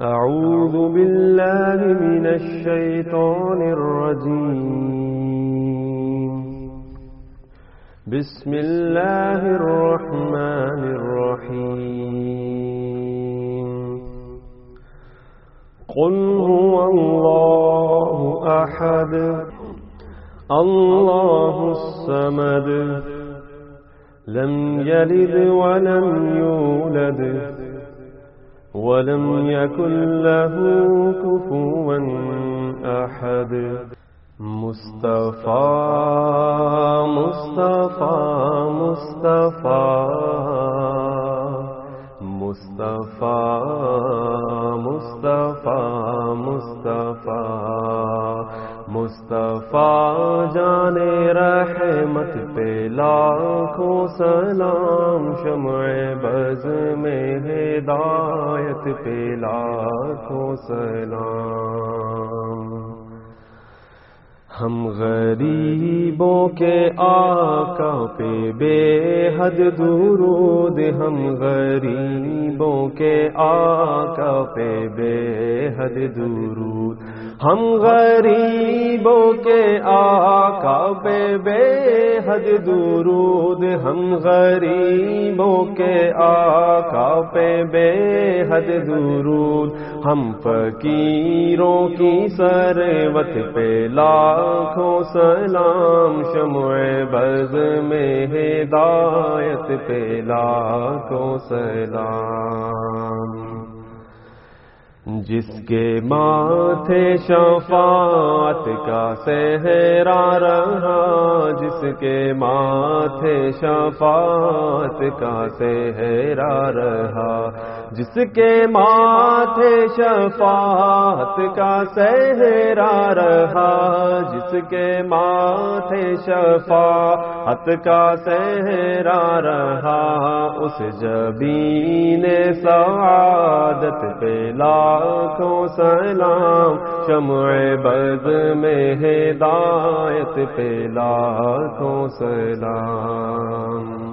أعوذ بالله من الشيطان الرجيم. بسم الله الرحمن الرحيم. قل هو الله أحد. الله الصمد. لم يلد ولم يولد. ولم يكن له كفوا أحد. مصطفى مصطفى مصطفى مصطفى مصطفى مصطفى. مصطفیٰ جان رحمت پہ لاکھوں سلام شمع بز میں ہدایت پہ لاکھوں سلام ہم غریبوں کے آقا پہ بے حد درود، ہم غریبوں کے آقا پہ بے حد درود۔ ہم غریبوں کے آقا پہ بے حد درود، ہم غریبوں کے آقا پہ بے حد درود۔ ہم فقیروں کی سروت پہ لاکھوں سلام شمع بز میں ہدایت پہ لاکھوں سلام جس کے ماتھے شفاعت کا سہرا رہا، جس کے ماتھے شفاعت کا سہرا رہا، جس کے ماتھے شفاعت کا سہرا رہا، جس کے ماتھے شفاعت کا سہرا رہا، اس جبین سعادت پہ لاکھوں سلام شمع بز میں ہدایت پہ لاکھوں سلام۔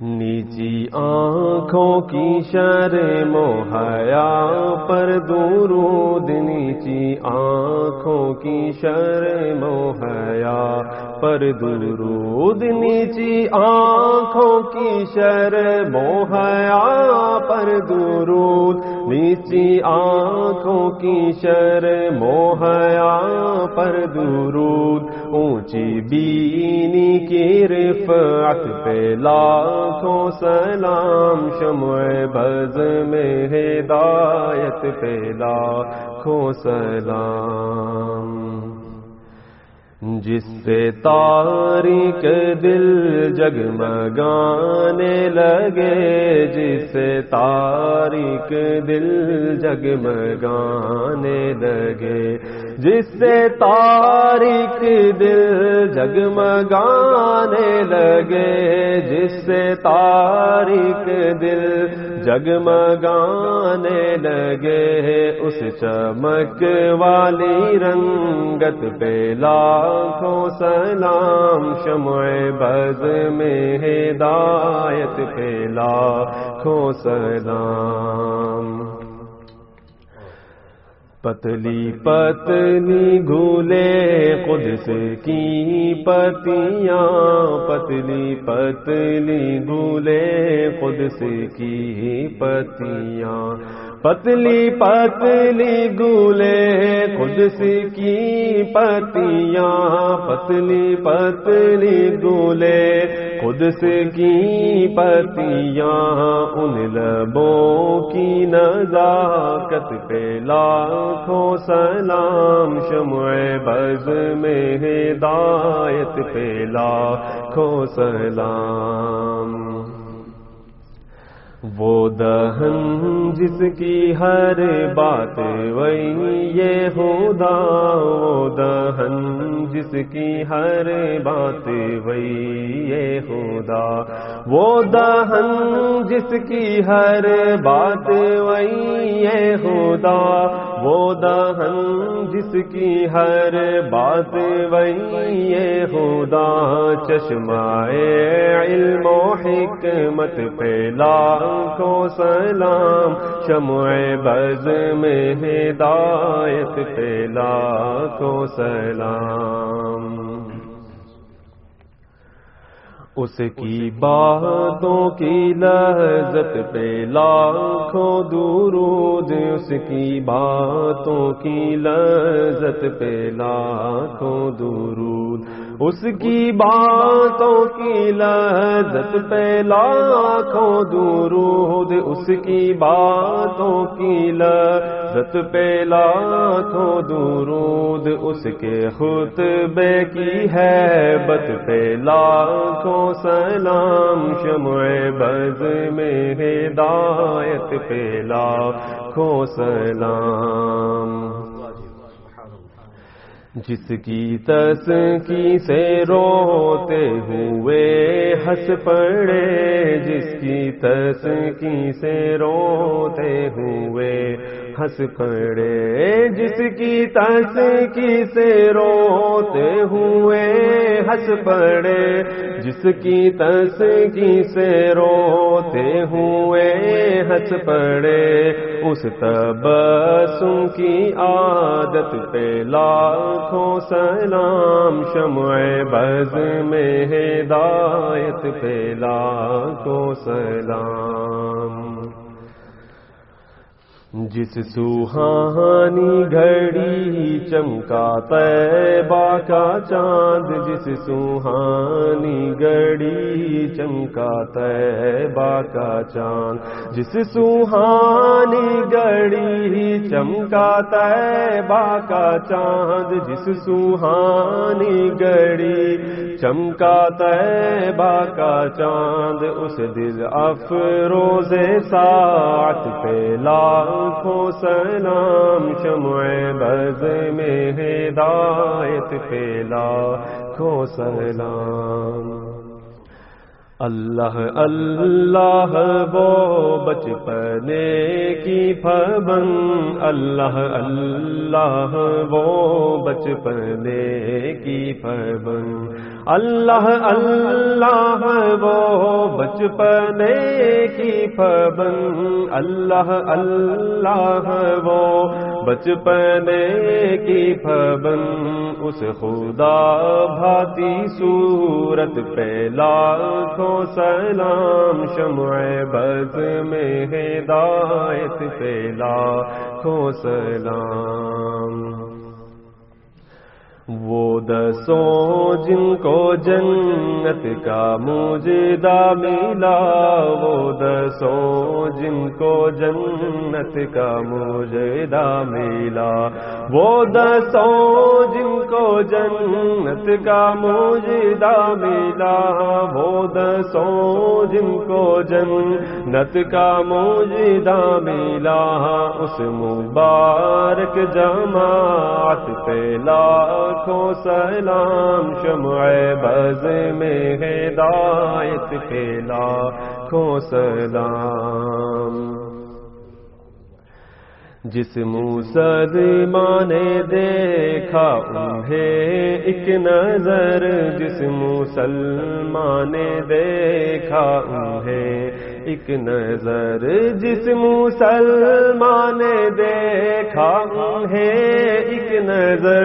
نیچی آنکھوں کی شر موہیا پر درود، نیچی آنکھوں کی شر موہیا پر درود نیچی آنکھوں کی شر موہیا پر درود نیچی آنکھوں کی شر موہیا پر درود اونچی بینی کی رفعت پہ لاکھوں سلام شمع بز میں ہدایت پہ لاکھوں سلام جس سے تاریخ دل جگمگانے لگے جس سے تاریخ دل جگمگانے لگے۔ جس سے تاریخ دل جگمگانے لگے جس سے تاریخ دل جگمگانے لگے، اس چمک والی رنگت پہ لاکھوں سلام شمع بز میں ہدایت پہ لاکھوں سلام۔ پتلی پتلی گھولے قدس کی پتیاں پتلی پتلی گھولے قدس کی پتیاں۔ پتلی پتلی گولے قدس کی پتیاں؟ پتلی پتلی گولے قدس کی پتیاں؟ ان لبوں کی نزاکت پہ لاکھوں سلام شمع بز میں ہدایت پہ لاکھوں سلام وہ دہن جس کی ہر بات وہی یہ ہودا وہ دہن جس کی ہر بات وہی یہ ہودا وہ دہن جس کی ہر بات وہی یہ ہودا وہ دہن جس کی ہر بات وہی یہ خدا۔ چشمائے علم و حکمت پہ کو سلام شمع بز میں ہدایت پہ لاکھوں سلام۔ اس کی باتوں کی لذت پہ لاکھوں درود اس کی باتوں کی لذت پہ لاکھوں درود اس کی باتوں کی لذت پہ لاکھوں درود اس کی باتوں کی لذت پہ لاکھوں درود اس کے خطبے کی ہے بت پہ لاکھوں سلام، شمع بز میں ہدایت پہ لاکھوں سلام۔ جس کی تس کی سے روتے ہوئے ہنس پڑے، جس کی تس کی سے روتے ہوئے ہنس پڑے جس کی تس کی سے روتے ہوئے ہنس پڑے جس کی تس کی سے روتے ہوئے ہنس پڑے اس تبسم کی عادت پہ لاکھوں سلام شمع بز میں ہدایت پہ لاکھوں سلام جس سوہانی گھڑی چمکا طیبہ کا چاند، جس سوہانی گھڑی چمکا طیبہ کا چاند، جس سوہانی گھڑی چمکا طیبہ کا چاند، جس سوہانی گھڑی چمکا طیبہ کا چاند، اس دل افروز سات پہ لاکھوں سلام شمع بز میں ہدایت پہ لاکھوں سلام۔ اللہ اللہ وہ بچپنے کی پبن اللہ اللہ وہ بچپنے کی پبن اللہ اللہ وہ بچپنے کی پبن اللہ اللہ وہ بچپنے کی پبن اس خدا بھاتی صورت پہ لاکھوں و سلام شمع بز میں ہدایت پہ لاکھوں سلام۔ وہ دسوں جن کو جنت کا مجدہ ملا، وہ دسوں جن کو جنت کا مجدہ ملا۔ وہ دسوں جن کو جنت کا مجدہ ملا۔ وہ دسوں جن کو جنت کا مجدہ ملا۔ اس مبارک جماعت پہ لاکھوں سلام شمع بز میں ہدایت پہ لاکھوں سلام۔ جس مسلمان نے دیکھا، انہیں ایک نظر، جس مسلمان نے دیکھا، انہیں ایک نظر جس مسلمان نے دیکھا انہیں ایک نظر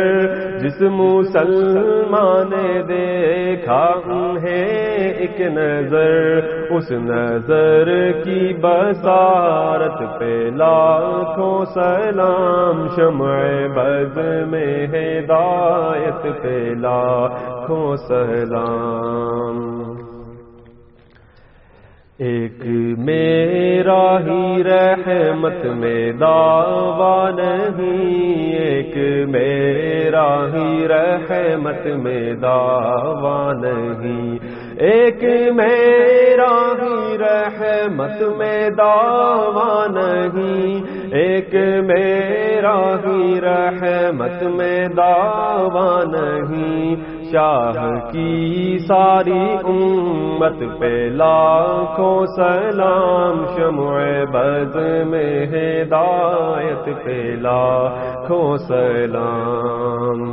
جس مسلمان نے دیکھا انہیں ایک نظر اس نظر کی بسارت پہ لاکھوں سلام شمع بز میں ہدایت پہ لاکھوں سلام۔ ایک میرا ہی رحمت میں دعویٰ نہیں، ایک میرا ہی رحمت میں دعویٰ نہیں، ایک میرا ہی رحمت میں دعویٰ نہیں، ایک میرا ہی رحمت میں دعویٰ نہیں شاہ کی ساری امت پہ لاکھوں سلام شمع بز میں ہدایت پہ لاکھوں سلام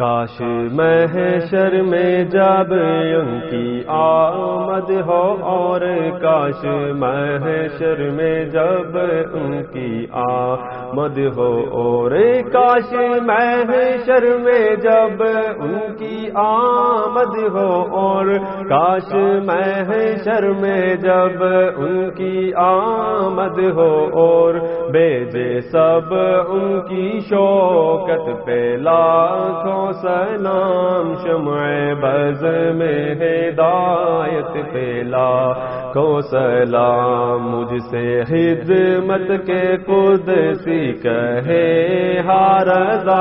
کاش محشر میں جب ان کی آمد ہو اور کاش محشر میں جب ان کی آمد ہو اور کاش محشر میں جب ان کی آمد ہو اور کاش محشر میں جب ان کی آمد ہو اور بیجے سب ان کی شوکت پہ لاکھوں سلام، شمع بز میں ہدایت پہلا کو سلام، مجھ سے خدمت کے خود سی کہے ہاردا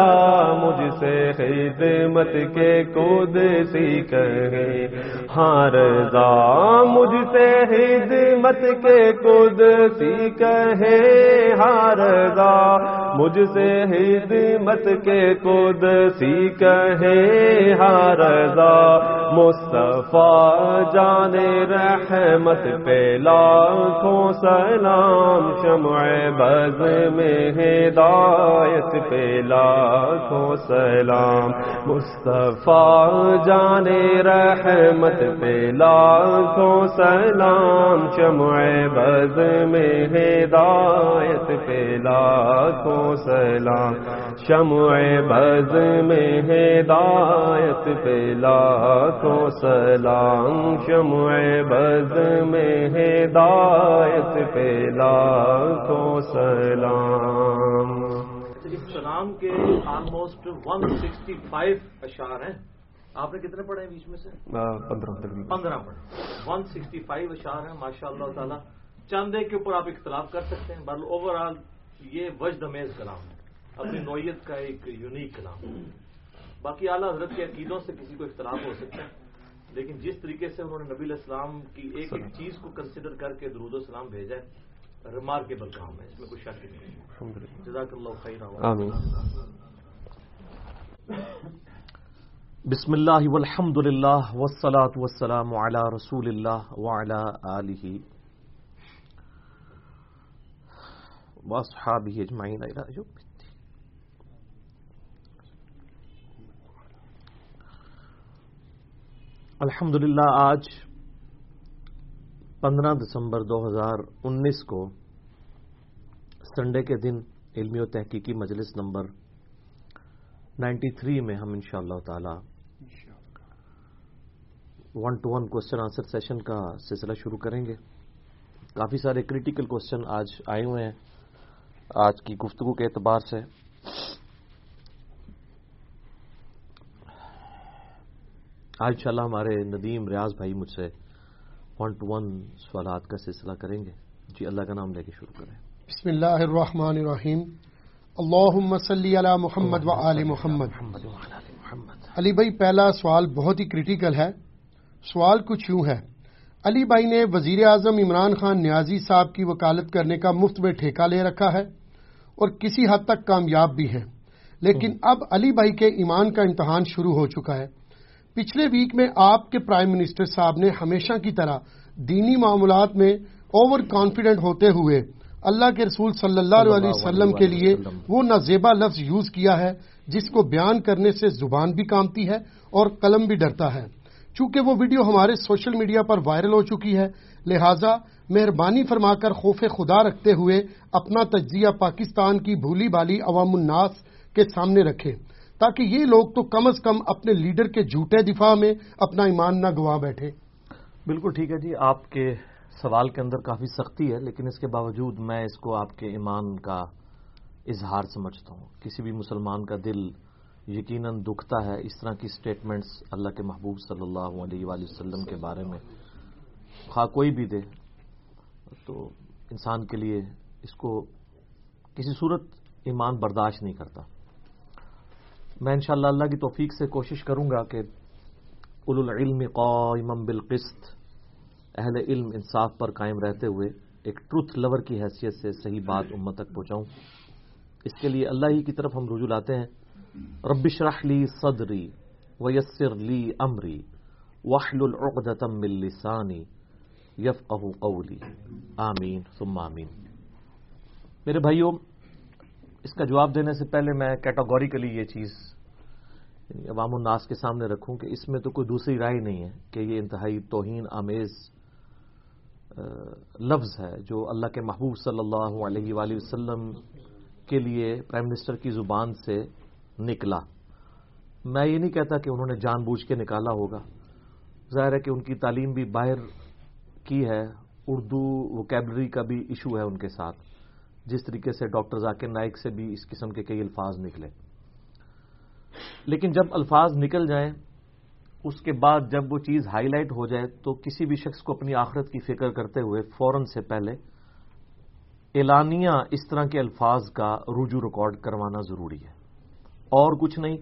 مجھ سے خدمت کے خود سی کہے ہاردا مجھ سے خدمت کے خود سی کہے ہاردا مجھ سے خدمت کے خود سی کہے ہاردا مصطفیٰ جان رحمت پہ لاکھوں سلام شمع بز میں ہدایت پہ لاکھوں سلام مصطفیٰ جان رحمت پہ لاکھوں سلام شمع بز میں ہدایت پہ لاکھوں سلام شمع بز میں ہدایت پہ لاکھوں سلام شمع بز میں ہدایت پہ لاکھوں سلام سلام کے آلموسٹ ون سکسٹی فائیو اشعار ہیں۔ آپ نے کتنے پڑھے ہیں بیچ میں سے؟ پندرہ پندرہ پڑھے۔ ون سکسٹی فائیو اشعار ہیں ماشاء اللہ تعالیٰ ایک کے اوپر آپ اختلاف کر سکتے ہیں بل اوور آل یہ وجد امیز کلام ہے۔ اپنی نوعیت کا ایک یونیک کلام باقی اعلیٰ حضرت کے عقیدوں سے کسی کو اختلاف ہو سکتا ہے۔ لیکن جس طریقے سے انہوں نے نبی علیہ السلام کی ایک ایک چیز کو کنسیڈر کر کے درود و سلام بھیجا ہے ریمارکیبل کام ہے۔ اس میں کوئی شک نہیں جزاک اللہ خیر آمین۔ بسم اللہ والحمد للہ والصلاة والسلام علی رسول اللہ وعلی آلہ واصحابہ اجمعین الى یوم الدین الحمد للہ آج پندرہ دسمبر دو ہزار انیس کو سنڈے کے دن علمی و تحقیقی مجلس نمبر نائنٹی تھری میں ہم انشاء اللہ تعالی one to one question answer session کا سلسلہ شروع کریں گے۔ کافی سارے کریٹیکل کوشچن آج آئے ہوئے ہیں۔ آج کی گفتگو کے اعتبار سے۔ آج انشاءاللہ ہمارے ندیم ریاض بھائی مجھ سے ون ٹو ون سوالات کا سلسلہ کریں گے۔ جی اللہ کا نام لے کے شروع کریں۔ بسم اللہ الرحمن الرحیم۔ اللہم صلی علی محمد و آل محمد۔ علی بھائی، پہلا سوال بہت ہی کریٹیکل ہے۔ سوال کچھ یوں ہے۔ علی بھائی نے وزیر اعظم عمران خان نیازی صاحب کی وکالت کرنے کا مفت میں ٹھیکہ لے رکھا ہے۔ اور کسی حد تک کامیاب بھی ہیں۔ لیکن اب علی بھائی کے ایمان کا امتحان شروع ہو چکا ہے۔ پچھلے ویک میں آپ کے پرائم منسٹر صاحب نے ہمیشہ کی طرح دینی معاملات میں اوور کانفیڈنٹ ہوتے ہوئے اللہ کے رسول صلی اللہ علیہ وسلم کے لیے وہ نازیبا لفظ یوز کیا ہے جس کو بیان کرنے سے زبان بھی کامتی ہے اور قلم بھی ڈرتا ہے۔ چونکہ وہ ویڈیو ہمارے سوشل میڈیا پر وائرل ہو چکی ہے لہذا مہربانی فرما کر خوف خدا رکھتے ہوئے اپنا تجزیہ پاکستان کی بھولی بالی عوام الناس کے سامنے رکھے، تاکہ یہ لوگ تو کم از کم اپنے لیڈر کے جھوٹے دفاع میں اپنا ایمان نہ گوا بیٹھے۔ بالکل ٹھیک ہے جی آپ کے سوال کے اندر کافی سختی ہے، لیکن اس کے باوجود میں اس کو آپ کے ایمان کا اظہار سمجھتا ہوں۔ کسی بھی مسلمان کا دل یقیناً دکھتا ہے اس طرح کی سٹیٹمنٹس اللہ کے محبوب صلی اللہ علیہ وآلہ وسلم کے بارے میں۔ خواہ کوئی بھی دے تو انسان کے لیے اس کو کسی صورت ایمان برداشت نہیں کرتا۔ میں انشاءاللہ اللہ کی توفیق سے کوشش کروں گا کہ اول العلم قائما بالقسط، اہل علم انصاف پر قائم رہتے ہوئے ایک ٹروتھ لور کی حیثیت سے صحیح بات امت تک پہنچاؤں۔ اس کے لیے اللہ ہی کی طرف ہم رجوع لاتے ہیں۔ رب اشرح لی صدری ویسر لی امری، واحلل عقدۃ من لسانی یفقهوا قولی. آمین، ثم آمین. میرے بھائیوں، اس کا جواب دینے سے پہلے میں کیٹاگوریکلی یہ چیز عوام الناس کے سامنے رکھوں کہ اس میں تو کوئی دوسری رائے نہیں ہے کہ یہ انتہائی توہین، آمیز لفظ ہے جو اللہ کے محبوب صلی اللہ علیہ وآلہ وسلم کے لیے پرائم منسٹر کی زبان سے نکلا۔ میں یہ نہیں کہتا کہ انہوں نے جان بوجھ کے نکالا ہوگا۔ ظاہر ہے کہ ان کی تعلیم بھی باہر کی ہے، اردو وکیبلری کا بھی ایشو ہے ان کے ساتھ۔ جس طریقے سے ڈاکٹر ذاکر نائک سے بھی اس قسم کے کئی الفاظ نکلے۔ لیکن جب الفاظ نکل جائیں، اس کے بعد جب وہ چیز ہائی لائٹ ہو جائے، تو کسی بھی شخص کو اپنی آخرت کی فکر کرتے ہوئے فوراً سے پہلے اعلانیہ اس طرح کے الفاظ کا رجوع ریکارڈ کروانا ضروری ہے۔ اور کچھ نہیں،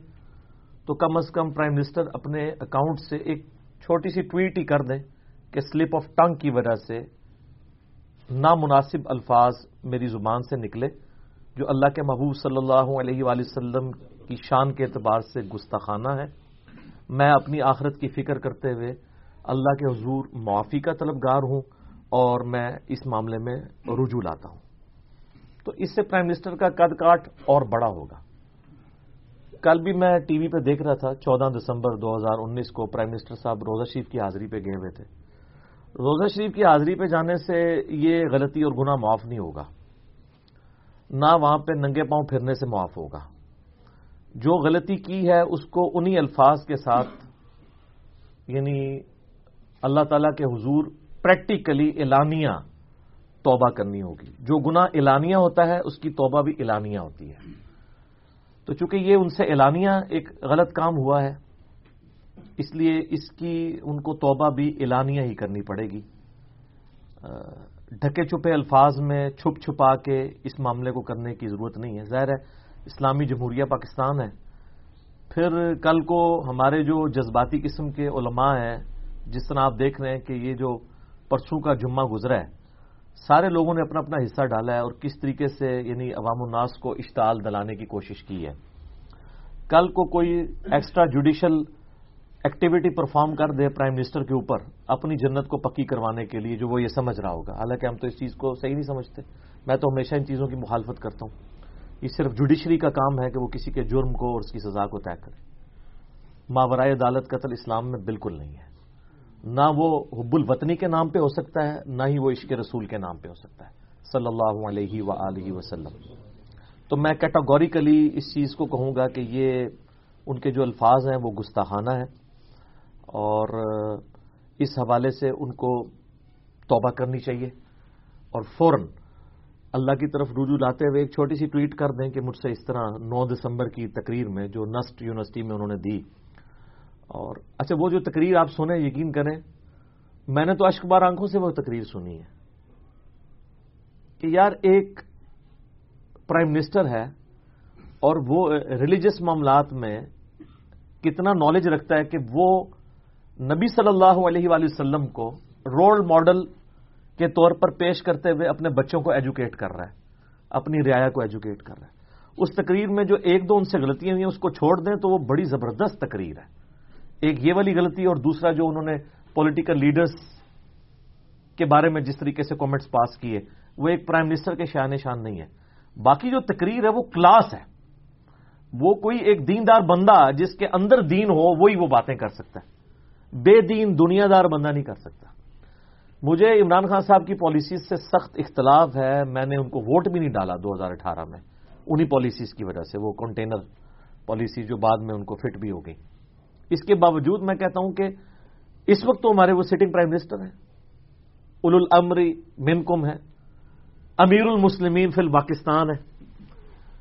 تو کم از کم پرائم منسٹر اپنے اکاؤنٹ سے ایک چھوٹی سی ٹویٹ ہی کر دیں۔ کہ سلپ آف ٹنگ کی وجہ سے نامناسب الفاظ میری زبان سے نکلے، جو اللہ کے محبوب صلی اللہ علیہ وآلہ وسلم کی شان کے اعتبار سے گستاخانہ ہے۔ میں اپنی آخرت کی فکر کرتے ہوئے اللہ کے حضور معافی کا طلبگار ہوں اور میں اس معاملے میں رجوع لاتا ہوں۔ تو اس سے پرائم منسٹر کا قد کاٹ اور بڑا ہوگا۔ کل بھی میں ٹی وی پہ دیکھ رہا تھا، چودہ دسمبر دو ہزار انیس کو پرائم منسٹر صاحب روزہ شریف کی حاضری پہ گئے ہوئے تھے۔ روزہ شریف کی حاضری پہ جانے سے یہ غلطی اور گناہ معاف نہیں ہوگا۔ نہ وہاں پہ ننگے پاؤں پھرنے سے معاف ہوگا۔ جو غلطی کی ہے اس کو انہی الفاظ کے ساتھ یعنی اللہ تعالی کے حضور پریکٹیکلی اعلانیہ توبہ کرنی ہوگی۔ جو گنا اعلانیہ ہوتا ہے، اس کی توبہ بھی اعلانیہ ہوتی ہے۔ تو چونکہ یہ ان سے اعلانیہ ایک غلط کام ہوا ہے اس لیے اس کی ان کو توبہ بھی اعلانیہ ہی کرنی پڑے گی۔ ڈھکے چھپے الفاظ میں چھپ چھپا کے اس معاملے کو کرنے کی ضرورت نہیں ہے۔ ظاہر ہے، اسلامی جمہوریہ پاکستان ہے۔ پھر کل کو ہمارے جو جذباتی قسم کے علماء ہیں، جس طرح آپ دیکھ رہے ہیں کہ یہ جو پرسوں کا جمعہ گزرا ہے، سارے لوگوں نے اپنا اپنا حصہ ڈالا ہے اور کس طریقے سے یعنی عوام الناس کو اشتعال دلانے کی کوشش کی ہے۔ کل کو کوئی ایکسٹرا جوڈیشل ایکٹیویٹی پرفارم کر دے پرائم منسٹر کے اوپر اپنی جنت کو پکی کروانے کے لیے جو وہ یہ سمجھ رہا ہوگا۔ حالانکہ ہم تو اس چیز کو صحیح نہیں سمجھتے۔ میں تو ہمیشہ ان چیزوں کی مخالفت کرتا ہوں۔ یہ صرف جوڈیشری کا کام ہے کہ وہ کسی کے جرم کو اور اس کی سزا کو طے کرے۔ ماورائے عدالت قتل اسلام میں بالکل نہیں ہے۔ نہ وہ حب الوطنی کے نام پہ ہو سکتا ہے، نہ ہی وہ عشق رسول کے نام پہ ہو سکتا ہے۔ صلی اللہ علیہ و وسلم۔ تو میں کیٹاگوریکلی اس چیز کو کہوں گا کہ یہ ان کے جو الفاظ ہیں وہ گستاخانہ ہیں۔ اور اس حوالے سے ان کو توبہ کرنی چاہیے اور فوراً اللہ کی طرف رجوع لاتے ہوئے ایک چھوٹی سی ٹویٹ کر دیں کہ مجھ سے اس طرح نو دسمبر کی تقریر میں جو نسٹ یونیورسٹی میں انہوں نے دی۔ اور اچھا وہ جو تقریر آپ سنیں، یقین کریں، میں نے تو اشک بار آنکھوں سے وہ تقریر سنی ہے کہ یار ایک پرائم منسٹر ہے اور وہ ریلیجس معاملات میں کتنا نالج رکھتا ہے کہ وہ نبی صلی اللہ علیہ وآلہ وسلم کو رول ماڈل کے طور پر پیش کرتے ہوئے اپنے بچوں کو ایجوکیٹ کر رہا ہے، اپنی رعایا کو ایجوکیٹ کر رہا ہے۔ اس تقریر میں جو ایک دو ان سے غلطیاں ہوئی ہیں، اس کو چھوڑ دیں تو وہ بڑی زبردست تقریر ہے۔ ایک یہ والی غلطی اور دوسرا جو انہوں نے پولیٹیکل لیڈرز کے بارے میں جس طریقے سے کامنٹس پاس کیے، وہ ایک پرائم منسٹر کے شان شان نہیں ہے۔ باقی جو تقریر ہے وہ کلاس ہے۔ وہ کوئی ایک دیندار بندہ جس کے اندر دین ہو، وہی وہ باتیں کر سکتا ہے۔ بے دین دنیا دار بندہ نہیں کر سکتا۔ مجھے عمران خان صاحب کی پالیسیز سے سخت اختلاف ہے۔ میں نے ان کو ووٹ بھی نہیں ڈالا دو ہزار اٹھارہ میں۔ انہی پالیسیز کی وجہ سے وہ کنٹینر پالیسی جو بعد میں ان کو فٹ بھی ہو گئی۔ اس کے باوجود میں کہتا ہوں کہ اس وقت تو ہمارے وہ سٹنگ پرائم منسٹر ہیں۔ اول الامری منکم ہے امیر المسلمین فی الپاکستان ہے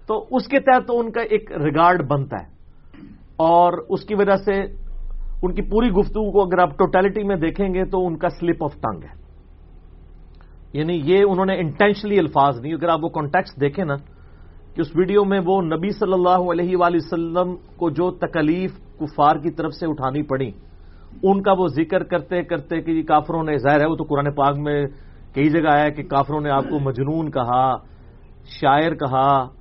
تو اس کے تحت تو ان کا ایک ریگارڈ بنتا ہے۔ اور اس کی وجہ سے ان کی پوری گفتگو کو اگر آپ ٹوٹیلٹی میں دیکھیں گے تو ان کا سلپ آف ٹنگ ہے۔ یعنی یہ انہوں نے انٹینشنلی الفاظ نہیں، اگر آپ وہ کانٹیکس دیکھیں نا، کہ اس ویڈیو میں وہ نبی صلی اللہ علیہ وآلہ وسلم کو جو تکلیف کفار کی طرف سے اٹھانی پڑی، ان کا وہ ذکر کرتے کرتے کہ کافروں نے، ظاہر ہے وہ تو قرآن پاک میں کئی جگہ آیا کہ کافروں نے آپ کو مجنون کہا، شاعر کہا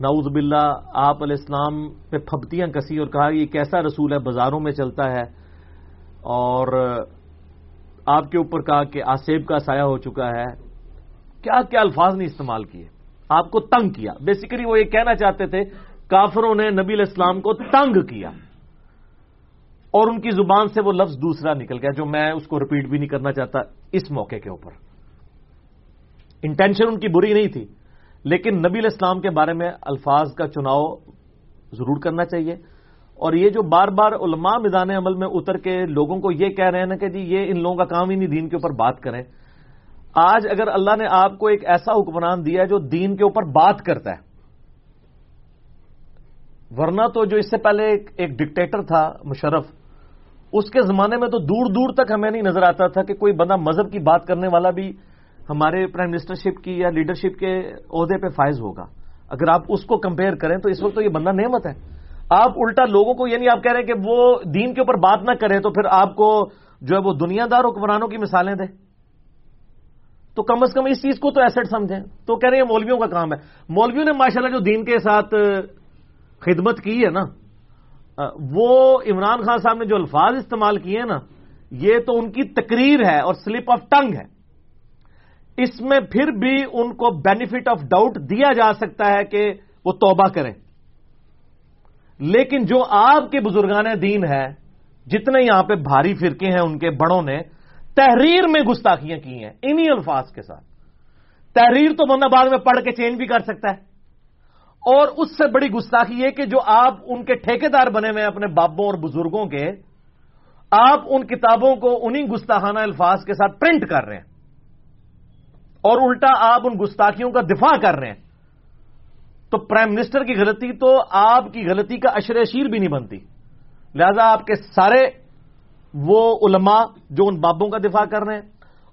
نعوذ باللہ، آپ علیہ السلام پہ پھبتیاں کسی اور کہا، یہ کیسا رسول ہے؟ بازاروں میں چلتا ہے۔ اور آپ کے اوپر کہا کہ آسیب کا سایہ ہو چکا ہے۔ کیا کیا الفاظ نہیں استعمال کیے؟ آپ کو تنگ کیا۔ بیسیکلی وہ یہ کہنا چاہتے تھے، کافروں نے نبی علیہ السلام کو تنگ کیا۔ اور ان کی زبان سے وہ لفظ دوسرا نکل گیا، جو میں اس کو ریپیٹ بھی نہیں کرنا چاہتا اس موقع کے اوپر۔ انٹینشن ان کی بری نہیں تھی۔ لیکن نبی الاسلام کے بارے میں الفاظ کا چناؤ ضرور کرنا چاہیے۔ اور یہ جو بار بار علماء میدان عمل میں اتر کے لوگوں کو یہ کہہ رہے ہیں نا کہ جی یہ ان لوگوں کا کام ہی نہیں، دین کے اوپر بات کریں۔ آج اگر اللہ نے آپ کو ایک ایسا حکمران دیا جو دین کے اوپر بات کرتا ہے، ورنہ تو جو اس سے پہلے ایک ڈکٹیٹر تھا مشرف، اس کے زمانے میں تو دور دور تک ہمیں نہیں نظر آتا تھا کہ کوئی بندہ مذہب کی بات کرنے والا بھی ہمارے پرائم منسٹرشپ کی یا لیڈرشپ کے عہدے پہ فائز ہوگا۔ اگر آپ اس کو کمپیئر کریں تو اس وقت تو یہ بندہ نعمت ہے۔ آپ الٹا لوگوں کو یعنی آپ کہہ رہے ہیں کہ وہ دین کے اوپر بات نہ کرے تو پھر آپ کو جو ہے وہ دنیا دار حکمرانوں کی مثالیں دیں۔ تو کم از کم اس چیز کو تو ایسٹ سمجھیں۔ تو کہہ رہے ہیں مولویوں کا کام ہے۔ مولویوں نے ماشاءاللہ جو دین کے ساتھ خدمت کی ہے نا، وہ عمران خان صاحب نے جو الفاظ استعمال کیے ہیں نا، یہ تو ان کی تقریر ہے اور سلپ آف ٹنگ ہے۔ اس میں پھر بھی ان کو بینیفٹ آف ڈاؤٹ دیا جا سکتا ہے کہ وہ توبہ کریں۔ لیکن جو آپ کے بزرگان دین ہے جتنے یہاں پہ بھاری فرقے ہیں ان کے بڑوں نے، تحریر میں گستاخیاں کی ہیں، انہی الفاظ کے ساتھ۔ تحریر تو بندہ بعد میں پڑھ کے چینج بھی کر سکتا ہے۔ اور اس سے بڑی گستاخی یہ کہ جو آپ ان کے ٹھیکے بنے ہوئے ہیں، اپنے بابوں اور بزرگوں کے، آپ ان کتابوں کو انہی گستاخانہ الفاظ کے ساتھ پرنٹ کر رہے ہیں۔ اور الٹا آپ ان گستاخیوں کا دفاع کر رہے ہیں۔ تو پرائم منسٹر کی غلطی تو آپ کی غلطی کا اشر اشیر بھی نہیں بنتی۔ لہذا آپ کے سارے وہ علماء جو ان بابوں کا دفاع کر رہے ہیں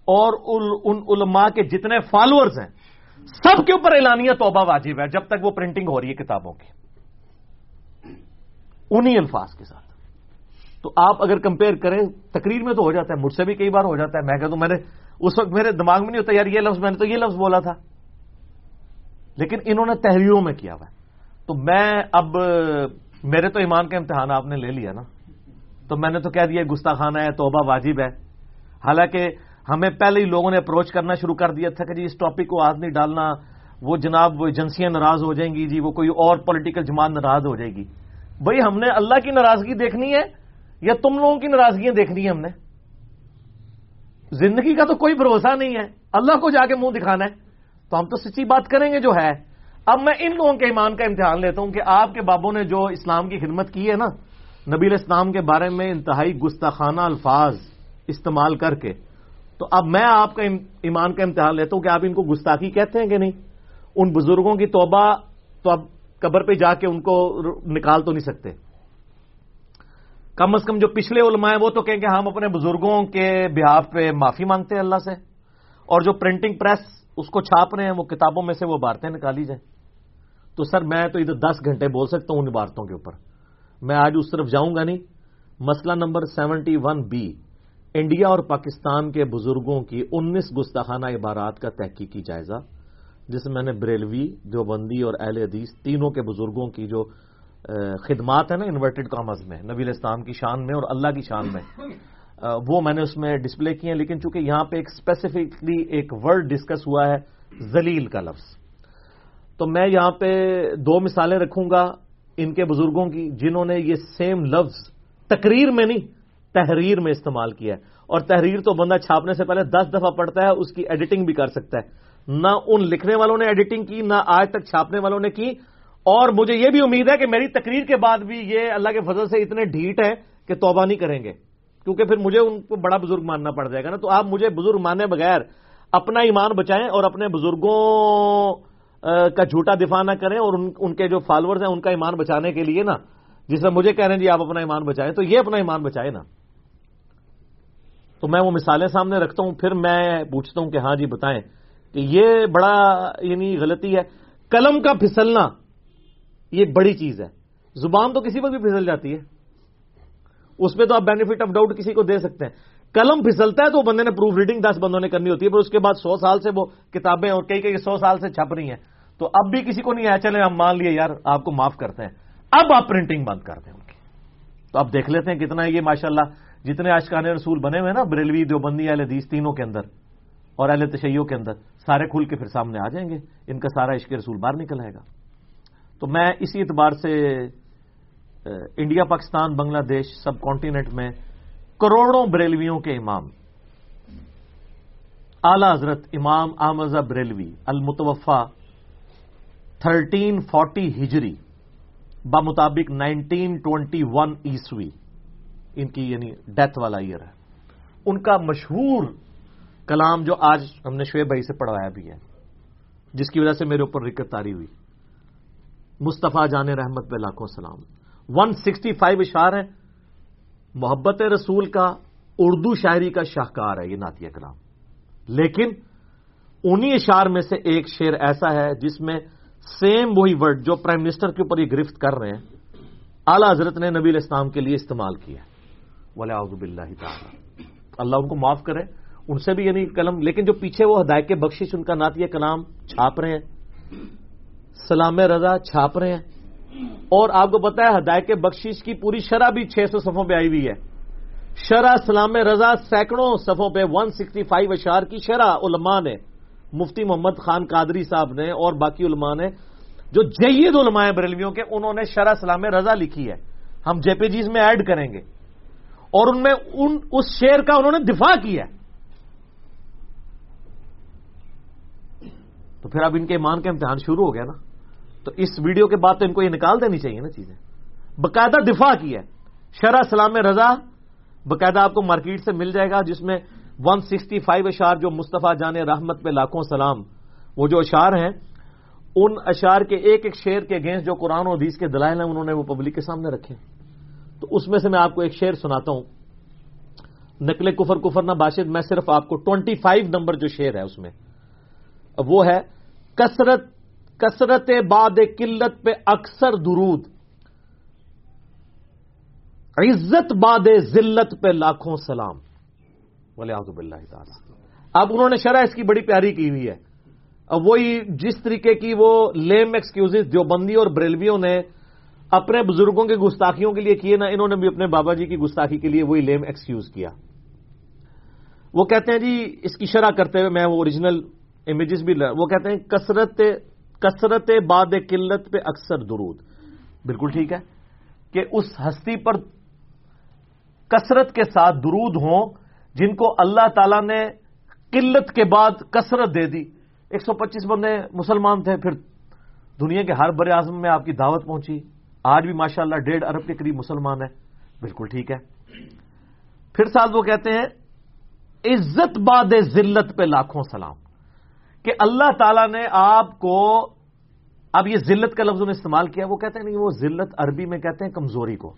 اور ان علماء کے جتنے فالوورز ہیں، سب کے اوپر اعلانیہ توبہ واجب ہے جب تک وہ پرنٹنگ ہو رہی ہے کتابوں کی۔ انہی الفاظ کے ساتھ۔ تو آپ اگر کمپیئر کریں، تقریر میں تو ہو جاتا ہے، مجھ سے بھی کئی بار ہو جاتا ہے۔ میں کہتا ہوں، میں نے اس وقت میرے دماغ میں نہیں ہوتا یار یہ لفظ میں نے تو یہ لفظ بولا تھا۔ لیکن انہوں نے تحریروں میں کیا ہوا تو میں اب، میرے تو ایمان کا امتحان آپ نے لے لیا نا۔ تو میں نے تو کہہ دیا گستاخانہ ہے، توبہ واجب ہے۔ حالانکہ ہمیں پہلے ہی لوگوں نے اپروچ کرنا شروع کر دیا تھا کہ جی اس ٹاپک کو آج نہیں ڈالنا، وہ جناب، وہ ایجنسیاں ناراض ہو جائیں گی جی وہ کوئی اور پولیٹیکل جماعت ناراض ہو جائے گی۔ بھائی ہم نے اللہ کی ناراضگی دیکھنی ہے یا تم لوگوں کی ناراضگیاں دیکھنی ہے ہم نے؟ زندگی کا تو کوئی بھروسہ نہیں ہے۔ اللہ کو جا کے منہ دکھانا ہے۔ تو ہم تو سچی بات کریں گے جو ہے۔ اب میں ان لوگوں کے ایمان کا امتحان لیتا ہوں کہ آپ کے بابوں نے جو اسلام کی خدمت کی ہے نا، نبی اسلام کے بارے میں انتہائی گستاخانہ الفاظ استعمال کر کے۔ تو اب میں آپ کا ایمان کا امتحان لیتا ہوں کہ آپ ان کو گستاخی کہتے ہیں کہ نہیں۔ ان بزرگوں کی توبہ تو اب قبر پہ جا کے ان کو نکال تو نہیں سکتے۔ کم از کم جو پچھلے علماء ہیں وہ تو کہیں کہ ہم اپنے بزرگوں کے بہاف پہ معافی مانگتے ہیں اللہ سے۔ اور جو پرنٹنگ پریس اس کو چھاپ رہے ہیں، وہ کتابوں میں سے وہ عبارتیں نکالی جائیں۔ تو سر، میں تو ادھر دس گھنٹے بول سکتا ہوں ان عبارتوں کے اوپر۔ میں آج اس طرف جاؤں گا نہیں۔ مسئلہ number seventy one B, India اور پاکستان کے بزرگوں کی انیس گستاخانہ عبارات کا تحقیقی جائزہ، جس میں نے بریلوی، دیوبندی اور اہل حدیث تینوں کے بزرگوں کی جو خدمات ہیں نا انورٹڈ کامرس میں، نبی اسلام کی شان میں اور اللہ کی شان میں۔ وہ میں نے اس میں ڈسپلے کیے ہیں، لیکن چونکہ یہاں پہ ایک اسپیسیفکلی ایک ورڈ ڈسکس ہوا ہے زلیل کا لفظ۔ تو میں یہاں پہ دو مثالیں رکھوں گا ان کے بزرگوں کی، جنہوں نے یہ سیم لفظ تقریر میں نہیں، تحریر میں استعمال کیا ہے۔ اور تحریر تو بندہ چھاپنے سے پہلے دس دفعہ پڑتا ہے، اس کی ایڈیٹنگ بھی کر سکتا ہے۔ نہ ان لکھنے والوں نے ایڈیٹنگ کی، نہ آج تک چھاپنے والوں نے کی اور مجھے یہ بھی امید ہے کہ میری تقریر کے بعد بھی یہ اللہ کے فضل سے اتنے ڈھیٹ ہے کہ توبہ نہیں کریں گے، کیونکہ پھر مجھے ان کو بڑا بزرگ ماننا پڑ جائے گا نا۔ تو آپ مجھے بزرگ ماننے بغیر اپنا ایمان بچائیں اور اپنے بزرگوں کا جھوٹا دفاع نہ کریں اور ان کے جو فالوورز ہیں، ان کا ایمان بچانے کے لیے نا۔ جس میں مجھے کہہ رہے ہیں جی آپ اپنا ایمان بچائیں، تو یہ اپنا ایمان بچائے نا۔ تو میں وہ مثالیں سامنے رکھتا ہوں، پھر میں پوچھتا ہوں کہ ہاں جی بتائیں کہ یہ بڑا یعنی غلطی ہے۔ قلم کا پھسلنا یہ بڑی چیز ہے۔ زبان تو کسی پر بھی پھسل جاتی ہے۔ اس پہ تو آپ بینیفٹ آف ڈاؤٹ کسی کو دے سکتے ہیں۔ قلم پھسلتا ہے تو بندے نے پروف ریڈنگ دس بندوں نے کرنی ہوتی ہے، پر اس کے بعد سو سال سے وہ کتابیں اور کئی کئی سو سال سے چھپ رہی ہیں۔ تو اب بھی کسی کو نہیں آیا، چلے ہم مان لیے یار، آپ کو معاف کرتے ہیں۔ اب آپ پرنٹنگ بند کر دیں ان کی۔ تو اب دیکھ لیتے ہیں کتنا یہ ماشاء اللہ جتنے آشکان رسول بنے ہوئے نا، بریلوی، دیوبندی، اہل حدیث تینوں کے اندر اور اہل تشیعوں کے اندر، سارے کھل کے پھر سامنے آ جائیں گے۔ ان کا سارا عشق رسول باہر نکل آئے گا۔ تو میں اسی اعتبار سے انڈیا، پاکستان، بنگلہ دیش، سب کانٹیننٹ میں کروڑوں بریلویوں کے امام۔ اعلی حضرت امام احمد بریلوی المتوفا تھرٹین فورٹی ہجری، بمطابق نائنٹین ٹوینٹی ون عیسوی، ان کی یعنی ڈیتھ والا ایئر ہے۔ ان کا مشہور کلام جو آج ہم نے شعیب بھائی سے پڑھوایا بھی ہے، جس کی وجہ سے میرے اوپر رکت تاری ہوئی۔ مصطفیٰ جان رحمت پہ لاکھوں سلام۔ ون سکسٹی فائیو اشار ہے محبت رسول کا، اردو شاعری کا شاہکار ہے، یہ ناتیہ کلام لیکن انہی اشار میں سے ایک شعر ایسا ہے جس میں سیم وہی ورڈ جو پرائم منسٹر کے اوپر یہ گرفت کر رہے ہیں، اعلی حضرت نے نبی الاسلام کے لیے استعمال کیا ولی اللہ تعالی اللہ ان کو معاف کرے، ان سے بھی یعنی قلم لیکن جو پیچھے وہ ہدایت کے بخشش، ان کا نعتیہ کلام چھاپ رہے ہیں۔ سلام رضا چھاپ رہے ہیں۔ اور آپ کو پتا ہے ہدایت بخشش کی پوری شرح بھی چھ سو صفوں پہ آئی ہوئی ہے۔ شرح سلام رضا سینکڑوں صفوں پہ ون سکسٹی فائیو اشار کی شرح علماء نے، مفتی محمد خان قادری صاحب نے اور باقی علماء نے، جو جید علماء بریلویوں کے، انہوں نے شرح سلام رضا لکھی ہے۔ ہم جے پی جیز میں ایڈ کریں گے۔ اور ان میں ان، اس شعر کا انہوں نے دفاع کیا تو پھر اب ان کے ایمان کا امتحان شروع ہو گیا نا۔ تو اس ویڈیو کے بعد تو ان کو یہ نکال دینی چاہیے نا چیزیں۔ باقاعدہ دفاع کی ہے۔ شرح سلام رضا، باقاعدہ آپ کو مارکیٹ سے مل جائے گا، جس میں ون سکسٹی فائیو اشار جو مصطفیٰ جان رحمت پہ لاکھوں سلام، وہ جو اشار ہیں، ان اشار کے ایک ایک شعر کے اگینسٹ جو قرآن و حدیث کے دلائل ہیں، انہوں نے وہ پبلک کے سامنے رکھے۔ تو اس میں سے میں آپ کو ایک شعر سناتا ہوں۔ نقل کفر کفر نہ باشد، میں صرف آپ کو ٹوینٹی فائیو نمبر جو شعر ہے اس میں، وہ ہے، کثرت کثرت باد قلت پہ اکثر درود۔ عزت باد ذلت پہ لاکھوں سلام۔ ولی آزب اللہ تعالیٰ۔ اب انہوں نے شرح اس کی بڑی پیاری کی ہوئی ہے۔ اب وہی جس طریقے کی وہ لیم ایکسکیوز دیوبندی اور بریلویوں نے اپنے بزرگوں کے گستاخیوں کے لیے کیے نا، انہوں نے بھی اپنے بابا جی کی گستاخی کے لیے وہی لیم ایکسکیوز کیا۔ وہ کہتے ہیں جی اس کی شرح کرتے ہوئے میں وہ اوریجنل امیجز بھی وہ کہتے ہیں کثرت کثرت باد قلت پہ اکثر درود۔ بالکل ٹھیک ہے کہ اس ہستی پر کثرت کے ساتھ درود ہوں جن کو اللہ تعالی نے قلت کے بعد کثرت دے دی۔ ایک سو پچیس بندے مسلمان تھے، پھر دنیا کے ہر بر اعظم میں آپ کی دعوت پہنچی۔ آج بھی ماشاء اللہ ڈیڑھ ارب کے قریب مسلمان ہے بالکل ٹھیک ہے۔ پھر ساتھ وہ کہتے ہیں، عزت باد ذلت پہ لاکھوں سلام۔ کہ اللہ تعالی نے آپ کو اب یہ ذلت کا لفظ نے استعمال کیا، وہ کہتے ہیں نہیں، وہ ذلت عربی میں کہتے ہیں کمزوری کو،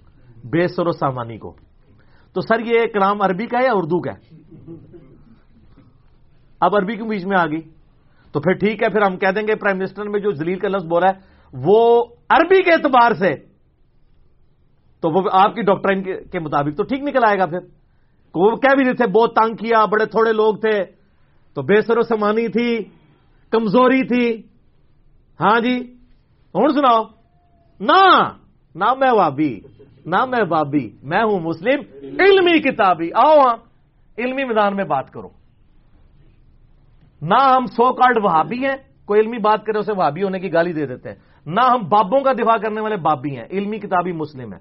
بے سر و سامانی کو۔ تو سر، یہ کلام عربی کا ہے یا اردو کا ہے؟ اب عربی کے بیچ میں آ گئی؟ تو پھر ٹھیک ہے، پھر ہم کہہ دیں گے پرائم منسٹر میں جو زلیل کا لفظ بول رہا ہے، وہ عربی کے اعتبار سے، تو وہ آپ کی ڈاکٹرائن کے مطابق تو ٹھیک نکل آئے گا پھر۔ وہ کہہ بھی نہیں تھے، بہت تانگ کیا، بڑے تھوڑے لوگ تھے، تو بے سر و سمانی تھی۔ کمزوری تھی۔ ہاں جی ہوں سناؤ۔ نہ میں وابی، نہ میں بابی میں ہوں مسلم۔ علمی کتابی۔ آؤ ہاں علمی میدان میں بات کرو۔ نہ ہم سو کارڈ وہابی ہیں، کوئی علمی بات کرے اسے وہابی ہونے کی گالی دے دیتے ہیں۔ نہ ہم بابوں کا دفاع کرنے والے بابی ہیں، علمی کتابی مسلم ہیں۔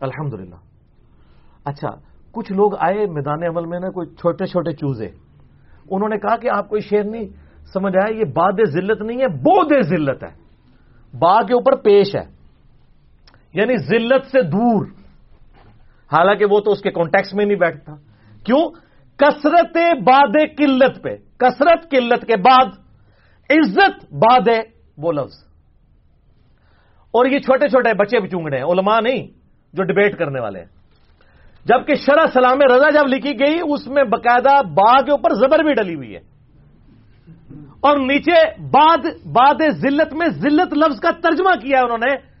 الحمد اچھا کچھ لوگ آئے میدان عمل میں نا، کوئی چھوٹے چھوٹے چوزے۔ انہوں نے کہا کہ آپ کوئی شیر نہیں سمجھ آئے یہ باد ذلت نہیں ہے بودھ ذلت ہے۔ با کے اوپر پیش ہے۔ یعنی ذلت سے دور۔ حالانکہ وہ تو اس کے کانٹیکس میں نہیں بیٹھتا۔ کیوں؟ کثرت باد قلت پہ۔ کثرت قلت کے بعد عزت باد ہے وہ لفظ۔ اور یہ چھوٹے چھوٹے بچے بھی چونگڑے ہیں، علماء نہیں، جو ڈبیٹ کرنے والے ہیں۔ جبکہ شرح سلام رضا جب لکھی گئی، اس میں باقاعدہ با کے اوپر زبر بھی ڈلی ہوئی ہے۔ اور نیچے بعد باد ذلت میں ذلت لفظ کا ترجمہ کیا ہے انہوں نے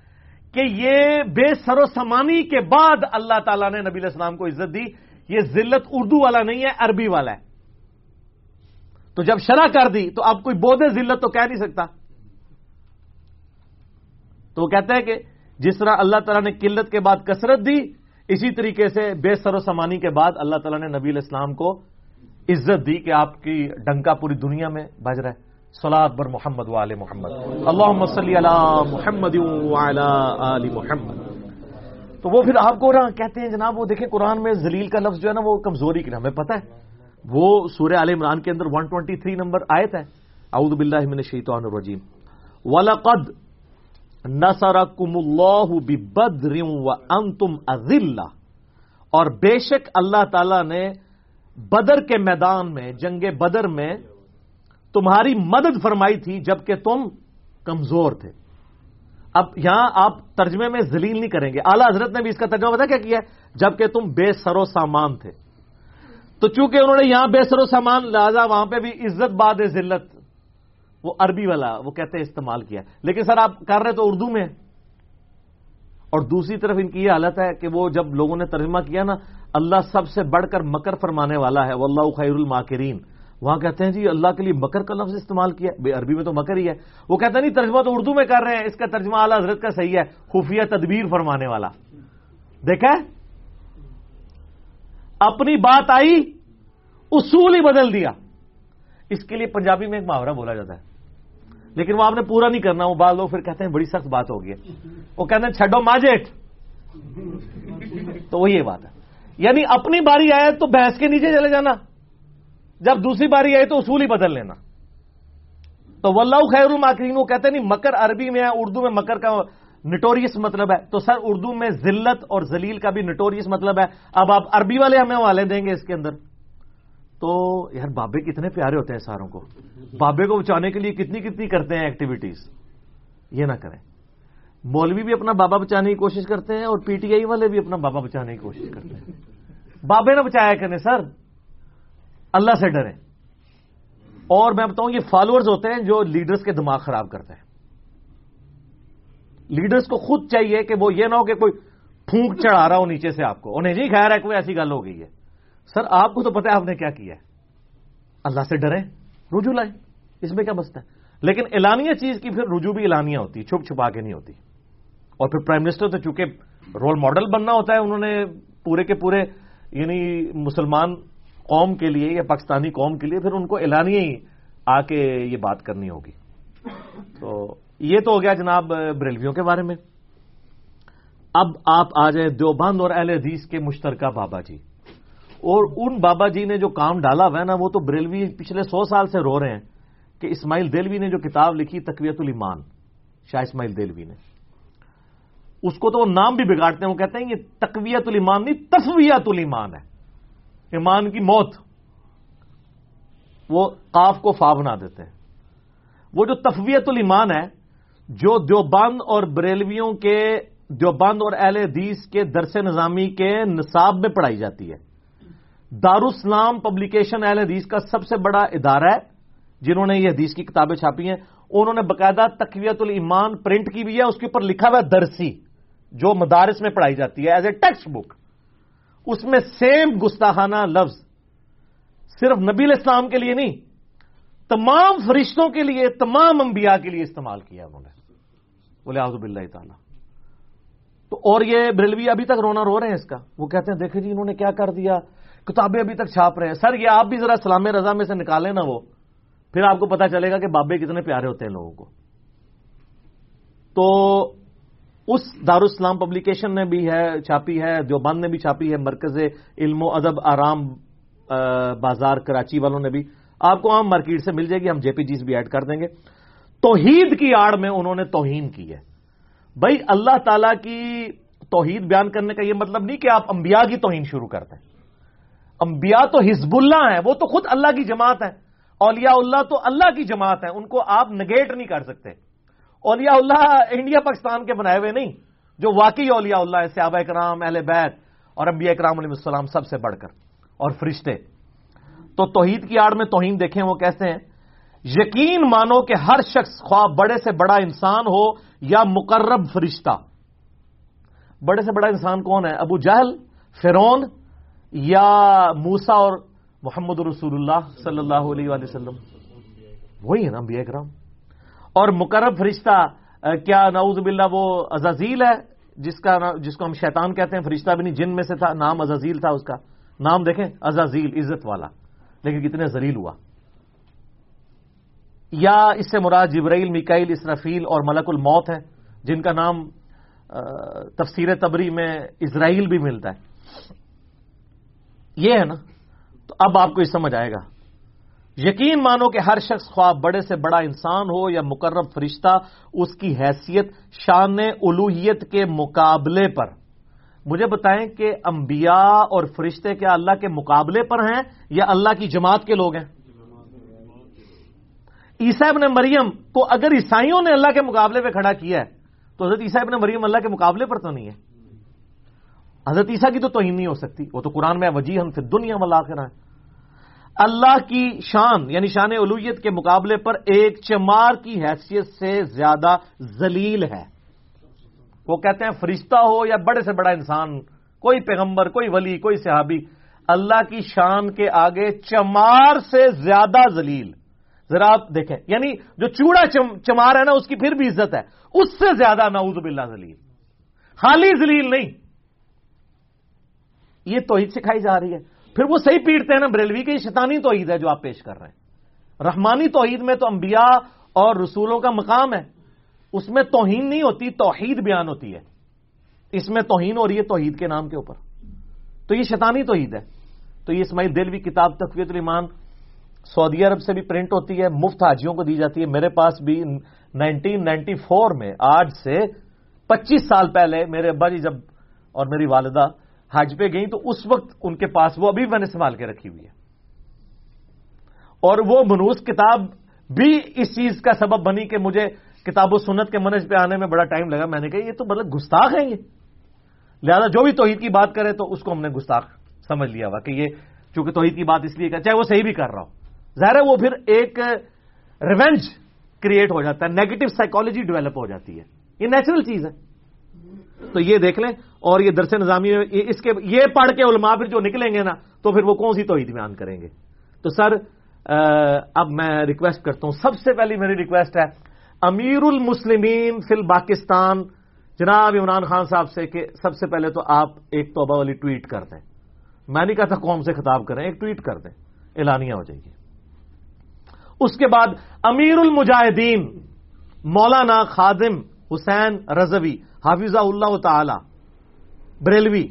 کہ یہ بے سر و سمانی کے بعد اللہ تعالیٰ نے نبی السلام کو عزت دی، یہ ذلت اردو والا نہیں ہے، عربی والا ہے۔ تو جب شرح کر دی، تو اب کوئی بودے ذلت تو کہہ نہیں سکتا۔ تو وہ کہتا ہے کہ جس طرح اللہ تعالیٰ نے قلت کے بعد کثرت دی، اسی طریقے سے بے سر و سمانی کے بعد اللہ تعالیٰ نے نبی الاسلام کو عزت دی کہ آپ کی ڈنکا پوری دنیا میں بج رہا ہے۔ سلاد بر محمد وال محمد۔ اللہ مسلی علی محمد آل محمد۔ تو وہ پھر آپ کو رہا، کہتے ہیں جناب، وہ دیکھیں قرآن میں زلیل کا لفظ جو ہے نا، وہ کمزوری کی ہمیں پتہ ہے؟ وہ سورہ عال عمران کے اندر 123 نمبر آیت ہے۔ اعوذ باللہ من الشیطان الرجیم۔ وَلَقَدْ نَصَرَكُمُ اللَّهُ بِبَدْرٍ وَأَنْتُمْ أَذِلَّةٌ۔ اور بے شک اللہ تعالی نے بدر کے میدان میں، جنگ بدر میں تمہاری مدد فرمائی تھی جبکہ تم کمزور تھے۔ اب یہاں آپ ترجمے میں ذلیل نہیں کریں گے۔ اعلی حضرت نے بھی اس کا ترجمہ پتا کیا کیا؟ ہے جبکہ تم بے سرو سامان تھے۔ تو چونکہ انہوں نے یہاں بے سرو سامان، لہذا وہاں پہ بھی عزت باد ذلت، وہ عربی والا، وہ کہتے ہیں استعمال کیا۔ لیکن سر، آپ کر رہے تو اردو میں۔ اور دوسری طرف ان کی یہ حالت ہے کہ وہ جب لوگوں نے ترجمہ کیا نا اللہ سب سے بڑھ کر مکر فرمانے والا ہے وہ اللہ خیر الماکرین۔ وہاں کہتے ہیں جی اللہ کے لیے مکر کا لفظ استعمال کیا بے عربی میں تو مکر ہی ہے۔ وہ کہتے ہیں نہیں، ترجمہ تو اردو میں کر رہے ہیں۔ اس کا ترجمہ اعلیٰ حضرت کا صحیح ہے۔ خفیہ تدبیر فرمانے والا۔ دیکھا اپنی بات آئی، اصول ہی بدل دیا۔ اس کے لیے پنجابی میں ایک محاورہ بولا جاتا ہے۔ لیکن وہ آپ نے پورا نہیں کرنا، وہ بعض لوگ پھر کہتے ہیں، بڑی سخت بات ہوگی وہ کہتے ہیں، چھڈو ماجیٹ تو وہ یہ بات ہے۔ یعنی اپنی باری آئے تو بھینس کے نیچے چلے جانا۔ جب دوسری باری آئی تو اصول ہی بدل لینا۔ تو واللہ خیر الماکرین، وہ کہتے نہیں، مکر عربی میں ہے، اردو میں مکر کا نٹوریس مطلب ہے۔ تو سر، اردو میں ذلت اور ذلیل کا بھی نٹوریس مطلب ہے۔ اب آپ عربی والے ہمیں والے دیں گے اس کے اندر۔ تو یار بابے کتنے پیارے ہوتے ہیں ساروں کو۔ بابے کو بچانے کے لیے کتنی کتنی کرتے ہیں ایکٹیویٹیز یہ نہ کریں۔ مولوی بھی اپنا بابا بچانے کی کوشش کرتے ہیں اور پی ٹی آئی والے بھی اپنا بابا بچانے کی کوشش کرتے ہیں۔ بابے نہ بچایا کریں، سر۔ اللہ سے ڈریں۔ اور میں بتاؤں، یہ فالوورز ہوتے ہیں جو لیڈرز کے دماغ خراب کرتے ہیں۔ لیڈرز کو خود چاہیے کہ وہ یہ نہ ہو کہ کوئی پھونک چڑھا رہا ہو نیچے سے آپ کو۔ انہیں جی خیر ہے کوئی ایسی گل ہو گئی ہے۔ سر، آپ کو تو پتا ہے آپ نے کیا کیا ہے۔ اللہ سے ڈریں۔ رجوع لائیں۔ اس میں کیا بستا ہے؟ لیکن اعلانیہ چیز کی پھر رجوع بھی اعلانیہ ہوتی ہے چھپ چھپا کے نہیں ہوتی۔ اور پھر پرائم منسٹر تو چونکہ رول ماڈل بننا ہوتا ہے، انہوں نے پورے کے پورے یعنی مسلمان قوم کے لیے یا پاکستانی قوم کے لیے پھر ان کو اعلانیہ ہی آ کے یہ بات کرنی ہوگی۔ تو یہ تو ہو گیا جناب بریلویوں کے بارے میں۔ اب آپ آ جائیں دیوبند اور اہل حدیث کے مشترکہ بابا جی۔ اور ان بابا جی نے جو کام ڈالا ہوا ہے نا، وہ تو بریلوی پچھلے سو سال سے رو رہے ہیں کہ اسماعیل دلوی نے جو کتاب لکھی تقویت الایمان، شاہ اسماعیل دلوی نے۔ اس کو تو وہ نام بھی بگاڑتے ہیں، وہ کہتے ہیں یہ تقویت الایمان نہیں تصویت الایمان ہے۔ ایمان کی موت۔ وہ قاف کو فا بنا دیتے ہیں۔ وہ جو تفویت الایمان ہے، جو دیوبند اور بریلویوں کے، دیوبند اور اہل حدیث کے درس نظامی کے نصاب میں پڑھائی جاتی ہے۔ دارالسلام پبلیکیشن اہل حدیث کا سب سے بڑا ادارہ ہے، جنہوں نے یہ حدیث کی کتابیں چھاپی ہیں۔ انہوں نے باقاعدہ تقویت الایمان پرنٹ کی بھی ہے، اس کے اوپر لکھا ہوا ہے درسی۔ جو مدارس میں پڑھائی جاتی ہے ایز اے ٹیکسٹ بک اس میں سیم گستاخانہ لفظ. صرف نبی الاسلام کے لیے نہیں، تمام فرشتوں کے لیے، تمام انبیاء کے لیے استعمال کیا انہوں نے۔ بولے آزب اللہ تعالی۔ تو اور یہ بریلوی ابھی تک رونا رو رہے ہیں اس کا۔ وہ کہتے ہیں، دیکھیں جی انہوں نے کیا کر دیا۔ کتابیں ابھی تک چھاپ رہے ہیں۔ سر، یہ آپ بھی ذرا سلام رضا میں سے نکالیں نا وہ۔ پھر آپ کو پتا چلے گا کہ بابے کتنے پیارے ہوتے ہیں لوگوں کو۔ تو اس دارالاسلام پبلیکیشن نے بھی ہے، چھاپی ہے، دیوبند نے بھی چھاپی ہے، مرکز علم و ادب آرام بازار کراچی والوں نے بھی۔ آپ کو عام مارکیٹ سے مل جائے گی، ہم جے پی جیز بھی ایڈ کر دیں گے۔ توحید کی آڑ میں انہوں نے توہین کی ہے۔ بھائی، اللہ تعالی کی توحید بیان کرنے کا یہ مطلب نہیں کہ آپ انبیاء کی توہین شروع کرتے ہیں انبیاء تو حزب اللہ ہیں، وہ تو خود اللہ کی جماعت ہے اولیاء اللہ تو اللہ کی جماعت ہے ان کو آپ نگیٹ نہیں کر سکتے۔ اولیاء اللہ انڈیا پاکستان کے بنائے ہوئے نہیں، جو واقعی اولیاء اللہ ہے سیاب اکرام اہل بیت اور انبیاء اکرام علیہ السلام سب سے بڑھ کر اور فرشتے۔ تو توحید کی آڑ میں توہین دیکھیں وہ کیسے ہیں۔ یقین مانو کہ ہر شخص خواہ بڑے سے بڑا انسان ہو یا مقرب فرشتہ۔ بڑے سے بڑا انسان کون ہے؟ ابو جہل فرون یا موسا اور محمد رسول اللہ صلی اللہ علیہ وسلم۔ وہی ہے نا انبیاء اکرام اور مقرب فرشتہ کیا نعوذ باللہ وہ ازازیل ہے، جس کا جس کو ہم شیطان کہتے ہیں، فرشتہ بھی نہیں، جن میں سے تھا، نام ازازیل تھا اس کا۔ نام دیکھیں ازازیل عزت والا۔ لیکن کتنے زلیل ہوا۔ یا اس سے مراد جبرائیل میکائل اسرافیل اور ملک الموت ہے جن کا نام تفسیر تبری میں اسرائیل بھی ملتا ہے۔ یہ ہے نا؟ تو اب آپ کو یہ سمجھ آئے گا۔ یقین مانو کہ ہر شخص خواب بڑے سے بڑا انسان ہو یا مقرب فرشتہ، اس کی حیثیت، شان الوحیت کے مقابلے پر۔ مجھے بتائیں کہ انبیاء اور فرشتے کیا اللہ کے مقابلے پر ہیں یا اللہ کی جماعت کے لوگ ہیں؟ عیسیٰ ابن مریم کو اگر عیسائیوں نے اللہ کے مقابلے پہ کھڑا کیا ہے، تو حضرت عیسیٰ ابن مریم اللہ کے مقابلے پر تو نہیں ہے۔ حضرت عیسیٰ کی تو توہین نہیں ہو سکتی، وہ تو قرآن میں وجی ہم پھر دنیا والا آخر ہے اللہ کی شان یعنی شان علویت کے مقابلے پر ایک چمار کی حیثیت سے زیادہ ذلیل ہے۔ وہ کہتے ہیں، فرشتہ ہو یا بڑے سے بڑا انسان، کوئی پیغمبر، کوئی ولی، کوئی صحابی، اللہ کی شان کے آگے چمار سے زیادہ ذلیل۔ ذرا آپ دیکھیں یعنی جو چوڑا چمار ہے نا، اس کی پھر بھی عزت ہے۔ اس سے زیادہ نعوذ باللہ ذلیل۔ خالی ذلیل نہیں۔ یہ توحید سکھائی جا رہی ہے۔ پھر وہ صحیح پیٹتے ہیں نا، بریلوی کے شیطانی توحید ہے جو آپ پیش کر رہے ہیں۔ رحمانی توحید میں تو انبیاء اور رسولوں کا مقام ہے۔ اس میں توہین نہیں ہوتی، توحید بیان ہوتی ہے۔ اس میں توہین ہو رہی ہے توحید کے نام کے اوپر۔ تو یہ شیطانی توحید ہے۔ تو یہ اسماعیل دلوی کتاب تقویت الایمان سعودی عرب سے بھی پرنٹ ہوتی ہے، مفت حاجیوں کو دی جاتی ہے۔ میرے پاس بھی نائنٹین نائنٹی فور میں آج سے پچیس سال پہلے میرے ابا جی جب اور میری والدہ حج پہ گئی تو اس وقت ان کے پاس وہ ابھی میں نے سنبھال کے رکھی ہوئی ہے۔ اور وہ منوس کتاب بھی اس چیز کا سبب بنی کہ مجھے کتاب و سنت کے منج پہ آنے میں بڑا ٹائم لگا۔ میں نے کہا، یہ تو مطلب گستاخ ہیں یہ۔ لہذا جو بھی توحید کی بات کرے تو اس کو ہم نے گستاخ سمجھ لیا ہوا کہ یہ چونکہ توحید کی بات اس لیے کہ چاہے وہ صحیح بھی کر رہا ہو۔ ظاہر ہے وہ پھر ایک ریونج کریٹ ہو جاتا ہے نیگیٹو سائیکالوجی ڈیولپ ہو جاتی ہے۔ یہ نیچرل چیز ہے۔ تو یہ دیکھ لیں اور یہ درس نظامی اس کے یہ پڑھ کے علماء پھر جو نکلیں گے نا، تو پھر وہ کون سی توحید بیان کریں گے؟ تو سر اب میں ریکویسٹ کرتا ہوں۔ سب سے پہلی میری ریکویسٹ ہے امیر المسلمین فل پاکستان جناب عمران خان صاحب سے کہ سب سے پہلے تو آپ ایک توبہ والی ٹویٹ کر دیں۔ میں نہیں کہتا قوم سے خطاب کریں، ایک ٹویٹ کر دیں۔ اعلانیہ ہو جائے گی۔ اس کے بعد امیر المجاہدین مولانا خادم حسین رضوی حافظ اللہ تعالی بریلوی۔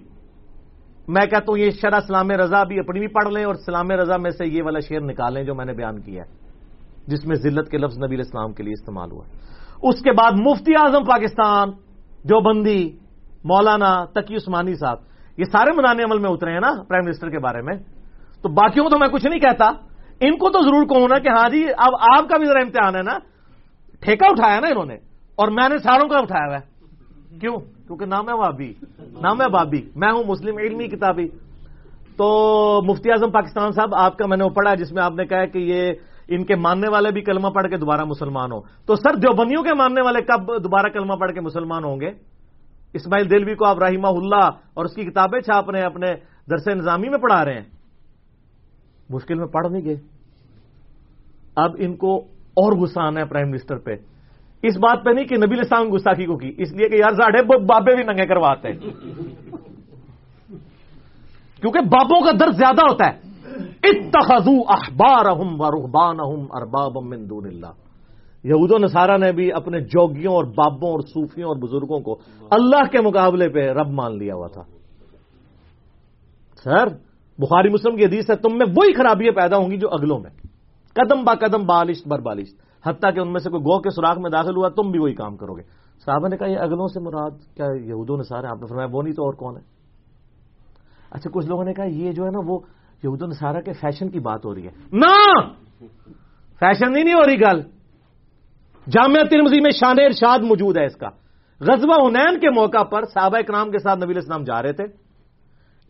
میں کہتا ہوں یہ شرح سلام رضا بھی اپنی بھی پڑھ لیں اور سلام رضا میں سے یہ والا شعر نکالیں جو میں نے بیان کیا ہے، جس میں ذلت کے لفظ نبی اسلام کے لیے استعمال ہوا اس کے بعد مفتی اعظم پاکستان جو بندی مولانا تقی عثمانی صاحب، یہ سارے منانے عمل میں اترے ہیں نا پرائم منسٹر کے بارے میں۔ تو باقیوں کو تو میں کچھ نہیں کہتا، ان کو تو ضرور کہوں نا کہ ہاں جی اب آپ کا بھی ذرا امتحان ہے نا۔ ٹھیکہ اٹھایا نا انہوں نے، اور میں نے ساروں کا اٹھایا ہوا ہے۔ کیوں؟ کیونکہ نام ہے بابی نام ہے بابی، میں ہوں مسلم، علمی کتابی۔ تو مفتی اعظم پاکستان صاحب، آپ کا میں نے وہ پڑھا جس میں آپ نے کہا کہ یہ ان کے ماننے والے بھی کلمہ پڑھ کے دوبارہ مسلمان ہو تو سر، دیوبندیوں کے ماننے والے کب دوبارہ کلمہ پڑھ کے مسلمان ہوں گے؟ اسماعیل دلوی کو آپ رحیمہ اللہ اور اس کی کتابیں چھاپ رہے ہیں، اپنے درس نظامی میں پڑھا رہے ہیں۔ مشکل میں پڑھ نہیں گئے۔ اب ان کو اور غصہ آنا ہے پرائم منسٹر پہ۔ اس بات پہ نہیں کہ نبی اسلام گستاخی کو کی، اس لیے کہ یار ساڑھے بابے بھی ننگے کرواتے ہیں۔ کیونکہ بابوں کا درد زیادہ ہوتا ہے۔ اتخذو احبارہم و رہبانہم اربابا من دون اللہ۔ یہود و نصارہ نے بھی اپنے جوگیوں اور بابوں اور صوفیوں اور بزرگوں کو اللہ کے مقابلے پہ رب مان لیا ہوا تھا۔ سر، بخاری مسلم کی حدیث ہے، تم میں وہی خرابیاں پیدا ہوں گی جو اگلوں میں۔ قدم با قدم بالش بر بالش حتیٰ کہ ان میں سے کوئی گو کے سوراخ میں داخل ہوا، تم بھی وہی کام کرو گے۔ صاحبہ نے کہا، یہ اگلوں سے مراد کیا یہودوں نے سارے آپ نے فرمایا، وہ نہیں تو اور کون ہے؟ اچھا کچھ لوگوں نے کہا، یہ جو ہے نا، وہ یہود و نصارہ کے فیشن کی بات ہو رہی ہے۔ نا فیشن ہی نہیں ہو رہی، گل۔ جامعہ ترمزی میں شان ارشاد موجود ہے اس کا۔ غزوہ ہنین کے موقع پر صحابہ اکرام کے ساتھ نبی اسلام جا رہے تھے۔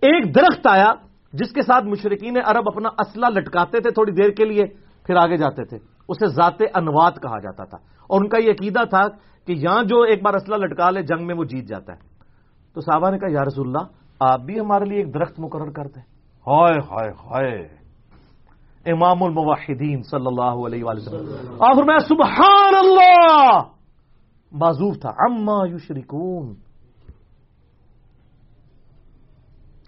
ایک درخت آیا، جس کے ساتھ مشرقین عرب اپنا اسلحہ لٹکاتے تھے تھوڑی دیر کے لیے، پھر آگے جاتے تھے۔ اسے ذات انوات کہا جاتا تھا۔ اور ان کا یہ عقیدہ تھا کہ یہاں جو ایک بار اسلحہ لٹکا لے جنگ میں وہ جیت جاتا ہے۔ تو صحابہ نے کہا یا رسول اللہ آپ بھی ہمارے لیے ایک درخت مقرر کرتے ہائے ہائے ہائے۔ امام الموحدین صلی اللہ علیہ وسلم۔ آخر میں سبحان اللہ بازوف تھا۔ اما یشرکون۔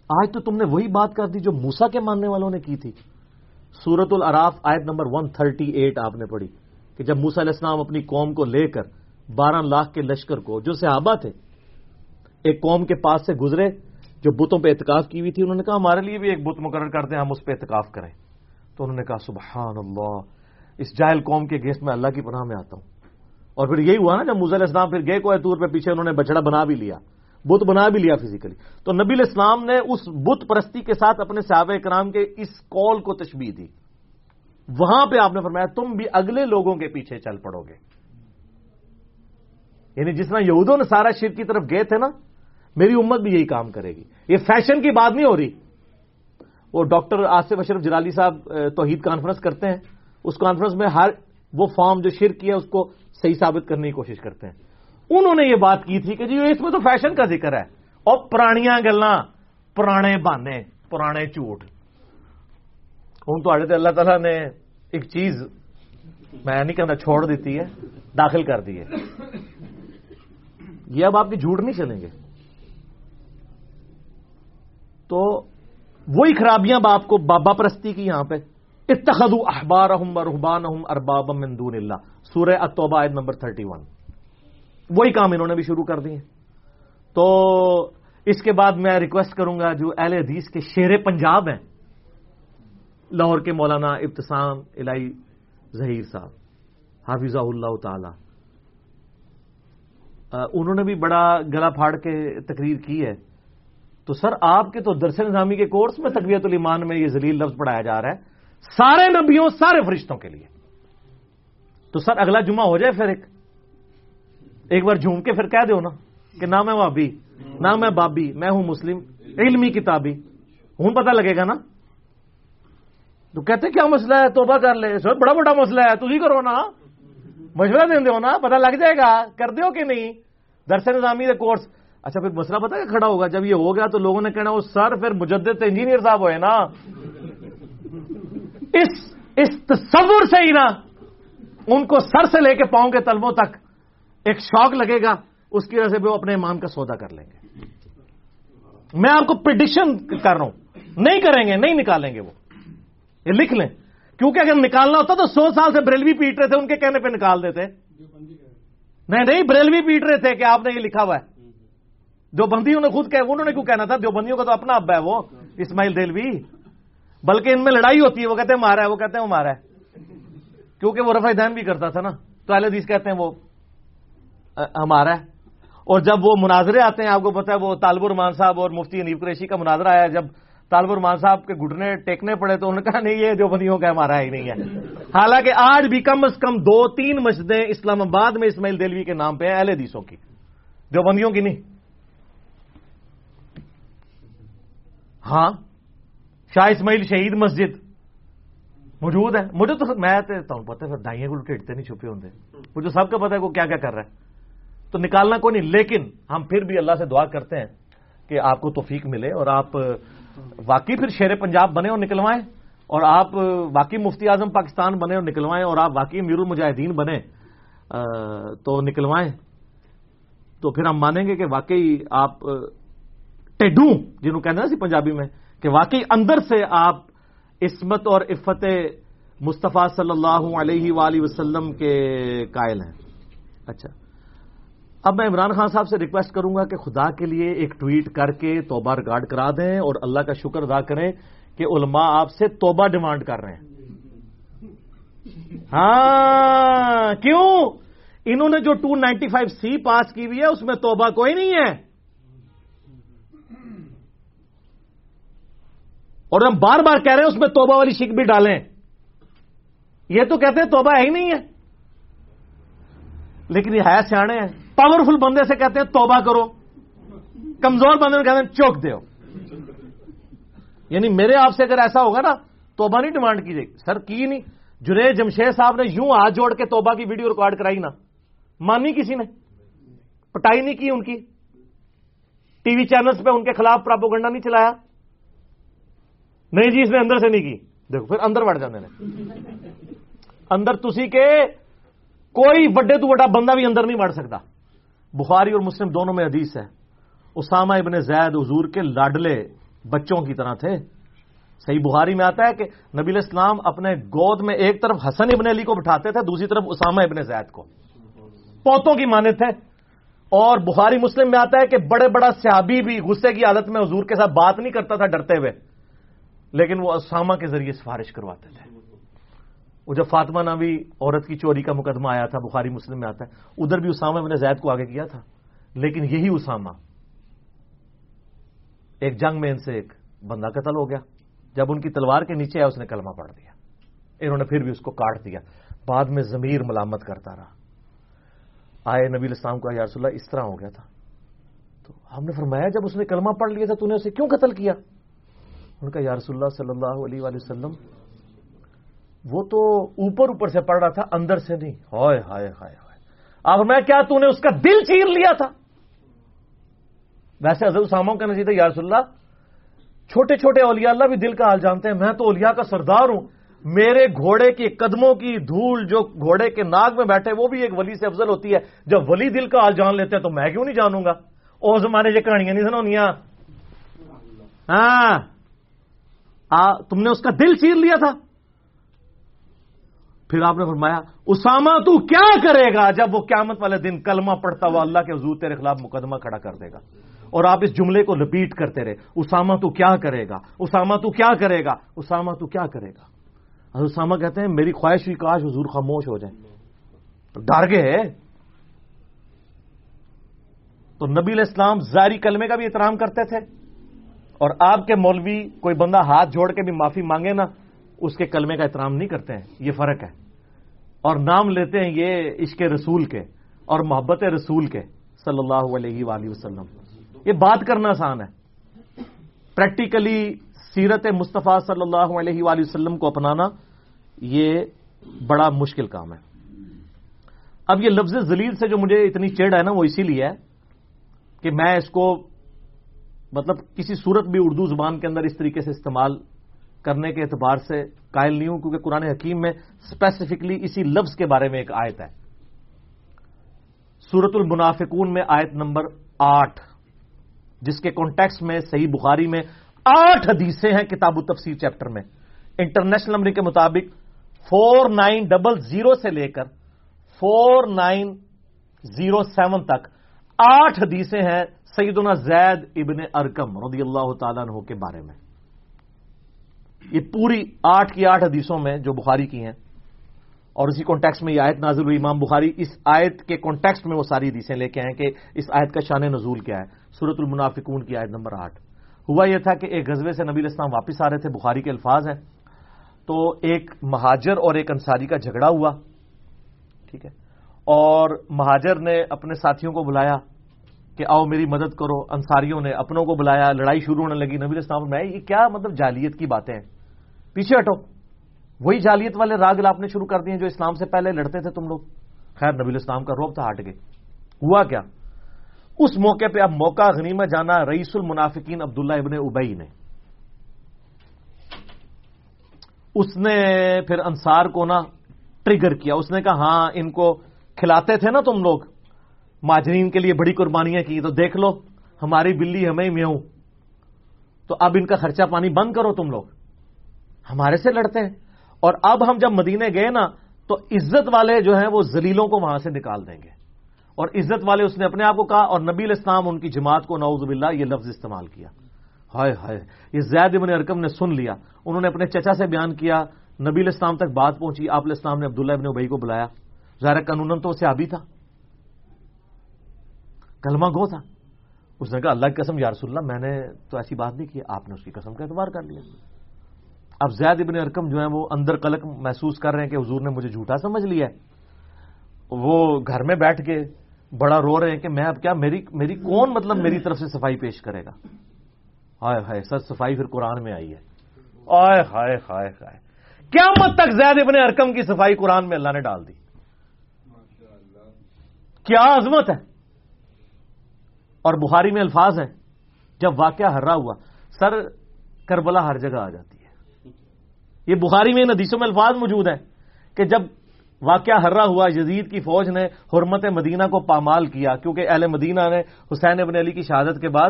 آج تو تم نے وہی بات کر دی جو موسا کے ماننے والوں نے کی تھی۔ سورت العراف آیت نمبر 138 آپ نے پڑھی کہ جب موسا علیہ السلام اپنی قوم کو لے کر بارہ لاکھ کے لشکر کو، جو صحابہ تھے، ایک قوم کے پاس سے گزرے، جو بتوں پہ اعتکاف کی ہوئی تھی، انہوں نے کہا ہمارے لیے بھی ایک بت مقرر کر دیں، ہم اس پہ اعتکاف کریں۔ تو انہوں نے کہا سبحان اللہ، اس جائل قوم کے گیسٹ میں اللہ کی پناہ میں آتا ہوں۔ اور پھر یہی ہوا نا، جب مزل اسلام پھر گئے کوئی طور پہ، پیچھے انہوں نے بچڑا بنا بھی لیا۔ بت بنا بھی لیا فزیکلی تو نبی الاسلام نے اس بت پرستی کے ساتھ اپنے صحابہ کرام کے اس کال کو تشبیح دی. وہاں پہ آپ نے فرمایا، تم بھی اگلے لوگوں کے پیچھے چل پڑو گے. یعنی جس طرح یہودوں نے سارا شیر کی طرف گئے تھے نا، میری امت بھی یہی کام کرے گی. یہ فیشن کی بات نہیں ہو رہی. وہ ڈاکٹر آصف اشرف جلالی صاحب توحید کانفرنس کرتے ہیں. اس کانفرنس میں ہر وہ فارم جو شرک کیا اس کو صحیح ثابت کرنے کی کوشش کرتے ہیں. انہوں نے یہ بات کی تھی کہ جی اس میں تو فیشن کا ذکر ہے اور پرانیاں گلا پرانے بہانے، پرانے جھوٹ۔ ہوں تو اللہ تعالیٰ نے ایک چیز میں نہیں کہنا چھوڑ دیتی ہے، داخل کر دی ہے۔ یہ اب آپ کی جھوٹ نہیں چلیں گے۔ تو وہی خرابیاں باپ کو بابا پرستی کی یہاں پہ۔ اتخذوا احبارهم ورهبانهم اربابا من دون اللہ۔ سورہ التوبہ آیت نمبر 31 وہی کام انہوں نے بھی شروع کر دیے تو اس کے بعد میں ریکویسٹ کروں گا جو اہل حدیث کے شیر پنجاب ہیں، لاہور کے مولانا ابتسام الہی ظہیر صاحب حافظ اللہ تعالی۔ انہوں نے بھی بڑا گلا پھاڑ کے تقریر کی ہے۔ تو سر، آپ کے تو درس نظامی کے کورس میں تقویت الایمان میں یہ ذلیل لفظ پڑھایا جا رہا ہے، سارے نبیوں، سارے فرشتوں کے لیے۔ تو سر، اگلا جمعہ ہو جائے پھر ایک۔ ایک بار جھوم کے پھر کہہ دو نا کہ نہ میں وابی نہ میں بابی، میں ہوں مسلم، علمی کتابی۔ ہوں پتہ لگے گا نا؟ تو کہتے کیا مسئلہ ہے؟ توبہ کر لے۔ سر، بڑا بڑا مسئلہ ہے۔ تھی کرو نا۔ مشورہ دیں دو نا۔ پتہ لگ جائے گا۔ کر دیو کہ نہیں؟ درس نظامی کورس اچھا پھر مسئلہ پتا کہ کھڑا ہوگا؟ جب یہ ہو گیا تو لوگوں نے کہنا، وہ سر پھر مجدد انجینئر صاحب ہوئے نا۔ اس اس تصور سے ہی نا، ان کو سر سے لے کے پاؤں کے تلبوں تک ایک شوق لگے گا، اس کی وجہ سے بھی وہ اپنے ایمان کا سودا کر لیں گے۔ میں آپ کو پرڈکشن کر رہا ہوں۔ نہیں کریں گے، نہیں نکالیں گے وہ۔ یہ لکھ لیں۔ کیونکہ اگر نکالنا ہوتا تو سو سال سے بریلوی پیٹ رہے تھے، ان کے کہنے پہ نکال دیتے۔ نہیں نہیں، بریلوی پیٹ رہے تھے کہ آپ نے یہ لکھا ہوا ہے۔ جو بندیوں نے خود کہ انہوں نے کیوں کہنا تھا؟ جو بندیوں کا تو اپنا ابا ہے وہ، اسماعیل دلوی بلکہ ان میں لڑائی ہوتی ہے، وہ کہتے ہیں مارا ہے، وہ کہتے ہیں وہ مارا ہے۔ کیونکہ وہ رفا دین بھی کرتا تھا نا۔ تو اہل حدیث کہتے ہیں وہ ہمارا ہے۔ اور جب وہ مناظرے آتے ہیں، آپ کو پتا ہے، وہ طالب الرمان صاحب اور مفتی انیب قریشی کا مناظرہ آیا۔ جب طالب الرمان صاحب کے گھٹنے ٹیکنے پڑے تو انہوں نے کہا، نہیں، یہ جو بندیوں کا ہمارا ہی نہیں ہے۔ حالانکہ آج بھی کم از کم دو تین مسجدیں اسلام آباد میں اسماعیل دلوی کے نام پہ ہیں، اہل حدیثوں کی۔ جو بندیوں کی نہیں۔ ہاں شاہ اسماعیل شہید مسجد موجود ہے۔ مجھے تو میں پتا پھر دائیں کو ٹھٹتے نہیں، چھپے ہوتے مجھے سب کا پتا ہے وہ کیا کیا کر رہا ہے۔ تو نکالنا کوئی نہیں، لیکن ہم پھر بھی اللہ سے دعا کرتے ہیں کہ آپ کو توفیق ملے اور آپ واقعی پھر شیر پنجاب بنے اور نکلوائیں اور آپ واقعی مفتی اعظم پاکستان بنے اور نکلوائیں اور آپ واقعی میر المجاہدین بنے تو نکلوائیں۔ تو پھر ہم مانیں گے کہ واقعی آپ ٹیڈو جنہوں کہتے ہیں سی پنجابی میں، کہ واقعی اندر سے آپ عصمت اور عفت مصطفیٰ صلی اللہ علیہ وآلہ وسلم کے قائل ہیں۔ اچھا۔ اب میں عمران خان صاحب سے ریکویسٹ کروں گا کہ خدا کے لیے ایک ٹویٹ کر کے توبہ ریکارڈ کرا دیں اور اللہ کا شکر ادا کریں کہ علماء آپ سے توبہ ڈیمانڈ کر رہے ہیں۔ ہاں کیوں؟ انہوں نے جو two ninety five C pass کی ہوئی ہے، اس میں توبہ کوئی نہیں ہے۔ اور ہم بار بار کہہ رہے ہیں، اس میں توبہ والی شک بھی ڈالیں۔ یہ تو کہتے ہیں توبہ ہے ہی نہیں ہے۔ لیکن یہ ہے سیانے ہیں۔ پاورفل بندے سے کہتے ہیں توبہ کرو۔ کمزور بندے کہتے ہیں چوک دو یعنی میرے آپ سے اگر ایسا ہوگا نا، توبہ نہیں ڈیمانڈ کی جائے سر، کی نہیں۔ جنید جمشید صاحب نے یوں ہاتھ جوڑ کے توبہ کی ویڈیو ریکارڈ کرائی نا۔ مانی کسی نے؟ پٹائی نہیں کی ان کی۔ ٹی وی چینلز پہ ان کے خلاف پراپوگنڈا نہیں چلایا۔ نہیں جی اس نے اندر سے نہیں کی۔ دیکھو، پھر اندر بڑھ جانے اندر تسی کے کوئی وڈے تو وڈا بندہ بھی اندر نہیں بڑھ سکتا۔ بخاری اور مسلم دونوں میں حدیث ہے۔ اسامہ ابن زید حضور کے لاڈلے بچوں کی طرح تھے۔ صحیح بخاری میں آتا ہے کہ نبی اسلام اپنے گود میں ایک طرف حسن ابن علی کو بٹھاتے تھے، دوسری طرف اسامہ ابن زید کو۔ پوتوں کی مانے تھے۔ اور بخاری مسلم میں آتا ہے کہ بڑے بڑا صحابی بھی غصے کی حالت میں حضور کے ساتھ بات نہیں کرتا تھا، ڈرتے ہوئے، لیکن وہ اسامہ کے ذریعے سفارش کرواتے تھے۔ وہ جب فاطمہ ناوی عورت کی چوری کا مقدمہ آیا تھا، بخاری مسلم میں آتا ہے، ادھر بھی اسامہ نے زید کو آگے کیا تھا، لیکن یہی اسامہ، ایک جنگ میں ان سے ایک بندہ قتل ہو گیا۔ جب ان کی تلوار کے نیچے آیا، اس نے کلمہ پڑھ دیا۔ انہوں نے پھر بھی اس کو کاٹ دیا۔ بعد میں ضمیر ملامت کرتا رہا۔ آئے نبی الاسلام کو یارس اللہ، اس طرح ہو گیا تھا۔ تو ہم نے فرمایا، جب اس نے کلمہ پڑھ لیا تھا، تو نے اسے کیوں قتل کیا؟ ان کا یارس اللہ صلی اللہ علیہ وآلہ وسلم وہ تو اوپر اوپر سے پڑھ رہا تھا، اندر سے نہیں۔ ہائے ہائے ہائے ہائے۔ اب میں کیا، تو نے اس کا دل چیر لیا تھا۔ ویسے حضرت اسامہ کا نصیحت ہے یارس اللہ، چھوٹے چھوٹے اولیاء اللہ بھی دل کا حال جانتے ہیں۔ میں تو اولیاء کا سردار ہوں۔ میرے گھوڑے کی قدموں کی دھول جو گھوڑے کے ناک میں بیٹھے، وہ بھی ایک ولی سے افضل ہوتی ہے۔ جب ولی دل کا حال جان لیتے ہیں تو میں کیوں نہیں جانوں گا؟ اور زمانے سے کہانیاں نہیں سنونیاں ہاں۔ تم نے اس کا دل چیر لیا تھا۔ پھر آپ نے فرمایا، اسامہ تو کیا کرے گا جب وہ قیامت والے دن کلمہ پڑتا ہوا اللہ کے حضور تیرے خلاف مقدمہ کھڑا کر دے گا؟ اور آپ اس جملے کو رپیٹ کرتے رہے، اسامہ تو کیا کرے گا؟ اسامہ تو کیا کرے گا؟ اسامہ تو کیا کرے گا؟ حضرت اسامہ کہتے ہیں، میری خواہش ہوئی کاش حضور خاموش ہو جائیں. ڈر گئے تو نبی الاسلام زاری کلمے کا بھی احترام کرتے تھے؟ اور آپ کے مولوی کوئی بندہ ہاتھ جوڑ کے بھی معافی مانگے نا اس کے کلمے کا احترام نہیں کرتے ہیں، یہ فرق ہے۔ اور نام لیتے ہیں یہ عشق رسول کے اور محبت رسول کے، صلی اللہ علیہ وآلہ وسلم۔ یہ بات کرنا آسان ہے۔ پریکٹیکلی سیرت مصطفیٰ صلی اللہ علیہ وآلہ وسلم کو اپنانا یہ بڑا مشکل کام ہے۔ اب یہ لفظ ذلیل سے جو مجھے اتنی چیڑ ہے نا، وہ اسی لیے ہے کہ میں اس کو مطلب کسی صورت بھی اردو زبان کے اندر اس طریقے سے استعمال کرنے کے اعتبار سے قائل نہیں ہوں، کیونکہ قرآن حکیم میں اسپیسیفکلی اسی لفظ کے بارے میں ایک آیت ہے۔ سورت المنافقون میں آیت نمبر آٹھ، جس کے کانٹیکس میں صحیح بخاری میں آٹھ حدیثیں ہیں کتاب و تفسیر چیپٹر میں۔ انٹرنیشنل نمبر کے مطابق فور نائن ڈبل زیرو سے لے کر فور نائن زیرو سیون تک آٹھ حدیثیں ہیں سیدنا زید ابن ارکم رضی اللہ تعالیٰ عنہ کے بارے میں۔ یہ پوری آٹھ کی آٹھ حدیثوں میں جو بخاری کی ہیں، اور اسی کانٹیکس میں یہ آیت نازل ہوئی امام بخاری، اس آیت کے کانٹیکسٹ میں وہ ساری حدیثیں لے کے آئے کہ اس آیت کا شان نزول کیا ہے۔ سورت المنافقون کی آیت نمبر آٹھ۔ ہوا یہ تھا کہ ایک غزوے سے نبی الاسلام واپس آ رہے تھے، بخاری کے الفاظ ہیں۔ تو ایک مہاجر اور ایک انصاری کا جھگڑا ہوا، ٹھیک ہے۔ اور مہاجر نے اپنے ساتھیوں کو بلایا کہ آؤ میری مدد کرو۔ انصاریوں نے اپنوں کو بلایا، لڑائی شروع ہونے لگی۔ نبی الاسلام میں یہ کیا مطلب جالیت کی باتیں ہیں؟ پیچھے ہٹو۔ وہی جالیت والے راگ لاپنے شروع کر دیے جو اسلام سے پہلے لڑتے تھے تم لوگ۔ خیر، نبی الاسلام کا روب تھا، ہٹ گئے۔ ہوا کیا؟ اس موقع پہ اب موقع غنیمت جانا رئیس المنافقین عبداللہ ابن ابئی نے۔ اس نے پھر انصار کو نا ٹریگر کیا۔ اس نے کہا ہاں ان کو کھلاتے تھے نا تم لوگ۔ ماجرین کے لیے بڑی قربانیاں کی، تو دیکھ لو، ہماری بلی ہمیں میوں۔ تو اب ان کا خرچہ پانی بند کرو تم لوگ۔ ہمارے سے لڑتے ہیں۔ اور اب ہم جب مدینے گئے نا، تو عزت والے جو ہیں وہ زلیلوں کو وہاں سے نکال دیں گے۔ اور عزت والے اس نے اپنے آپ کو کہا، اور نبی الاسلام ان کی جماعت کو نعوذ باللہ یہ لفظ استعمال کیا۔ ہائے ہائے، یہ زید ابن ارکم نے سن لیا۔ انہوں نے اپنے چچا سے بیان کیا، نبی الاسلام تک بات پہنچی، آپ الاسلام نے عبداللہ ابن ابئی کو بلایا۔ ظاہر قانون تو اسے آبی تھا۔ کلمہ گو تھا۔ اس نے کہا، اللہ کی قسم یا رسول اللہ، میں نے تو ایسی بات نہیں کی، آپ نے اس کی قسم کا اعتبار کر لیا۔ اب زید ابن ارکم جو ہے وہ اندر قلق محسوس کر رہے ہیں کہ حضور نے مجھے جھوٹا سمجھ لیا وہ گھر میں بیٹھ کے بڑا رو رہے ہیں کہ میں اب کیا میری میری کون مطلب میری طرف سے صفائی پیش کرے گا؟ ہائے ہائے، سر، صفائی پھر قرآن میں آئی ہے۔ آئے ہائے ہائے ہائے۔ کیا مت تک زید ابن ارکم کی صفائی قرآن میں اللہ نے ڈال دی۔ کیا عظمت ہے۔ اور بخاری میں الفاظ ہیں، جب واقعہ ہررا ہوا، سر کربلا ہر جگہ آ جاتی۔ یہ بخاری میں ان حدیثوں میں الفاظ موجود ہیں کہ جب واقعہ ہررا ہوا، یزید کی فوج نے حرمت مدینہ کو پامال کیا، کیونکہ اہل مدینہ نے حسین ابن علی کی شہادت کے بعد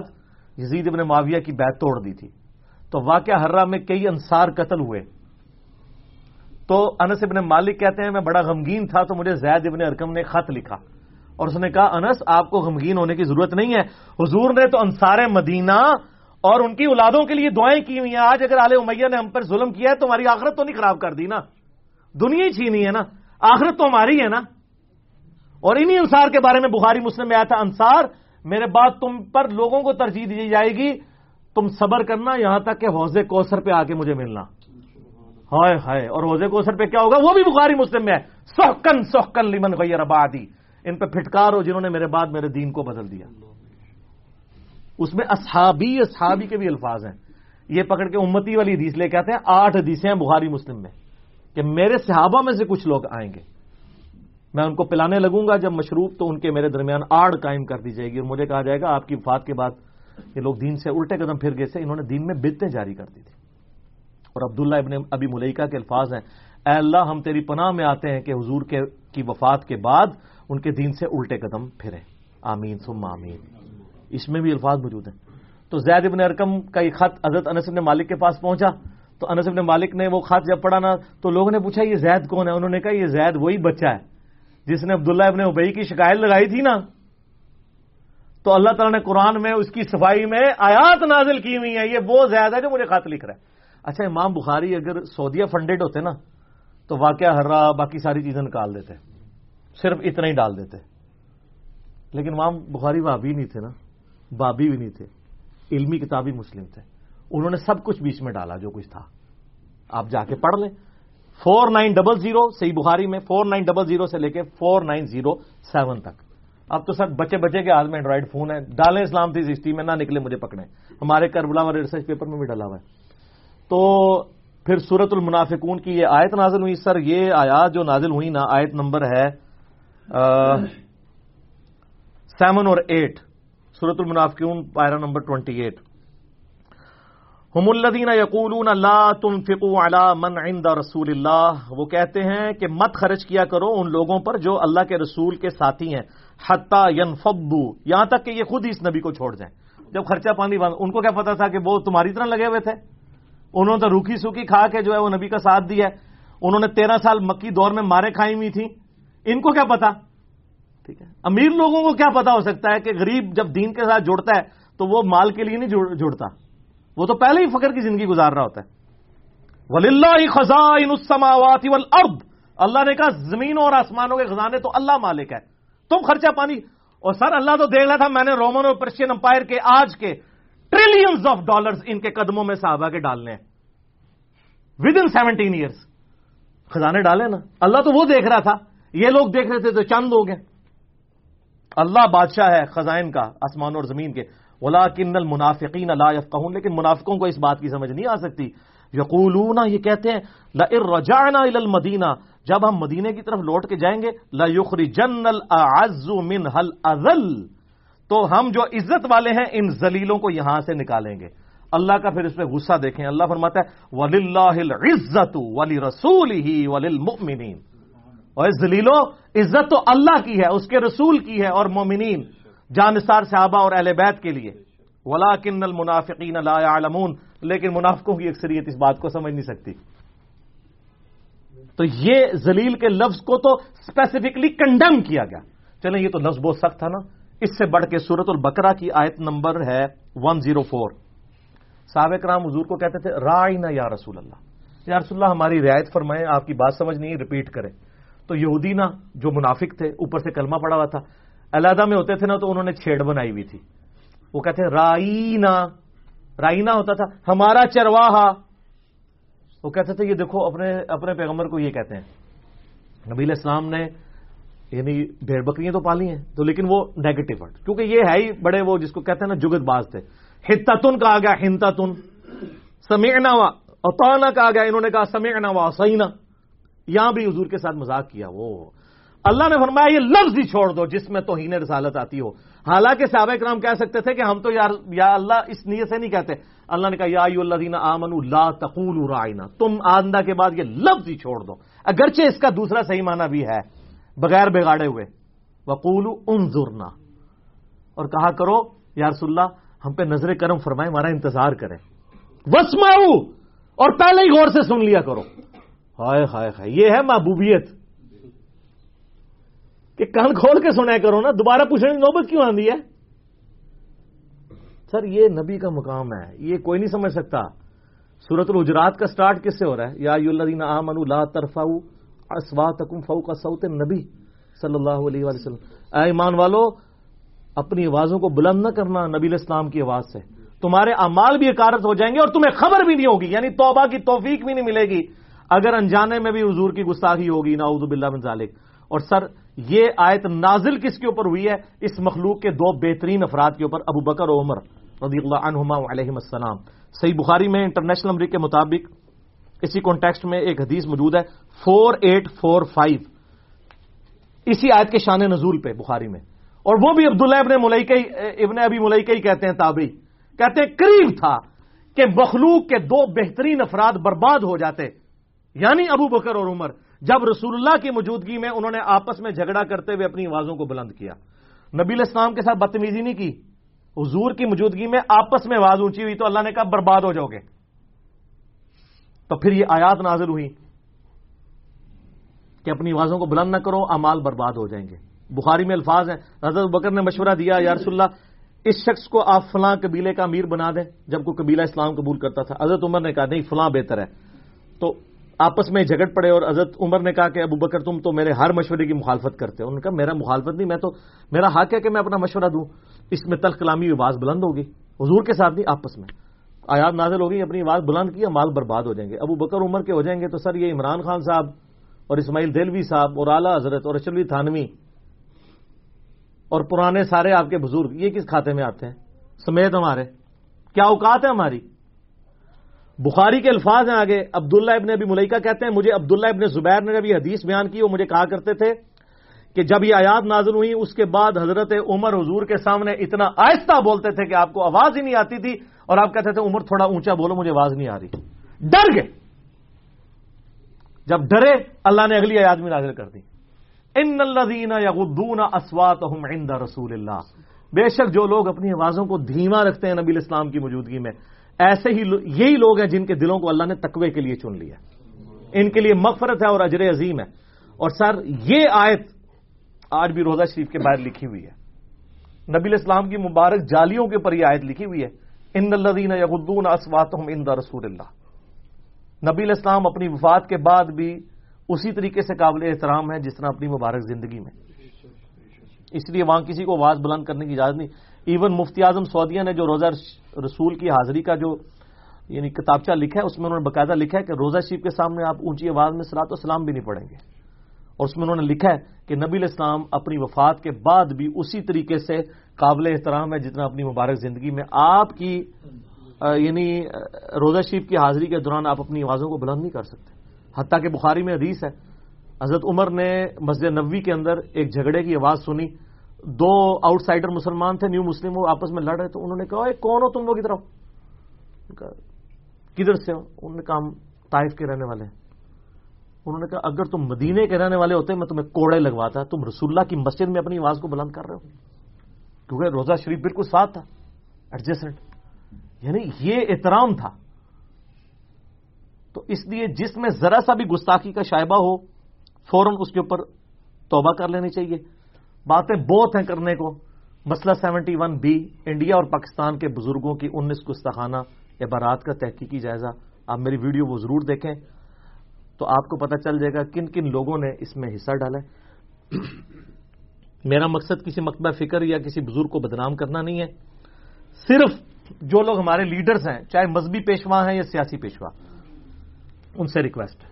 یزید ابن معاویہ کی بیت توڑ دی تھی۔ تو واقعہ ہررا میں کئی انصار قتل ہوئے۔ تو انس ابن مالک کہتے ہیں، میں بڑا غمگین تھا تو مجھے زید ابن ارکم نے خط لکھا۔ اور اس نے کہا، انس، آپ کو غمگین ہونے کی ضرورت نہیں ہے۔ حضور نے تو انصار مدینہ اور ان کی اولادوں کے لیے دعائیں کی ہوئی ہیں۔ آج اگر آل امیہ نے ہم پر ظلم کیا ہے تو ہماری آخرت تو نہیں خراب کر دی نا۔ دنیا ہی چھینی ہے نا۔ آخرت تو ہماری ہے نا۔ اور انہی انصار کے بارے میں بخاری مسلم میں آیا تھا، انصار، میرے بعد تم پر لوگوں کو ترجیح دی جائے گی۔ تم صبر کرنا، یہاں تک کہ حوضے کوسر پہ آ کے مجھے ملنا۔ ہائے ہائے، اور حوضے کوسر پہ کیا ہوگا؟ وہ بھی بخاری مسلم میں ہے۔ سوکن سوکن لمن غیر آبادی ان پہ پھٹکار ہو جنہوں نے میرے بعد میرے دین کو بدل دیا۔ اس میں اصحابی اصحابی کے بھی الفاظ ہیں۔ یہ پکڑ کے امتی والی حدیث لے کے آتے ہیں، آٹھ حدیثیں ہیں بخاری مسلم میں کہ میرے صحابہ میں سے کچھ لوگ آئیں گے۔ میں ان کو پلانے لگوں گا، جب مشروب تو ان کے میرے درمیان آڑ قائم کر دی جائے گی اور مجھے کہا جائے گا، آپ کی وفات کے بعد یہ لوگ دین سے الٹے قدم پھر گئے تھے انہوں نے دین میں بدتیں جاری کر دی تھی اور عبداللہ ابن ابی ملیکہ کے الفاظ ہیں۔ اے اللہ، ہم تیری پناہ میں آتے ہیں کہ حضور کے، کی وفات کے بعد ان کے دین سے الٹے قدم پھریں۔ آمین سم آمین۔ اس میں بھی الفاظ موجود ہیں۔ تو زید ابن ارکم کا یہ خط حضرت انس ابن مالک کے پاس پہنچا۔ تو انس ابن مالک نے وہ خط جب پڑھا نا، تو لوگوں نے پوچھا، یہ زید کون ہے؟ انہوں نے کہا، یہ زید وہی بچہ ہے، جس نے عبداللہ ابن ابئی کی شکایت لگائی تھی نا۔ تو اللہ تعالیٰ نے قرآن میں اس کی صفائی میں آیات نازل کی ہوئی ہیں۔ یہ وہ زیادہ ہے جو مجھے خط لکھ رہا ہے۔ اچھا امام بخاری اگر سعودیہ فنڈیڈ ہوتے نا، تو واقعہ ہررا باقی ساری چیزیں نکال دیتے۔ صرف اتنا ہی ڈال دیتے۔ لیکن امام بخاری بھابی نہیں تھے نا۔ بابی بھی نہیں تھے، علمی کتابی مسلم تھے۔ انہوں نے سب کچھ بیچ میں ڈالا، جو کچھ تھا۔ آپ جا کے پڑھ لیں۔ فور نائن ڈبل زیرو صحیح بخاری میں فور نائن ڈبل زیرو سے لے کے فور نائن زیرو سیون تک۔ اب تو سر بچے بچے کے ہاتھ میں اینڈرائڈ فون ہے۔ ڈالیں اسلام تھی سسٹی میں، نہ نکلے مجھے پکڑے ہمارے کربلا والے ریسرچ پیپر میں بھی ڈالا ہوا ہے۔ تو پھر سورت المنافقون کی یہ آیت نازل ہوئی۔ سر، یہ آیات جو نازل ہوئی نا، آیت نمبر ہے سیون اور ایٹ سورت المنافقون پائرا نمبر ٹوینٹی ایٹ ہم الدین یقول اللہ تم فکو من عند رسول اللہ. وہ کہتے ہیں کہ مت خرچ کیا کرو ان لوگوں پر جو اللہ کے رسول کے ساتھی ہیں. حتہ ین فبو یہاں تک کہ یہ خود ہی اس نبی کو چھوڑ جائیں. جب خرچہ پانی بند، ان کو کیا پتا تھا کہ وہ تمہاری طرح لگے ہوئے تھے؟ انہوں نے تو روکھی سوکھی کھا کے جو ہے وہ نبی کا ساتھ دیا ہے. انہوں نے تیرہ سال مکی دور میں مارے کھائی ہوئی تھی ان کو کیا پتا؟ ٹھیک ہے۔ امیر لوگوں کو کیا پتا ہو سکتا ہے کہ غریب جب دین کے ساتھ جڑتا ہے تو وہ مال کے لیے نہیں جڑتا۔ وہ تو پہلے ہی فخر کی زندگی گزار رہا ہوتا ہے۔ ولی اللہ خزان اللہ نے کہا، زمینوں اور آسمانوں کے خزانے تو اللہ مالک ہے۔ تم خرچہ پانی۔ اور سر، اللہ تو دیکھ رہا تھا، میں نے رومن اور پرشین امپائر کے آج کے ٹریلینز آف ڈالرز ان کے قدموں میں صحابہ کے ڈالنے ہیں۔ ود ان سیونٹین ایئرس خزانے ڈالے نا۔ اللہ تو وہ دیکھ رہا تھا۔ یہ لوگ دیکھ رہے تھے تو چند لوگ ہیں اللہ بادشاہ ہے خزائن کا، آسمان اور زمین کے۔ ولا کن المنافقین اللہ یفقہون، لیکن منافقوں کو اس بات کی سمجھ نہیں آ سکتی۔ یقولون، یہ کہتے ہیں رجعنا الى المدینہ، جب ہم مدینے کی طرف لوٹ کے جائیں گے لَيُخْرِجَنَّ الْأَعَزُّ مِنْهَا الْأَذَلْ تو ہم جو عزت والے ہیں، ان زلیلوں کو یہاں سے نکالیں گے۔ اللہ کا پھر اس پہ غصہ دیکھیں۔ اللہ فرماتا ہے ولی اللہ عزت ولی رسول ہی ولی اور زلیلو عزت تو اللہ کی ہے، اس کے رسول کی ہے اور مومنین جانسار صحابہ اور اہل بیت کے لیے۔ ولا کن المنافقین لا يعلمون لیکن منافقوں کی اکثریت اس بات کو سمجھ نہیں سکتی۔ تو یہ زلیل کے لفظ کو تو اسپیسیفکلی کنڈم کیا گیا۔ چلیں، یہ تو لفظ بہت سخت تھا نا۔ اس سے بڑھ کے سورت البکرا کی آیت نمبر ہے ون زیرو فور سابق رام حضور کو کہتے تھے رائے نہ یا رسول اللہ۔ یا رسول اللہ، ہماری رعایت فرمائے آپ کی بات سمجھ نہیں ریپیٹ کریں۔ تو یہودی نا جو منافق تھے، اوپر سے کلمہ پڑا ہوا تھا۔ علیحدہ میں ہوتے تھے نا تو انہوں نے چھیڑ بنائی ہوئی تھی۔ وہ کہتے ہیں رائنا رائنا ہوتا تھا، ہمارا چرواہا۔ وہ کہتے تھے، یہ دیکھو، اپنے اپنے پیغمبر کو یہ کہتے ہیں۔ نبی اسلام نے یعنی بھیڑ بکریاں تو پالی ہیں، تو لیکن وہ نیگیٹو ورڈ کیونکہ یہ ہے ہی بڑے وہ جس کو کہتے ہیں نا جگت باز تھے۔ ہتا تن کہا گیا ہنتا تن سمیعنا وا اوتانا کہا گیا، انہوں نے کہا سمیعنا وا سینا یہاں بھی حضور کے ساتھ مذاق کیا، وہ۔ اللہ نے فرمایا، یہ لفظ ہی چھوڑ دو جس میں توہین رسالت آتی ہو۔ حالانکہ صحابہ کرام کہہ سکتے تھے کہ ہم تو یار یا اللہ اس نیت سے نہیں کہتے۔ اللہ نے کہا، یا اللہ دینا آمن لا تقول رائنا۔ تم آندہ کے بعد یہ لفظ ہی چھوڑ دو۔ اگرچہ اس کا دوسرا صحیح معنی بھی ہے، بغیر بگاڑے ہوئے۔ وقول انظرنا۔ اور کہا کرو، یا رسول اللہ، ہم پہ نظر کرم فرمائے ہمارا انتظار کریں۔ وسماؤ اور پہلے ہی غور سے سن لیا کرو۔ ہائے ہائے ہائے، یہ ہے محبوبیت۔ کہ کان کھول کے سنا کرو نا، دوبارہ پوچھنے کی نوبت کیوں آندی ہے؟ سر، یہ نبی کا مقام ہے، یہ کوئی نہیں سمجھ سکتا۔ سورت الحجرات کا سٹارٹ کس سے ہو رہا ہے؟ یا یادین آمن لا ترفاؤ اسوا تکم فو کا سعود نبی صلی اللہ علیہ وسلم۔ اے ایمان والو، اپنی آوازوں کو بلند نہ کرنا نبی الاسلام کی آواز سے۔ تمہارے امال بھی اکارت ہو جائیں گے اور تمہیں خبر بھی نہیں ہوگی یعنی توبہ کی توفیق بھی نہیں ملے گی۔ اگر انجانے میں بھی حضور کی گستاخی ہوگی ناؤد باللہ بن ذالک۔ اور سر، یہ آیت نازل کس کے اوپر ہوئی ہے؟ اس مخلوق کے دو بہترین افراد کے اوپر، ابو بکر و عمر رضی اللہ عنہما علیہ السلام۔ صحیح بخاری میں انٹرنیشنل امریک کے مطابق اسی کانٹیکسٹ میں ایک حدیث موجود ہے فور ایٹ فور فائیو اسی آیت کے شان نزول پہ، بخاری میں۔ اور وہ بھی عبداللہ ابن ملئی ابن ابھی ملئی ہی کہتے ہیں، تابعی۔ کہتے ہیں، قریب تھا کہ مخلوق کے دو بہترین افراد برباد ہو جاتے۔ یعنی ابو بکر اور عمر، جب رسول اللہ کی موجودگی میں انہوں نے آپس میں جھگڑا کرتے ہوئے اپنی آوازوں کو بلند کیا۔ نبی الاسلام کے ساتھ بدتمیزی نہیں کی۔ حضور کی موجودگی میں آپس میں آواز اونچی ہوئی تو اللہ نے کہا، برباد ہو جاؤ گے۔ تو پھر یہ آیات نازل ہوئی کہ اپنی آوازوں کو بلند نہ کرو امال برباد ہو جائیں گے۔ بخاری میں الفاظ ہیں، حضرت بکر نے مشورہ دیا، یا رسول اللہ، اس شخص کو آپ فلاں قبیلے کا امیر بنا دیں۔ جب کوئی قبیلہ اسلام قبول کرتا تھا، حضرت عمر نے کہا، نہیں، فلاں بہتر ہے۔ تو آپس میں جھگڑ پڑے اور حضرت عمر نے کہا کہ ابو بکر تم تو میرے ہر مشورے کی مخالفت کرتے انہوں نے کہا، میرا مخالفت نہیں، میں تو میرا حق ہے کہ میں اپنا مشورہ دوں۔ اس میں تلخ کلامی آواز بلند ہوگی۔ حضور کے ساتھ نہیں، آپس میں۔ آیات نازل ہوگی اپنی آواز بلند کی، مال برباد ہو جائیں گے۔ ابو بکر عمر کے ہو جائیں گے تو سر یہ عمران خان صاحب اور اسماعیل دلوی صاحب اور اعلیٰ حضرت اور اشلوی تھانوی اور پرانے سارے آپ کے بزرگ، یہ کس کھاتے میں آتے ہیں؟ سمیت ہمارے۔ کیا اوقات ہے ہماری؟ بخاری کے الفاظ ہیں آگے۔ عبداللہ ابن ابھی ملکہ کہتے ہیں، مجھے عبداللہ ابن زبیر نے جب یہ حدیث بیان کی، وہ مجھے کہا کرتے تھے کہ جب یہ آیات نازل ہوئی اس کے بعد حضرت عمر حضور کے سامنے اتنا آہستہ بولتے تھے کہ آپ کو آواز ہی نہیں آتی تھی اور آپ کہتے تھے، عمر تھوڑا اونچا بولو، مجھے آواز نہیں آ رہی. ڈر گئے۔ جب ڈرے، اللہ نے اگلی آیات میں نازل کر دی۔ ان الذین یغضون اصواتهم عند رسول اللہ. بے شک جو لوگ اپنی آوازوں کو دھیما رکھتے ہیں نبی الاسلام کی موجودگی میں ایسے ہی یہی لوگ ہیں جن کے دلوں کو اللہ نے تقوی کے لیے چن لیا ان کے لیے مغفرت ہے اور اجر عظیم ہے۔ اور سر، یہ آیت آج بھی روزہ شریف کے باہر لکھی ہوئی ہے۔ نبی الاسلام کی مبارک جالیوں کے اوپر یہ آیت لکھی ہوئی ہے۔ ان الدین یغدون اسواتهم عند رسول اللہ۔ نبی الاسلام اپنی وفات کے بعد بھی اسی طریقے سے قابل احترام ہے جس طرح اپنی مبارک زندگی میں۔ اس لیے وہاں کسی کو آواز بلند کرنے کی اجازت نہیں۔ ایون مفتی اعظم سعودیہ نے جو روزہ رسول کی حاضری کا جو یعنی کتابچہ لکھا ہے، اس میں انہوں نے باقاعدہ لکھا ہے کہ روزہ شریف کے سامنے آپ اونچی آواز میں سلاد و سلام بھی نہیں پڑیں گے۔ اور اس میں انہوں نے لکھا ہے کہ نبی الاسلام اپنی وفات کے بعد بھی اسی طریقے سے قابل احترام ہے جتنا اپنی مبارک زندگی میں آپ کی یعنی روزہ شریف کی حاضری کے دوران آپ اپنی آوازوں کو بلند نہیں کر سکتے۔ حتیٰ کہ بخاری میں حدیث ہے، حضرت عمر نے مسجد نبوی کے اندر ایک جھگڑے کی آواز سنی۔ دو آؤٹ سائڈر مسلمان تھے نیو مسلم وہ آپس میں لڑ رہے تو انہوں نے کہا، اے، کون ہو تم لوگ ادھر کدھر سے ہو؟ انہوں نے کہا، ہم طائف کے رہنے والے ہیں۔ انہوں نے کہا، اگر تم مدینے کے رہنے والے ہوتے، میں تمہیں کوڑے لگواتا، تم رسول اللہ کی مسجد میں اپنی آواز کو بلند کر رہے ہو۔ کیونکہ روزہ شریف بالکل ساتھ تھا ایڈجسٹنٹ یعنی یہ احترام تھا۔ تو اس لیے جس میں ذرا سا بھی گستاخی کا شائبہ ہو، فوراً اس کے اوپر توبہ کر لینی چاہیے۔ باتیں بہت ہیں کرنے کو۔ مسئلہ سیونٹی ون بی، انڈیا اور پاکستان کے بزرگوں کی انیس گستاخانہ عبارات کا تحقیقی جائزہ۔ آپ میری ویڈیو وہ ضرور دیکھیں۔ تو آپ کو پتہ چل جائے گا کن کن لوگوں نے اس میں حصہ ڈالا ہے۔ میرا مقصد کسی مکتبہ فکر یا کسی بزرگ کو بدنام کرنا نہیں ہے۔ صرف جو لوگ ہمارے لیڈرز ہیں، چاہے مذہبی پیشوا ہیں یا سیاسی پیشوا، ان سے ریکویسٹ ہے۔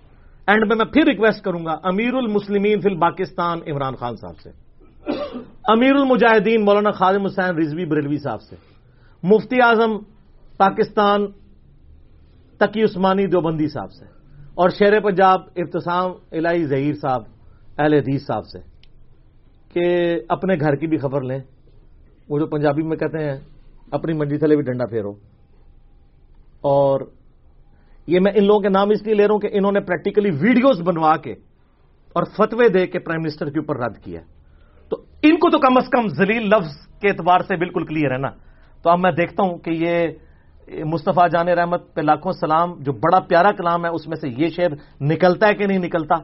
اینڈ میں میں پھر ریکویسٹ کروں گا امیر المسلمین فی پاکستان عمران خان صاحب سے۔ امیر المجاہدین مولانا خادم حسین رضوی بریلوی صاحب سے۔ مفتی اعظم پاکستان تقی عثمانی دیوبندی صاحب سے۔ اور شیر پنجاب ابتسام الہی ظہیر صاحب، اہل حدیث صاحب سے۔ کہ اپنے گھر کی بھی خبر لیں۔ وہ جو پنجابی میں کہتے ہیں، اپنی منڈی تھلے بھی ڈنڈا پھیرو۔ اور یہ میں ان لوگوں کے نام اس لیے لے رہا ہوں کہ انہوں نے پریکٹیکلی ویڈیوز بنوا کے اور فتوے دے کے پرائم منسٹر کے اوپر رد کیا۔ تو ان کو تو کم از کم زلیل لفظ کے اعتبار سے بالکل کلیئر ہے نا۔ تو اب میں دیکھتا ہوں کہ یہ مصطفیٰ جان رحمت پہ لاکھوں سلام، جو بڑا پیارا کلام ہے، اس میں سے یہ شعر نکلتا ہے کہ نہیں نکلتا؟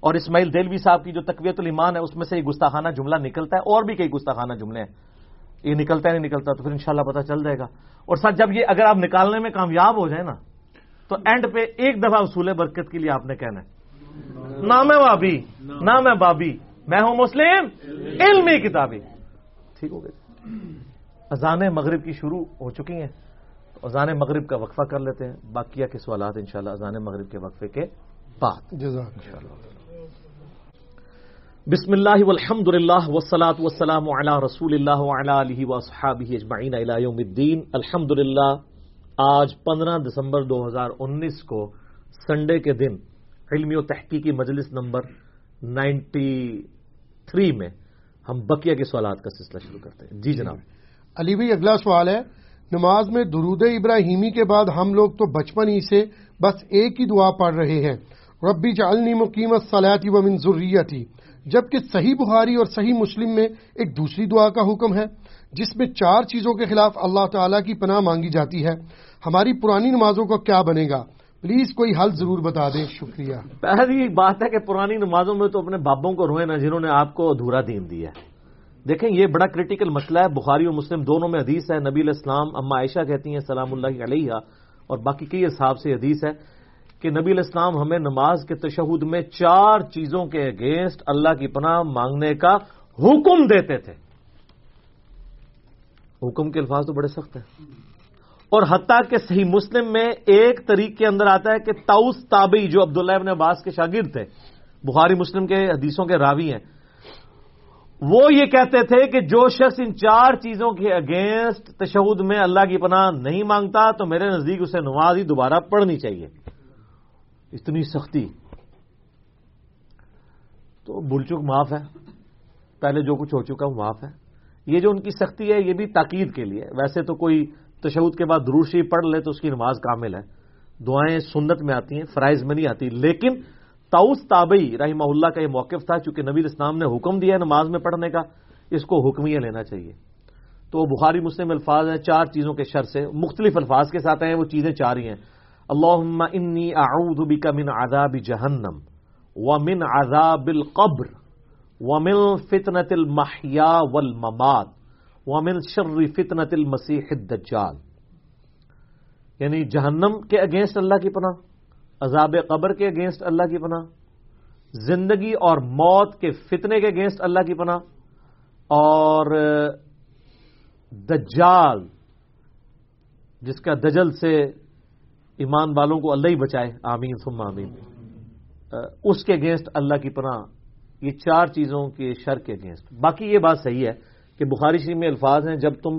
اور اسماعیل دلوی صاحب کی جو تقویت الایمان ہے، اس میں سے یہ گستاخانہ جملہ نکلتا ہے، اور بھی کئی گستاخانہ جملے ہیں۔ یہ نکلتا ہے، نہیں نکلتا، تو پھر انشاءاللہ پتہ چل جائے گا۔ اور ساتھ جب یہ اگر آپ نکالنے میں کامیاب ہو جائیں نا، تو اینڈ پہ ایک دفعہ اصول برکت کے لیے آپ نے کہنا ہے۔ نہ میں بابی نہ میں بابی۔ میں ہوں مسلم۔ علمی کتابی ٹھیک ہو گئی اذان مغرب کی شروع ہو چکی ہیں۔ اذان مغرب کا وقفہ کر لیتے ہیں۔ باقیہ کے سوالات انشاءاللہ اذان مغرب کے وقفے کے بعد۔ بسم اللہ۔ والحمد للہ والصلاة والسلام علی رسول اللہ وعلی آلہ واصحابہ اجمعین الى یوم الدین۔ الحمد للہ آج پندرہ دسمبر دو ہزار انیس کو سنڈے کے دن علمی و تحقیقی مجلس نمبر نائنٹی تھری میں ہم بقیہ کے سوالات کا سلسلہ شروع کرتے ہیں۔ جی جناب۔ علی بھائی، اگلا سوال ہے۔ نماز میں درود ابراہیمی کے بعد ہم لوگ تو بچپن ہی سے بس ایک ہی دعا پڑھ رہے ہیں۔ ربی جعلنی مقیمت صلاحی و من جبکہ صحیح بخاری اور صحیح مسلم میں ایک دوسری دعا کا حکم ہے، جس میں چار چیزوں کے خلاف اللہ تعالی کی پناہ مانگی جاتی ہے۔ ہماری پرانی نمازوں کا کیا بنے گا؟ پلیز کوئی حل ضرور بتا دیں، شکریہ۔ پہلی بات ہے کہ پرانی نمازوں میں تو اپنے بابوں کو روئے نا، جنہوں نے آپ کو ادھورا دین دیا ہے۔ دیکھیں، یہ بڑا کریٹیکل مسئلہ ہے۔ بخاری اور مسلم دونوں میں حدیث ہے، نبی الاسلام اما عائشہ کہتی ہیں، سلام اللہ علیہ اور باقی کئی حساب سے حدیث ہے کہ نبی الاسلام ہمیں نماز کے تشہد میں چار چیزوں کے اگینسٹ اللہ کی پناہ مانگنے کا حکم دیتے تھے۔ حکم کے الفاظ تو بڑے سخت ہیں۔ اور حتیٰ کہ صحیح مسلم میں ایک طریق کے اندر آتا ہے کہ تاؤس تابعی، جو عبداللہ ابن عباس کے شاگرد تھے، بخاری، مسلم کے حدیثوں کے راوی ہیں، وہ یہ کہتے تھے کہ جو شخص ان چار چیزوں کے اگینسٹ تشہد میں اللہ کی پناہ نہیں مانگتا، تو میرے نزدیک اسے نماز ہی دوبارہ پڑھنی چاہیے۔ اتنی سختی۔ تو بھول چک معاف ہے۔ پہلے جو کچھ ہو چکا وہ معاف ہے۔ یہ جو ان کی سختی ہے، یہ بھی تاکید کے لیے۔ ویسے تو کوئی تشود کے بعد دروشی پڑھ لے تو اس کی نماز کامل ہے۔ دعائیں سنت میں آتی ہیں، فرائض میں نہیں آتی۔ لیکن تاؤس تابئی رحمہ اللہ کا یہ موقف تھا، چونکہ نبی اسلام نے حکم دیا ہے نماز میں پڑھنے کا، اس کو حکمیہ لینا چاہیے۔ تو بخاری مسلم الفاظ ہیں، چار چیزوں کے شر سے مختلف الفاظ کے ساتھ ہیں وہ چیزیں چار ہی ہیں۔ اللهم انی اعوذ بك من عذاب جہنم ومن عذاب القبر ومن فتنة المحیا والممات۔ ومن شر فتنة المسیح الدجال یعنی جہنم کے اگینسٹ اللہ کی پناہ، عذاب قبر کے اگینسٹ اللہ کی پناہ، زندگی اور موت کے فتنے کے اگینسٹ اللہ کی پناہ اور، دجال، جس کا دجل سے ایمان والوں کو اللہ ہی بچائے۔ آمین، ثم آمین۔ اس کے اگینسٹ اللہ کی پناہ، یہ چار چیزوں کے شر کے اگینسٹ باقی یہ بات صحیح ہے۔ کہ بخاری شریف میں الفاظ ہیں، جب تم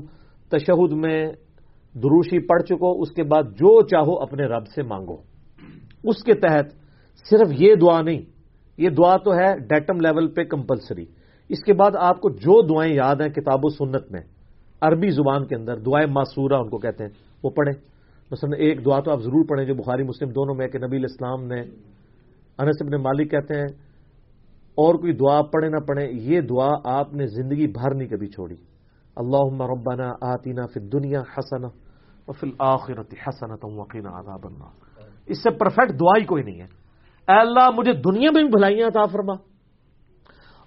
تشہد میں دروشی پڑھ چکو، اس کے بعد جو چاہو اپنے رب سے مانگو۔ اس کے تحت صرف یہ دعا نہیں، یہ دعا تو ہے ڈیٹم لیول پہ کمپلسری۔ اس کے بعد آپ کو جو دعائیں یاد ہیں کتاب و سنت میں، عربی زبان کے اندر دعائیں معصورہ ان کو کہتے ہیں، وہ پڑھیں۔ مثلا ایک دعا تو آپ ضرور پڑھیں جو بخاری مسلم دونوں میں کہ نبی الاسلام نے انس ابن مالک کہتے ہیں اور کوئی دعا پڑھے نہ پڑھے، یہ دعا آپ نے زندگی بھر نہیں کبھی چھوڑی۔ اللہ ربنا آتینا فی دنیا حسنا وفی الاخرت حسنا وقینا عذاب النار۔ اس سے پرفیکٹ دعا ہی کوئی نہیں ہے۔ اے اللہ، مجھے دنیا میں بھی بھلائیاں عطا فرما۔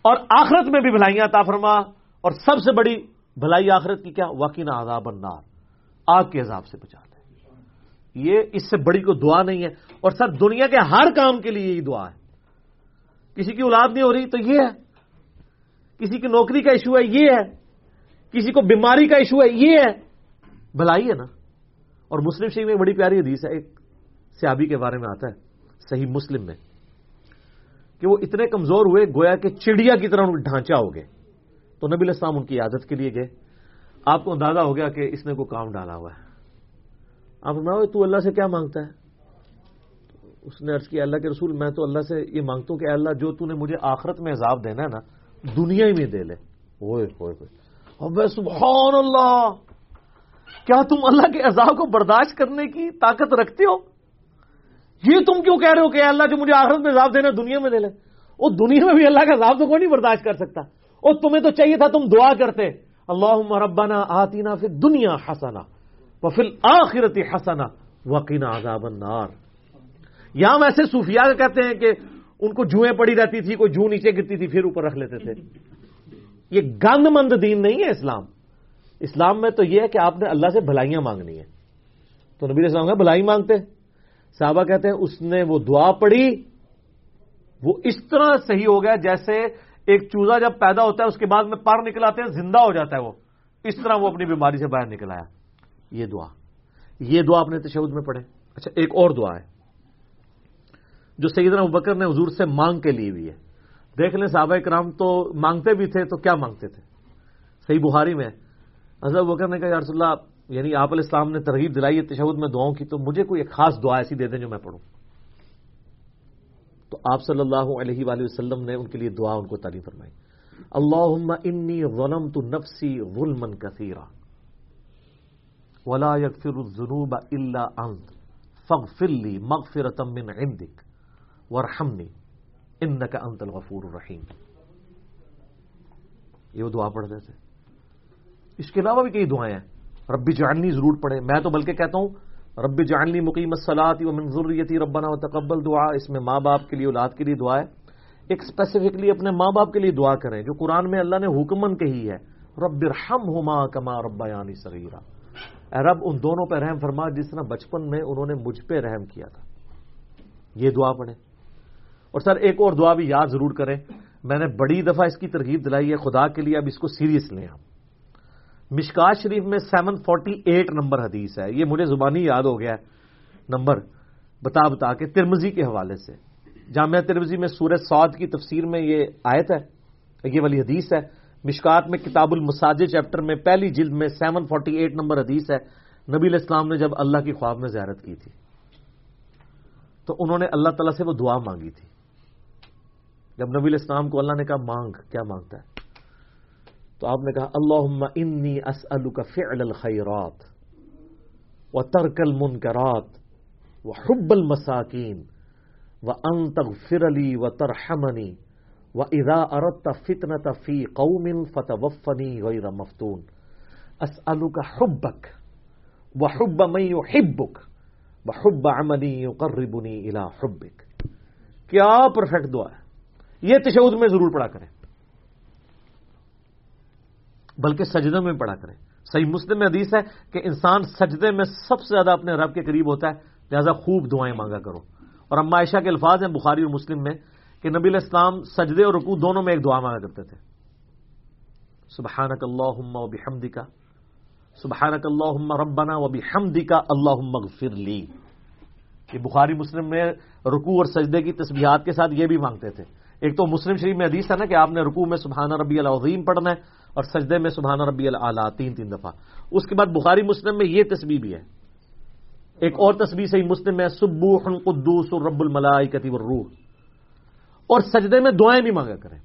اور آخرت میں بھی بھلائیاں عطا فرما۔ اور سب سے بڑی بھلائی آخرت کی کیا؟ وقینا عذاب النار۔ آگ کے عذاب سے بچا یہ اس سے بڑی کوئی دعا نہیں ہے۔ اور سر، دنیا کے ہر کام کے لیے یہی دعا ہے۔ کسی کی اولاد نہیں ہو رہی تو یہ ہے۔ کسی کی نوکری کا ایشو ہے، یہ ہے۔ کسی کو بیماری کا ایشو ہے، یہ ہے۔ بھلائی ہے نا۔ اور مسلم شریف میں بڑی پیاری حدیث ہے، ایک سیابی کے بارے میں آتا ہے، صحیح مسلم میں، کہ وہ اتنے کمزور ہوئے، گویا کہ چڑیا کی طرح ان ڈھانچہ ہو گئے۔ تو نبی السلام ان کی عادت کے لیے گئے۔ آپ کو اندازہ ہو گیا کہ اس نے کوئی کام ڈالا ہوا ہے۔ آپ فرماؤ تو اللہ سے کیا مانگتا ہے؟ اس نے عرض کیا اللہ کے رسول میں تو اللہ سے یہ مانگتا ہوں کہ اللہ جو تو نے مجھے آخرت میں عذاب دینا ہے نا دنیا ہی میں دے لے۔ ہوئے ہوئے ہوئے سبحان اللہ کیا تم اللہ کے عذاب کو برداشت کرنے کی طاقت رکھتے ہو؟ یہ تم کیوں کہہ رہے ہو کہ اللہ جو مجھے آخرت میں عذاب دینا دنیا میں دے لے۔ وہ دنیا میں بھی اللہ کا عذاب تو کوئی نہیں برداشت کر سکتا۔ اور تمہیں تو چاہیے تھا تم دعا کرتے۔ اللہ ربنا آتینا پھر دنیا حسنا وفل آخرت حسنا وقین عذاب النار۔ یہاں ویسے صوفیاء کہتے ہیں کہ ان کو جوئیں پڑی رہتی تھی، کوئی جو نیچے گرتی تھی، پھر اوپر رکھ لیتے تھے۔ یہ گند مند دین نہیں ہے اسلام۔ اسلام میں تو یہ ہے کہ آپ نے اللہ سے بھلائیاں مانگنی ہے تو نبی اسلام کا بھلائی مانگتے۔ صحابہ کہتے ہیں، اس نے وہ دعا پڑی وہ اس طرح صحیح ہو گیا جیسے ایک چوزا جب پیدا ہوتا ہے، اس کے بعد میں پر نکل آتے ہیں، زندہ ہو جاتا ہے وہ۔ اس طرح وہ اپنی بیماری سے باہر نکل آیا۔ یہ دعا۔ یہ دعا اپنے تشود میں پڑھے اچھا ایک اور دعا ہے۔ جو سیدنا بکر نے حضور سے مانگ کے لیے بھی ہے۔ دیکھ لیں صحابہ کرام تو مانگتے بھی تھے تو کیا مانگتے تھے؟ صحیح بخاری میں حضرت بکر نے کہا، یا رسول اللہ یعنی آپ علیہ السلام نے ترغیب دلائی ہے تشود میں دعاؤں کی، تو مجھے کوئی ایک خاص دعا ایسی دے دیں جو میں پڑھوں۔ تو آپ صلی اللہ علیہ وآلہ وسلم نے ان کے لیے دعا ان کو تعلیم فرمائی۔ اللہ انی غلم تو نفسی غلمن کثیرہ ولا یغفر الذنوب الا انت، فاغفر لی مغفرتا من عندك ورحمنی انك انت الغفور الرحیم۔ یہ وہ دعا پڑھتے تھے۔ اس کے علاوہ بھی کئی دعائیں ہیں۔ ربی جعلنی ضرور پڑھے میں تو بلکہ کہتا ہوں رب جعلنی مقیم الصلاۃ و من ذریتی ربنا وتقبل دعا۔ اس میں ماں باپ کے لیے، اولاد کے لیے دعا ہے۔ ایک اسپیسیفکلی اپنے ماں باپ کے لیے دعا کریں، جو قرآن میں اللہ نے حکمن کہی ہے، رب ارحمہما کما ربیانی صغیرہ اے رب، ان دونوں پہ رحم فرما، جس طرح بچپن میں انہوں نے مجھ پہ رحم کیا تھا۔ یہ دعا پڑھیں۔ اور سر، ایک اور دعا بھی یاد ضرور کریں۔ میں نے بڑی دفعہ اس کی ترغیب دلائی ہے، خدا کے لیے اب اس کو سیریس لیں ہم۔ مشکا شریف میں سیون فورٹی ایٹ نمبر حدیث ہے۔ یہ مجھے زبانی یاد ہو گیا ہے۔ نمبر، بتا بتا کے ترمزی کے حوالے سے۔ جامعہ ترمزی میں سورج سعود کی تفسیر میں یہ آیت ہے، یہ والی حدیث ہے۔ مشکات میں کتاب المساج چیپٹر میں پہلی جلد میں سیون فورٹی ایٹ نمبر حدیث ہے۔ نبی علیہ السلام نے جب اللہ کی خواب میں زیارت کی تھی، تو انہوں نے اللہ تعالیٰ سے وہ دعا مانگی تھی۔ جب نبی علیہ السلام کو اللہ نے کہا مانگ، کیا مانگتا ہے؟ تو آپ نے کہا اللہ انی اسألک فعل الخیرات و ترک المنکرات و حب المساکین و ان تغفر لی و ترحمنی و اذا اردت فتنة فی قوم فتوفنی غیر مفتون۔ اسألک حبک و حب من يحبک و حب عملی يقربنی الى حبک۔ کیا پرفیکٹ دعا ہے؟ یہ تشہد میں ضرور پڑھا کریں۔ بلکہ سجدے میں پڑھا کریں۔ صحیح مسلم میں حدیث ہے کہ انسان سجدے میں سب سے زیادہ اپنے رب کے قریب ہوتا ہے، لہذا خوب دعائیں مانگا کرو۔ اور اما عائشہ کے الفاظ ہیں بخاری اور مسلم میں کہ نبی الاسلام سجدے اور رکوع دونوں میں ایک دعا مانگا کرتے تھے۔ سبحانک اللہم و بحمدکا سبحانک اللہم ربنا و بحمدکا اللہم اغفر لی۔ یہ بخاری مسلم میں رکوع اور سجدے کی تسبیحات کے ساتھ یہ بھی مانگتے تھے۔ ایک تو مسلم شریف میں حدیث ہے نا کہ آپ نے رکوع میں سبحانہ ربی العظیم پڑھنا ہے اور سجدے میں سبحانہ ربی العلیٰ تین تین دفعہ۔ اس کے بعد بخاری مسلم میں یہ تصویر بھی ہے۔ ایک اور تصویر صحیح مسلم میں سبوح قدوس رب الملائی کتیب الروح اور سجدے میں دعائیں بھی مانگا کریں۔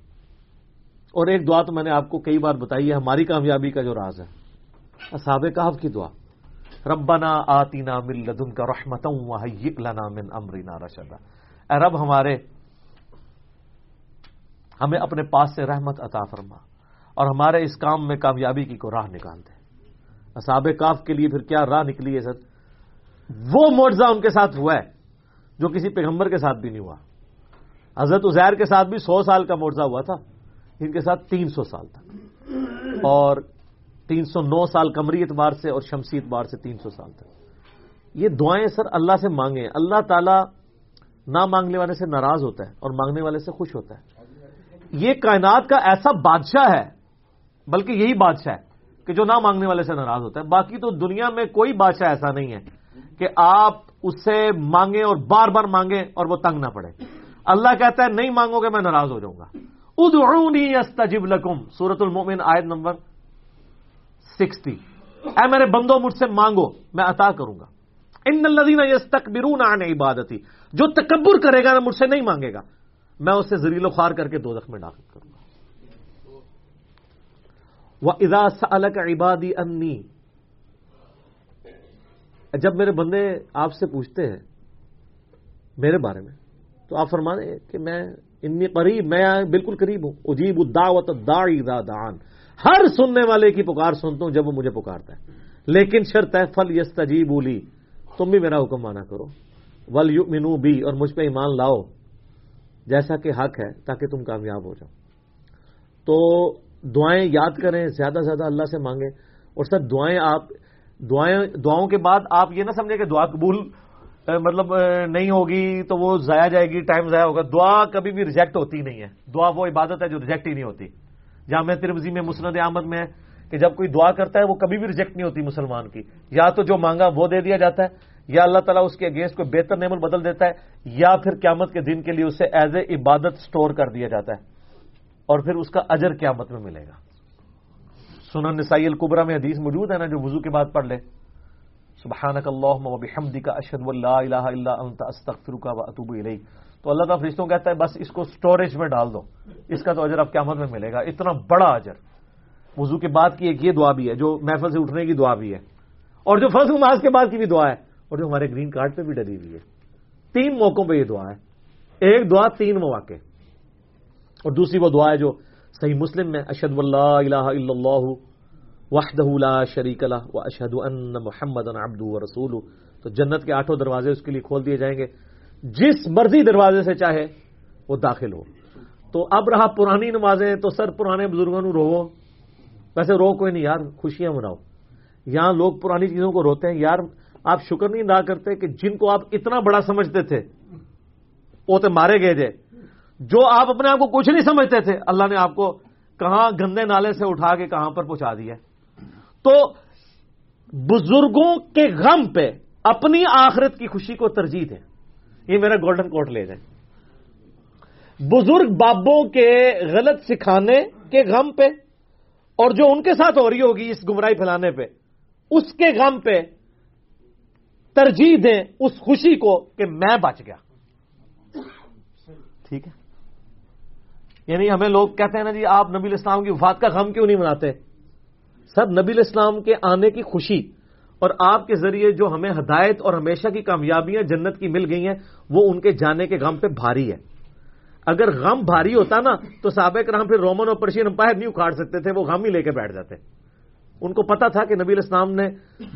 اور ایک دعا تو میں نے آپ کو کئی بار بتائی ہے، ہماری کامیابی کا جو راز ہے۔ اصحاب کہف کی دعا۔ ربنا آتینا من لدن کا رحمت لنا من امرنا رشدا۔ اے رب ہمارے ہمیں اپنے پاس سے رحمت عطا فرما اور ہمارے اس کام میں کامیابی کی کو راہ نکال دے۔ اصحاب کاف کے لیے پھر کیا راہ نکلی ہے سر؟ وہ معجزہ ان کے ساتھ ہوا ہے جو کسی پیغمبر کے ساتھ بھی نہیں ہوا۔ حضرت ازیر کے ساتھ بھی سو سال کا معجزہ ہوا تھا، ان کے ساتھ تین سو سال تک۔ اور تین سو نو سال کمری اعتبار سے اور شمسی اعتبار سے تین سو سال تک۔ یہ دعائیں سر اللہ سے مانگیں۔ اللہ تعالیٰ نہ مانگنے والے سے ناراض ہوتا ہے اور مانگنے والے سے خوش ہوتا ہے۔ یہ کائنات کا ایسا بادشاہ ہے، بلکہ یہی بادشاہ ہے کہ جو نہ مانگنے والے سے ناراض ہوتا ہے۔ باقی تو دنیا میں کوئی بادشاہ ایسا نہیں ہے کہ آپ اس سے مانگیں اور بار بار مانگیں اور وہ تنگ نہ پڑے۔ اللہ کہتا ہے، نہیں مانگو گے میں ناراض ہو جاؤں گا۔ ادعونی استجب لکم سورت المومن آیت نمبر سکسٹی۔ اے میرے بندوں مجھ سے مانگو، میں عطا کروں گا۔ ان الذین یستکبرون عن عبادتی، جو تکبر کرے گا، مجھ سے نہیں مانگے گا۔ میں اسے زریل و خوار کر کے دو میں داخل کروں گا۔ وہ ادا سلک عبادی انی جب میرے بندے آپ سے پوچھتے ہیں میرے بارے میں، تو آپ فرما دیں کہ میں انی قریب، میں بالکل قریب ہوں۔ اجیب الدعوت داعی دا دان ہر سننے والے کی پکار سنتا ہوں جب وہ مجھے پکارتا ہے۔ لیکن شرط ہے فل یس تجیب بولی تم بھی میرا حکم مانا کرو۔ ول یو مینو بھی اور مجھ پہ ایمان لاؤ۔ جیسا کہ حق ہے تاکہ تم کامیاب ہو جاؤ۔ تو دعائیں یاد کریں، زیادہ سے زیادہ اللہ سے مانگیں۔ اور سر، دعائیں آپ، دعائیں، دعاؤں کے بعد آپ یہ نہ سمجھیں کہ دعا قبول مطلب نہیں ہوگی تو وہ ضائع جائے گی، ٹائم ضائع ہوگا۔ دعا کبھی بھی ریجیکٹ ہوتی نہیں ہے۔ دعا وہ عبادت ہے جو ریجیکٹ ہی نہیں ہوتی۔ جہاں میں تربزی میں، مسند احمد میں کہ جب کوئی دعا کرتا ہے وہ کبھی بھی ریجیکٹ نہیں ہوتی مسلمان کی۔ یا تو جو مانگا وہ دے دیا جاتا ہے یا اللہ تعالیٰ اس کے اگینسٹ کو بہتر نعمت بدل دیتا ہے، یا پھر قیامت کے دن کے لیے اسے ایز اے عبادت سٹور کر دیا جاتا ہے۔ اور پھر اس کا اجر قیامت میں ملے گا۔ سنن نسائی القبرا میں حدیث موجود ہے نا، جو وضو کے بعد پڑھ لے سبحانک اللہم و بحمدی کا اشد اللہ الہ الا انت، استغفرک و اتوب الیک۔ تو اللہ تعالیٰ فرشتوں کہتا ہے، بس اس کو سٹوریج میں ڈال دو۔ اس کا تو اجر اب قیامت میں ملے گا۔ اتنا بڑا اجر۔ وضو کے بعد کی ایک یہ دعا بھی ہے، جو محفل سے اٹھنے کی دعا بھی ہے۔ اور جو فرض نماز کے بعد کی بھی دعا ہے۔ اور جو ہمارے گرین کارڈ پہ بھی ڈری ہوئی ہے۔ تین موقعوں پہ یہ دعا ہے۔ ایک دعا، تین مواقع۔ اور دوسری وہ دعا ہے جو صحیح مسلم میں اشد اللہ الہ الا اللہ وحدہ لا شریک اللہ و اشد ان محمد عبد و رسول تو جنت کے آٹھوں دروازے اس کے لیے کھول دیے جائیں گے۔ جس مرضی دروازے سے چاہے وہ داخل ہو۔ تو اب رہا پرانی نمازیں، تو سر پرانے بزرگوں رو ویسے رو کوئی نہیں یار، خوشیاں مناؤ۔ یہاں لوگ پرانی چیزوں کو روتے ہیں، یار آپ شکر نہیں ادا کرتے کہ جن کو آپ اتنا بڑا سمجھتے تھے، وہ تو مارے گئے تھے۔ جو آپ اپنے آپ کو کچھ نہیں سمجھتے تھے، اللہ نے آپ کو کہاں گندے نالے سے اٹھا کے کہاں پر پہنچا دیا تو بزرگوں کے غم پہ اپنی آخرت کی خوشی کو ترجیح دیں۔ یہ میرا گولڈن کوٹ لے جائیں بزرگ بابوں کے غلط سکھانے کے غم پہ اور جو ان کے ساتھ ہو رہی ہوگی اس گمراہی پھیلانے پہ، اس کے غم پہ ترجیح دیں اس خوشی کو کہ میں بچ گیا۔ ٹھیک ہے۔ یعنی ہمیں لوگ کہتے ہیں نا جی آپ نبی الاسلام کی وفات کا غم کیوں نہیں مناتے؟ سب نبی الاسلام کے آنے کی خوشی اور آپ کے ذریعے جو ہمیں ہدایت اور ہمیشہ کی کامیابیاں جنت کی مل گئی ہیں، وہ ان کے جانے کے غم پہ بھاری ہے۔ اگر غم بھاری ہوتا نا، تو سابق رحم پھر رومن اور پرشین امپائر نہیں اکھاڑ سکتے تھے، وہ غم ہی لے کے بیٹھ جاتے۔ ان کو پتا تھا کہ نبی الاسلام نے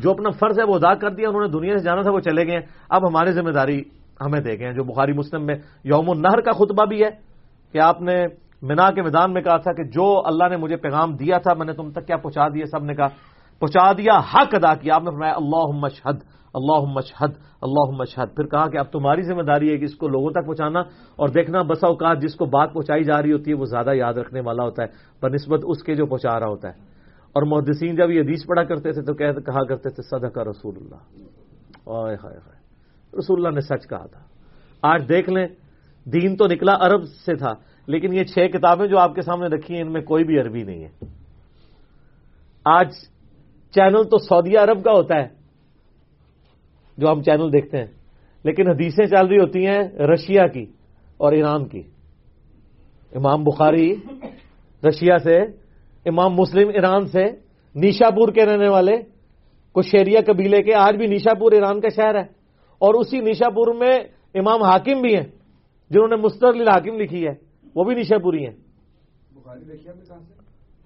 جو اپنا فرض ہے وہ ادا کر دیا، انہوں نے دنیا سے جانا تھا، وہ چلے گئے۔ اب ہماری ذمہ داری ہمیں دے گئے جو بخاری مسلم میں یوم النہر کا خطبہ بھی ہے کہ آپ نے مینا کے میدان میں کہا تھا کہ جو اللہ نے مجھے پیغام دیا تھا، میں نے تم تک کیا پہنچا دیا؟ سب نے کہا، پہنچا دیا، حق ادا کیا۔ آپ نے فرمایا اللہ مشہد اللہ مشہد اللہ مشہد پھر کہا کہ اب تمہاری ذمہ داری ہے کہ اس کو لوگوں تک پہنچانا اور دیکھنا بسا اوقات جس کو بات پہنچائی جا رہی ہوتی ہے، وہ زیادہ یاد رکھنے والا ہوتا ہے بہ نسبت اس کے جو پہنچا رہا ہوتا ہے۔ اور محدثین جب یہ حدیث پڑھا کرتے تھے تو کہا کرتے تھے، صدقہ رسول اللہ۔ رسول اللہ نے سچ کہا تھا۔ آج دیکھ لیں، دین تو نکلا عرب سے تھا، لیکن یہ چھ کتابیں جو آپ کے سامنے رکھی ہیں، ان میں کوئی بھی عربی نہیں ہے۔ آج چینل تو سعودی عرب کا ہوتا ہے، جو ہم چینل دیکھتے ہیں۔ لیکن حدیثیں چل رہی ہوتی ہیں رشیا کی اور ایران کی۔ امام بخاری رشیا سے امام مسلم ایران سے نیشا پور کے رہنے والے کشیریا قبیلے کے آج بھی نیشا پور ایران کا شہر ہے۔ اور اسی نیشا پور میں امام حاکم بھی ہیں جنہوں نے مستقل حاکم لکھی ہے وہ بھی نیشا پوری ہیں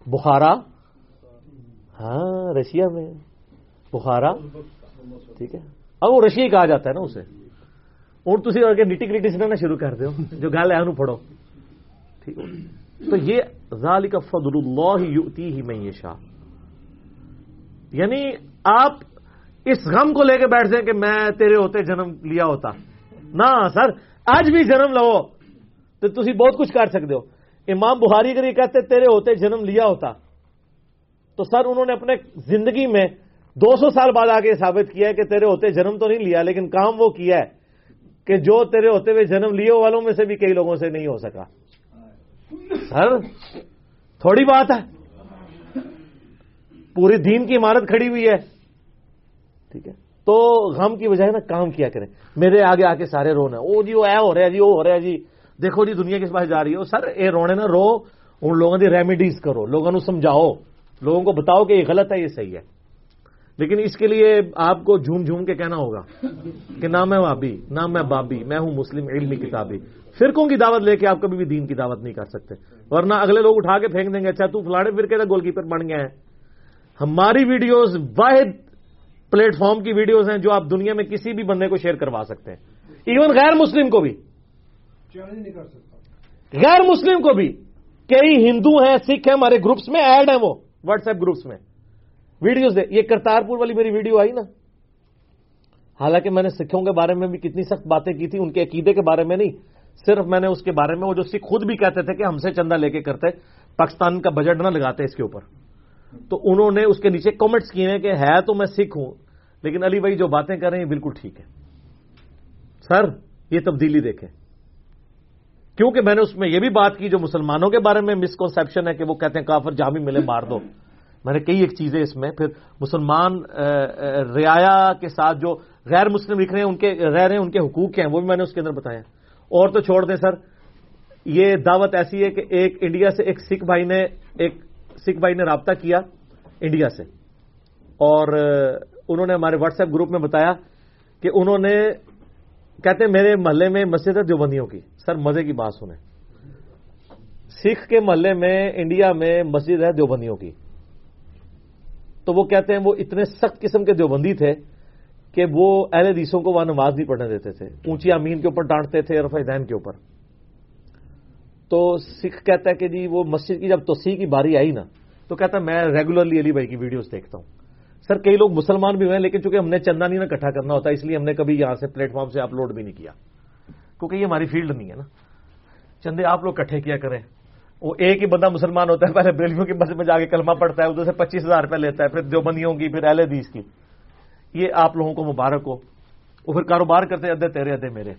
بخارا؟ ہاں رشیا میں۔ بخارا؟ ٹھیک ہے۔ اب وہ رشیا کہا جاتا ہے نا اسے۔ اور تھی اور نٹی کریٹی سنا شروع کر دو جو گل ہے انہوں پڑھو۔ ٹھیک۔ تو یہ ذالی کا فضل اللہ یوتی ہی میں یہ شاہ یعنی آپ اس غم کو لے کے بیٹھ جائیں کہ میں تیرے ہوتے جنم لیا ہوتا۔ نہ سر، آج بھی جنم لو۔ تو تھی بہت کچھ کر سکتے ہو۔ امام بہاری اگر یہ کہتے تیرے ہوتے جنم لیا ہوتا، تو سر انہوں نے اپنے زندگی میں دو سو سال بعد آگے ثابت کیا ہے کہ تیرے ہوتے جنم تو نہیں لیا، لیکن کام وہ کیا ہے کہ جو تیرے ہوتے ہوئے جنم لیے والوں میں سے بھی کئی لوگوں سے نہیں ہو سکا۔ سر، تھوڑی بات ہے۔ پوری دین کی عمارت کھڑی ہوئی ہے۔ ٹھیک ہے۔ تو غم کی بجائے نا کام کیا کریں۔ میرے آگے آ کے سارے رونا او جی وہ اے ہو رہا ہے جی وہ ہو رہا ہے جی۔ دیکھو جی دنیا کس پاس جا رہی ہے۔ سر، اے رونے نا، رو۔ ان لوگوں کی ریمیڈیز کرو۔ لوگوں سمجھاؤ۔ لوگوں کو بتاؤ کہ یہ غلط ہے، یہ صحیح ہے۔ لیکن اس کے لیے آپ کو جھوم جھوم کے کہنا ہوگا کہ نہ میں بابی نہ میں بابی، میں ہوں مسلم علمی کتابی۔ فرقوں کی دعوت لے کے آپ کبھی بھی دین کی دعوت نہیں کر سکتے۔ ورنہ اگلے لوگ اٹھا کے پھینک دیں گے اچھا تو فلاڑے فرقے کا گول کیپر بن گیا ہے ہماری ویڈیوز واحد پلیٹ فارم کی ویڈیوز ہیں جو آپ دنیا میں کسی بھی بندے کو شیئر کروا سکتے ہیں۔ ایون غیر مسلم کو بھی۔ نہیں کر سکتا۔ غیر مسلم کو بھی۔ کئی ہندو ہیں سکھ ہیں ہمارے گروپس میں ایڈ ہیں وہ واٹس ایپ گروپس میں۔ ویڈیوز دے یہ کرتارپور والی میری ویڈیو آئی نا۔ حالانکہ میں نے سکھوں کے بارے میں بھی کتنی سخت باتیں کی تھی ان کے عقیدے کے بارے میں نہیں۔ صرف میں نے اس کے بارے میں وہ جو سکھ خود بھی کہتے تھے کہ ہم سے چندہ لے کے کرتے، پاکستان کا بجٹ نہ لگاتے اس کے اوپر۔ تو انہوں نے اس کے نیچے کامنٹس کیے ہیں کہ ہے تو میں سکھ ہوں، لیکن علی بھائی جو باتیں کر رہے ہیں بالکل ٹھیک ہے سر، یہ تبدیلی دیکھیں۔ کیونکہ میں نے اس میں یہ بھی بات کی جو مسلمانوں کے بارے میں مسکنسپشن ہے کہ وہ کہتے ہیں کافر، جہاں بھی ملے مار دو۔ میں نے کئی ایک چیزیں اس میں، پھر مسلمان رعایا کے ساتھ جو غیر مسلم لکھ رہے ہیں، ان کے رہ رہے ہیں، ان کے حقوق ہیں، وہ بھی میں نے اس کے اندر بتایا۔ اور تو چھوڑ دیں سر۔ یہ دعوت ایسی ہے کہ ایک انڈیا سے ایک سکھ بھائی نے ایک سکھ بھائی نے رابطہ کیا انڈیا سے۔ اور انہوں نے ہمارے واٹس ایپ گروپ میں بتایا کہ انہوں نے کہتے ہیں میرے محلے میں مسجد ہے دیوبندیوں کی۔ سر، مزے کی بات سنیں۔ سکھ کے محلے میں، انڈیا میں مسجد ہے دیوبندیوں کی۔ تو وہ کہتے ہیں وہ اتنے سخت قسم کے دیوبندی تھے کہ وہ اہل حدیثوں کو وہاں نماز نہیں پڑھنے دیتے تھے، اونچی امین کے اوپر ڈانٹتے تھے رفا دین کے اوپر۔ تو سکھ کہتا ہے کہ جی وہ مسجد کی جب توسیع کی باری آئی نا، تو کہتا ہے میں ریگولرلی علی بھائی کی ویڈیوز دیکھتا ہوں۔ سر، کئی لوگ مسلمان بھی ہوئے ہیں، لیکن چونکہ ہم نے چندہ نہیں نا اکٹھا کرنا ہوتا، اس لیے ہم نے کبھی یہاں سے پلیٹ فارم سے اپلوڈ بھی نہیں کیا۔ کیونکہ یہ ہماری فیلڈ نہیں ہے نا۔ چندے، آپ لوگ کٹھے کیا کریں۔ وہ ایک ہی بندہ مسلمان ہوتا ہے، پہلے بریلویوں کی بس میں جا کے کلمہ پڑتا ہے، ادھر سے پچیس ہزار روپے لیتا ہے، پھر دیوبندیوں کی، پھر اہل حدیث کی۔ یہ آپ لوگوں کو مبارک ہو۔ وہ پھر کاروبار کرتے ادھے تیرے، ادھے میرے۔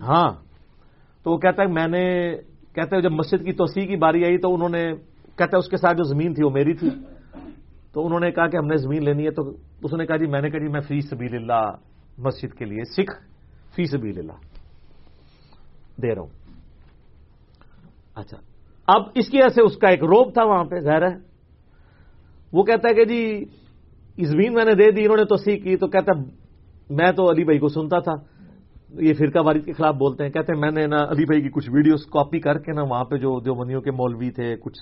ہاں۔ تو وہ کہتا ہے، میں نے کہتے ہیں جب مسجد کی توسیع کی باری آئی تو انہوں نے، کہتا ہے، اس کے ساتھ جو زمین تھی، وہ میری تھی۔ تو انہوں نے کہا کہ ہم نے زمین لینی ہے تو اس نے کہا جی میں نے کہا جی میں فی سبیل اللہ مسجد کے لیے سکھ فی سبیل اللہ دے رہا ہوں۔ اچھا۔ اب اس کی وجہ سے اس کا ایک روب تھا وہاں پہ، ظاہر ہے۔ وہ کہتا ہے کہ جی زمین میں نے دے دی، انہوں نے توسیع کی، تو کہتا، میں تو علی بھائی کو سنتا تھا۔ یہ فرقہ وارد کے خلاف بولتے ہیں۔ کہتے ہیں، میں نے نا علی بھائی کی کچھ ویڈیوز کاپی کر کے نا وہاں پہ جو دیوبندیوں کے مولوی تھے، کچھ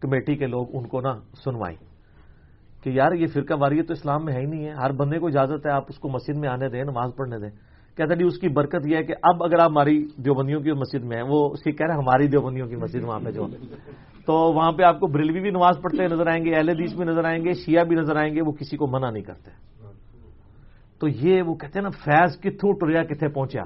کمیٹی کے لوگ ان کو نا سنوائی۔ کہ یار، یہ فرقہ واریت تو اسلام میں ہے ہی نہیں ہے۔ ہر بندے کو اجازت ہے، آپ اس کو مسجد میں آنے دیں، نماز پڑھنے دیں۔ کہتے جی اس کی برکت یہ ہے کہ اب اگر آپ ہماری دیوبندیوں کی مسجد میں ہیں، وہ اس کی کہہ رہے ہیں ہماری دیوبندیوں کی مسجد وہاں پہ جو تو وہاں پہ آپ کو بریلوی بھی نماز پڑھتے نظر آئیں گے، اہل حدیث بھی نظر آئیں گے، شیعہ بھی نظر آئیں گے، وہ کسی کو منع نہیں کرتے۔ تو یہ وہ کہتے ہیں نا، فیض کتوں ٹریا کتنے پہنچا؟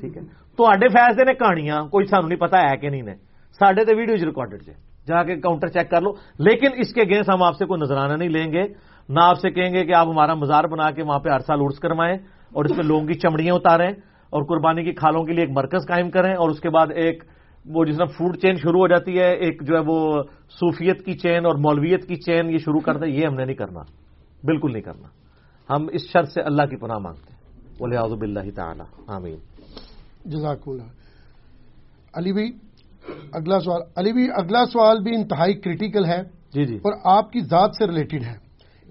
ٹھیک ہے۔ تو فیض نے کہانیاں، کوئی سانو نہیں پتا ہے کہ نہیں نے۔ سڈے تو ویڈیوز ریکارڈڈ سے جا کے کاؤنٹر چیک کر لو۔ لیکن اس کے گیس ہم آپ سے کوئی نظرانہ نہیں لیں گے۔ نہ آپ سے کہیں گے کہ آپ ہمارا مزار بنا کے وہاں پہ ہر سال ارس کروائیں اور اس میں لوگوں کی چمڑیاں اتاریں اور قربانی کی کھالوں کے لیے ایک مرکز قائم کریں اور اس کے بعد ایک وہ جس طرح فوڈ چین شروع ہو جاتی ہے ایک جو ہے وہ صوفیت کی چین اور مولویت کی چین یہ شروع کرتے یہ ہم نے نہیں کرنا۔ بالکل نہیں کرنا۔ ہم اس شرط سے اللہ کی پناہ مانگتے ہیں۔ بولے آزب اللہ تعالی آمین۔ جزاک اللہ علی بھائی اگلا سوال علی بھی اگلا سوال بھی انتہائی کریٹیکل ہے جی جی۔ اور آپ کی ذات سے ریلیٹڈ ہے۔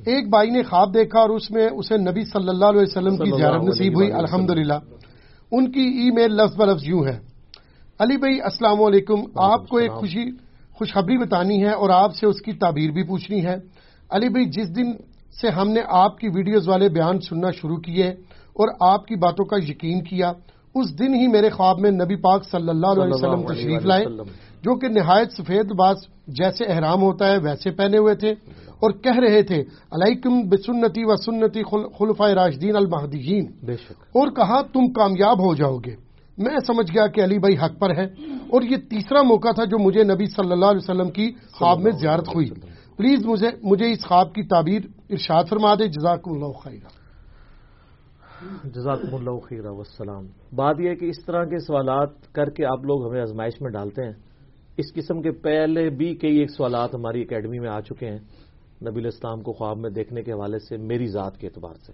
ایک بھائی نے خواب دیکھا اور اس میں اسے نبی صلی اللہ علیہ وسلم کی زیارت نصیب ہوئی الحمد ان کی ای میل لفظ بلفظ یوں ہے۔ علی بھائی السلام علیکم۔ آپ کو ایک خوشی خوشخبری بتانی ہے اور آپ سے اس کی تعبیر بھی پوچھنی ہے۔ علی بھائی جس دن سے ہم نے آپ کی ویڈیوز والے بیان سننا شروع کیے اور آپ کی باتوں کا یقین کیا اس دن ہی میرے خواب میں نبی پاک صلی اللہ علیہ وسلم تشریف لائے جو کہ نہایت سفید باز جیسے احرام ہوتا ہے ویسے پہنے ہوئے تھے۔ اور کہہ رہے تھے علیکم بسنتی و سنتی خلفۂ راشدین المحدین اور کہا تم کامیاب ہو جاؤ گے۔ میں سمجھ گیا کہ علی بھائی حق پر ہے۔ اور یہ تیسرا موقع تھا جو مجھے نبی صلی اللہ علیہ وسلم کی خواب میں زیارت ہوئی۔ پلیز مجھے مجھے اس خواب کی تعبیر ارشاد فرما دے۔ جزاک اللہ خیر جزاکم اللہ خیر وسلام بات یہ ہے کہ اس طرح کے سوالات کر کے آپ لوگ ہمیں آزمائش میں ڈالتے ہیں۔ اس قسم کے پہلے بھی کئی ایک سوالات ہماری اکیڈمی میں آ چکے ہیں۔ نبی الاسلام کو خواب میں دیکھنے کے حوالے سے میری ذات کے اعتبار سے۔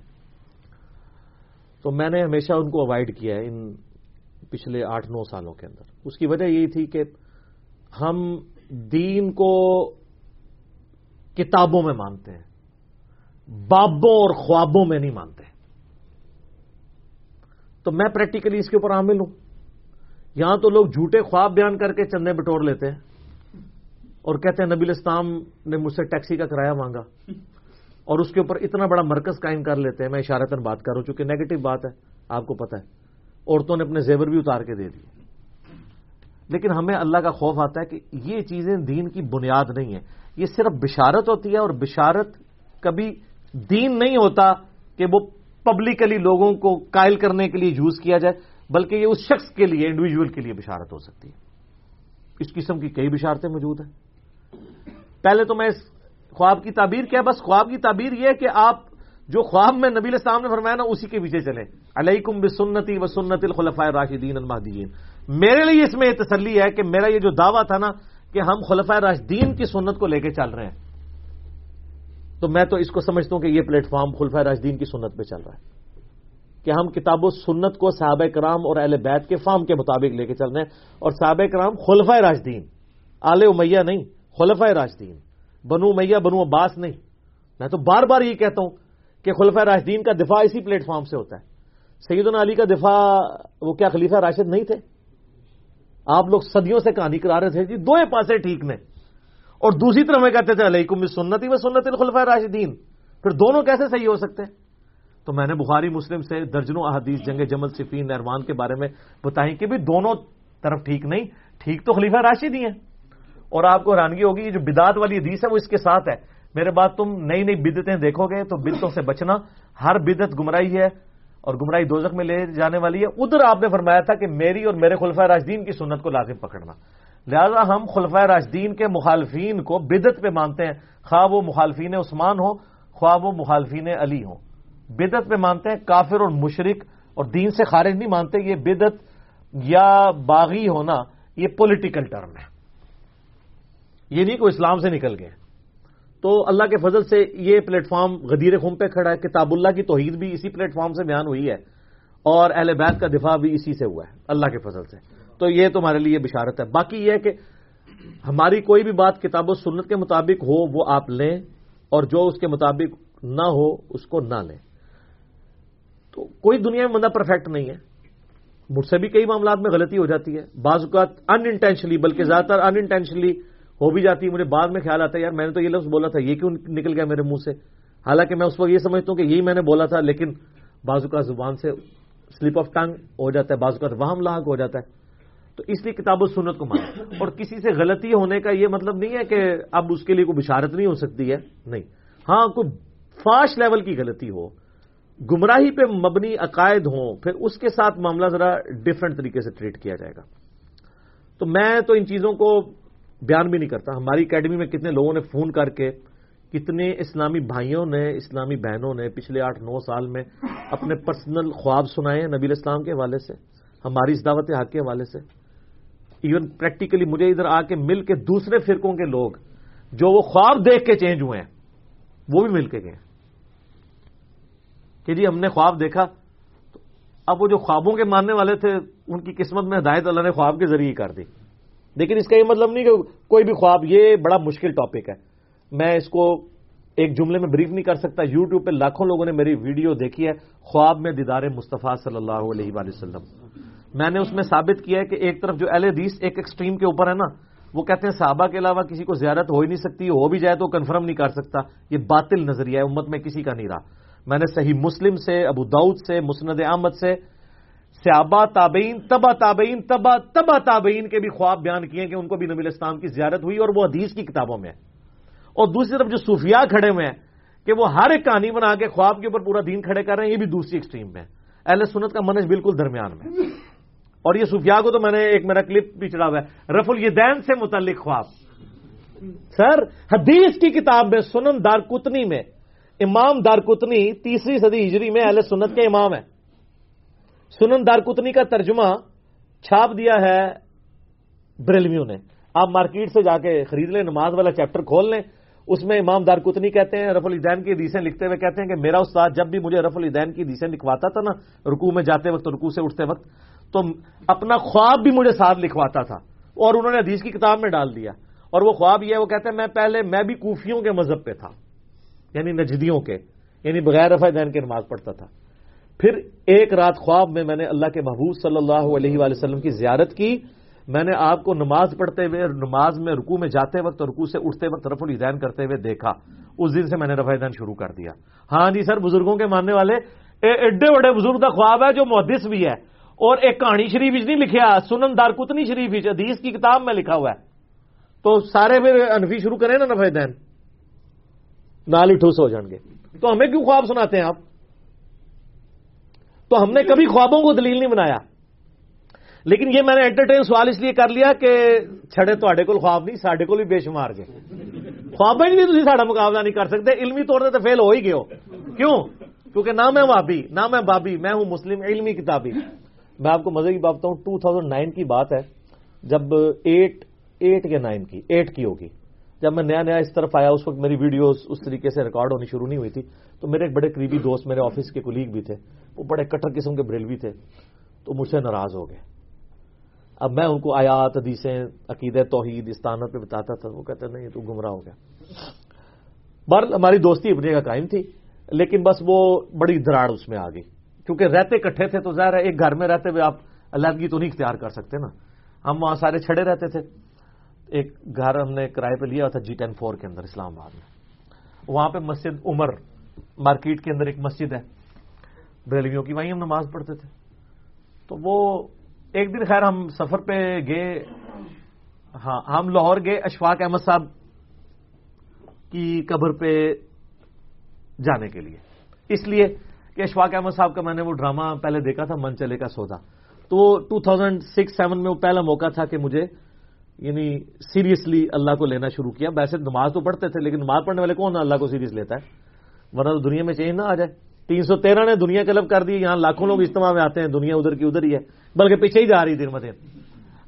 تو میں نے ہمیشہ ان کو اوائڈ کیا ہے ان پچھلے آٹھ نو سالوں کے اندر۔ اس کی وجہ یہی تھی کہ ہم دین کو کتابوں میں مانتے ہیں، بابوں اور خوابوں میں نہیں مانتے۔ تو میں پریکٹیکلی اس کے اوپر عامل ہوں۔ یہاں تو لوگ جھوٹے خواب بیان کر کے چندے بٹور لیتے ہیں۔ اور کہتے ہیں نبی اسلام نے مجھ سے ٹیکسی کا کرایہ مانگا اور اس کے اوپر اتنا بڑا مرکز قائم کر لیتے ہیں، میں اشارتن بات کر رہا ہوں، چونکہ نیگیٹو بات ہے، آپ کو پتا ہے۔ عورتوں نے اپنے زیور بھی اتار کے دے دیے۔ لیکن ہمیں اللہ کا خوف آتا ہے کہ یہ چیزیں دین کی بنیاد نہیں ہیں۔ یہ صرف بشارت ہوتی ہے اور بشارت کبھی دین نہیں ہوتا کہ وہ پبلکلی لوگوں کو قائل کرنے کے لیے یوز کیا جائے، بلکہ یہ اس شخص کے لیے انڈیویجول کے لیے بشارت ہو سکتی ہے۔ اس قسم کی کئی بشارتیں موجود ہیں۔ پہلے تو میں اس خواب کی تعبیر کیا، بس خواب کی تعبیر یہ ہے کہ آپ جو خواب میں نبی السلام نے فرمایا نا، اسی کے پیچھے چلے علیکم بسنتی و سنت الخلفۂ راشدین المحدین میرے لیے اس میں یہ تسلی ہے کہ میرا یہ جو دعویٰ تھا نا کہ ہم خلفۂ راشدین کی سنت کو لے کے چل رہے ہیں۔ تو میں تو اس کو سمجھتا ہوں کہ یہ پلیٹ فارم خلفۂ راشدین کی سنت پہ چل رہا ہے۔ کہ ہم کتاب و سنت کو صحابہ کرام اور اہل بیت کے فارم کے مطابق لے کے چل رہے ہیں۔ اور صحابہ کرام خلفۂ راجدین آل امیہ نہیں خلفۂ راجدین بنو میاں بنو عباس نہیں۔ میں تو بار بار یہ کہتا ہوں کہ خلفۂ راجدین کا دفاع اسی پلیٹ فارم سے ہوتا ہے۔ سیدنا علی کا دفاع، وہ کیا خلیفہ راشد نہیں تھے؟ آپ لوگ صدیوں سے کہانی کرا رہے تھے جی دو پاسے ٹھیک نے۔ اور دوسری طرف میں کہتے تھے، علیکم سنتی و سنت الخلفۂ راشدین۔ پھر دونوں کیسے صحیح ہو سکتے؟ ہیں تو میں نے بخاری مسلم سے درجنوں احادیث، جنگ جمل صفین نرمان کے بارے میں بتائیں کہ بھی دونوں طرف ٹھیک نہیں، ٹھیک تو خلیفہ راشد ہی ہیں۔ اور آپ کو حیرانگی ہوگی، یہ جو بدعت والی حدیث ہے، وہ اس کے ساتھ ہے۔ میرے بات، تم نئی نئی بدتیں دیکھو گے تو بدتوں سے بچنا۔ ہر بدت گمراہی ہے اور گمراہی دوزخ میں لے جانے والی ہے۔ ادھر آپ نے فرمایا تھا کہ میری اور میرے خلفۂ راجدین کی سنت کو لازم پکڑنا۔ لہذا ہم خلفۂ راجدین کے مخالفین کو بدت پہ مانتے ہیں۔ خواہ وہ مخالفین عثمان ہو خواہ وہ مخالفین علی ہوں۔ بدت پہ مانتے ہیں، کافر اور مشرق اور دین سے خارج نہیں مانتے۔ یہ بدت یا باغی ہونا، یہ پولیٹیکل ٹرم ہے۔ یہ نہیں کوئی اسلام سے نکل گئے۔ تو اللہ کے فضل سے یہ پلیٹ فارم غدیر خم پہ کھڑا ہے، کتاب اللہ کی توحید بھی اسی پلیٹ فارم سے بیان ہوئی ہے، اور اہل بیت کا دفاع بھی اسی سے ہوا ہے، اللہ کے فضل سے۔ تو یہ تمہارے لیے بشارت ہے۔ باقی یہ ہے کہ ہماری کوئی بھی بات کتاب و سنت کے مطابق ہو، وہ آپ لیں، اور جو اس کے مطابق نہ ہو، اس کو نہ لیں۔ تو کوئی دنیا میں بندہ پرفیکٹ نہیں ہے۔ مجھ سے بھی کئی معاملات میں غلطی ہو جاتی ہے۔ بعض اوقات ان انٹینشنلی بلکہ زیادہ تر ان انٹینشنلی ہو بھی جاتی ہے، مجھے بعد میں خیال آتا ہے، یار میں نے تو یہ لفظ بولا تھا، یہ کیوں نکل گیا میرے منہ سے؟ حالانکہ میں اس وقت یہ سمجھتا ہوں کہ یہی میں نے بولا تھا، لیکن بعض اوقات زبان سے سلپ آف ٹنگ ہو جاتا ہے بعض اوقات وہم لاحق ہو جاتا ہے۔ تو اس لیے کتاب و سنت کو مانا اور کسی سے غلطی ہونے کا یہ مطلب نہیں ہے کہ اب اس کے لیے کوئی بشارت نہیں ہو سکتی ہے، نہیں۔ ہاں کوئی فاسٹ لیول کی غلطی ہو، گمراہی پہ مبنی عقائد ہوں، پھر اس کے ساتھ معاملہ ذرا ڈفرنٹ طریقے سے ٹریٹ کیا جائے گا۔ تو میں تو ان چیزوں کو بیان بھی نہیں کرتا۔ ہماری اکیڈمی میں کتنے لوگوں نے فون کر کے کتنے اسلامی بھائیوں نے، اسلامی بہنوں نے پچھلے آٹھ، نو سال میں اپنے پرسنل خواب سنائے ہیں نبی اسلام کے حوالے سے، ہماری اس دعوت حق کے حوالے سے۔ ایون پریکٹیکلی مجھے ادھر آ کے مل کے دوسرے فرقوں کے لوگ جو وہ خواب دیکھ کے چینج ہوئے ہیں، وہ بھی مل کے گئے کہ جی ہم نے خواب دیکھا، تو اب وہ جو خوابوں کے ماننے والے تھے، ان کی قسمت میں ہدایت اللہ نے خواب کے ذریعے کر دی۔ لیکن اس کا یہ مطلب نہیں کہ کوئی بھی خواب، یہ بڑا مشکل ٹاپک ہے۔ میں اس کو ایک جملے میں بریف نہیں کر سکتا۔ یو ٹیوب پہ لاکھوں لوگوں نے میری ویڈیو دیکھی ہے۔ خواب میں دیدار مصطفیٰ صلی اللہ علیہ وآلہ وسلم۔ میں نے اس میں ثابت کیا ہے کہ ایک طرف جو اہل حدیث ایک ایکسٹریم کے اوپر ہے نا، وہ کہتے ہیں صحابہ کے علاوہ کسی کو زیارت ہو ہی نہیں سکتی، ہو بھی جائے تو کنفرم نہیں کر سکتا۔ یہ باطل نظریہ ہے، امت میں کسی کا نہیں رہا۔ میں نے صحیح مسلم سے، ابو داؤد سے، مسند احمد سے صحابہ تابعین تبا تابعین تبا تبا تابعین کے بھی خواب بیان کیے کہ ان کو بھی نبی اسلام کی زیارت ہوئی اور وہ حدیث کی کتابوں میں اور دوسری طرف جو صوفیاء کھڑے ہوئے ہیں کہ وہ ہر ایک کہانی بنا کے خواب کے اوپر پورا دین کھڑے کر رہے ہیں، یہ بھی دوسری ایکسٹریم میں اہل سنت کا منج بالکل درمیان میں اور یہ صوفیاء کو تو میں نے ایک میرا کلپ بھی چڑھا ہوا ہے رف الدین سے متعلق خواب۔ سر، حدیث کی کتاب میں، سنن دار کتنی میں، امام دار کتنی تیسری صدی ہجری میں اہل سنت کے امام ہے سنن دار کتنی کا ترجمہ چھاپ دیا ہے بریلویوں نے۔ آپ مارکیٹ سے جا کے خرید لیں، نماز والا چیپٹر کھول لیں۔ اس میں امام دار کتنی کہتے ہیں رف الدین کی حدیثیں لکھتے ہوئے کہتے ہیں کہ میرا استاد جب بھی مجھے رف الدین کی حدیثیں لکھواتا تھا نا رکو میں جاتے وقت رکو سے اٹھتے وقت، تو اپنا خواب بھی مجھے ساتھ لکھواتا تھا اور انہوں نے حدیث کی کتاب میں ڈال دیا۔ اور وہ خواب یہ وہ کہتے ہیں، میں پہلے، میں بھی کوفیوں کے مذہب پہ تھا یعنی نجدیوں کے یعنی بغیر رفا دین کے نماز پڑھتا تھا۔ پھر ایک رات خواب میں میں نے اللہ کے محبوب صلی اللہ علیہ وآلہ وسلم کی زیارت کی۔ میں نے آپ کو نماز پڑھتے ہوئے نماز میں رکو میں جاتے وقت رکو سے اٹھتے وقت رف الدین کرتے ہوئے دیکھا۔ اس دن سے میں نے رفا دین شروع کر دیا۔ ہاں جی سر، بزرگوں کے ماننے والے ایڈے بڑے بزرگ کا خواب ہے جو محدث بھی ہے۔ اور ایک کہانی شریف نہیں لکھا سنن دار کتنی شریف حدیث کی کتاب میں لکھا ہوا ہے۔ تو سارے پھر انفی شروع کریں نا نفع دین نال ہی ٹھوس ہو جان گے۔ تو ہمیں کیوں خواب سناتے ہیں آپ؟ تو ہم نے کبھی خوابوں کو دلیل نہیں بنایا۔ لیکن یہ میں نے انٹرٹین سوال اس لیے کر لیا کہ چھڑے تو خواب نہیں سڈے کو بھی بے شمار گئے۔ خواب ہی نہیں تھی ساڈا مقابلہ نہیں کر سکتے۔ علمی طور سے تو فیل ہو ہی گئے ہو۔ کیوں؟ کیونکہ نہ میں وابی نہ میں بابی، میں ہوں مسلم، علمی کتابی۔ میں آپ کو مزے کی بات بتاؤں ٹو تھاؤزینڈ نائن کی بات ہے۔ جب ایٹ ایٹ یا نائن کی ایٹ کی ہوگی۔ جب میں نیا نیا اس طرف آیا، اس وقت میری ویڈیوز اس طریقے سے ریکارڈ ہونی شروع نہیں ہوئی تھی۔ تو میرے ایک بڑے قریبی دوست، میرے آفس کے کلیگ بھی تھے۔ وہ بڑے کٹر قسم کے بریل بھی تھے۔ تو مجھ سے ناراض ہو گئے۔ اب میں ان کو آیات، حدیثیں عقید توحید استانت پہ بتاتا تھا۔ وہ کہتے نہیں، تو گمراہ ہو گیا۔ بر ہماری دوستی اپنی کا قائم تھی، لیکن بس وہ بڑی دراڑ اس میں آ گئی۔ کیونکہ رہتے کٹھے تھے تو ظاہر ہے، ایک گھر میں رہتے ہوئے آپ علیحدگی تو نہیں اختیار کر سکتے نا۔ ہم وہاں سارے چھڑے رہتے تھے۔ ایک گھر ہم نے کرائے پہ لیا تھا جی ٹین فور کے اندر، اسلام آباد میں۔ وہاں پہ مسجد عمر مارکیٹ کے اندر ایک مسجد ہے۔ بریلویوں کی، وہیں ہم نماز پڑھتے تھے۔ تو وہ ایک دن خیر ہم سفر پہ گئے۔ ہاں ہم لاہور گئے، اشفاق احمد صاحب کی قبر پہ جانے کے لیے۔ اس لیے کہ اشفاق احمد صاحب کا میں نے وہ ڈرامہ پہلے دیکھا تھا، من چلے کا سودا۔ تو وہ ٹو تھاؤزینڈ سکس، سیون میں وہ پہلا موقع تھا کہ مجھے یعنی سیریسلی اللہ کو لینا شروع کیا۔ ویسے نماز تو پڑھتے تھے، لیکن نماز پڑھنے والے کون اللہ کو سیریس لیتا ہے؟ ورنہ تو دنیا میں چینج نہ آ جائے۔ تین سو تیرہ نے دنیا کلب کر دی، یہاں لاکھوں لوگ اجتماع میں آتے ہیں، دنیا ادھر کی ادھر ہی ہے، بلکہ پیچھے ہی جا رہی دن مدین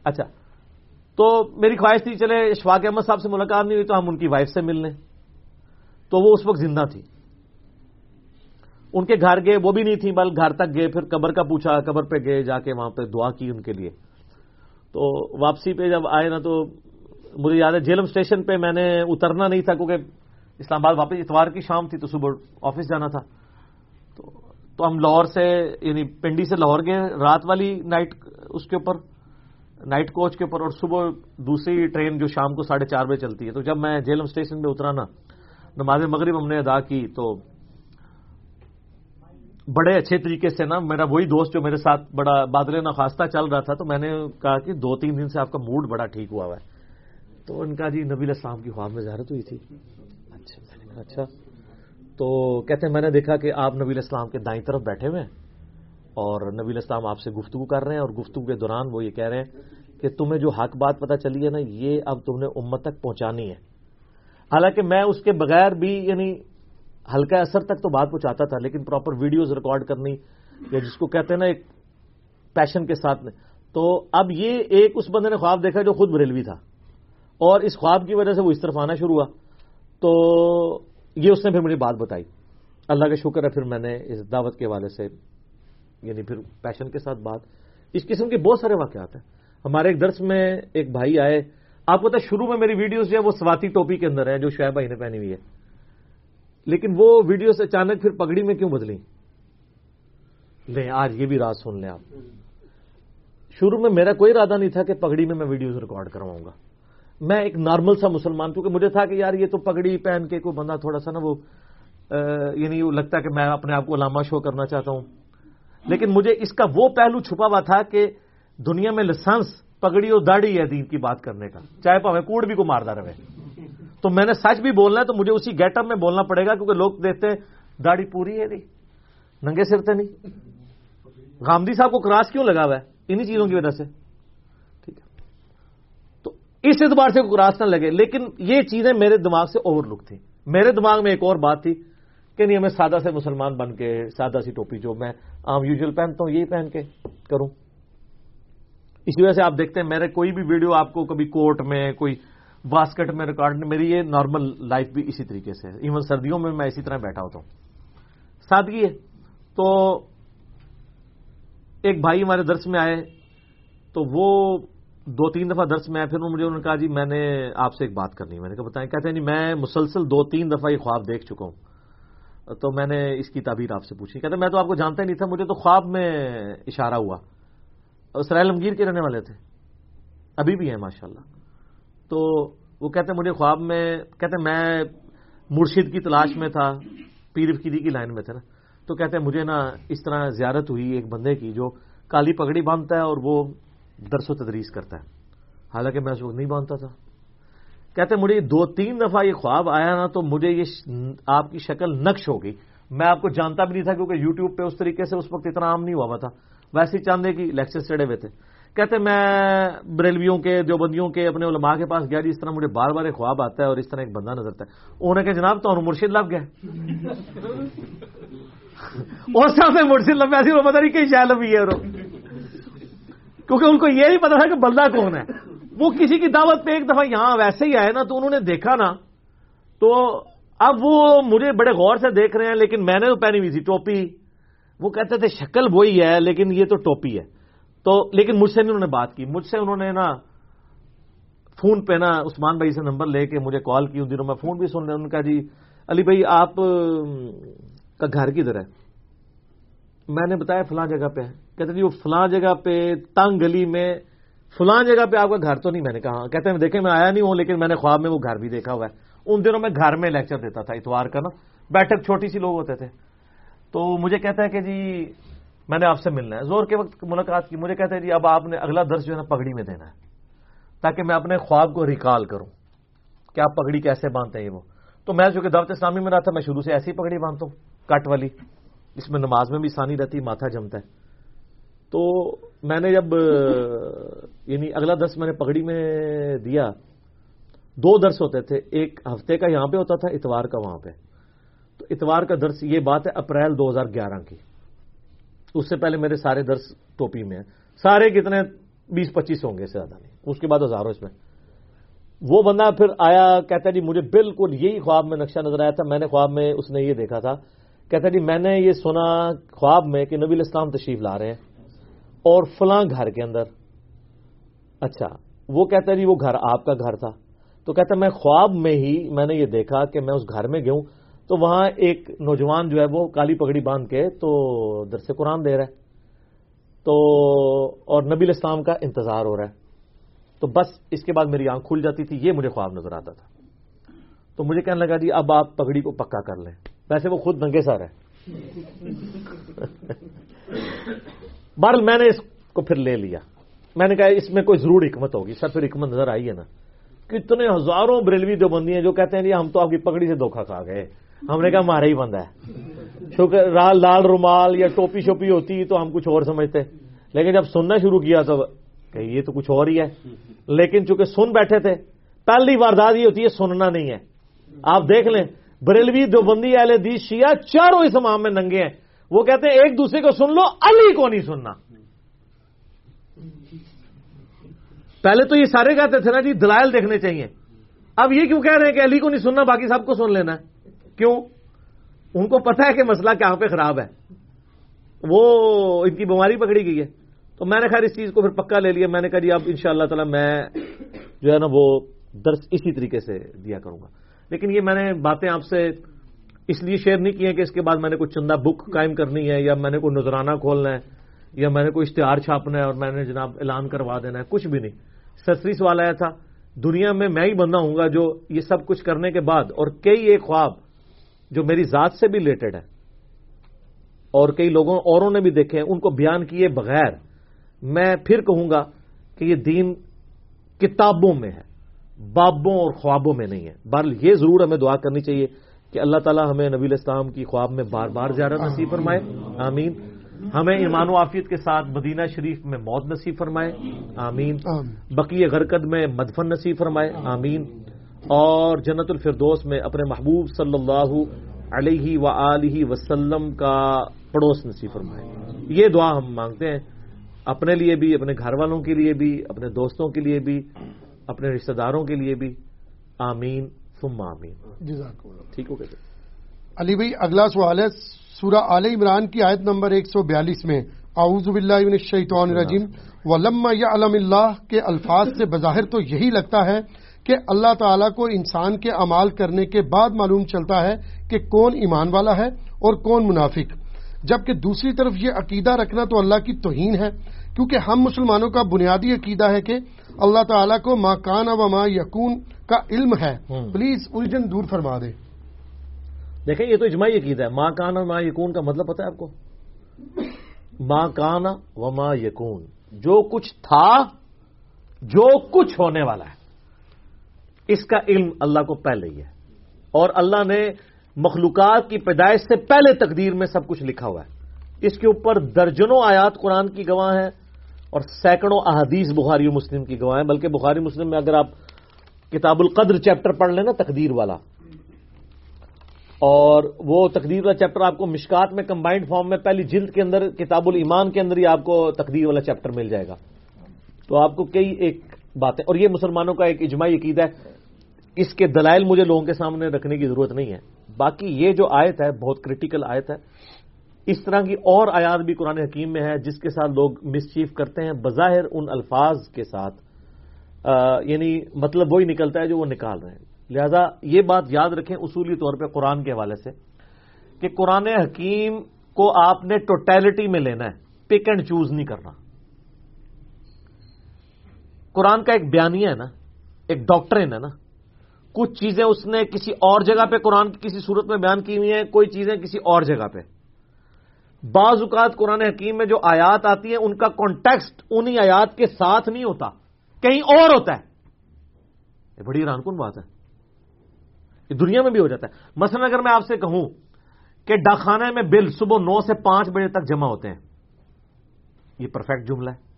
اچھا تو میری خواہش تھی، چلے اشفاق احمد صاحب سے ملاقات نہیں ہوئی تو ہم ان کی وائف سے مل لیں۔ تو وہ اس وقت زندہ تھی۔ ان کے گھر گئے، وہ بھی نہیں تھی بل گھر تک گئے، پھر قبر کا پوچھا، قبر پہ گئے، جا کے وہاں پہ دعا کی ان کے لیے۔ تو واپسی پہ جب آئے نا تو مجھے یاد ہے جیلم اسٹیشن پہ میں نے اترنا نہیں تھا کیونکہ اسلام آباد واپس اتوار کی شام تھی تو صبح آفس جانا تھا۔ تو تو ہم لاہور سے یعنی پنڈی سے لاہور گئے، رات والی نائٹ اس کے اوپر نائٹ کوچ کے اوپر اور صبح دوسری ٹرین جو شام کو ساڑھے چار بجے چلتی ہے۔ تو جب میں جیلم اسٹیشن پہ اترا نا، نماز مغرب ہم نے ادا کی تو بڑے اچھے طریقے سے نا، میرا وہی دوست جو میرے ساتھ بڑا بادل نخواستہ چل رہا تھا، تو میں نے کہا کہ دو تین دن سے آپ کا موڈ بڑا ٹھیک ہوا ہوا ہے۔ تو ان کا جی نبی اسلام کی خواب میں زیارت ہوئی تھی۔ اچھا اچھا۔ تو کہتے ہیں، میں نے دیکھا کہ آپ نبی اسلام کے دائیں طرف بیٹھے ہوئے ہیں۔ اور نبی اسلام آپ سے گفتگو کر رہے ہیں اور گفتگو کے دوران وہ یہ کہہ رہے ہیں کہ تمہیں جو حق بات پتا چلی ہے نا، یہ اب تم نے امت تک پہنچانی ہے۔ حالانکہ میں اس کے بغیر بھی یعنی ہلکا اثر تک تو بات پہنچاتا تھا، لیکن پراپر ویڈیوز ریکارڈ کرنی، یا جس کو کہتے ہیں نا ایک پیشن کے ساتھ تو اب یہ ایک اس بندے نے خواب دیکھا جو خود بریلوی تھا۔ اور اس خواب کی وجہ سے وہ اس طرف آنا شروع ہوا۔ تو یہ اس نے پھر مجھے بات بتائی۔ اللہ کا شکر ہے، پھر میں نے اس دعوت کے والے سے یعنی پھر پیشن کے ساتھ بات۔ اس قسم کے بہت سارے واقعات ہیں۔ ہمارے ایک درس میں ایک بھائی آئے۔ آپ کو پتا شروع میں میری ویڈیوز جو ہے وہ سواتی ٹوپی کے اندر ہے جو شعیب بھائی نے پہنی ہوئی ہے۔ لیکن وہ ویڈیوز اچانک پھر پگڑی میں کیوں بدلی؟ لیں، آج یہ بھی راز سن لیں آپ۔ شروع میں میرا کوئی ارادہ نہیں تھا کہ پگڑی میں میں ویڈیوز ریکارڈ کرواؤں گا۔ میں ایک نارمل سا مسلمان کیونکہ مجھے تھا کہ یار یہ تو پگڑی، پہن کے کوئی بندہ تھوڑا سا نا وہ یعنی لگتا ہے کہ میں اپنے آپ کو علامہ شو کرنا چاہتا ہوں۔ لیکن مجھے اس کا وہ پہلو چھپا ہوا تھا کہ دنیا میں لسنس پگڑی اور داڑھی ہے دین کی بات کرنے کا، چاہے پاوے کوڑ بھی کو ماردہ رہے۔ تو میں نے سچ بھی بولنا ہے تو مجھے اسی گیٹ اپ میں بولنا پڑے گا کیونکہ لوگ دیکھتے ہیں، داڑھی پوری ہے نہیں۔ ننگے سرتے نہیں۔ گامدی صاحب کو کراس کیوں لگا ہوا ہے؟ انہی چیزوں کی وجہ سے۔ ٹھیک ہے۔ تو اس اعتبار سے کراس نہ لگے۔ لیکن یہ چیزیں میرے دماغ سے اوور لک تھی میرے دماغ میں ایک اور بات تھی کہ نہیں، میں سادہ سے مسلمان بن کے سادہ سی ٹوپی جو میں عام یوزل پہنتا ہوں، یہی پہن کے کروں۔ اس وجہ سے آپ دیکھتے ہیں، میرے کوئی بھی ویڈیو آپ کو کبھی کوٹ میں کوئی واسکٹ میں ریکارڈ میری یہ نارمل لائف بھی اسی طریقے سے ایون سردیوں میں میں اسی طرح بیٹھا ہوتا ہوں۔ سادگی ہے۔ تو ایک بھائی ہمارے درس میں آئے، تو وہ دو تین دفعہ درس میں آئے، پھر مجھے انہوں نے کہا جی میں نے آپ سے ایک بات کرنی میں نے کہا، بتائیں؟ کہتے ہیں جی میں مسلسل دو تین دفعہ یہ خواب دیکھ چکا ہوں۔ تو میں نے اس کی تعبیر آپ سے پوچھی۔ کہتے ہیں، میں تو آپ کو جانتا ہی نہیں تھا، مجھے تو خواب میں اشارہ ہوا۔ اسرائیل لمگیر کے رہنے والے تھے۔ ابھی بھی ہیں ماشاء اللہ تو وہ کہتے مجھے خواب میں، کہتے میں مرشد کی تلاش میں تھا، پیر فقیری کی لائن میں تھا نا۔ تو کہتے ہیں مجھے نا اس طرح زیارت ہوئی ایک بندے کی جو کالی پگڑی باندھتا ہے اور وہ درس و تدریس کرتا ہے۔ حالانکہ میں اس وقت نہیں باندھتا تھا۔ کہتے مجھے دو تین دفعہ یہ خواب آیا نا تو مجھے یہ آپ کی شکل نقش ہو گئی۔ میں آپ کو جانتا بھی نہیں تھا کیونکہ یوٹیوب پہ اس طریقے سے اس وقت اتنا عام نہیں ہوا تھا۔ ویسے ہی چاندے کی لیکچر چڑھے ہوئے تھے۔ کہتے میں بریلویوں کے، دیوبندیوں کے، اپنے علماء کے پاس گیا جی اس طرح مجھے بار بار ایک خواب آتا ہے اور اس طرح ایک بندہ نظرتا ہے۔ انہوں نے کہا، جناب، تو مرشد لب گئے۔ اس طرح سے مرشد لب ایسی پتا نہیں کہ شاید لبی ہے کیونکہ ان کو یہ نہیں پتا تھا کہ بندہ کون ہے۔ وہ کسی کی دعوت پہ ایک دفعہ یہاں ویسے ہی آئے نا، تو انہوں نے دیکھا نا۔ تو اب وہ مجھے بڑے غور سے دیکھ رہے ہیں، لیکن میں نے تو پہنی ہوئی تھی ٹوپی۔ وہ کہتے تھے، شکل وہی ہے، لیکن یہ تو ٹوپی ہے۔ تو لیکن مجھ سے نہیں انہوں نے بات کی۔ مجھ سے انہوں نے نا فون پہ نا عثمان بھائی سے نمبر لے کے مجھے کال کی۔ ان دنوں میں فون بھی سن رہے ان کا جی علی بھائی، آپ کا گھر کدھر ہے؟ میں نے بتایا فلاں جگہ پہ ہے۔ کہتے جی وہ فلاں جگہ پہ، تنگ گلی میں، فلاں جگہ پہ آپ کا گھر تو نہیں؟ میں نے کہا ہاں۔ کہتے ہیں دیکھیں، میں آیا نہیں ہوں، لیکن میں نے خواب میں وہ گھر بھی دیکھا ہوا ہے۔ ان دنوں میں گھر میں لیکچر دیتا تھا، اتوار کا نا۔ بیٹھک چھوٹی سی لوگ ہوتے تھے۔ تو مجھے کہتا ہے کہ جی میں نے آپ سے ملنا ہے۔ زور کے وقت ملاقات کی، مجھے کہتے ہیں جی اب آپ نے اگلا درس جو ہے نا پگڑی میں دینا ہے۔ تاکہ میں اپنے خواب کو ریکال کروں کہ آپ پگڑی کیسے باندھتے ہیں یہ وہ۔ تو میں جو کہ دعوت اسلامی میں رہا تھا، میں شروع سے ایسی پگڑی باندھتا ہوں، کٹ والی۔ اس میں نماز میں بھی آسانی رہتی، ماتھا جمتا ہے۔ تو میں نے جب یعنی اگلا درس میں نے پگڑی میں دیا، دو درس ہوتے تھے۔ ایک ہفتے کا یہاں پہ ہوتا تھا، اتوار کا وہاں پہ۔ تو اتوار کا درس، یہ بات ہے اپریل دو ہزار گیارہ کی۔ اس سے پہلے میرے سارے درس ٹوپی میں ہیں۔ سارے کتنے بیس پچیس ہوں گے سے زیادہ نہیں۔ اس کے بعد ہزاروں اس میں۔ وہ بندہ پھر آیا، کہتا جی مجھے بالکل یہی خواب میں نقشہ نظر آیا تھا۔ میں نے خواب میں اس نے یہ دیکھا تھا۔ کہتا جی میں نے یہ سنا خواب میں کہ نبی الاسلام تشریف لا رہے ہیں اور فلاں گھر کے اندر۔ اچھا وہ کہتا جی وہ گھر آپ کا گھر تھا۔ تو کہتا میں خواب میں ہی میں نے یہ دیکھا کہ میں اس گھر میں گیا تو وہاں ایک نوجوان جو ہے وہ کالی پگڑی باندھ کے تو درس قرآن دے رہا ہے۔ تو اور نبی الاسلام کا انتظار ہو رہا ہے۔ تو بس اس کے بعد میری آنکھ کھل جاتی تھی، یہ مجھے خواب نظر آتا تھا۔ تو مجھے کہنے لگا جی اب آپ پگڑی کو پکا کر لیں۔ ویسے وہ خود ننگے سر ہے بہرحال میں نے اس کو پھر لے لیا۔ میں نے کہا اس میں کوئی ضرور حکمت ہوگی، سر پھر حکمت نظر آئی ہے نا۔ کتنے ہزاروں بریلوی جو بندی ہیں جو کہتے ہیں جی ہم تو آپ کی پگڑی سے دھوکھا کھا گئے۔ ہم نے کہا مارا ہی بندہ ہے۔ شکر، لال رومال یا ٹوپی شوپی ہوتی تو ہم کچھ اور سمجھتے۔ لیکن جب سننا شروع کیا تو کہ یہ تو کچھ اور ہی ہے۔ لیکن چونکہ سن بیٹھے تھے، پہلی واردات یہ ہوتی ہے سننا نہیں ہے۔ آپ دیکھ لیں، بریلوی دو بندی اہل حدیث شیعہ چاروں اس امام میں ننگے ہیں۔ وہ کہتے ہیں، ایک دوسرے کو سن لو، علی کو نہیں سننا۔ پہلے تو یہ سارے کہتے تھے نا جی دلائل دیکھنے چاہیے۔ اب یہ کیوں کہہ رہے ہیں کہ علی کو نہیں سننا، باقی سب کو سن لینا۔ ہے کیوں؟ ان کو پتا ہے کہ مسئلہ کہاں پہ خراب ہے۔ وہ ان کی بیماری پکڑی گئی ہے۔ تو میں نے خیر اس چیز کو پھر پکا لے لیا۔ میں نے کہا جی اب ان شاء اللہ تعالی میں جو ہے نا وہ درس اسی طریقے سے دیا کروں گا۔ لیکن یہ میں نے باتیں آپ سے اس لیے شیئر نہیں کی ہیں کہ اس کے بعد میں نے کوئی چندہ بک قائم کرنی ہے یا میں نے کوئی نذرانہ کھولنا ہے یا میں نے کوئی اشتہار چھاپنا ہے اور میں نے جناب اعلان کروا دینا ہے، کچھ بھی نہیں۔ سسری سوال آیا تھا۔ دنیا میں میں ہی بندہ ہوں گا جو یہ سب کچھ کرنے کے بعد اور کئی ایک خواب جو میری ذات سے بھی ریلیٹڈ ہے اور کئی لوگوں اوروں نے بھی دیکھے ہیں ان کو بیان کیے بغیر میں پھر کہوں گا کہ یہ دین کتابوں میں ہے بابوں اور خوابوں میں نہیں ہے۔ بہرحال یہ ضرور ہمیں دعا کرنی چاہیے کہ اللہ تعالیٰ ہمیں نبی الاسلام کی خواب میں بار بار زیارت نصیب فرمائے۔ آمین۔ ہمیں ایمان و عافیت کے ساتھ مدینہ شریف میں موت نصیب فرمائے۔ آمین۔ بقی غرکد میں مدفن نصیب فرمائے۔ آمین۔ اور جنت الفردوس میں اپنے محبوب صلی اللہ علیہ و وسلم کا پڑوس نصیب فرمائے۔ یہ دعا ہم مانگتے ہیں اپنے لیے بھی اپنے گھر والوں کے لیے بھی اپنے دوستوں کے لیے بھی اپنے رشتہ داروں کے لیے بھی۔ آمین ثم آمین۔ ٹھیک ہو گیا۔ علی بھائی اگلا سوال ہے۔ سورہ آل عمران کی آیت نمبر ایک سو بیالیس میں اعوذ باللہ من الشیطان الرجیم ولما یعلم اللہ کے الفاظ سے بظاہر تو یہی لگتا ہے کہ اللہ تعالیٰ کو انسان کے امال کرنے کے بعد معلوم چلتا ہے کہ کون ایمان والا ہے اور کون منافق۔ جبکہ دوسری طرف یہ عقیدہ رکھنا تو اللہ کی توہین ہے کیونکہ ہم مسلمانوں کا بنیادی عقیدہ ہے کہ اللہ تعالیٰ کو ماں کان و ماں یقون کا علم ہے۔ پلیز الجھن دور فرما دے دیکھیں یہ تو اجماعی عقیدہ ہے۔ ماں کان اور ماں یقون کا مطلب پتا ہے آپ کو؟ ماں کانا و ماں یقون جو کچھ تھا جو کچھ ہونے والا ہے۔ اس کا علم اللہ کو پہلے ہی ہے۔ اور اللہ نے مخلوقات کی پیدائش سے پہلے تقدیر میں سب کچھ لکھا ہوا ہے۔ اس کے اوپر درجنوں آیات قرآن کی گواہ ہیں اور سینکڑوں احادیث بخاری و مسلم کی گواہ ہیں۔ بلکہ بخاری مسلم میں اگر آپ کتاب القدر چیپٹر پڑھ لیں نا، تقدیر والا۔ اور وہ تقدیر والا چیپٹر آپ کو مشکات میں کمبائنڈ فارم میں پہلی جلد کے اندر کتاب الایمان کے اندر ہی آپ کو تقدیر والا چیپٹر مل جائے گا۔ تو آپ کو کئی ایک باتیں، اور یہ مسلمانوں کا ایک اجماعی عقید ہے۔ اس کے دلائل مجھے لوگوں کے سامنے رکھنے کی ضرورت نہیں ہے۔ باقی یہ جو آیت ہے، بہت کریٹیکل آیت ہے، اس طرح کی اور آیات بھی قرآن حکیم میں ہے جس کے ساتھ لوگ مسچیف کرتے ہیں، بظاہر ان الفاظ کے ساتھ یعنی مطلب وہی نکلتا ہے جو وہ نکال رہے ہیں۔ لہذا یہ بات یاد رکھیں اصولی طور پہ قرآن کے حوالے سے کہ قرآن حکیم کو آپ نے ٹوٹیلٹی میں لینا ہے پک اینڈ چوز نہیں کرنا۔ قرآن کا ایک بیانیہ ہے نا، ایک ڈاکٹرین ہے نا کچھ چیزیں اس نے کسی اور جگہ پہ قرآن کی کسی صورت میں بیان کی ہوئی ہیں، کوئی چیزیں کسی اور جگہ پہ۔ بعض اوقات قرآن حکیم میں جو آیات آتی ہیں، ان کا کانٹیکسٹ انہی آیات کے ساتھ نہیں ہوتا، کہیں اور ہوتا ہے۔ یہ بڑی حیران کن بات ہے۔ یہ دنیا میں بھی ہو جاتا ہے۔ مثلا اگر میں آپ سے کہوں کہ ڈاکخانے میں بل صبح نو سے پانچ بجے تک جمع ہوتے ہیں، یہ پرفیکٹ جملہ ہے۔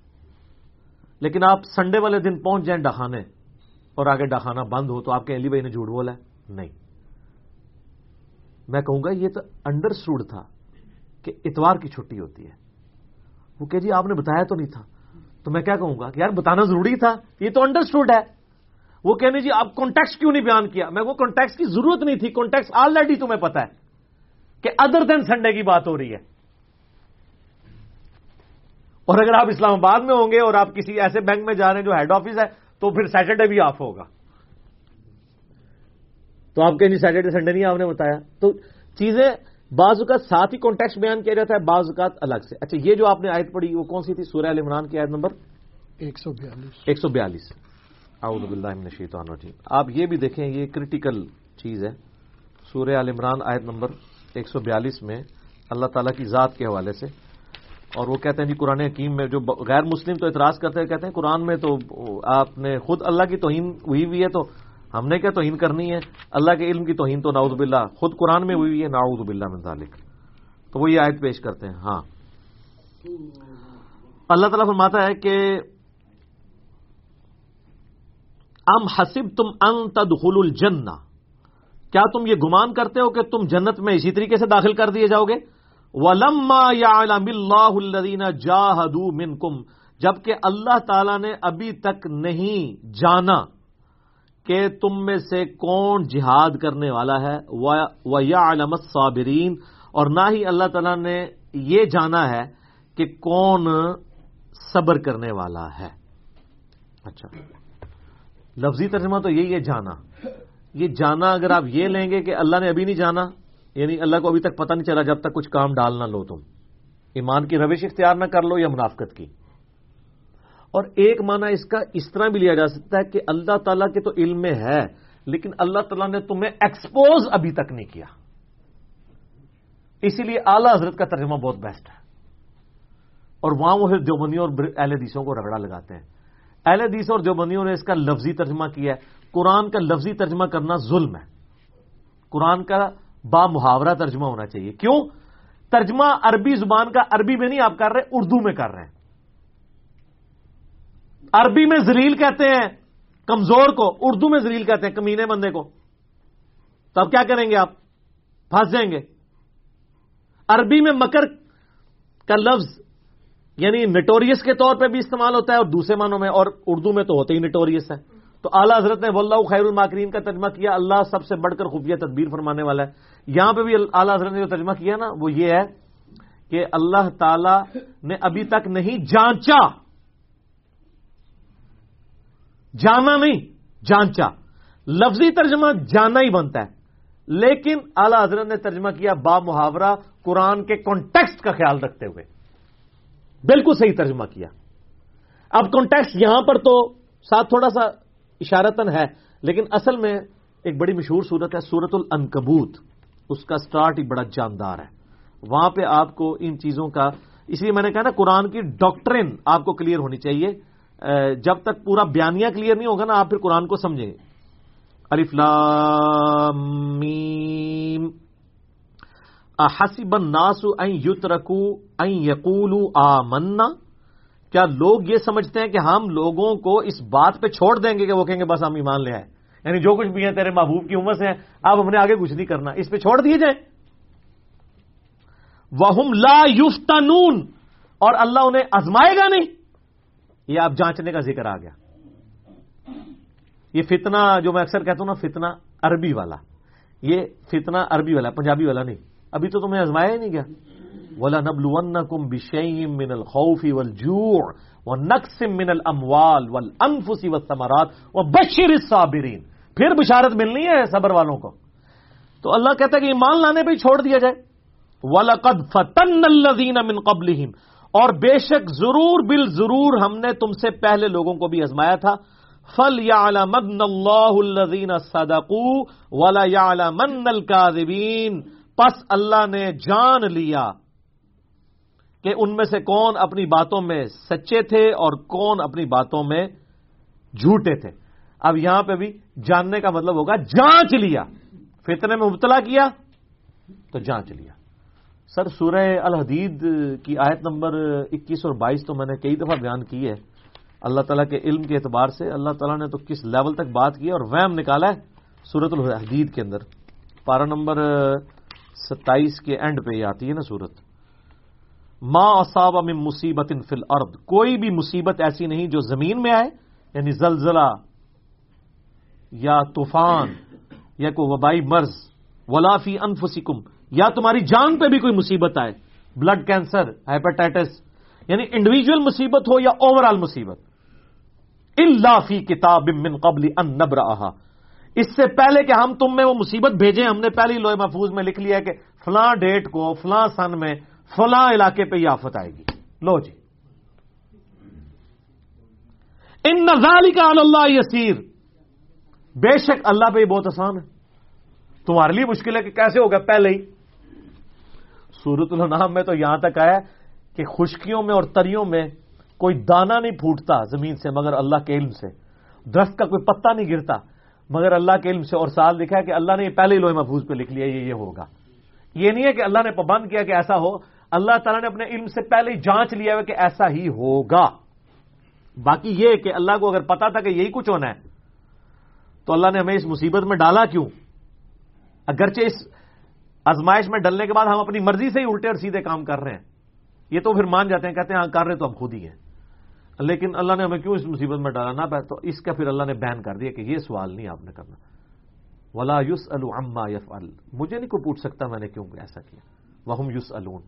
لیکن آپ سنڈے والے دن پہنچ جائیں ڈاکانے اور آگے ڈاکانہ بند ہو تو آپ کے علی بھائی نے جھوٹ بولا ہے؟ نہیں۔ میں کہوں گا یہ تو انڈرسٹوڈ تھا کہ اتوار کی چھٹی ہوتی ہے۔ وہ کہ جی آپ نے بتایا تو نہیں تھا۔ تو میں کیا کہوں گا کہ یار بتانا ضروری تھا، یہ تو انڈرسٹوڈ ہے۔ وہ کہنے جی آپ کانٹیکس کیوں نہیں بیان کیا؟ میں وہ کانٹیکس کی ضرورت نہیں تھی کانٹیکس آلریڈی تمہیں پتا ہے کہ ادر دین سنڈے کی بات ہو رہی ہے۔ اور اگر آپ اسلام آباد میں ہوں گے اور آپ کسی ایسے بینک میں جا رہے ہیں جو ہیڈ آفس ہے تو پھر سیٹرڈے بھی آف ہوگا۔ تو آپ کہیں سیٹرڈے سنڈے نہیں آپ نے بتایا۔ تو چیزیں بعض اوقات ساتھ ہی کانٹیکس بیان کیا جاتا ہے بعض اوقات الگ سے۔ اچھا یہ جو آپ نے آیت پڑھی وہ کون سی تھی؟ سورہ عمران کی آیت نمبر؟ ایک سو بیالیس۔ ایک سو بیالیس۔ الشیطان الرجیم۔ آپ یہ بھی دیکھیں یہ کرٹیکل چیز ہے۔ سورہ عال عمران آیت نمبر ایک سو بیالیس میں اللہ تعالیٰ کی ذات کے حوالے سے اور وہ کہتے ہیں جی قرآن حکیم میں جو غیر مسلم تو اعتراض کرتے ہیں، کہتے ہیں قرآن میں تو آپ نے خود اللہ کی توہین ہوئی ہوئی ہے تو ہم نے کیا توہین کرنی ہے؟ اللہ کے علم کی توہین تو ناؤد باللہ، خود قرآن میں ہوئی ہوئی ہے ناؤد باللہ من ذالک۔ تو وہ یہ آیت پیش کرتے ہیں ہاں۔ اللہ تعالیٰ فرماتا ہے کہ ام حسب تم ان تدخل الجنہ۔ کیا تم یہ گمان کرتے ہو کہ تم جنت میں اسی طریقے سے داخل کر دیے جاؤ گے؟ ولما يعلم الله الذين جاهدوا منكم جبکہ اللہ تعالی نے ابھی تک نہیں جانا کہ تم میں سے کون جہاد کرنے والا ہے یا علامت صابرین اور نہ ہی اللہ تعالی نے یہ جانا ہے کہ کون صبر کرنے والا ہے۔ اچھا۔ لفظی ترجمہ تو یہی ہے، جانا۔ یہ جانا اگر آپ یہ لیں گے کہ اللہ نے ابھی نہیں جانا یعنی اللہ کو ابھی تک پتہ نہیں چلا جب تک کچھ کام ڈال نہ لو تم۔ ایمان کی روش اختیار نہ کر لو یا منافقت کی۔ اور ایک معنی اس کا اس طرح بھی لیا جا سکتا ہے کہ اللہ تعالیٰ کے تو علم میں ہے، لیکن اللہ تعالیٰ نے تمہیں ایکسپوز ابھی تک نہیں کیا۔ اسی لیے اعلی حضرت کا ترجمہ بہت بیسٹ ہے۔ اور وہاں وہ دیوبندیوں اور اہل حدیثوں کو رگڑا لگاتے ہیں۔ اہل حدیث اور دیوبندیوں نے اس کا لفظی ترجمہ کیا ہے۔ قرآن کا لفظی ترجمہ کرنا ظلم ہے۔ قرآن کا با محاورہ ترجمہ ہونا چاہیے۔ کیوں؟ ترجمہ عربی زبان کا عربی میں نہیں آپ کر رہے، اردو میں کر رہے ہیں۔ عربی میں زلیل کہتے ہیں، کمزور کو، اردو میں زلیل کہتے ہیں، کمینے بندے کو۔ تو اب کیا کریں گے آپ؟ پھنس جائیں گے۔ عربی میں مکر کا لفظ یعنی نٹوریس کے طور پہ بھی استعمال ہوتا ہے اور دوسرے معنوں میں، اور اردو میں تو ہوتے ہی نٹوریس ہے تو اعلیٰ حضرت نے واللہ خیر الماکرین کا ترجمہ کیا، اللہ سب سے بڑھ کر خفیہ تدبیر فرمانے والا ہے۔ یہاں پہ بھی اعلیٰ حضرت نے جو ترجمہ کیا نا، وہ یہ ہے کہ اللہ تعالی نے ابھی تک نہیں جانچا۔ جانا نہیں، جانچا۔ لفظی ترجمہ جانا ہی بنتا ہے۔ لیکن اعلی حضرت نے ترجمہ کیا با محاورہ قرآن کے کانٹیکسٹ کا خیال رکھتے ہوئے۔ بالکل صحیح ترجمہ کیا۔ اب کانٹیکسٹ یہاں پر تو ساتھ تھوڑا سا اشارتن ہے، لیکن اصل میں ایک بڑی مشہور صورت ہے سورت الانکبوت اس کا سٹارٹ ہی بڑا جاندار ہے۔ وہاں پہ آپ کو ان چیزوں کا، اس لیے میں نے کہا نا، قرآن کی ڈاکٹرن آپ کو کلیئر ہونی چاہیے۔ جب تک پورا بیانیہ کلیئر نہیں ہوگا نا، آپ پھر قرآن کو سمجھیں حسب الناس ان یترکو، ان یقولو آمنا۔ کیا لوگ یہ سمجھتے ہیں کہ ہم لوگوں کو اس بات پہ چھوڑ دیں گے کہ وہ کہیں گے بس ہم ایمان لے آئے۔ یعنی جو کچھ بھی ہیں تیرے محبوب کی عمر سے ہیں، اب ہم نے آگے کچھ نہیں کرنا۔ اس پہ چھوڑ دیے جائیں۔ وہ لا یفتنون اور اللہ انہیں ازمائے گا نہیں۔ یہ آپ جانچنے کا ذکر آ گیا۔ یہ فتنہ جو میں اکثر کہتا ہوں نا، فتنہ عربی والا۔ یہ فتنہ عربی والا، پنجابی والا نہیں۔ ابھی تو تمہیں ازمایا ہی نہیں گیا۔ ولا نبل ون کم بشیم من الخوفی ول جوڑ و نقسم من الموال ول انفسی و سمارات پھر بشارت ملنی ہے صبر والوں کو۔ تو اللہ کہتا ہے کہ ایمان لانے پہ چھوڑ دیا جائے۔ ولقد فتن الذین من قبلہم اور بے شک ضرور بل ضرور ہم نے تم سے پہلے لوگوں کو بھی ازمایا تھا۔ فل یا من اللہ الزین صدقو ولا پس اللہ نے جان لیا۔ کہ ان میں سے کون اپنی باتوں میں سچے تھے اور کون اپنی باتوں میں جھوٹے تھے۔ اب یہاں پہ بھی جاننے کا مطلب ہوگا جانچ لیا۔ فتنے میں مبتلا کیا تو جانچ لیا۔ سر، سورہ الحدید کی آیت نمبر اکیس اور بائیس تو میں نے کئی دفعہ بیان کی ہے۔ اللہ تعالیٰ کے علم کے اعتبار سے اللہ تعالیٰ نے تو کس لیول تک بات کی اور ویم نکالا ہے سورت الحدید کے اندر۔ پارا نمبر ستائیس کے اینڈ پہ یہ آتی ہے نا سورت ماں اصاب من مصیبت فل ارد کوئی بھی مصیبت ایسی نہیں جو زمین میں آئے یعنی زلزلہ یا طوفان یا کوئی وبائی مرض ولافی انفسکم، یا تمہاری جان پہ بھی کوئی مصیبت آئے، بلڈ کینسر، ہیپاٹائٹس یعنی انڈیویجل مصیبت ہو یا اوور آل مصیبت۔ اللہ فی کتاب من قبل ان نبر اس سے پہلے کہ ہم تم میں وہ مصیبت بھیجیں، ہم نے پہلی لوہے محفوظ میں لکھ لیا کہ فلاں ڈیٹ کو، فلاں سن میں فلاں علاقے پہ یہ آفت آئے گی۔ لو جی۔ ان نظالی کا اللہ یسیر۔ بے شک اللہ پہ یہ بہت آسان ہے۔ تمہارے لیے مشکل ہے کہ کیسے ہوگا؟ پہلے ہی۔ سورت النام میں تو یہاں تک آیا کہ خشکیوں میں اور تریوں میں کوئی دانا نہیں پھوٹتا زمین سے مگر اللہ کے علم سے۔ درخت کا کوئی پتا نہیں گرتا، مگر اللہ کے علم سے۔ اور سال لکھا ہے کہ اللہ نے یہ پہلے ہی لوہے محفوظ پہ لکھ لیا، یہ یہ ہوگا۔ یہ نہیں ہے کہ اللہ نے پابند کیا کہ ایسا ہو۔ اللہ تعالیٰ نے اپنے علم سے پہلے ہی جانچ لیا کہ ایسا ہی ہوگا۔ باقی یہ کہ اللہ کو اگر پتا تھا کہ یہی کچھ ہونا ہے، تو اللہ نے ہمیں اس مصیبت میں ڈالا کیوں؟ اگرچہ اس ازمائش میں ڈلنے کے بعد ہم اپنی مرضی سے ہی الٹے اور سیدھے کام کر رہے ہیں۔ یہ تو پھر مان جاتے ہیں، کہتے ہیں ہاں کر رہے تو ہم خود ہی ہیں۔ لیکن اللہ نے ہمیں کیوں اس مصیبت میں ڈالا؟ نہ تو اس کا پھر اللہ نے بین کر دیا کہ یہ سوال نہیں آپ نے کرنا۔ ولا یوس الما یف مجھے نہیں کوئی پوچھ سکتا میں نے کیوں ایسا کیا۔ وہ یوس الون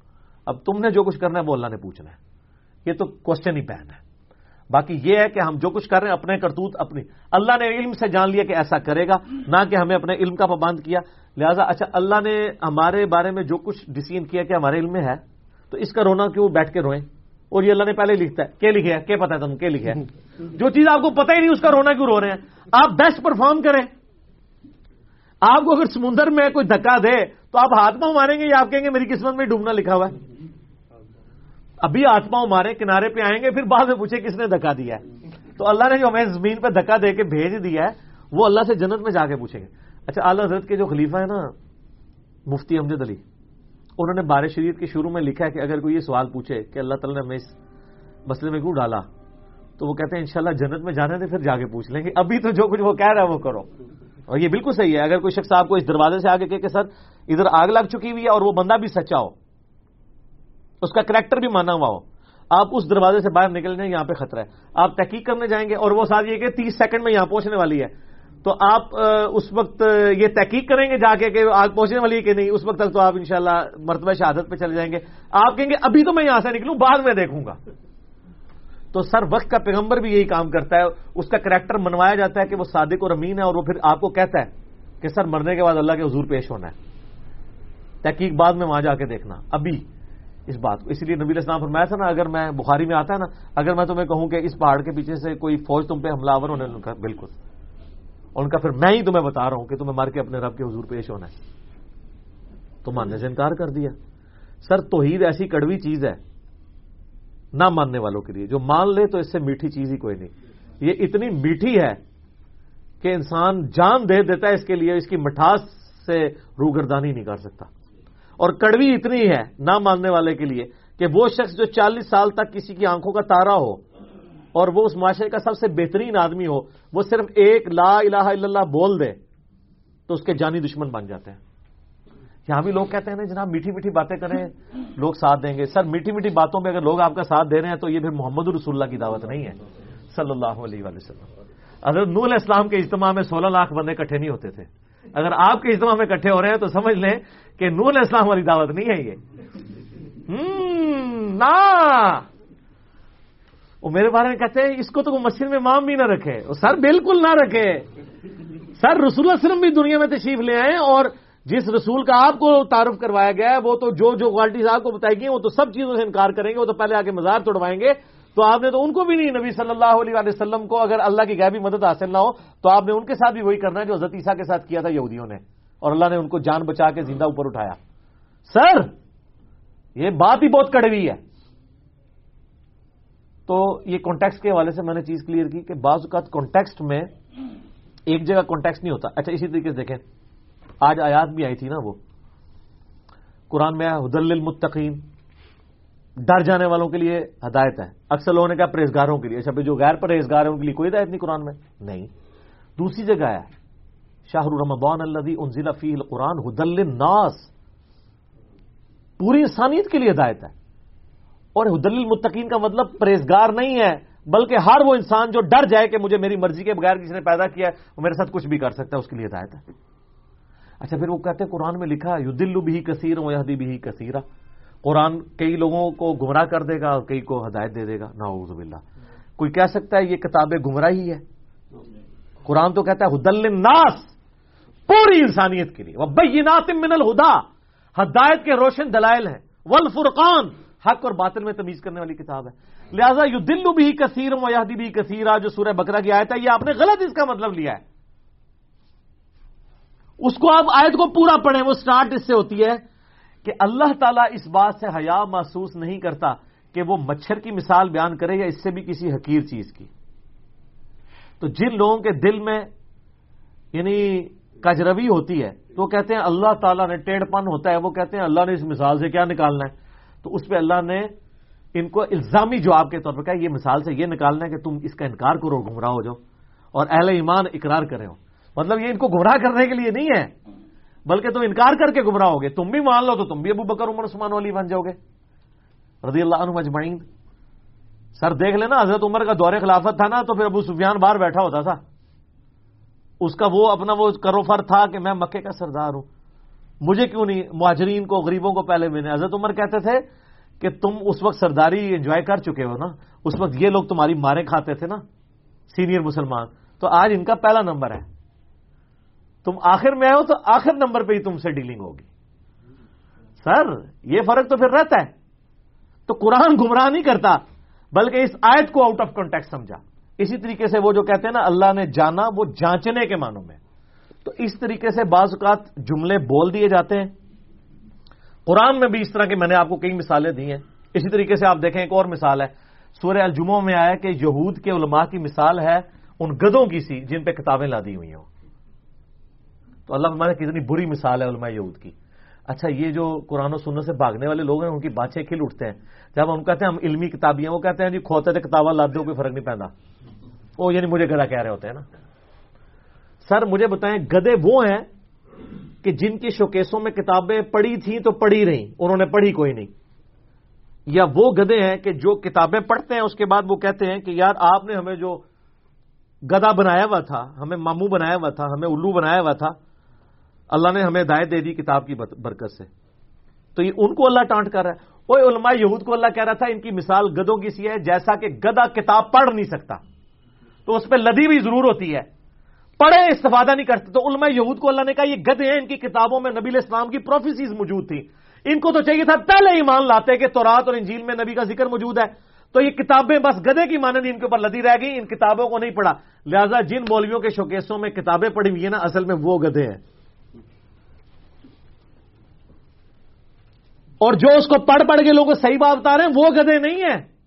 اب تم نے جو کچھ کرنا ہے وہ اللہ نے پوچھنا ہے۔ یہ تو کوشچن ہی بین ہے۔ باقی یہ ہے کہ ہم جو کچھ کر رہے ہیں اپنے کرتوت اپنی۔ اللہ نے علم سے جان لیا کہ ایسا کرے گا، نہ کہ ہمیں اپنے علم کا پابند کیا۔ لہٰذا اچھا اللہ نے ہمارے بارے میں جو کچھ ڈسیزن کیا کہ ہمارے علم میں ہے، تو اس کا رونا کیوں بیٹھ کے روئیں؟ اور یہ اللہ نے پہلے لکھتا ہے۔ کیا لکھے کیا پتا ہے تم کیا لکھے جو چیز آپ کو پتہ ہی نہیں، اس کا رونا کیوں رو رہے ہیں؟ آپ بیسٹ پرفارم کریں۔ آپ کو اگر سمندر میں کوئی دھکا دے، تو آپ ہاتھ پاؤں ماریں گے یا آپ کہیں گے میری قسمت میں ڈوبنا لکھا ہوا ہے۔ ابھی ہاتھ پاؤں مارے کنارے پہ آئیں گے، پھر بعد میں پوچھے کس نے دھکا دیا ہے۔ تو اللہ نے جو ہمیں زمین پہ دھکا دے کے بھیج دیا ہے، وہ اللہ سے جنت میں جا کے پوچھیں گے۔ اچھا اعلی حضرت کے جو خلیفہ ہے نا، مفتی امجد علی، انہوں نے بار شریعت کے شروع میں لکھا ہے کہ اگر کوئی یہ سوال پوچھے کہ اللہ تعالیٰ نے ہمیں اس مسئلے میں کیوں ڈالا، تو وہ کہتے ہیں انشاءاللہ جنت میں جانے تھے پھر جا کے پوچھ لیں گے۔ ابھی تو جو کچھ وہ کہہ رہا ہے وہ کرو۔ اور یہ بالکل صحیح ہے۔ اگر کوئی شخص آپ کو اس دروازے سے آگے کہ سر، ادھر آگ لگ چکی ہوئی ہے اور وہ بندہ بھی سچا ہو اس کا کریکٹر بھی مانا ہوا ہو۔ آپ اس دروازے سے باہر نکل جائیں یہاں پہ خطرہ ہے۔ آپ تحقیق کرنے جائیں گے اور وہ ساتھ یہ کہ تیس سیکنڈ میں یہاں پہنچنے والی ہے۔ تو آپ اس وقت یہ تحقیق کریں گے جا کے کہ آگ پہنچنے والی ہے کہ نہیں، اس وقت تک تو آپ انشاءاللہ مرتبہ شہادت پہ چلے جائیں گے۔ آپ کہیں گے ابھی تو میں یہاں سے نکلوں، بعد میں دیکھوں گا۔ تو سر وقت کا پیغمبر بھی یہی کام کرتا ہے۔ اس کا کریکٹر منوایا جاتا ہے کہ وہ صادق اور امین ہے اور وہ پھر آپ کو کہتا ہے کہ سر مرنے کے بعد اللہ کے حضور پیش ہونا ہے۔ تحقیق بعد میں وہاں جا کے دیکھنا، ابھی۔ اس بات کو۔ اسی لیے نبی اسلام فرمایا تھا نا، اگر میں بخاری میں آتا ہے نا، اگر میں تمہیں کہوں کہ اس پہاڑ کے پیچھے سے کوئی فوج تم پہ حملہ آور ہونے کا بالکل۔ ان کا پھر میں ہی تمہیں بتا رہا ہوں کہ تمہیں مار کے اپنے رب کے حضور پیش ہونا ہے۔ تو ماننے سے انکار کر دیا۔ سر، توحید ایسی کڑوی چیز ہے نہ ماننے والوں کے لیے۔ جو مان لے تو اس سے میٹھی چیز ہی کوئی نہیں۔ یہ اتنی میٹھی ہے کہ انسان جان دے دیتا ہے اس کے لیے، اس کی مٹھاس سے روگردانی نہیں کر سکتا۔ اور کڑوی اتنی ہے نہ ماننے والے کے لیے کہ وہ شخص جو چالیس سال تک کسی کی آنکھوں کا تارا ہو اور وہ اس معاشرے کا سب سے بہترین آدمی ہو، وہ صرف ایک لا الہ الا اللہ بول دے تو اس کے جانی دشمن بن جاتے ہیں۔ یہاں بھی لوگ کہتے ہیں نا، جناب میٹھی میٹھی باتیں کریں، لوگ ساتھ دیں گے۔ سر، میٹھی میٹھی باتوں میں اگر لوگ آپ کا ساتھ دے رہے ہیں تو یہ پھر محمد رسول اللہ کی دعوت نہیں ہے۔ صلی اللہ علیہ وسلم۔ اگر نور اسلام کے اجتماع میں سولہ لاکھ بندے کٹھے نہیں ہوتے تھے۔ اگر آپ کے اجتماع میں کٹھے ہو رہے ہیں تو سمجھ لیں کہ نور اسلام والی دعوت نہیں ہے یہ۔ نہ وہ میرے بارے میں کہتے ہیں، اس کو تو مسجد میں مام بھی نہ رکھے۔ سر بالکل نہ رکھے۔ سر رسول اللہ وسلم بھی دنیا میں تشریف لے آئے اور جس رسول کا آپ کو تعارف کروایا گیا ہے، وہ تو جو جو کوالٹیز آپ کو بتائی گئی وہ تو سب چیزوں سے انکار کریں گے، وہ تو پہلے آ کے مزار توڑوائیں گے۔ تو آپ نے تو ان کو بھی نہیں، نبی صلی اللہ علیہ وسلم کو اگر اللہ کی غیبی مدد حاصل نہ ہو، تو آپ نے ان کے ساتھ بھی وہی کرنا ہے جو حضرت عیسیٰ کے ساتھ کیا تھا یہودیوں نے۔ اور اللہ نے ان کو جان بچا کے زندہ اوپر اٹھایا۔ سر، یہ بات ہی بہت کڑوی ہے۔ تو یہ کانٹیکس کے حوالے سے میں نے چیز کلیئر کی کہ بعض اوقات کانٹیکسٹ میں ایک جگہ کانٹیکسٹ نہیں ہوتا۔ اچھا اسی طریقے سے دیکھیں۔ آج آیات بھی آئی تھی نا وہ۔ قرآن میں حدل المتقین ڈر جانے والوں کے لیے ہدایت ہے اکثر لوگوں نے کہا پرہیزگاروں کے لیے۔ اچھا جو غیر پرہیزگار ہیں، ان کے لیے کوئی ہدایت نہیں قرآن میں؟ نہیں۔ دوسری جگہ ہے شاہ رمضان اللہ انزل فی القرآن حدل الناس پوری انسانیت کے لیے ہدایت ہے۔ اور حدل المتقین کا مطلب پرہیزگار نہیں ہے، بلکہ ہر وہ انسان جو ڈر جائے کہ مجھے میری مرضی کے بغیر کسی نے پیدا کیا ہے، وہ میرے ساتھ کچھ بھی کر سکتا ہے، اس کے لیے ہدایت ہے۔ اچھا پھر وہ کہتے ہیں قرآن میں لکھا یو دلو بھی کثیر و یہدی بھی کثیرہ قرآن کئی لوگوں کو گمراہ کر دے گا اور کئی کو ہدایت دے دے گا ناؤز باللہ۔ کوئی کہہ سکتا ہے یہ کتابیں گمراہی ہے؟ قرآن تو کہتا ہے حدل الناس پوری انسانیت کے لیے۔ وہ بینات من الہدا ہدایت کے روشن دلائل ہیں۔ والفرقان۔ حق اور باطل میں تمیز کرنے والی کتاب ہے۔ لہذا یو دلو بھی کثیر و بھی کثیرہ جو سورہ بکرا کی آیت ہے، یہ آپ نے غلط اس کا مطلب لیا ہے۔ اس کو آپ آیت کو پورا پڑھیں، وہ سٹارٹ اس سے ہوتی ہے۔ کہ اللہ تعالیٰ اس بات سے حیا محسوس نہیں کرتا کہ وہ مچھر کی مثال بیان کرے یا اس سے بھی کسی حقیر چیز کی۔ تو جن لوگوں کے دل میں یعنی کجروی ہوتی ہے، تو وہ کہتے ہیں اللہ تعالیٰ نے ٹیڑھ پن ہوتا ہے، وہ کہتے ہیں اللہ نے اس مثال سے کیا نکالنا ہے؟ تو اس پہ اللہ نے ان کو الزامی جواب کے طور پر کہا، یہ مثال سے یہ نکالنا ہے کہ تم اس کا انکار کرو، گمراہ ہو جاؤ اور اہل ایمان اقرار کرے ہو۔ مطلب یہ ان کو گمراہ کرنے کے لیے نہیں ہے۔ بلکہ تم انکار کر کے گمراہ ہوگے۔ تم بھی مان لو تو تم بھی ابو بکر، عمر، عثمان والی بن جاؤ گے۔ رضی اللہ عنہ مجمعین۔ سر دیکھ لینا، حضرت عمر کا دور خلافت تھا نا، تو پھر ابو سفیان باہر بیٹھا ہوتا تھا۔ اس کا وہ اپنا وہ کروفر تھا کہ میں مکے کا سردار ہوں۔ مجھے کیوں نہیں؟ مہاجرین کو، غریبوں کو پہلے میں نے حضرت عمر کہتے تھے کہ تم اس وقت سرداری انجوائے کر چکے ہو نا۔ اس وقت یہ لوگ تمہاری مارے کھاتے تھے نا سینئر مسلمان۔ تو آج ان کا پہلا نمبر ہے۔ تم آخر میں آئے ہو تو آخر نمبر پہ ہی تم سے ڈیلنگ ہوگی۔ سر، یہ فرق تو پھر رہتا ہے۔ تو قرآن گمراہ نہیں کرتا، بلکہ اس آیت کو آؤٹ آف کانٹیکٹ سمجھا۔ اسی طریقے سے وہ جو کہتے ہیں نا، اللہ نے جانا وہ جانچنے کے معنوں میں۔ تو اس طریقے سے بعض اوقات جملے بول دیے جاتے ہیں۔ قرآن میں بھی اس طرح کے میں نے آپ کو کئی مثالیں دی ہیں۔ اسی طریقے سے آپ دیکھیں، ایک اور مثال ہے۔ سورہ الجموں میں آیا کہ یہود کے علماء کی مثال ہے ان گدوں کی سی، جن پہ کتابیں لادی ہوئی ہوں۔ تو اللہ ہمارے کتنی بری مثال ہے علماء یہود کی۔ اچھا یہ جو قرآن و سننے سے بھاگنے والے لوگ ہیں، ان کی باتیں کھل اٹھتے ہیں۔ جب ہم کہتے ہیں ہم علمی کتابیں ہیں وہ کہتے ہیں جی کھوتے تھے کتابیں لاد دو کوئی فرق نہیں پہنتا۔ وہ یعنی مجھے گدا کہہ رہے ہوتے ہیں نا۔ سر، مجھے بتائیں، گدے وہ ہیں کہ جن کی شوکیسوں میں کتابیں پڑھی تھیں تو پڑھی رہی انہوں نے پڑھی کوئی نہیں۔ یا وہ گدے ہیں کہ جو کتابیں پڑھتے ہیں، اس کے بعد وہ کہتے ہیں کہ یار، آپ نے ہمیں جو گدا بنایا ہوا تھا، ہمیں مامو بنایا ہوا تھا، ہمیں الو بنایا ہوا تھا اللہ نے ہمیں ہدایت دے دی کتاب کی برکت سے۔ تو یہ ان کو اللہ ٹانٹ کر رہا ہے۔ وہ علماء یہود کو اللہ کہہ رہا تھا، ان کی مثال گدوں کی سی ہے، جیسا کہ گدا کتاب پڑھ نہیں سکتا۔ تو اس پہ لدی بھی ضرور ہوتی ہے۔ پڑھے، استفادہ نہیں کرتے۔ تو علماء یہود کو اللہ نے کہا، یہ گدے ہیں، ان کی کتابوں میں نبی اسلام کی پروفیسیز موجود تھی ان کو تو چاہیے تھا پہلے ایمان لاتے کہ تورات اور انجیل میں نبی کا ذکر موجود ہے۔ تو یہ کتابیں بس گدے کی مانند ان کے اوپر لدی رہ گئی ان کتابوں کو نہیں پڑھا۔ لہذا جن مولویوں کے شوکیسوں میں کتابیں پڑھی ہوئی ہیں نا، اصل میں وہ گدے ہیں۔ اور جو اس کو پڑھ پڑھ کے لوگوں کو صحیح بات بتا رہے ہیں، وہ گدے نہیں ہیں۔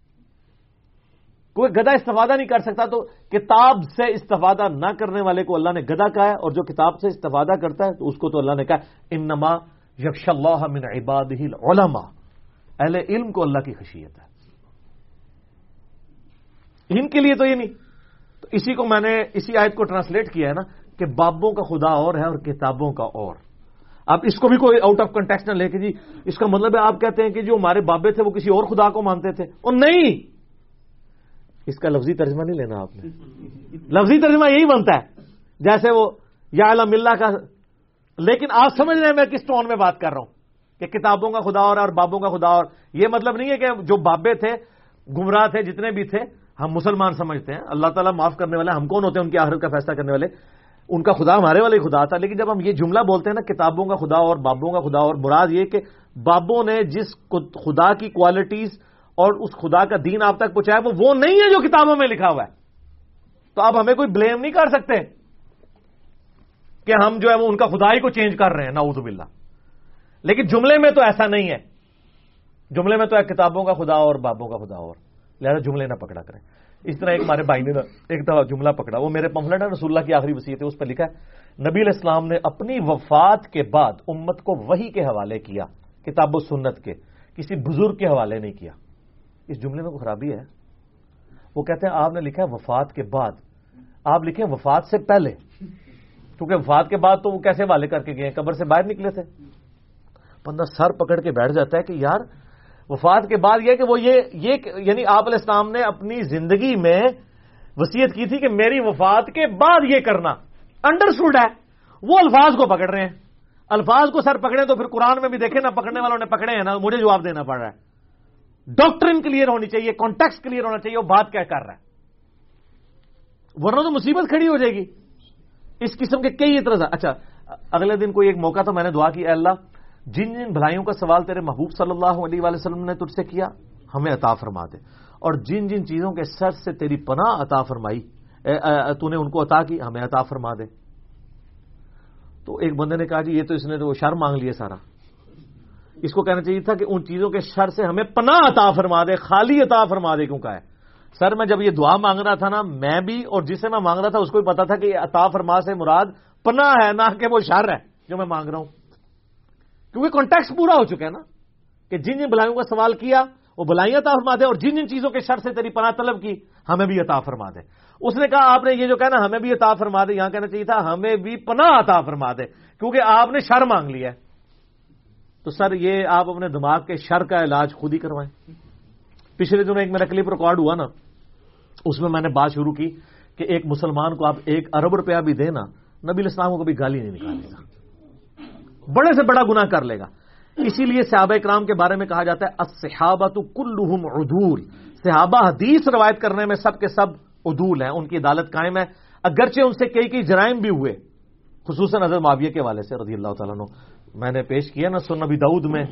کوئی گدا استفادہ نہیں کر سکتا تو کتاب سے استفادہ نہ کرنے والے کو اللہ نے گدا کہا ہے، اور جو کتاب سے استفادہ کرتا ہے، تو اس کو تو اللہ نے کہا انما یکش اللہ من عباد العلماء۔ اہل علم کو اللہ کی خشیت ہے۔ ان کے لیے تو یہ نہیں۔ تو اسی کو میں نے اسی آیت کو ٹرانسلیٹ کیا ہے نا، کہ بابوں کا خدا اور ہے اور کتابوں کا اور۔ آپ اس کو بھی کوئی آؤٹ آف کنٹیکس نہ لے کے جی۔ اس کا مطلب ہے آپ کہتے ہیں کہ جو ہمارے بابے تھے وہ کسی اور خدا کو مانتے تھے۔ اور نہیں! اس کا لفظی ترجمہ نہیں لینا آپ نے۔ لفظی ترجمہ یہی بنتا ہے۔ جیسے وہ یا علم اللہ کا لیکن آپ سمجھ رہے ہیں میں کس ٹون میں بات کر رہا ہوں۔ کہ کتابوں کا خدا اور اور بابوں کا خدا اور۔ یہ مطلب نہیں ہے کہ جو بابے تھے، گمراہ تھے، جتنے بھی تھے، ہم مسلمان سمجھتے ہیں۔ اللہ تعالیٰ معاف کرنے والے ہم کون ہوتے ہیں؟ ان کی آخرت کا فیصلہ کرنے والے۔ ان کا خدا ہمارے والے خدا تھا۔ لیکن جب ہم یہ جملہ بولتے ہیں نا، کتابوں کا خدا اور بابوں کا خدا، اور مراد یہ کہ بابوں نے جس خدا کی کوالٹیز اور اس خدا کا دین آپ تک پہنچایا، وہ وہ نہیں ہے جو کتابوں میں لکھا ہوا ہے۔ تو آپ ہمیں کوئی بلیم نہیں کر سکتے کہ ہم جو ہے وہ ان کا خدائی کو چینج کر رہے ہیں، نعوذ باللہ۔ لیکن جملے میں تو ایسا نہیں ہے۔ جملے میں تو ہے کتابوں کا خدا اور بابوں کا خدا اور۔ لہذا جملے نہ پکڑا کریں۔ اس طرح ایک ہمارے بھائی نے ایک دفعہ جملہ پکڑا، وہ میرے پمفلٹ ہے رسول اللہ کی آخری وسیعت ہے، اس پہ لکھا ہے، نبی الاسلام نے اپنی وفات کے بعد امت کو وہی کے حوالے کیا، کتاب و سنت کے، کسی بزرگ کے حوالے نہیں کیا۔ اس جملے میں کوئی خرابی ہے؟ وہ کہتے ہیں، آپ نے لکھا ہے وفات کے بعد۔ آپ لکھیں وفات سے پہلے، کیونکہ وفات کے بعد تو وہ کیسے حوالے کر کے گئے قبر سے باہر نکلے تھے۔ بندہ سر پکڑ کے بیٹھ جاتا ہے کہ یار وفات کے بعد یہ کہ وہ یہ یعنی آپ علیہ السلام نے اپنی زندگی میں وسیعت کی تھی کہ میری وفات کے بعد یہ کرنا۔ انڈرسٹوڈ ہے۔ وہ الفاظ کو پکڑ رہے ہیں۔ الفاظ کو سر پکڑے تو پھر قرآن میں بھی دیکھیں نا پکڑنے والوں نے پکڑے ہیں نا مجھے جواب دینا پڑ رہا ہے۔ ڈاکٹرن کلیئر ہونی چاہیے کانٹیکٹ کلیئر ہونا چاہیے، وہ بات کیا کر رہا ہے؟ ورنہ تو مصیبت کھڑی ہو جائے گی۔ اس قسم کے کئی اعتراض اچھا اگلے دن کوئی ایک موقع تو میں نے دعا کی، اے اللہ جن جن بھلائیوں کا سوال تیرے محبوب صلی اللہ علیہ وآلہ وسلم نے تجھ سے کیا، ہمیں عطا فرما دے۔ اور جن جن چیزوں کے سر سے تیری پناہ عطا فرمائی تو نے ان کو عطا کی، ہمیں عطا فرما دے۔ تو ایک بندے نے کہا جی یہ تو اس نے تو شر مانگ لیا سارا۔ اس کو کہنا چاہیے تھا کہ ان چیزوں کے شر سے ہمیں پناہ عطا فرما دے، خالی عطا فرما دے، کیوں کہا ہے؟ سر، میں جب یہ دعا مانگ رہا تھا نا، میں بھی اور جسے میں مانگ رہا تھا، اس کو بھی پتا تھا کہ یہ عطا فرما سے مراد پناہ ہے، نہ کہ وہ شر ہے، جو میں مانگ رہا ہوں۔ کیونکہ کانٹیکس پورا ہو چکا ہے نا کہ جن جن بلائیوں کا سوال کیا، وہ بلائیاں عطا فرما دے اور جن جن چیزوں کے شر سے تیری پناہ طلب کی، ہمیں بھی عطا فرما دے۔ اس نے کہا، آپ نے یہ جو کہنا ہمیں بھی عطا فرما دے، یہاں کہنا چاہیے تھا، ہمیں بھی پناہ عطا فرما دے۔ کیونکہ آپ نے شر مانگ لیا تو سر، یہ آپ اپنے دماغ کے شر کا علاج خود ہی کروائیں۔ پچھلے دنوں ایک میرا کلپ ریکارڈ ہوا نا، اس میں میں نے بات شروع کی کہ ایک مسلمان کو آپ ایک ارب روپیہ بھی دینا نبی الاسلام کو کبھی گالی نہیں نکالے گا۔ بڑے سے بڑا گنا کر لے گا۔ اسی لیے صحابہ اکرام کے بارے میں کہا جاتا ہے صحابہ تو کلحم عدول۔ صحابہ حدیث روایت کرنے میں سب کے سب عدول ہیں، ان کی عدالت قائم ہے۔ اگرچہ ان سے کئی کئی جرائم بھی ہوئے، خصوصاً حضرت معاویہ کے والے سے رضی اللہ تعالیٰ نے میں نے پیش کیا نا سنبی دعود میں۔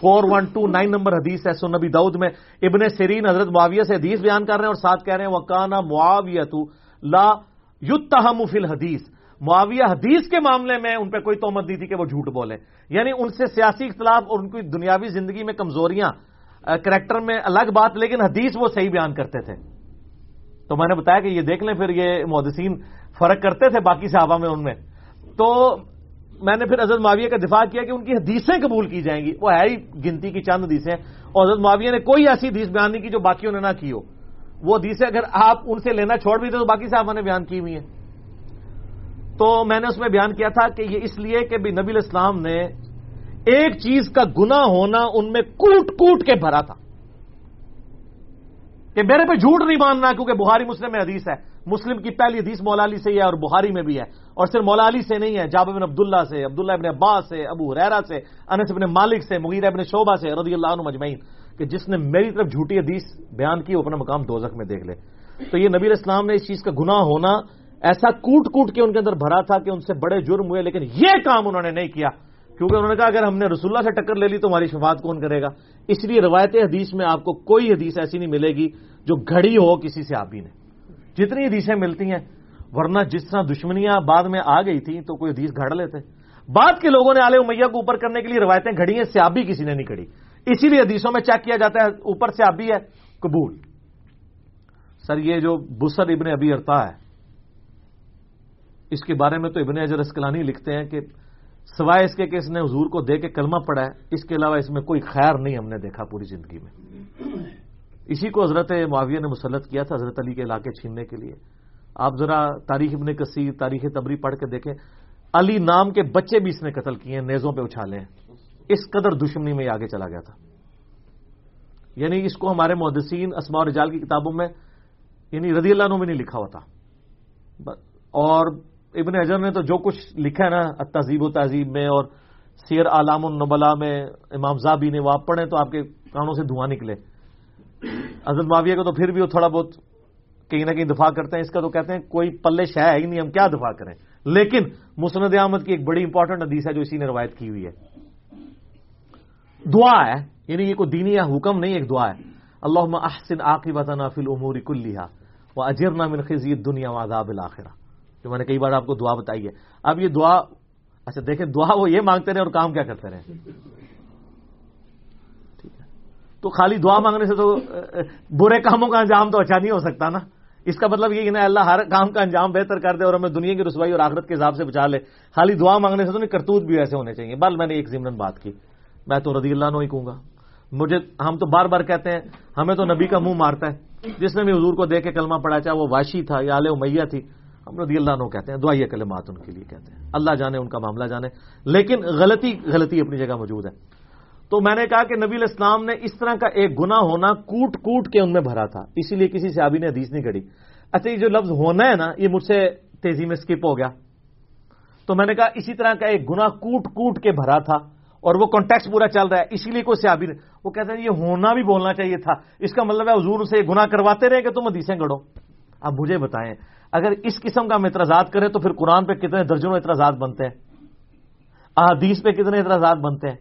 Four one two nine number حدیث ہے سنبی دعود میں۔ ابن سرین حضرت معاویہ سے حدیث بیان کر رہے ہیں اور ساتھ کہہ رہے ہیں وہ کانا معاویہ تو لا یتہم فی الحدیث۔ معاویہ حدیث کے معاملے میں ان پہ کوئی تومت دی تھی کہ وہ جھوٹ بولے یعنی ان سے سیاسی اختلاف اور ان کی دنیاوی زندگی میں کمزوریاں کریکٹر میں الگ بات، لیکن حدیث وہ صحیح بیان کرتے تھے۔ تو میں نے بتایا کہ یہ دیکھ لیں پھر یہ محدثین فرق کرتے تھے باقی صحابہ میں ان میں۔ تو میں نے پھر حضرت معاویہ کا دفاع کیا کہ ان کی حدیثیں قبول کی جائیں گی۔ وہ ہے ہی گنتی کی چند حدیثیں۔ اور حضرت معاویہ نے کوئی ایسی حدیث بیان نہیں کی جو باقیوں نے نہ کی ہو۔ وہ حدیثیں اگر آپ ان سے لینا چھوڑ بھی تھے تو باقی صحابہ نے بیان کی ہوئی ہیں۔ تو میں نے اس میں بیان کیا تھا کہ یہ اس لیے کہ بھی نبی الاسلام نے ایک چیز کا گنا ہونا ان میں کوٹ کوٹ کے بھرا تھا کہ میرے پہ جھوٹ نہیں ماننا کیونکہ بہاری مسلم میں حدیث ہے۔ مسلم کی پہلی حدیث مولا علی سے ہی ہے اور بہاری میں بھی ہے۔ اور صرف مولا علی سے نہیں ہے جاب بن عبداللہ سے، عبداللہ ابن عباس سے، ابو حریرا سے، انس ابن مالک سے مغیر ابن شعبہ سے رضی اللہ عنہ مجمعین۔ کہ جس نے میری طرف جھوٹی حدیث بیان کی، وہ اپنا مقام دوزخ میں دیکھ لے۔ تو یہ نبی اسلام نے اس چیز کا گناہ ہونا ایسا کوٹ کوٹ کے ان کے اندر بھرا تھا کہ ان سے بڑے جرم ہوئے، لیکن یہ کام انہوں نے نہیں کیا۔ کیونکہ انہوں نے کہا، اگر ہم نے رسول اللہ سے ٹکر لے لی تو ہماری شفاعت کون کرے گا؟ اس لیے روایت حدیث میں آپ کو کوئی حدیث ایسی نہیں ملے گی جو گھڑی ہو کسی سے آبی نے۔ جتنی حدیثیں ملتی ہیں، ورنہ جس طرح دشمنیاں بعد میں آ گئی تھیں تو کوئی حدیث گھڑ لیتے۔ بعد کے لوگوں نے آلے امیہ کو اوپر کرنے کے لیے روایتیں گھڑی ہیں سیابی کسی نے نہیں کھڑی اسی لیے حدیثوں میں چیک کیا جاتا ہے، اوپر سے آبی ہے، قبول۔ سر، یہ جو بسر ابن ابھی ارتا ہے اس کے بارے میں تو ابن اجر اسکلانی لکھتے ہیں کہ سوائے اس کے کہ اس نے حضور کو دے کے کلمہ پڑا ہے، اس کے علاوہ اس میں کوئی خیر نہیں ہم نے دیکھا پوری زندگی میں۔ اسی کو حضرت معاویہ نے مسلط کیا تھا حضرت علی کے علاقے چھیننے کے لیے۔ آپ ذرا تاریخ ابن کثیر، تاریخ تبری پڑھ کے دیکھیں۔ علی نام کے بچے بھی اس نے قتل کیے ہیں، نیزوں پہ اچھالے ہیں۔ اس قدر دشمنی میں آگے چلا گیا تھا۔ یعنی اس کو ہمارے محدثین اسماء اور رجال کی کتابوں میں یعنی رضی اللہ عنہ میں نہیں لکھا ہوتا اور ابن اجر نے تو جو کچھ لکھا ہے نا تہذیب و تہذیب میں اور سیر عالام النبلا میں امام زابی نے وہ آپ پڑھیں تو آپ کے کانوں سے دھواں نکلے۔ حضرت معاویہ کو تو پھر بھی وہ تھوڑا بہت کہیں نہ کہیں دفاع کرتے ہیں۔ اس کا تو کہتے ہیں، کوئی پلے شہ ہے ہی نہیں، ہم کیا دفاع کریں؟ لیکن مسند احمد کی ایک بڑی امپورٹنٹ حدیث ہے جو اسی نے روایت کی ہوئی ہے۔ دعا ہے یعنی یہ کوئی دینی یا حکم نہیں، ایک دعا ہے۔ اللہ احسن آقی وطنا فل عمور کلیہ وہ اجر من خزی دنیا واداب الآخرہ جو میں نے کئی بار آپ کو دعا بتائی ہے۔ اب یہ دعا اچھا دیکھیں، دعا وہ یہ مانگتے رہے اور کام کیا کرتے رہے۔ ٹھیک ہے۔ تو خالی دعا مانگنے سے تو برے کاموں کا انجام تو اچھا نہیں ہو سکتا نا۔ اس کا مطلب یہ کہ نا اللہ ہر کام کا انجام بہتر کر دے اور ہمیں دنیا کی رسوائی اور آخرت کے حساب سے بچا لے۔ خالی دعا مانگنے سے تو نہیں، کرتوت بھی ایسے ہونے چاہیے۔ بل، میں نے ایک ضمن بات کی۔ میں تو رضی اللہ نو ہی کہوں گا۔ مجھے، ہم تو بار بار کہتے ہیں، ہمیں تو نبی کا منہ مارتا ہے۔ جس نے بھی حضور کو دیکھ کے کلمہ پڑا چاہے وہ واشی تھا یا علیہ میاں تھی ہم رضی اللہ عنہ کہتے ہیں، دعائیہ کلمات ان کے لیے کہتے ہیں۔ اللہ جانے، ان کا معاملہ جانے۔ لیکن غلطی غلطی اپنی جگہ موجود ہے۔ تو میں نے کہا کہ نبی الاسلام نے اس طرح کا ایک گنا ہونا کوٹ کوٹ کے ان میں بھرا تھا۔ اسی لیے کسی سے نے حدیث نہیں کڑی اچھا یہ جو لفظ ہونا ہے نا، یہ مجھ سے تیزی میں اسکپ ہو گیا۔ تو میں نے کہا اسی طرح کا ایک گنا کوٹ کوٹ کے بھرا تھا اور وہ کانٹیکٹ پورا چل رہا ہے۔ اسی لیے کوئی سیابی وہ کہتے ہیں، یہ ہونا بھی بولنا چاہیے تھا۔ اس کا مطلب ہے حضور سے گنا کرواتے رہے کہ تم حدیثیں گڑو اب مجھے بتائیں اگر اس قسم کا ہم اعتراضات کریں تو پھر قرآن پہ کتنے درجنوں اعتراضات بنتے ہیں؟ احادیث پہ کتنے اعتراضات بنتے ہیں؟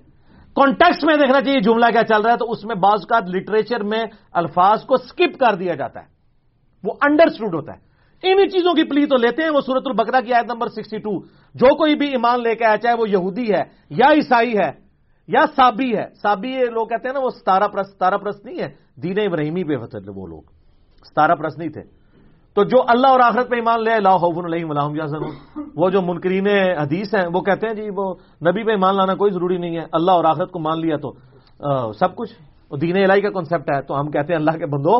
کانٹیکس میں دیکھنا چاہیے جملہ کیا چل رہا ہے، تو اس میں بعض کا لٹریچر میں الفاظ کو سکپ کر دیا جاتا ہے۔ وہ انڈرسٹوڈ ہوتا ہے۔ انہیں چیزوں کی پلی تو لیتے ہیں، وہ سورت البکرا کی آیت نمبر سکسٹی ٹو جو کوئی بھی ایمان لے کے آیا، چاہے وہ یہودی ہے، یا عیسائی ہے، یا سابی ہے۔ سابی لوگ کہتے ہیں نا، وہ ستارہ پرست ستارہ پرست نہیں ہے۔ دین ابراہیمی پہ وہ لوگ ستارہ پرست نہیں تھے۔ تو جو اللہ اور آخرت پہ ایمان لے، لا علیہ الحم وہ جو منکرین حدیث ہیں، وہ کہتے ہیں جی وہ نبی پہ ایمان لانا کوئی ضروری نہیں ہے۔ اللہ اور آخرت کو مان لیا تو سب کچھ۔ دین الہی کا کانسیپٹ ہے۔ تو ہم کہتے ہیں اللہ کے بندو،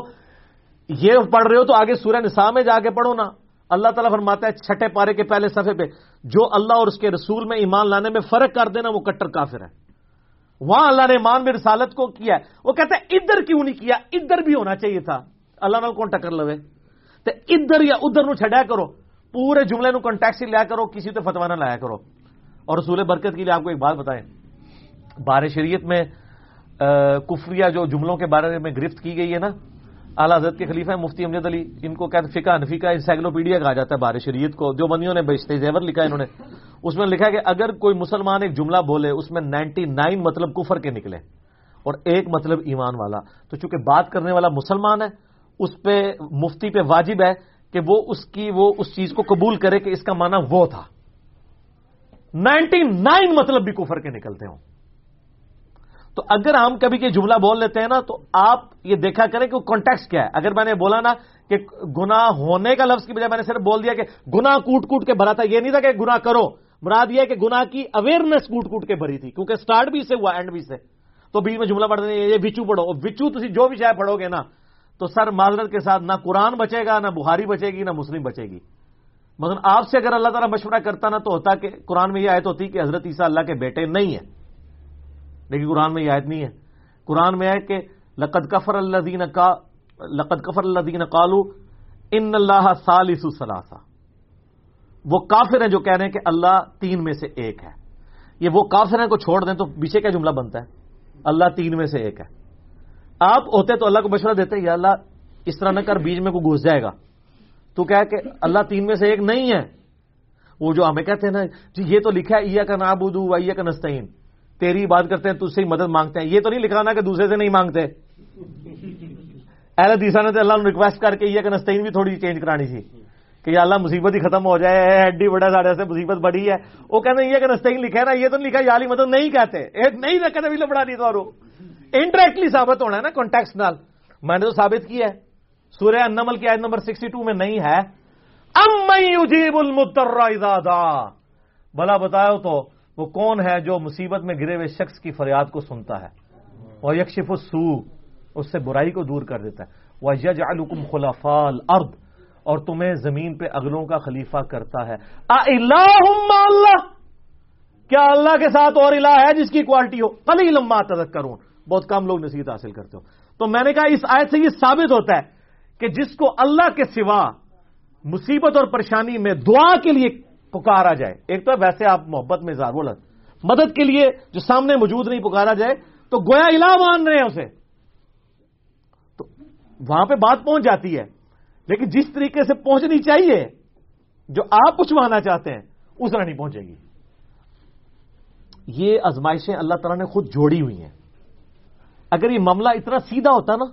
یہ پڑھ رہے ہو تو آگے سورہ نساء میں جا کے پڑھو نا۔ اللہ تعالیٰ فرماتا ہے چھٹے پارے کے پہلے صفحے پہ، جو اللہ اور اس کے رسول میں ایمان لانے میں فرق کر دینا، وہ کٹر کافر ہے۔ وہاں اللہ نے ایمان میں رسالت کو کیا ہے۔ وہ کہتے ہیں ادھر کیوں نہیں کیا؟ ادھر بھی ہونا چاہیے تھا۔ اللہ نے کون ٹکر لوے؟ تو ادھر یا ادھر نو چھڈیا کرو، پورے جملے نو کانٹیکٹ لیا کرو، کسی تو فتوا نہ لایا کرو۔ اور رسول برکت کے لیے آپ کو ایک بات بتائیں۔ بار شریعت میں کفریہ جو جملوں کے بارے میں گرفت کی گئی ہے نا، اعلیٰ حضرت کے خلیفہ مفتی امجد علی، ان کو کہتے فقہ نفی کا انسائکلوپیڈیا کہا جاتا ہے بار شریعت کو۔ جو بندیوں نے بشتے زیور لکھا ہے انہوں نے، اس میں لکھا کہ اگر کوئی مسلمان ایک جملہ بولے، اس میں نائنٹی نائن مطلب کفر کے نکلے اور ایک مطلب ایمان والا۔ تو چونکہ بات کرنے والا مسلمان ہے اس پہ مفتی پہ واجب ہے کہ وہ اس کی وہ اس چیز کو قبول کرے کہ اس کا معنی وہ تھا۔ نائنٹی نائن مطلب بھی کفر کے نکلتے ہوں۔ تو اگر ہم کبھی کہ جملہ بول لیتے ہیں نا، تو آپ یہ دیکھا کریں کہ وہ کانٹیکس کیا ہے۔ اگر میں نے بولا نا کہ گنا ہونے کا لفظ کی بجائے میں نے صرف بول دیا کہ گنا کوٹ کوٹ کے بھرا تھا، یہ نہیں تھا کہ گنا کرو۔ مراد یہ کہ گنا کی اویئرنیس کوٹ کوٹ کے بھری تھی، کیونکہ سٹارٹ بھی سے ہوا اینڈ بھی سے۔ تو بیچ میں جملہ پڑھ دیں یہ وچو پڑھو۔ وچو تھی جو بھی چاہے پڑھو گے نا تو سر معذرت کے ساتھ نہ قرآن بچے گا، نہ بہاری بچے گی، نہ مسلم بچے گی۔ مگر آپ سے اگر اللہ تعالیٰ مشورہ کرتا نا تو ہوتا کہ قرآن میں یہ آیت ہوتی کہ حضرت عیسیٰ اللہ کے بیٹے نہیں ہیں۔ لیکن قرآن میں یہ آیت نہیں ہے۔ قرآن میں ہے کہ لقد کفر اللہ دین کا، لقد کفر اللہ دین کالو ان اللہ سالس سلاسا وہ کافر ہیں جو کہہ رہے ہیں کہ اللہ تین میں سے ایک ہے۔ یہ وہ کافر ہیں کو چھوڑ دیں تو پیچھے کیا جملہ بنتا ہے؟ اللہ تین میں سے ایک ہے۔ آپ ہوتے تو اللہ کو مشورہ دیتے یا اللہ اس طرح نہ کر بیج میں کو گھس جائے گا۔ تو کیا کہ اللہ تین میں سے ایک نہیں ہے۔ وہ جو ہمیں کہتے ہیں نا جی یہ تو لکھا ہے کا نابودو و کا نستعین۔ تیری بات کرتے ہیں تجھ سے ہی مدد مانگتے ہیں۔ یہ تو نہیں لکھانا کہ دوسرے سے نہیں مانگتے۔ اہل دیسا نے تو اللہ نے ریکویسٹ کر کے یہ کہ نستعین بھی تھوڑی چینج کرانی تھی۔ کہ یا اللہ مصیبت ہی ختم ہو جائے ہڈی بڑا ساڑھے سے مصیبت بڑی ہے۔ وہ کہتے ہیں، یہ کہ نستعین لکھا ہے نا، یہ تو لکھا، یا علی مدد نہیں کہتے۔ نہیں رکھتے بھی لبڑا نہیں تو انڈائریکٹلی ثابت ہونا ہے نا کانٹیکس نال۔ میں نے تو ثابت کیا ہے۔ سورہ نمل کی آیت نمبر سکسٹی ٹو میں نہیں ہے۔ ام یجیب المتر اذا دعا۔ بلا بتاؤ تو، وہ کون ہے جو مصیبت میں گرے ہوئے شخص کی فریاد کو سنتا ہے؟ اور یکشف السو اس سے برائی کو دور کر دیتا ہے۔ وہ یج الکم خلافال ارد اور تمہیں زمین پہ اگلوں کا خلیفہ کرتا ہے۔ اللہ۔ کیا اللہ کے ساتھ اور الہ ہے جس کی کوالٹی ہو؟ کلی لمبا تدک کروں بہت کم لوگ نصیحت حاصل کرتے ہو تو میں نے کہا اس آیت سے یہ ثابت ہوتا ہے کہ جس کو اللہ کے سوا مصیبت اور پریشانی میں دعا کے لیے پکارا جائے، ایک تو ویسے آپ محبت میں اظہار بولا مدد کے لیے جو سامنے موجود نہیں پکارا جائے، تو گویا الہ مان رہے ہیں اسے۔ تو وہاں پہ بات پہنچ جاتی ہے۔ لیکن جس طریقے سے پہنچنی چاہیے، جو آپ پوچھوانا چاہتے ہیں، اس طرح نہیں پہنچے گی۔ یہ ازمائشیں اللہ تعالیٰ نے خود جوڑی ہوئی ہیں۔ اگر یہ معاملہ اتنا سیدھا ہوتا نا،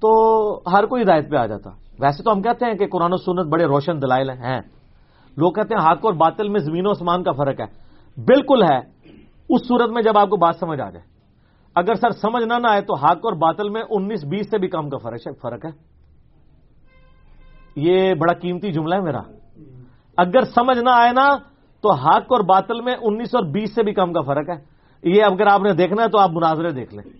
تو ہر کوئی ہدایت پہ آ جاتا۔ ویسے تو ہم کہتے ہیں کہ قرآن و سنت بڑے روشن دلائل ہیں۔ لوگ کہتے ہیں حق اور باطل میں زمین و اسمان کا فرق ہے۔ بالکل ہے۔ اس صورت میں جب آپ کو بات سمجھ آ جائے۔ اگر سر سمجھ نہ نہ آئے تو حق اور باطل میں انیس بیس سے بھی کم کا فرق ہے۔ یہ بڑا قیمتی جملہ ہے میرا۔ اگر سمجھ نہ آئے نا، تو حق اور باطل میں انیس اور بیس سے بھی کم کا فرق ہے۔ یہ اگر آپ نے دیکھنا ہے تو آپ مناظرے دیکھ لیں۔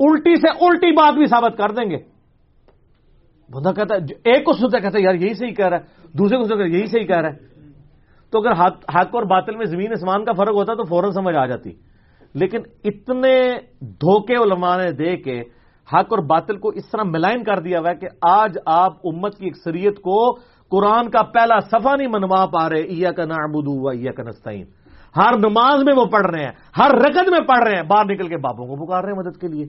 الٹی سے الٹی بات بھی ثابت کر دیں گے۔ بندہ کہتا ہے، ایک کو سنتا کہتا ہے، یار، یہی صحیح کہہ رہا ہے۔ دوسرے کو سنتا یہی صحیح کہہ رہا ہے۔ تو اگر حق اور باطل میں زمین اسمان کا فرق ہوتا تو فوراً سمجھ آ جاتی۔ لیکن اتنے دھوکے علماء نے دے کے حق اور باطل کو اس طرح ملائن کر دیا ہوا ہے کہ آج آپ امت کی اکثریت کو قرآن کا پہلا صفحہ نہیں منوا پا رہے ایا کا نابودو ایا کا نستعین۔ ہر نماز میں وہ پڑھ رہے ہیں، ہر رقد میں پڑھ رہے ہیں، باہر نکل کے باپوں کو پکار رہے ہیں مدد کے لیے۔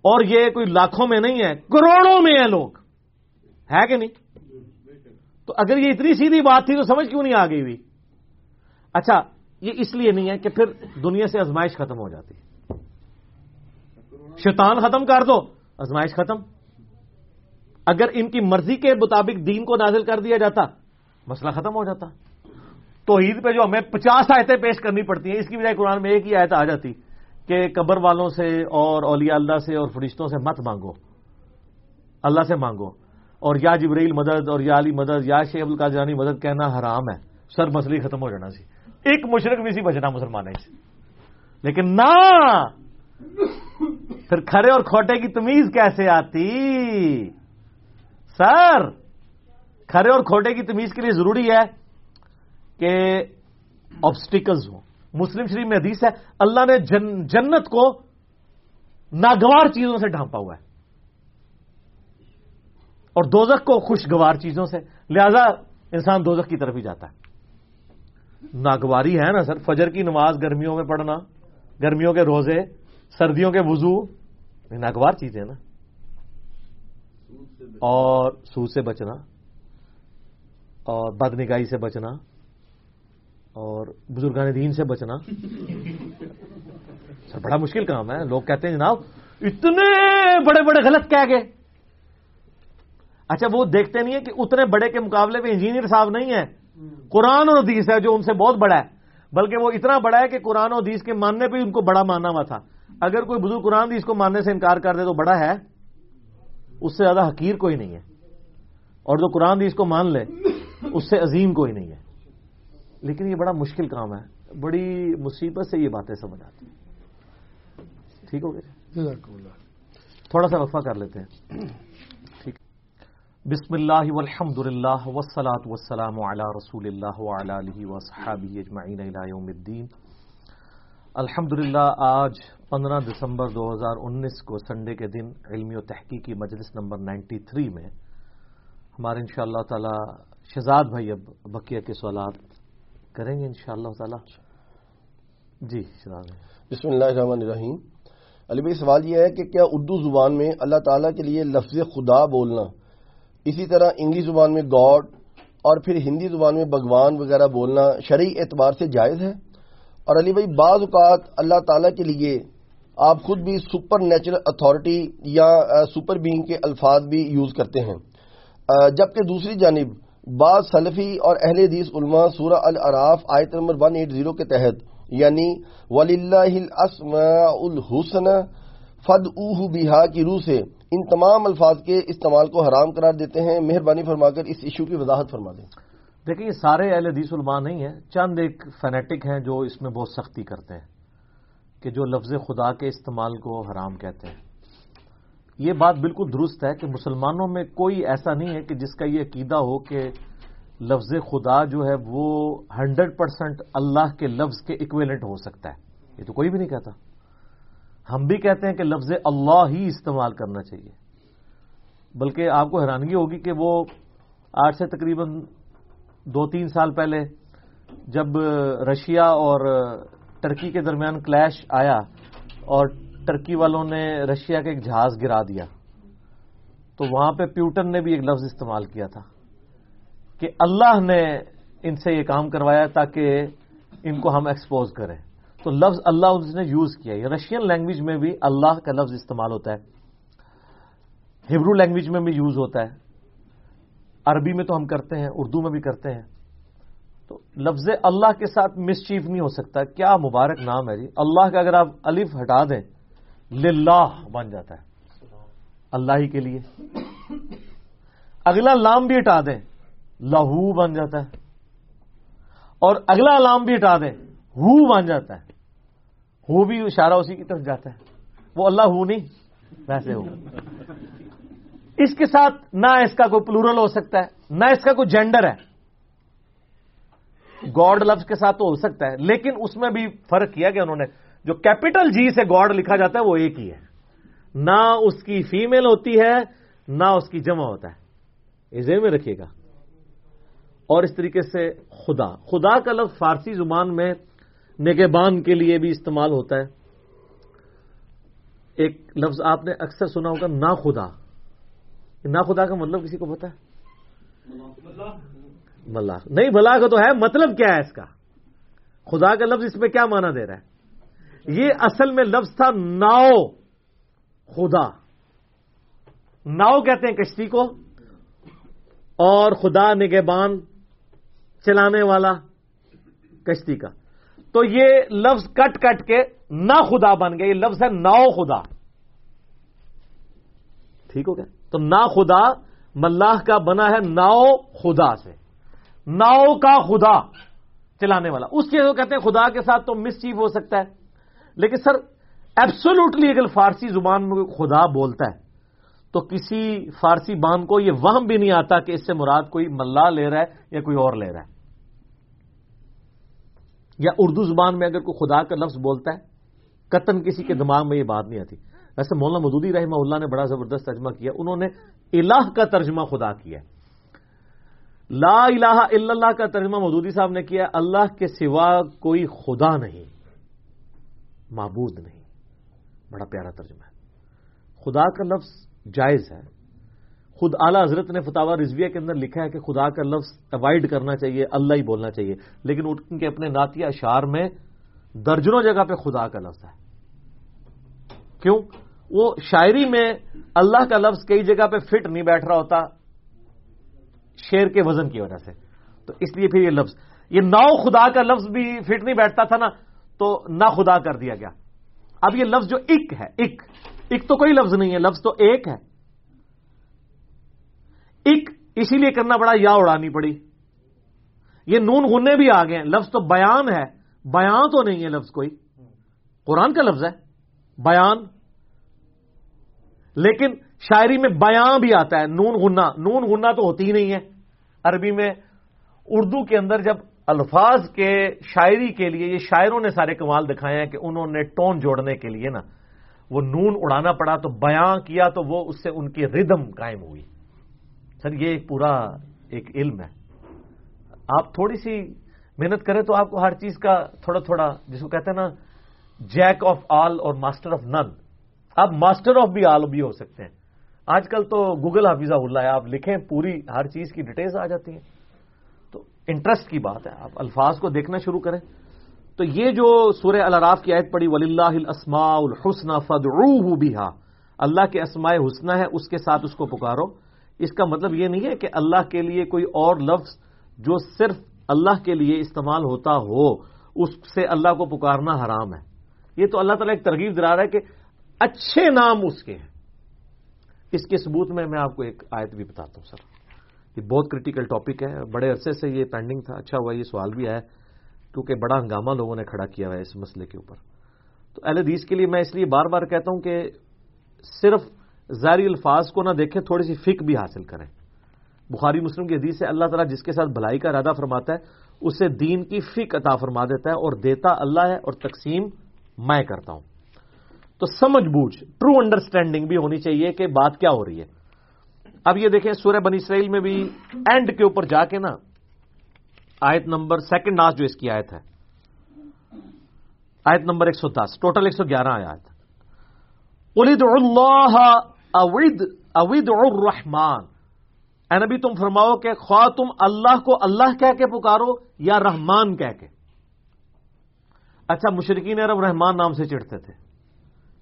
اور یہ کوئی لاکھوں میں نہیں ہے، کروڑوں میں ہیں لوگ۔ ہے کہ نہیں؟ تو اگر یہ اتنی سیدھی بات تھی تو سمجھ کیوں نہیں آ گئی ہوئی؟ اچھا یہ اس لیے نہیں ہے کہ پھر دنیا سے ازمائش ختم ہو جاتی۔ ہے شیطان ختم کر دو ازمائش ختم۔ اگر ان کی مرضی کے مطابق دین کو نازل کر دیا جاتا، مسئلہ ختم ہو جاتا۔ تو عید پہ جو ہمیں پچاس آیتیں پیش کرنی پڑتی ہیں، اس کی بجائے قرآن میں ایک ہی آیت آ جاتی کہ قبر والوں سے اور اولیاء اللہ سے اور فرشتوں سے مت مانگو۔ اللہ سے مانگو۔ اور یا جبریل مدد اور یا علی مدد یا شیخ ابو جانی مدد کہنا حرام ہے۔ سر مسئلہ ختم ہو جانا سی۔ ایک مشرق بھی سی بچنا مسلمان سے لیکن نہ! پھر کھڑے اور کھوٹے کی تمیز کیسے آتی؟ سر، کھڑے اور کھوٹے کی تمیز کے لیے ضروری ہے کہ آبسٹیکلز ہوں۔ مسلم شریف میں حدیث ہے، اللہ نے جن، جنت کو ناگوار چیزوں سے ڈھانپا ہوا ہے۔ اور دوزخ کو خوشگوار چیزوں سے، لہذا انسان دوزخ کی طرف ہی جاتا ہے۔ ناگواری ہے نا سر، فجر کی نماز گرمیوں میں پڑھنا، گرمیوں کے روزے سردیوں کے وضو ناگوار چیزیں نا۔ اور سود سے بچنا، اور بد نگاہی سے بچنا، اور بزرگان دین سے بچنا۔ سر، بڑا مشکل کام ہے۔ لوگ کہتے ہیں، جناب، اتنے بڑے بڑے غلط کہہ گئے۔ اچھا وہ دیکھتے نہیں ہیں کہ اتنے بڑے کے مقابلے میں انجینئر صاحب نہیں ہے قرآن اور حدیث ہے جو ان سے بہت بڑا ہے، بلکہ وہ اتنا بڑا ہے کہ قرآن اور حدیث کے ماننے پہ ان کو بڑا ماننا ہوا تھا۔ اگر کوئی بزرگ قرآن حدیث کو ماننے سے انکار کر دے تو بڑا ہے اس سے زیادہ حقیر کوئی نہیں ہے۔ اور جو قرآن حدیث کو مان لے اس سے عظیم کوئی نہیں ہے۔ لیکن یہ بڑا مشکل کام ہے۔ بڑی مصیبت سے یہ باتیں سمجھ آتی ہیں۔ ٹھیک ہو گیا؟ تھوڑا سا وقفہ کر لیتے ہیں۔ ٹھیک۔ بسم اللہ والحمد للہ والصلاة والسلام علی رسول اللہ وعلا علیہ وصحابہ اجمعین الى یوم الدین۔ الحمد آج پندرہ دسمبر دو ہزار انیس کو سنڈے کے دن علمی و تحقیقی مجلس نمبر نائنٹی تھری میں ہمارے انشاءاللہ تعالی شہزاد بھائی اب بقیہ کے سوالات کریں گے انشاءاللہ تعالی۔ جی بسم اللہ الرحمن الرحیم۔ علی بھائی، سوال یہ ہے کہ کیا اردو زبان میں اللہ تعالیٰ کے لیے لفظ خدا بولنا، اسی طرح انگلش زبان میں گاڈ اور پھر ہندی زبان میں بھگوان وغیرہ بولنا شرعی اعتبار سے جائز ہے؟ اور علی بھائی، بعض اوقات اللہ تعالیٰ کے لیے آپ خود بھی سپر نیچرل اتھارٹی یا سپر بینگ کے الفاظ بھی یوز کرتے ہیں۔ جبکہ دوسری جانب، بعض سلفی اور اہل حدیث علماء سورہ العراف آیت نمبر 180 کے تحت یعنی ولی الحسن فد اوہ بیہا کی روح سے ان تمام الفاظ کے استعمال کو حرام قرار دیتے ہیں۔ مہربانی فرما کر اس ایشو کی وضاحت فرما دیں۔ دیکھیں، یہ سارے اہل حدیث علماء نہیں ہیں، چند ایک فینیٹک ہیں جو اس میں بہت سختی کرتے ہیں۔ کہ جو لفظ خدا کے استعمال کو حرام کہتے ہیں۔ یہ بات بالکل درست ہے کہ مسلمانوں میں کوئی ایسا نہیں ہے کہ جس کا یہ عقیدہ ہو کہ لفظ خدا جو ہے وہ ہنڈریڈ پرسینٹ اللہ کے لفظ کے اکویلنٹ ہو سکتا ہے۔ یہ تو کوئی بھی نہیں کہتا۔ ہم بھی کہتے ہیں کہ لفظ اللہ ہی استعمال کرنا چاہیے۔ بلکہ آپ کو حیرانگی ہوگی کہ وہ آج سے تقریباً دو تین سال پہلے جب رشیا اور ٹرکی کے درمیان کلیش آیا اور ٹرکی والوں نے رشیا کا ایک جہاز گرا دیا۔ تو وہاں پہ پیوٹن نے بھی ایک لفظ استعمال کیا تھا کہ اللہ نے ان سے یہ کام کروایا تاکہ ان کو ہم ایکسپوز کریں۔ تو لفظ اللہ اس نے یوز کیا۔ یہ رشین لینگویج میں بھی اللہ کا لفظ استعمال ہوتا ہے۔ ہبرو لینگویج میں بھی یوز ہوتا ہے۔ عربی میں تو ہم کرتے ہیں، اردو میں بھی کرتے ہیں۔ تو لفظ اللہ کے ساتھ مس چیف نہیں ہو سکتا۔ کیا مبارک نام ہے جی؟ اللہ کا اگر آپ الف ہٹا دیں، للہ بن جاتا ہے۔ اللہ ہی کے لیے۔ اگلا لام بھی ہٹا دیں، لہو بن جاتا ہے۔ اور اگلا لام بھی ہٹا دیں، ہو بن جاتا ہے۔ ہو بھی اشارہ اسی کی طرف جاتا ہے۔ وہ اللہ ہو نہیں، ویسے ہو۔ اس کے ساتھ نہ اس کا کوئی پلورل ہو سکتا ہے، نہ اس کا کوئی جینڈر ہے۔ گاڈ لفظ کے ساتھ تو ہو سکتا ہے، لیکن اس میں بھی فرق کیا کہ انہوں نے جو کیپٹل جی سے گاڈ لکھا جاتا ہے وہ ایک ہی ہے۔ نہ اس کی فیمل ہوتی ہے، نہ اس کی جمع ہوتا ہے۔ اسے میں رکھیے گا۔ اور اس طریقے سے خدا خدا کا لفظ فارسی زبان میں نگہبان کے لیے بھی استعمال ہوتا ہے۔ ایک لفظ آپ نے اکثر سنا ہوگا نا خدا نا خدا کا مطلب کسی کو پتا ہے؟ ملا نہیں بلا کا تو ہے مطلب کیا ہے اس کا؟ خدا کا لفظ اس میں کیا مانا دے رہا ہے؟ یہ اصل میں لفظ تھا ناؤ، خدا۔ ناؤ کہتے ہیں کشتی کو، اور خدا نگہبان چلانے والا کشتی کا۔ تو یہ لفظ کٹ کٹ کے نہ خدا بن گیا، یہ لفظ ہے ناؤ خدا۔ ٹھیک ہو گیا؟ تو نا خدا ملاح کا بنا ہے ناؤ خدا سے۔ ناؤ کا خدا چلانے والا۔ اس چیز کو کہتے ہیں خدا کے ساتھ تو مس چیف ہو سکتا ہے۔ لیکن سر ایبسولوٹلی اگر فارسی زبان میں خدا بولتا ہے، تو کسی فارسی بان کو یہ وہم بھی نہیں آتا کہ اس سے مراد کوئی ملا لے رہا ہے یا کوئی اور لے رہا ہے۔ یا اردو زبان میں اگر کوئی خدا کا لفظ بولتا ہے، قطن کسی کے دماغ میں یہ بات نہیں آتی۔ ویسے مولانا مدودی رحمہ اللہ نے بڑا زبردست ترجمہ کیا۔ انہوں نے الہ کا ترجمہ خدا کیا لا الہ الا اللہ کا ترجمہ مودودی صاحب نے کیا اللہ کے سوا کوئی خدا نہیں، معبود نہیں۔ بڑا پیارا ترجمہ ہے۔ خدا کا لفظ جائز ہے۔ خود اعلی حضرت نے فتح رضویہ کے اندر لکھا ہے کہ خدا کا لفظ اوائڈ کرنا چاہیے، اللہ ہی بولنا چاہیے۔ لیکن ان کے اپنے ناتیہ اشعار میں درجنوں جگہ پہ خدا کا لفظ ہے۔ کیوں؟ وہ شاعری میں اللہ کا لفظ کئی جگہ پہ فٹ نہیں بیٹھ رہا ہوتا۔ شیر کے وزن کی وجہ سے۔ تو اس لیے پھر یہ لفظ۔ یہ نو خدا کا لفظ بھی فٹ نہیں بیٹھتا تھا نا، تو نہ خدا کر دیا گیا۔ اب یہ لفظ جو اک ہے، اک۔ اک تو کوئی لفظ نہیں ہے، لفظ تو ایک ہے۔ اک اسی لیے کرنا پڑا یا اڑانی پڑی۔ یہ نون غنے بھی آ گئے لفظ تو بیان ہے۔ بیان تو نہیں ہے لفظ کوئی۔ قرآن کا لفظ ہے۔ بیان۔ لیکن شاعری میں بیاں بھی آتا ہے، نون غنہ نون غنہ تو ہوتی ہی نہیں ہے۔ عربی میں اردو کے اندر جب الفاظ کے شاعری کے لیے، یہ شاعروں نے سارے کمال دکھائے ہیں کہ انہوں نے ٹون جوڑنے کے لیے نا، وہ نون اڑانا پڑا تو بیاں کیا تو وہ اس سے ان کی ردم قائم ہوئی۔ سر، یہ ایک پورا ایک علم ہے۔ آپ تھوڑی سی محنت کریں تو آپ کو ہر چیز کا تھوڑا تھوڑا، جس کو کہتے ہیں نا، جیک آف آل اور ماسٹر آف نن۔ آپ ماسٹر آف بھی آل بھی ہو سکتے ہیں۔ آج کل تو گوگل حافظہ اللہ ہے، آپ لکھیں پوری ہر چیز کی ڈیٹیلز آ جاتی ہیں۔ تو انٹرسٹ کی بات ہے، آپ الفاظ کو دیکھنا شروع کریں۔ تو یہ جو سورہ الراف کی آیت پڑی ولی اللہ السماء الحسن فد بها۔ اللہ کے اسماء حسنہ ہے، اس کے ساتھ اس کو پکارو۔ اس کا مطلب یہ نہیں ہے کہ اللہ کے لیے کوئی اور لفظ جو صرف اللہ کے لیے استعمال ہوتا ہو، اس سے اللہ کو پکارنا حرام ہے۔ یہ تو اللہ تعالیٰ ایک ترغیب دلا رہا ہے کہ اچھے نام اس کے ہیں۔ اس کے ثبوت میں میں آپ کو ایک آیت بھی بتاتا ہوں سر؟ یہ بہت کریٹیکل ٹاپک ہے۔ بڑے عرصے سے یہ پینڈنگ تھا۔ اچھا ہوا، یہ سوال بھی آیا۔ کیونکہ بڑا ہنگامہ لوگوں نے کھڑا کیا ہوا ہے اس مسئلے کے اوپر۔ تو اہل حدیث کے لیے میں اس لیے بار بار کہتا ہوں کہ صرف ظاہری الفاظ کو نہ دیکھیں، تھوڑی سی فک بھی حاصل کریں۔ بخاری مسلم کی حدیث سے اللہ تعالیٰ جس کے ساتھ بھلائی کا ارادہ فرماتا ہے، اسے دین کی فک عطا فرما دیتا ہے اور دیتا اللہ ہے اور تقسیم میں کرتا ہوں۔ تو سمجھ بوجھ ٹرو انڈرسٹینڈنگ بھی ہونی چاہیے کہ بات کیا ہو رہی ہے۔ اب یہ دیکھیں، سورہ بنی اسرائیل میں بھی اینڈ کے اوپر جا کے نا، آیت نمبر سیکنڈ ناس جو اس کی آیت ہے، آیت نمبر ایک سو دس ٹوٹل ایک سو گیارہ آیات الد اللہ اوید اوید الرحمان اے نبی، تم فرماؤ کہ خواہ تم اللہ کو اللہ کہہ کے پکارو یا رحمان کہہ کے۔ اچھا مشرقین عرب رحمان نام سے چڑھتے تھے۔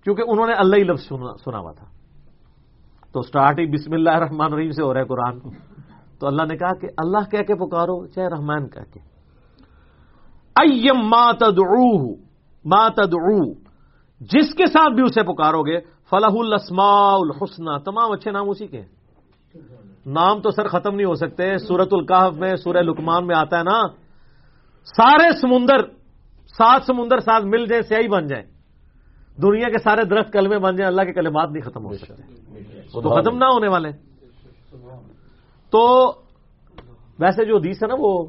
کیونکہ انہوں نے اللہ ہی لفظ سنا ہوا تھا۔ تو اسٹارٹ ہی بسم اللہ رحمان رحیم سے ہو رہا ہے قرآن۔ تو اللہ نے کہا کہ اللہ کہہ کے پکارو، چاہے رحمان کہہ کے۔ ایم ما تدعو ما تدعو جس کے ساتھ بھی اسے پکارو گے فلاح الاسماء الحسنہ تمام اچھے نام اسی کے ہیں۔ نام تو سر ختم نہیں ہو سکتے۔ سورت القاف میں سورہ لکمان میں آتا ہے نا۔ سارے سمندر، سات سمندر ساتھ مل جائیں، سیاہی بن جائیں۔ دنیا کے سارے درخت کلمے بن جائیں اللہ کے کلمات نہیں ختم ہو سکتے۔ وہ تو ختم نہ ہونے والے۔ تو ویسے جو حدیث ہے نا وہ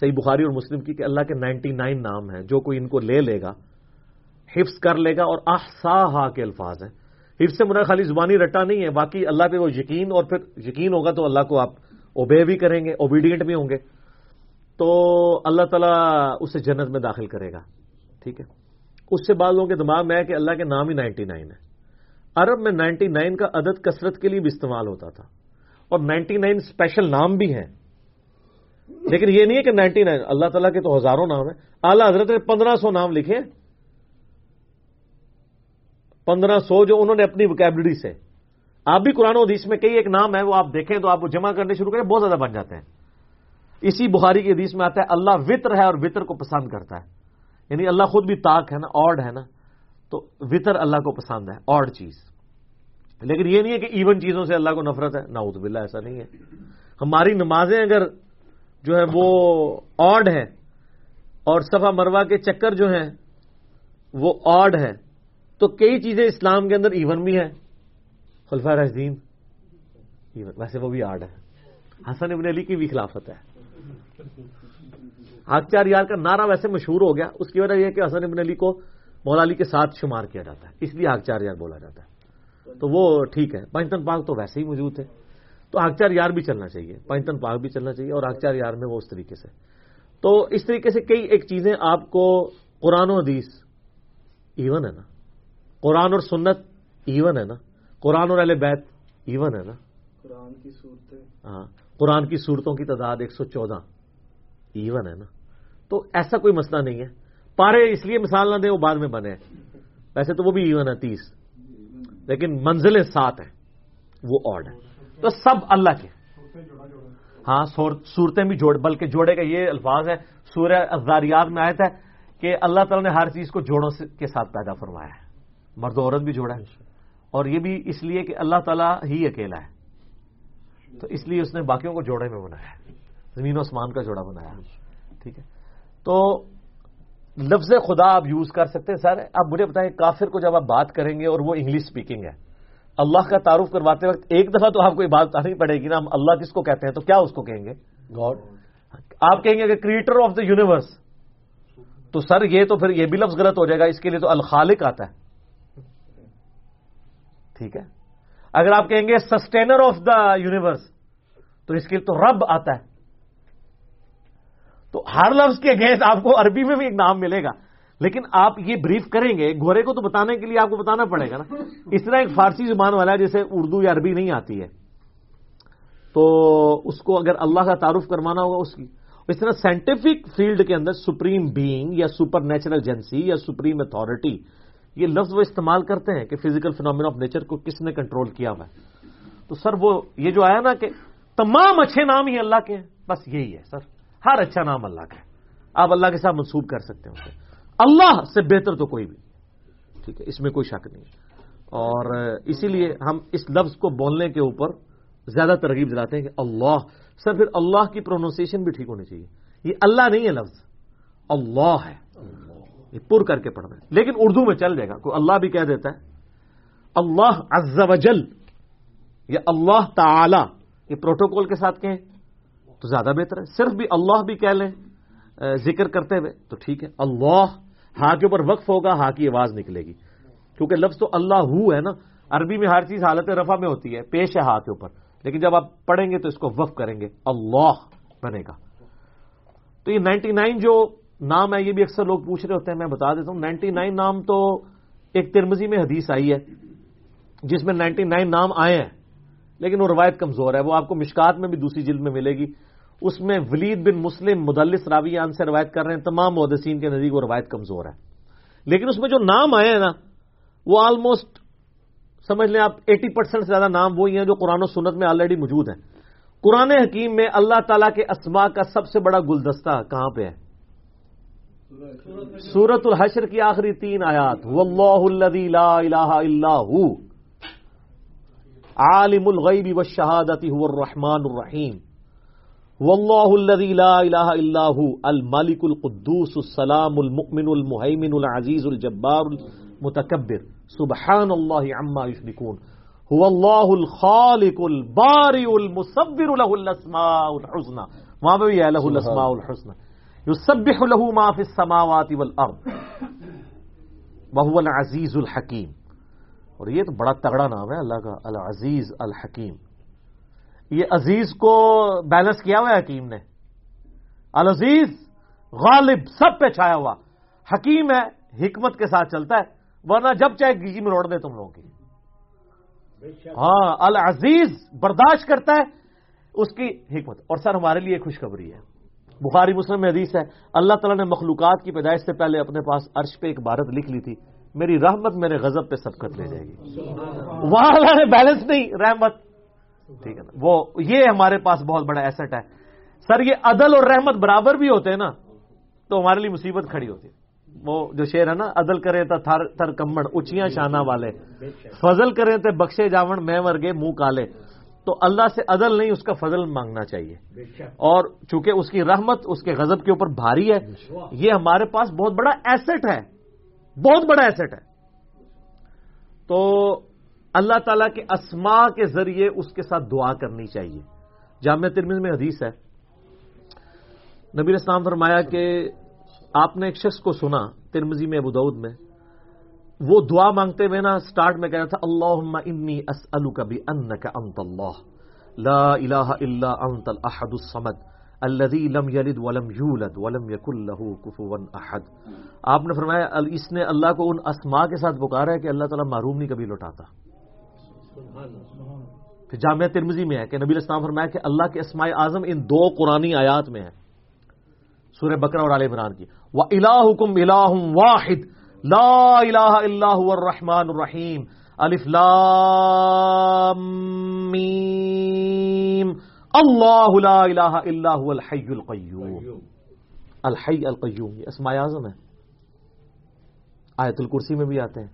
صحیح بخاری اور مسلم کی کہ اللہ کے نائنٹی نائن نام ہیں۔ جو کوئی ان کو لے لے گا حفظ کر لے گا اور آسا کے الفاظ ہیں۔ حفظ سے مرا خالی زبانی رٹا نہیں ہے باقی اللہ پہ وہ یقین اور پھر یقین ہوگا تو اللہ کو آپ اوبے بھی کریں گے اوبیڈینٹ بھی ہوں گے۔ تو اللہ تعالیٰ اسے جنت میں داخل کرے گا۔ ٹھیک ہے؟ اس سے بعض لوگوں کے دماغ میں ہے کہ اللہ کے نام ہی نائنٹی نائن ہے۔ عرب میں نائنٹی نائن کا عدد کثرت کے لیے بھی استعمال ہوتا تھا۔ اور نائنٹی نائن اسپیشل نام بھی ہیں۔ لیکن یہ نہیں ہے کہ نائنٹی نائن، اللہ تعالیٰ کے تو ہزاروں نام ہیں۔ اعلیٰ حضرت نے پندرہ سو نام لکھے۔ پندرہ سو جو انہوں نے اپنی وکیبلری سے۔ آپ بھی قرآن و حدیث میں کئی ایک نام ہے وہ آپ دیکھیں تو آپ وہ جمع کرنے شروع کریں، بہت زیادہ بن جاتے ہیں۔ اسی بخاری کی حدیث میں آتا ہے، اللہ وطر ہے اور وطر کو پسند کرتا ہے۔ یعنی اللہ خود بھی تاک ہے نا آڈ ہے نا، تو وطر اللہ کو پسند ہے آڈ چیز۔ لیکن یہ نہیں ہے کہ ایون چیزوں سے اللہ کو نفرت ہے نہ باللہ، ایسا نہیں ہے۔ ہماری نمازیں اگر جو ہے وہ آڈ ہے اور صفا مروا کے چکر جو ہیں وہ آڈ ہے تو کئی چیزیں اسلام کے اندر ایون بھی ہیں۔ خلفہ رحزین ایون ویسے وہ بھی آڈ ہے حسن ابن علی کی بھی خلافت ہے۔ چار یار کا نعرہ ویسے مشہور ہو گیا اس کی وجہ یہ کہ حسن ابن علی کو مولا علی کے ساتھ شمار کیا جاتا ہے اس لیے چار یار بولا جاتا ہے۔ تو وہ ٹھیک ہے پنجتن پاک تو ویسے ہی موجود ہے تو چار یار بھی چلنا چاہیے پنجتن پاک بھی چلنا چاہیے اور چار یار میں وہ اس طریقے سے۔ تو اس طریقے سے کئی ایک چیزیں آپ کو قرآن و حدیث ایون ہے نا۔ قرآن اور سنت ایون ہے نا۔ قرآن اور اہل بیت ایون ہے نا۔ قرآن کی صورتیں۔ ہاں قرآن کی صورتوں کی تعداد ایک سو چودہ ایون ہے نا۔ تو ایسا کوئی مسئلہ نہیں ہے۔ پارے اس لیے مثال نہ دیں، وہ بعد میں بنے۔ ویسے تو وہ بھی ایون ہے تیس۔ لیکن منزلیں سات ہیں۔ وہ آڈ ہے تو سب اللہ کے۔ ہاں صورتیں بھی جوڑ بلکہ جوڑے کا یہ الفاظ ہے سورہ ازاریات میں آیا تھا کہ اللہ تعالیٰ نے ہر چیز کو جوڑوں کے ساتھ پیدا فرمایا ہے۔ مرد و عورت بھی جوڑا ہے۔ اور یہ بھی اس لیے کہ اللہ تعالیٰ ہی اکیلا ہے۔ تو اس لیے اس نے باقیوں کو جوڑے میں بنایا ہے۔ زمین و اسمان کا جوڑا بنایا ٹھیک ہے۔ تو لفظ خدا آپ یوز کر سکتے ہیں سر آپ مجھے بتائیں کافر کو جب آپ بات کریں گے اور وہ انگلش اسپیکنگ ہے اللہ کا تعارف کرواتے وقت ایک دفعہ تو آپ کو یہ بات بتانی پڑے گی نا ہم اللہ کس کو کہتے ہیں؟ تو کیا اس کو کہیں گے؟ گاڈ آپ کہیں گے کہ کریٹر آف دا یونیورس تو سر یہ تو پھر یہ بھی لفظ غلط ہو جائے گا اس کے لیے تو الخالق آتا ہے۔ ٹھیک ہے؟ اگر آپ کہیں گے سسٹینر آف دا یونیورس تو اس کے لیے تو رب آتا ہے۔ تو ہر لفظ کے گیس آپ کو عربی میں بھی ایک نام ملے گا۔ لیکن آپ یہ بریف کریں گے گھوڑے کو تو بتانے کے لیے آپ کو بتانا پڑے گا نا۔ اس طرح ایک فارسی زبان والا ہے جیسے اردو یا عربی نہیں آتی ہے۔ تو اس کو اگر اللہ کا تعارف کروانا ہوگا اس کی۔ اس طرح سائنٹیفک فیلڈ کے اندر سپریم بینگ یا سپر نیچرل جنسی یا سپریم اتارٹی یہ لفظ وہ استعمال کرتے ہیں کہ فزیکل فینومین آف نیچر کو کس نے کنٹرول کیا ہوا ہے۔ تو سر وہ یہ جو آیا نا کہ تمام اچھے نام ہی اللہ کے ہیں، بس یہی ہے سر۔ ہر اچھا نام اللہ کا ہے۔ آپ اللہ کے ساتھ منسوب کر سکتے ہیں اللہ سے بہتر تو کوئی بھی۔ ٹھیک ہے، اس میں کوئی شک نہیں اور اسی لیے ہم اس لفظ کو بولنے کے اوپر زیادہ ترغیب دلاتے ہیں کہ اللہ، سر پھر اللہ کی پروننسیشن بھی ٹھیک ہونی چاہیے۔ یہ اللہ نہیں ہے لفظ، اللہ ہے۔ یہ پر کر کے پڑھنا ہے۔ لیکن اردو میں چل جائے گا۔ کوئی اللہ بھی کہہ دیتا ہے۔ اللہ عز و جل، یا اللہ تعالی، یہ پروٹوکول کے ساتھ کہیں۔ تو زیادہ بہتر ہے۔ صرف بھی اللہ بھی کہہ لیں ذکر کرتے ہوئے تو ٹھیک ہے۔ اللہ ہاں کے اوپر وقف ہوگا ہاں کی آواز نکلے گی۔ کیونکہ لفظ تو اللہ ہو ہے نا۔ عربی میں ہر چیز حالت رفع میں ہوتی ہے، پیش ہے ہاں کے اوپر۔ لیکن جب آپ پڑھیں گے تو اس کو وقف کریں گے۔ اللہ بنے گا۔ تو یہ نائنٹی نائن جو نام ہے، یہ بھی اکثر لوگ پوچھ رہے ہوتے ہیں، میں بتا دیتا ہوں۔ نائنٹی نائن نام تو ایک ترمزی میں حدیث آئی ہے، جس میں نائنٹی نائن نام آئے ہیں، لیکن وہ روایت کمزور ہے۔ وہ آپ کو مشکات میں بھی دوسری جلد میں ملے گی۔ اس میں ولید بن مسلم مدلس راویان سے روایت کر رہے ہیں، تمام محدثین کے نزدیک وہ روایت کمزور ہے۔ لیکن اس میں جو نام آئے ہیں نا، وہ آلموسٹ سمجھ لیں آپ ایٹی پرسینٹ سے زیادہ نام وہی ہیں جو قرآن و سنت میں آلریڈی موجود ہیں۔ قرآن حکیم میں اللہ تعالیٰ کے اسما کا سب سے بڑا گلدستہ کہاں پہ ہے؟ سورت الحشر کی آخری تین آیات۔ واللہ الذی لا الہ الا ہو۔ عالم الغیب والشہادت هو الرحمن الرحیم۔ واللہ الذی لا الہ الا ہو الملک القدوس السلام المؤمن المہیمن العزیز الجبار المتکبر۔ سبحان اللہ عما یشرکون۔ هو اللہ الخالق البارئ المصور له الاسماء الحسنى۔ وہاں پہ بھی ہے له الاسماء الحسنى۔ یسبح له ما فی السماوات والارض۔ وهو العزیز الحکیم۔ اور یہ تو بڑا تگڑا نام ہے اللہ کا العزیز الحکیم۔ یہ عزیز کو بیلنس کیا ہوا ہے حکیم نے؟ العزیز غالب سب پہ چھایا ہوا۔ حکیم ہے حکمت کے ساتھ چلتا ہے ورنہ جب چاہے گیجی میں روڑ دے تم لوگوں کی۔ ہاں العزیز برداشت کرتا ہے اس کی حکمت۔ اور سر ہمارے لیے خوشخبری ہے۔ بخاری مسلم میں حدیث ہے اللہ تعالیٰ نے مخلوقات کی پیدائش سے پہلے اپنے پاس عرش پہ ایک بھارت لکھ لی تھی میری رحمت میرے غضب پہ سبقت لے جائے گی۔ وہاں اللہ نے بیلنس نہیں رحمت۔ ٹھیک ہے نا۔ وہ یہ ہمارے پاس بہت بڑا ایسٹ ہے۔ سر یہ عدل اور رحمت برابر بھی ہوتے ہیں نا تو ہمارے لیے مصیبت کھڑی ہوتی ہے۔ وہ جو شعر ہے نا عدل کرے تو تھر تھر کمڑ اچیاں شانہ والے۔ فضل کرے تو بخشے جاون میں ورگے منہ کالے۔ تو اللہ سے عدل نہیں اس کا فضل مانگنا چاہیے۔ اور چونکہ اس کی رحمت اس کے غضب کے اوپر بھاری ہے یہ ہمارے پاس بہت بڑا ایسٹ ہے۔ بہت بڑا ایسٹ ہے۔ تو اللہ تعالی کے اسما کے ذریعے اس کے ساتھ دعا کرنی چاہیے۔ جامع ترمیز میں حدیث ہے۔ نبی اسلام فرمایا کہ آپ نے ایک شخص کو سنا ترمزی میں ابود میں۔ وہ دعا مانگتے ہوئے نا سٹارٹ میں کہہ رہا تھا اللہ انی اسألک بی انک انت اللہ۔ لا الہ الا انت الاحد الصمد الذي لم يلد ولم يولد ولم يكن له كفوا احد۔ آپ نے فرمایا، اس نے اللہ کو ان اسماء کے ساتھ پکارا ہے کہ اللہ تعالیٰ معروم نہیں کبھی لوٹاتا۔ پھر جامعہ ترمزی میں ہے کہ نبی اسلام فرمایا کہ اللہ کے اسماء اعظم ان دو قرآنی آیات میں ہے سورہ بکرا اور عال عمران کی۔ وہ الحکم الہ واحد لا الہ الا هو الرحمن الرحیم الف لام میم اللہ لا الہ الا هو الحی القیوم۔ الحی القیوم یہ اسماء اعظم ہے آیت الکرسی میں بھی آتے ہیں۔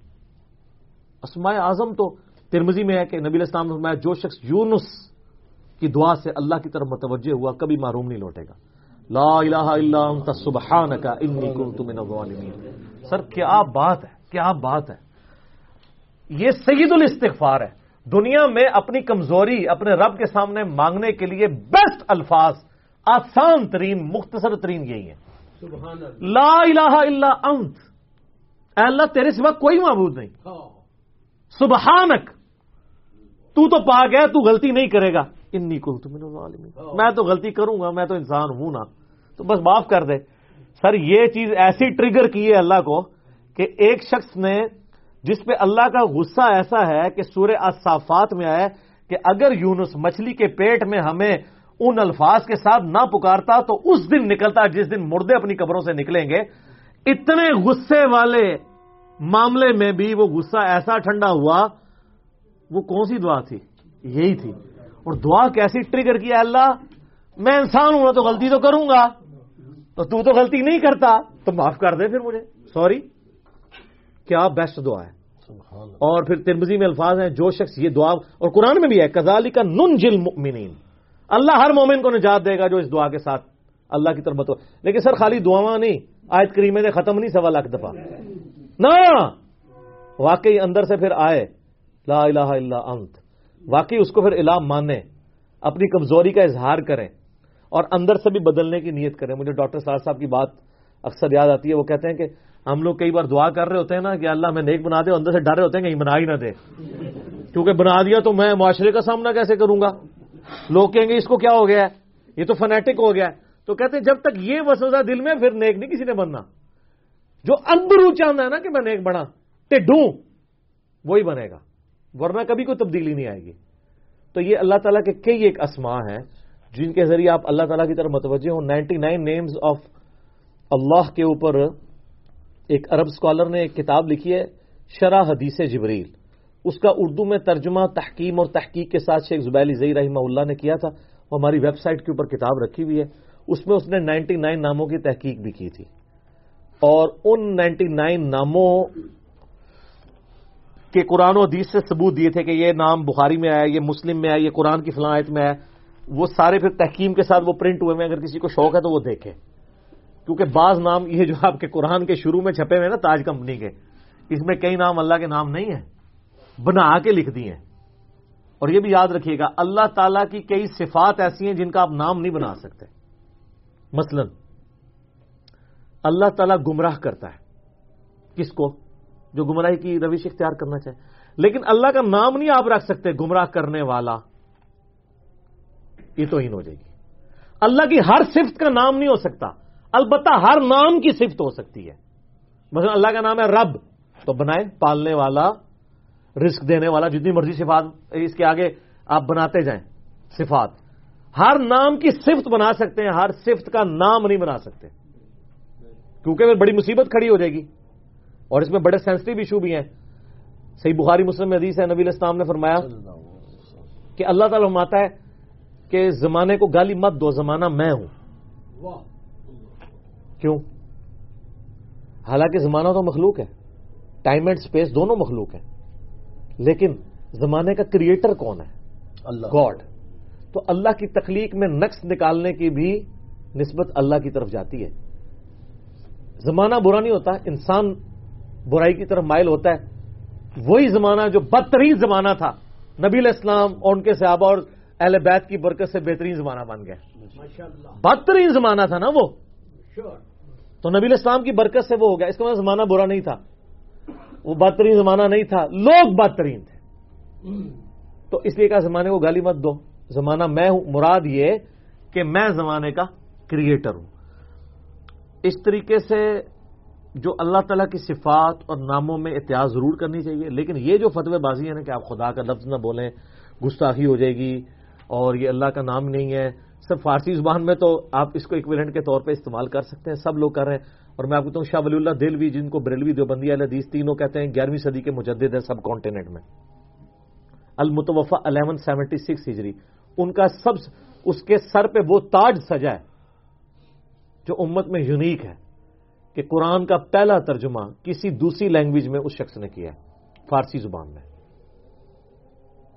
اسماء اعظم تو ترمزی میں ہے کہ نبی اسلام نے فرمایا جو شخص یونس کی دعا سے اللہ کی طرف متوجہ ہوا کبھی معروم نہیں لوٹے گا۔ لا الہ الا انت سبحانک انی کنت من الظالمین۔ سر کیا بات ہے؟ کیا بات ہے؟ یہ سید الاستغفار ہے۔ دنیا میں اپنی کمزوری اپنے رب کے سامنے مانگنے کے لیے بیسٹ الفاظ آسان ترین مختصر ترین یہی ہے لا الہ الا انت۔ اے اللہ تیرے سوا کوئی معبود نہیں۔ سبحانک تو تو پا گیا تو غلطی نہیں کرے گا۔ انی کو میں تو غلطی کروں گا میں تو انسان ہوں نا۔ تو بس معاف کر دے۔ سر یہ چیز ایسی ٹریگر کی ہے اللہ کو کہ ایک شخص نے جس پہ اللہ کا غصہ ایسا ہے کہ سورہ اصافات میں آئے کہ اگر یونس مچھلی کے پیٹ میں ہمیں ان الفاظ کے ساتھ نہ پکارتا تو اس دن نکلتا جس دن مردے اپنی قبروں سے نکلیں گے۔ اتنے غصے والے معاملے میں بھی وہ غصہ ایسا ٹھنڈا ہوا وہ کون سی دعا تھی؟ یہی تھی۔ اور دعا کیسی ٹریگر کیا اللہ؟ میں انسان ہوں تو غلطی تو کروں گا۔ تو تو تو غلطی نہیں کرتا۔ تو معاف کر دے پھر مجھے۔ سوری کیا بیسٹ دعا ہے؟ اور پھر ترمزی میں الفاظ ہیں جو شخص یہ دعا اور قرآن میں بھی ہے کزالی کا نن جل مؤمنین اللہ ہر مومن کو نجات دے گا جو اس دعا کے ساتھ اللہ کی طرف لیکن سر خالی دعا نہیں آیت کریمے نے ختم نہیں سوا لاکھ دفعہ۔ نہ! واقعی اندر سے پھر آئے۔ لا الہ الا انت۔ واقعی اس کو پھر الہ مانے اپنی کمزوری کا اظہار کریں اور اندر سے بھی بدلنے کی نیت کریں۔ مجھے ڈاکٹر سار صاحب کی بات اکثر یاد آتی ہے، وہ کہتے ہیں کہ ہم لوگ کئی بار دعا کر رہے ہوتے ہیں نا کہ اللہ میں نیک بنا دے اندر سے ڈر رہے ہوتے ہیں کہ بنا ہی نہ دے۔ کیونکہ بنا دیا تو میں معاشرے کا سامنا کیسے کروں گا؟ لوگ کہیں گے، اس کو کیا ہو گیا ہے؟ یہ تو فنیٹک ہو گیا ہے۔ تو کہتے ہیں جب تک یہ وسوسہ دل میں، پھر نیک نہیں کسی نے بننا۔ جو اندرو چاہتا ہے نا کہ میں نیک بنا، ٹڈوں، وہی بنے گا۔ ورنہ کبھی کوئی تبدیلی نہیں آئے گی۔ تو یہ اللہ تعالیٰ کے کئی ایک اسما ہیں جن کے ذریعے آپ اللہ تعالیٰ کی طرف متوجہ ہوں۔ Ninety nine names of Allah کے اوپر ایک عرب اسکالر نے ایک کتاب لکھی ہے، شرح حدیث جبریل۔ اس کا اردو میں ترجمہ، تحکیم اور تحقیق کے ساتھ شیخ زبیلی زئی رحمہ اللہ نے کیا تھا۔ وہ ہماری ویب سائٹ کے اوپر کتاب رکھی ہوئی ہے۔ اس میں اس نے نائنٹی نائن ناموں کی تحقیق بھی کی تھی۔ اور ان نائنٹی نائن ناموں کے قرآن و حدیث سے ثبوت دیے تھے کہ یہ نام بخاری میں آیا، یہ مسلم میں آیا، یہ قرآن کی فلاں آیت میں آیا۔ وہ سارے پھر تحکیم کے ساتھ وہ پرنٹ ہوئے میں اگر کسی کو شوق ہے تو وہ دیکھے کیونکہ بعض نام یہ جو آپ کے قرآن کے شروع میں چھپے ہوئے نا تاج کمپنی کے، اس میں کئی نام اللہ کے نام نہیں ہیں۔ بنا کے لکھ دی ہیں۔ اور یہ بھی یاد رکھیے گا، اللہ تعالیٰ کی کئی صفات ایسی ہیں جن کا آپ نام نہیں بنا سکتے۔ مثلا، اللہ تعالیٰ گمراہ کرتا ہے۔ کس کو؟ جو گمراہی کی روش اختیار کرنا چاہے۔ لیکن اللہ کا نام نہیں آپ رکھ سکتے، گمراہ کرنے والا۔ یہ تو ہی ہو جائے گی۔ اللہ کی ہر صفت کا نام نہیں ہو سکتا۔ البتہ ہر نام کی صفت ہو سکتی ہے۔ مثلا اللہ کا نام ہے رب، تو بنائے، پالنے والا رسک دینے والا، جتنی مرضی صفات اس کے آگے آپ بناتے جائیں، صفات۔ ہر نام کی صفت بنا سکتے ہیں، ہر صفت کا نام نہیں بنا سکتے۔ کیونکہ پھر بڑی مصیبت کھڑی ہو جائے گی۔ اور اس میں بڑے سینسٹیو ایشو بھی ہیں۔ صحیح بخاری مسلم حدیث ہے نبی اسلام نے فرمایا کہ اللہ تعالیٰ فرماتا ہے کہ زمانے کو گالی مت دو زمانہ میں ہوں۔ کیوں؟ حالانکہ زمانہ تو مخلوق ہے ٹائم اینڈ اسپیس دونوں مخلوق ہیں۔ لیکن زمانے کا کریٹر کون ہے؟ اللہ۔ گاڈ تو اللہ کی تخلیق میں نقص نکالنے کی بھی نسبت اللہ کی طرف جاتی ہے۔ زمانہ برا نہیں ہوتا انسان برائی کی طرف مائل ہوتا ہے۔ وہی زمانہ جو بدترین زمانہ تھا۔ نبی الاسلام اور ان کے صحابہ اور اہل بیت کی برکت سے بہترین زمانہ بن گیا۔ بدترین زمانہ تھا نا وہ۔ تو نبی الاسلام کی برکت سے وہ ہو گیا۔ اس کا مطلب زمانہ برا نہیں تھا۔ وہ بدترین زمانہ نہیں تھا۔ لوگ بدترین تھے۔ تو اس لیے کہا زمانے کو گالی مت دو۔ زمانہ میں ہوں۔ مراد یہ کہ میں زمانے کا کریٹر ہوں۔ اس طریقے سے جو اللہ تعالیٰ کی صفات اور ناموں میں احتیاط ضرور کرنی چاہیے۔ لیکن یہ جو فتوی بازی ہے نا کہ آپ خدا کا لفظ نہ بولیں، گستاخی ہو جائے گی اور یہ اللہ کا نام نہیں ہے سب فارسی زبان میں تو آپ اس کو اکویلنٹ کے طور پہ استعمال کر سکتے ہیں، سب لوگ کر رہے ہیں۔ اور میں آپ کہتا ہوں، شاہ ولی اللہ دل بھی جن کو بریلوی دیوبندی حدیث تینوں کہتے ہیں، گیارہویں صدی کے مجدد ہیں سب کانٹیننٹ میں۔ المتوفا الیون سیونٹی سکس ہجری۔ ان کا سب، اس کے سر پہ وہ تاج سجا ہے جو امت میں یونیک ہے۔ کہ قرآن کا پہلا ترجمہ کسی دوسری لینگویج میں اس شخص نے کیا ہے، فارسی زبان میں۔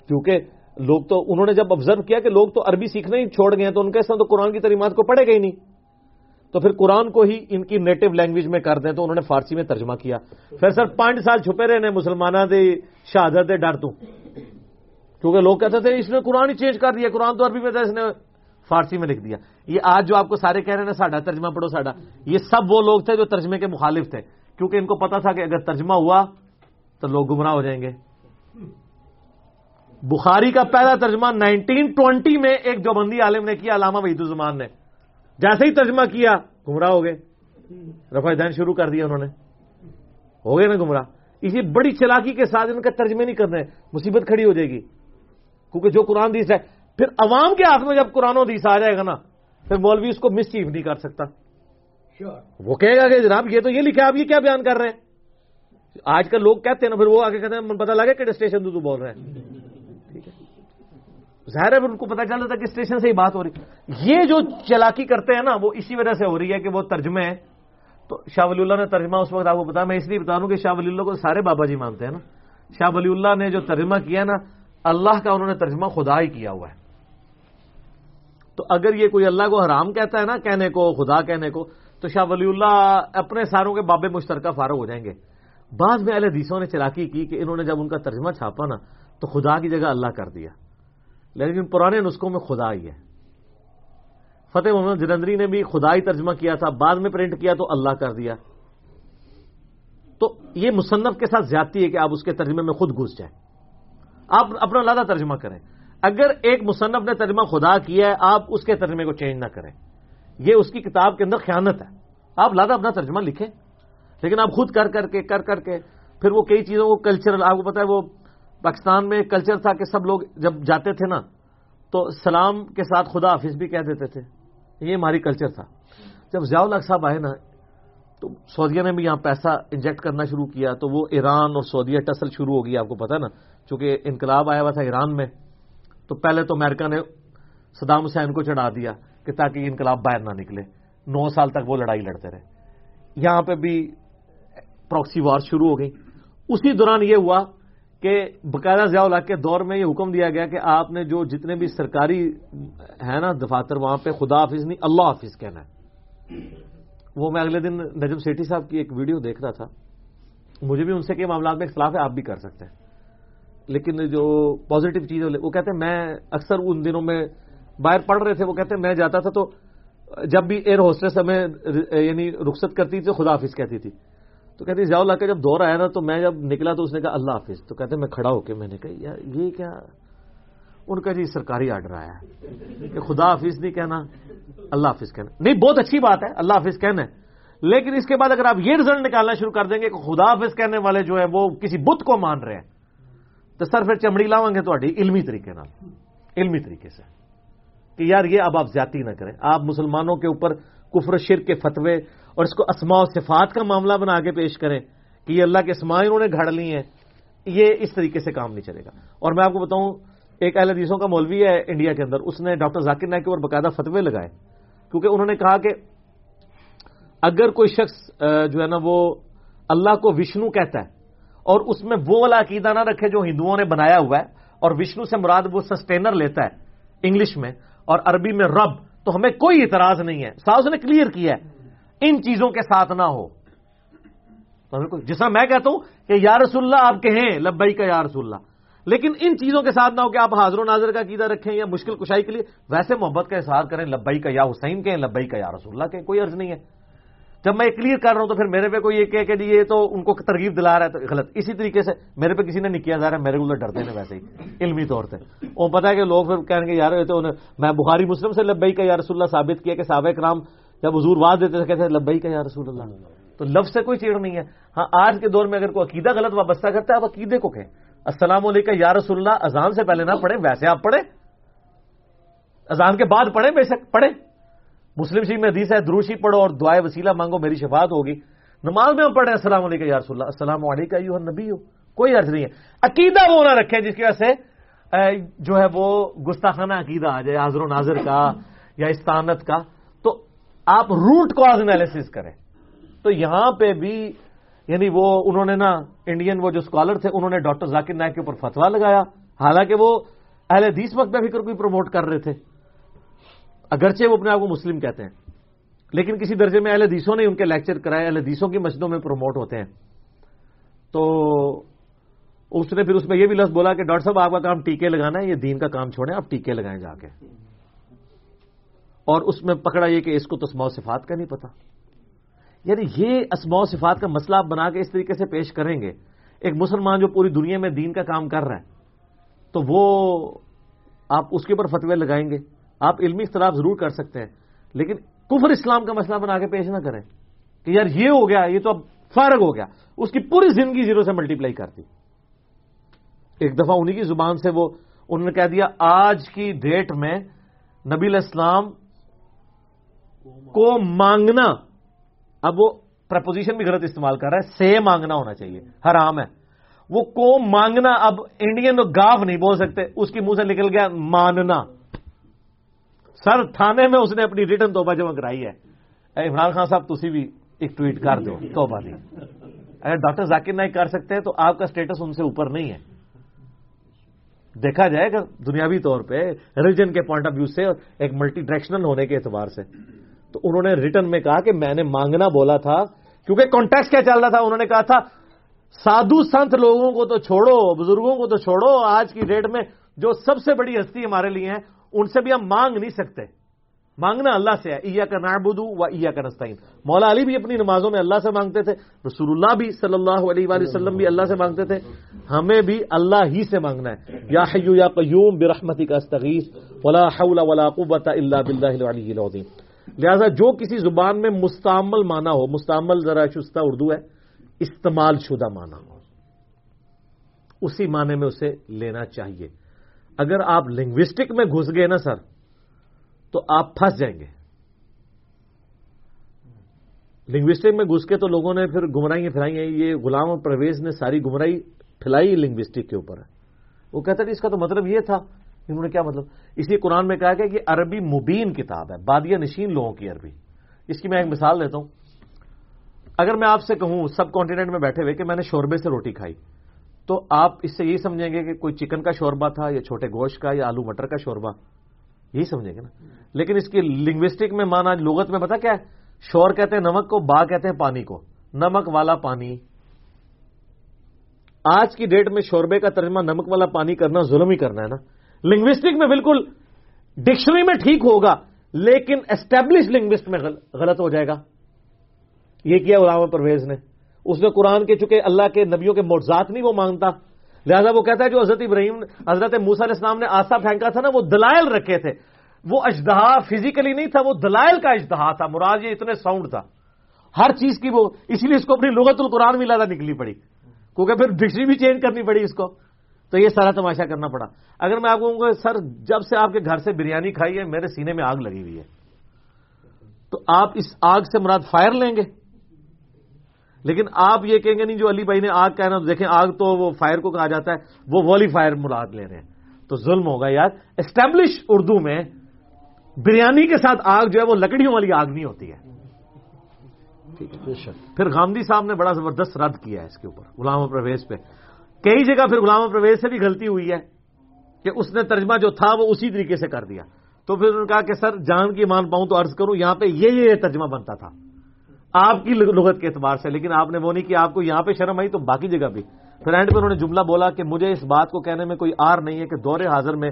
کیونکہ لوگ تو، انہوں نے جب آبزرو کیا کہ لوگ تو عربی سیکھنا ہی چھوڑ گئے ہیں، تو ان کے ساتھ تو قرآن کی تعلیمات کو پڑھے گئی نہیں۔ تو پھر قرآن کو ہی ان کی نیٹو لینگویج میں کر دیں تو انہوں نے فارسی میں ترجمہ کیا۔ پھر سر، پانچ سال چھپے رہے مسلمانوں دے، شہادت ڈر تو۔ کیونکہ لوگ کہتے تھے، اس نے قرآن ہی چینج کر دیا، قرآن تو عربی میں تھا اس نے فارسی میں لکھ دیا۔ یہ آج جو آپ کو سارے کہہ رہے ہیں نا، ساڈا ترجمہ پڑھو ساڈا۔ یہ سب وہ لوگ تھے جو ترجمے کے مخالف تھے۔ کیونکہ ان کو پتا تھا کہ اگر ترجمہ ہوا تو لوگ گمراہ ہو جائیں گے۔ بخاری کا پہلا ترجمہ نائنٹین ٹوینٹی میں ایک دیوبندی عالم نے کیا، علامہ وحید الزمان نے۔ جیسے ہی ترجمہ کیا، گمراہ ہو گئے۔ رفا دین شروع کر دیا انہوں نے۔ ہو گئے نا گمراہ۔ اسی بڑی چلاکی کے ساتھ ان کا ترجمے نہیں کرنے، مصیبت کھڑی ہو جائے گی۔ کیونکہ جو قرآن دیس ہے پھر عوام کے ہاتھ میں جب قرآن و حدیث آ جائے گا نا پھر مولوی اس کو مس چیف نہیں کر سکتا۔ وہ کہے گا کہ جناب یہ تو یہ لکھا آپ یہ کیا بیان کر رہے ہیں؟ آج کل لوگ کہتے ہیں نا پھر وہ آگے کہتے ہیں پتا لگا کہ اسٹیشن تو بول رہے ہیں ٹھیک ہے۔ ظاہر ہے ان کو پتا چل رہا تھا کہ اسٹیشن سے ہی بات ہو رہی یہ جو چلاکی کرتے ہیں نا وہ اسی وجہ سے ہو رہی ہے کہ وہ ترجمے ہیں۔ تو شاہ ولی اللہ نے ترجمہ اس وقت آپ کو بتا میں اس لیے بتا دوں کہ شاہ ولی اللہ کو سارے بابا جی مانتے ہیں نا۔ شاہ ولی اللہ نے جو ترجمہ کیا نا اللہ کا انہوں نے ترجمہ خدا ہی کیا ہوا ہے۔ تو اگر یہ کوئی اللہ کو حرام کہتا ہے نا کہنے کو، خدا کہنے کو، تو شاہ ولی اللہ اپنے ساروں کے باب مشترکہ فارغ ہو جائیں گے۔ بعد میں اہل حدیثوں نے چلاکی کی کہ انہوں نے جب ان کا ترجمہ چھاپا نا، تو خدا کی جگہ اللہ کر دیا۔ لیکن پرانے نسخوں میں خدا ہی ہے۔ فتح محمد جلندری نے بھی خدا ہی ترجمہ کیا تھا، بعد میں پرنٹ کیا تو اللہ کر دیا۔ تو یہ مصنف کے ساتھ زیادتی ہے کہ آپ اس کے ترجمے میں خود گھس جائیں۔ آپ اپنا لادہ ترجمہ کریں۔ اگر ایک مصنف نے ترجمہ خدا کیا ہے، آپ اس کے ترجمے کو چینج نہ کریں۔ یہ اس کی کتاب کے اندر خیانت ہے۔ آپ لادہ اپنا ترجمہ لکھیں۔ لیکن آپ خود کر کر کے، کر کر کے، پھر وہ کئی چیزوں کو کلچرل آپ کو پتا ہے وہ پاکستان میں کلچر تھا کہ سب لوگ جب جاتے تھے نا، تو سلام کے ساتھ خدا حافظ بھی کہہ دیتے تھے۔ یہ ہماری کلچر تھا۔ جب ضیاء الگ صاحب آئے نا، تو سعودیہ نے بھی یہاں پیسہ انجیکٹ کرنا شروع کیا، تو وہ ایران اور سعودیہ ٹسل شروع ہو گئی، آپ کو پتا نا۔ چونکہ انقلاب آیا ہوا تھا ایران میں۔ تو پہلے تو امریکہ نے صدام حسین کو چڑھا دیا کہ تاکہ یہ انقلاب باہر نہ نکلے۔ نو سال تک وہ لڑائی لڑتے رہے۔ یہاں پہ بھی پروکسی وار شروع ہو گئی۔ اسی دوران یہ ہوا کہ باقاعدہ ضیاء الحق کے دور میں یہ حکم دیا گیا کہ آپ نے جو جتنے بھی سرکاری ہے نا دفاتر وہاں پہ خدا حافظ نہیں، اللہ حافظ کہنا ہے۔ وہ میں اگلے دن نجم سیٹھی صاحب کی ایک ویڈیو دیکھ رہا تھا۔ مجھے بھی ان سے کئی معاملات میں اختلاف ہے، آپ بھی کر سکتے ہیں۔ لیکن جو پازیٹو چیز وہ کہتے ہیں، میں اکثر ان دنوں میں باہر پڑھ رہے تھے، وہ کہتے ہیں، میں جاتا تھا تو جب بھی ایئر ہوسٹس ہمیں یعنی رخصت کرتی تھی، خدا حافظ کہتی تھی۔ تو کہتی ضیاء اللہ کا جب دور آیا نا، تو میں جب نکلا تو اس نے کہا، اللہ حافظ۔ تو کہتے میں کھڑا ہو کے میں نے کہا، یار، یہ کیا؟ ان کا جی سرکاری آرڈر آیا ہے کہ خدا حافظ نہیں کہنا، اللہ حافظ کہنا۔ نہیں، بہت اچھی بات ہے، اللہ حافظ کہنا ہے۔ لیکن اس کے بعد اگر آپ یہ رزلٹ نکالنا شروع کر دیں گے کہ خدا حافظ کہنے والے جو ہے وہ کسی بت کو مان رہے ہیں۔ تو سر پھر چمڑی لاؤں گے تھوڑی علمی طریقے علمی طریقے سے۔ کہ یار یہ اب آپ زیادتی نہ کریں۔ آپ مسلمانوں کے اوپر کفر شر کے فتوے اور اس کو اسماء و صفات کا معاملہ بنا کے پیش کریں کہ یہ اللہ کے اسماء انہوں نے گھڑ لی ہیں، یہ اس طریقے سے کام نہیں چلے گا۔ اور میں آپ کو بتاؤں، ایک اہل حدیثوں کا مولوی ہے انڈیا کے اندر، اس نے ڈاکٹر ذاکر نائک کے اوپر باقاعدہ فتوے لگائے۔ کیونکہ انہوں نے کہا کہ اگر کوئی شخص جو ہے نا وہ اللہ کو وشنو کہتا ہے اور اس میں وہ والا عقیدہ نہ رکھے جو ہندوؤں نے بنایا ہوا ہے اور وشنو سے مراد وہ سسٹینر لیتا ہے انگلش میں اور عربی میں رب، تو ہمیں کوئی اعتراض نہیں ہے۔ ساؤس نے کلیئر کیا ہے۔ ان چیزوں کے ساتھ نہ ہو۔ جس طرح میں کہتا ہوں کہ یا رسول اللہ آپ کہیں لبئی کا یا رسول اللہ۔ لیکن ان چیزوں کے ساتھ نہ ہو کہ آپ حاضر و ناظر کا عقیدہ رکھیں یا مشکل کشائی کے لیے۔ ویسے محبت کا اظہار کریں لبئی کا یا حسین کہیں لبئی کا یا رسول اللہ کہیں، کوئی عرض نہیں ہے۔ جب میں کلیئر کر رہا ہوں تو پھر میرے پہ کوئی یہ کہ جی یہ تو ان کو ترغیب دلا رہا ہے تو غلط۔ اسی طریقے سے میرے پہ کسی نے نہیں کیا جا رہا ہے میرے کو ڈرتے ہیں ویسے ہی، علمی طور سے وہ پتا ہے کہ لوگ پھر کہیں گے یار تو میں بخاری مسلم سے لبئی کا یا رسول اللہ ثابت کیا کہ صابق رام جب حضور واز دیتے تھے، کہتے ہیں لبئی کا یا رسول اللہ۔ تو لفظ سے کوئی چیڑ نہیں ہے۔ ہاں آج کے دور میں اگر کوئی عقیدہ غلط وابستہ کرتا ہے، آپ عقیدے کو کہیں۔ السلام علیکم یا رسول اللہ، اذان سے پہلے نہ پڑھیں، ویسے آپ پڑھیں۔ اذان کے بعد پڑھیں، بے شک پڑھیں۔ مسلم شریف میں حدیث ہے دروشی پڑھو اور دعائیں وسیلہ مانگو، میری شفاعت ہوگی۔ نماز میں ہم پڑھیں، السلام علیکم یا رسول اللہ، السلام علیکم یو نبی ہو کوئی عرض نہیں ہے۔ عقیدہ وہ نہ رکھیں جس کی وجہ سے جو ہے وہ گستاخانہ عقیدہ آ جائے، حاضر و ناظر کا یا استانت کا۔ تو آپ روٹ کاز انالیس کریں۔ تو یہاں پہ بھی یعنی وہ انہوں نے نا، انڈین وہ جو اسکالر تھے، انہوں نے ڈاکٹر ذاکر نائک کے اوپر فتوا لگایا۔ حالانکہ وہ اہل حدیث وقت میں بھی کوئی پروموٹ کر رہے تھے۔ اگرچہ وہ اپنے آپ کو مسلم کہتے ہیں، لیکن کسی درجے میں اہل حدیثوں نے ان کے لیکچر کرائے، اہل حدیثوں کی مسجدوں میں پروموٹ ہوتے ہیں۔ تو اس نے پھر اس میں یہ بھی لفظ بولا کہ ڈاکٹر صاحب، آپ کا کام ٹیکے لگانا ہے، یہ دین کا کام چھوڑیں، آپ ٹیکے لگائیں جا کے۔ اور اس میں پکڑا یہ کہ اس کو تو اسماع صفات کا نہیں پتا۔ یعنی یہ اسماع صفات کا مسئلہ آپ بنا کے اس طریقے سے پیش کریں گے، ایک مسلمان جو پوری دنیا میں دین کا کام کر رہا ہے، تو وہ آپ اس کے اوپر فتوے لگائیں گے۔ آپ علمی اختلاف ضرور کر سکتے ہیں، لیکن کفر اسلام کا مسئلہ بنا کے پیش نہ کریں کہ یار یہ ہو گیا، یہ تو اب فارغ ہو گیا۔ اس کی پوری زندگی زیرو سے ملٹی پلائی کرتی ایک دفعہ انہی کی زبان سے وہ، انہوں نے کہہ دیا، آج کی ڈیٹ میں نبی الاسلام کو مانگنا، اب وہ پرپوزیشن بھی غلط استعمال کر رہا ہے، سے مانگنا ہونا چاہیے، حرام ہے۔ وہ کو مانگنا اب انڈین گاف نہیں بول سکتے، اس کی منہ سے نکل گیا ماننا۔ سر تھانے میں اس نے اپنی ریٹرن توبہ جمع کرائی ہے۔ عمران خان صاحب تھی بھی ایک ٹویٹ کر دو، توبہ دی۔ اگر ڈاکٹر ذاکر نائک کر سکتے ہیں تو آپ کا اسٹیٹس ان سے اوپر نہیں ہے۔ دیکھا جائے گا دنیاوی طور پہ ریلیجن کے پوائنٹ آف ویو سے ایک ملٹی ڈائریکشنل ہونے کے اعتبار سے، تو انہوں نے ریٹرن میں کہا کہ میں نے مانگنا بولا تھا، کیونکہ کانٹیکس کیا چل رہا تھا، انہوں نے کہا تھا، سادھو سنت لوگوں کو تو چھوڑو، بزرگوں کو تو چھوڑو، آج کی ڈیٹ میں جو سب سے بڑی ہستی ہمارے لیے ہیں ان سے بھی ہم مانگ نہیں سکتے۔ مانگنا اللہ سے ہے۔ ایا کا نابودو و ایا کا نستعین۔ مولا علی بھی اپنی نمازوں میں اللہ سے مانگتے تھے رسول اللہ بھی صلی اللہ علیہ وآلہ وسلم بھی اللہ سے مانگتے تھے۔ ہمیں بھی اللہ ہی سے مانگنا ہے۔ یا حیو یا قیوم برحمتی کا استغیث، ولا حول ولا قوت الا باللہ العلی العظیم۔ لہذا جو کسی زبان میں مستعمل مانا ہو، مستعمل ذرا شستہ اردو ہے، استعمال شدہ مانا ہو۔ اسی معنی میں اسے لینا چاہیے۔ اگر آپ لنگوسٹک میں گھس گئے نا سر، تو آپ پھنس جائیں گے۔ لنگوسٹک میں گھس کے تو لوگوں نے پھر گمراہیاں پھیلائی ہیں۔ یہ غلام اور پرویز نے ساری گمراہی پھیلائی لنگوسٹک کے اوپر۔ ہے وہ کہتا تھا اس کا تو مطلب یہ تھا، انہوں نے کیا مطلب؟ اسی قرآن میں کہا کہ یہ عربی مبین کتاب ہے بادیا نشین لوگوں کی عربی۔ اس کی میں ایک مثال دیتا ہوں۔ اگر میں آپ سے کہوں، سب کانٹیننٹ میں بیٹھے ہوئے کہ میں نے شوربے سے روٹی کھائی۔ تو آپ اس سے یہی سمجھیں گے کہ کوئی چکن کا شوربہ تھا یا چھوٹے گوشت کا یا آلو مٹر کا شوربہ، یہی سمجھیں گے نا۔ لیکن اس کی لنگوسٹک میں مانا لغت میں پتا کیا ہے؟ شور کہتے ہیں نمک کو، با کہتے ہیں پانی کو۔ نمک والا پانی۔ آج کی ڈیٹ میں شوربے کا ترجمہ نمک والا پانی کرنا ظلم ہی کرنا ہے نا۔ لنگوسٹک میں بالکل ڈکشنری میں ٹھیک ہوگا، لیکن اسٹیبلش لنگوسٹ میں غلط ہو جائے گا۔ یہ کیا علامہ پرویز نے۔ اس نے قرآن کے چکے اللہ کے نبیوں کے موضات نہیں وہ مانگتا۔ لہذا وہ کہتا ہے جو حضرت ابراہیم، حضرت موسا علیہ السلام نے آسا پھینکا تھا نا، وہ دلائل رکھے تھے۔ وہ اجدہا فزیکلی نہیں تھا، وہ دلائل کا اجدہا تھا۔ مراد یہ اتنے ساؤنڈ تھا۔ ہر چیز کی وہ، اس لیے اس کو اپنی لغت القرآن بھی لادہ نکلی پڑی۔ کیونکہ پھر ڈکشنری بھی چینج کرنی پڑی اس کو۔ تو یہ سارا تماشا کرنا پڑا۔ اگر میں آپ کو گا سر، جب سے آپ کے گھر سے بریانی کھائی ہے، میرے سینے میں آگ لگی ہوئی ہے۔ تو آپ اس آگ سے مراد فائر لیں گے؟ لیکن آپ یہ کہیں گے نہیں جو علی بھائی نے آگ کہنا دیکھیں آگ تو وہ فائر کو کہا جاتا ہے وہ والی فائر مراد لے رہے ہیں۔ تو ظلم ہوگا یار۔ اسٹیبلش اردو میں بریانی کے ساتھ آگ جو ہے وہ لکڑیوں والی آگ نہیں ہوتی ہے۔ پھر گاندھی صاحب نے بڑا زبردست رد کیا ہے اس کے اوپر غلام پرویز پہ۔ کئی جگہ پھر غلام پرویز سے بھی غلطی ہوئی ہے کہ اس نے ترجمہ جو تھا وہ اسی طریقے سے کر دیا۔ تو پھر انہوں نے کہا کہ سر جان کی مان پاؤں تو عرض کروں یہاں پہ یہ یہ ترجمہ بنتا تھا۔ آپ کی لغت کے اعتبار سے، لیکن آپ نے وہ نہیں کیا آپ کو یہاں پہ شرم آئی تو باقی جگہ بھی پھر اینڈ پہ انہوں نے جملہ بولا کہ مجھے اس بات کو کہنے میں کوئی آر نہیں ہے کہ دور حاضر میں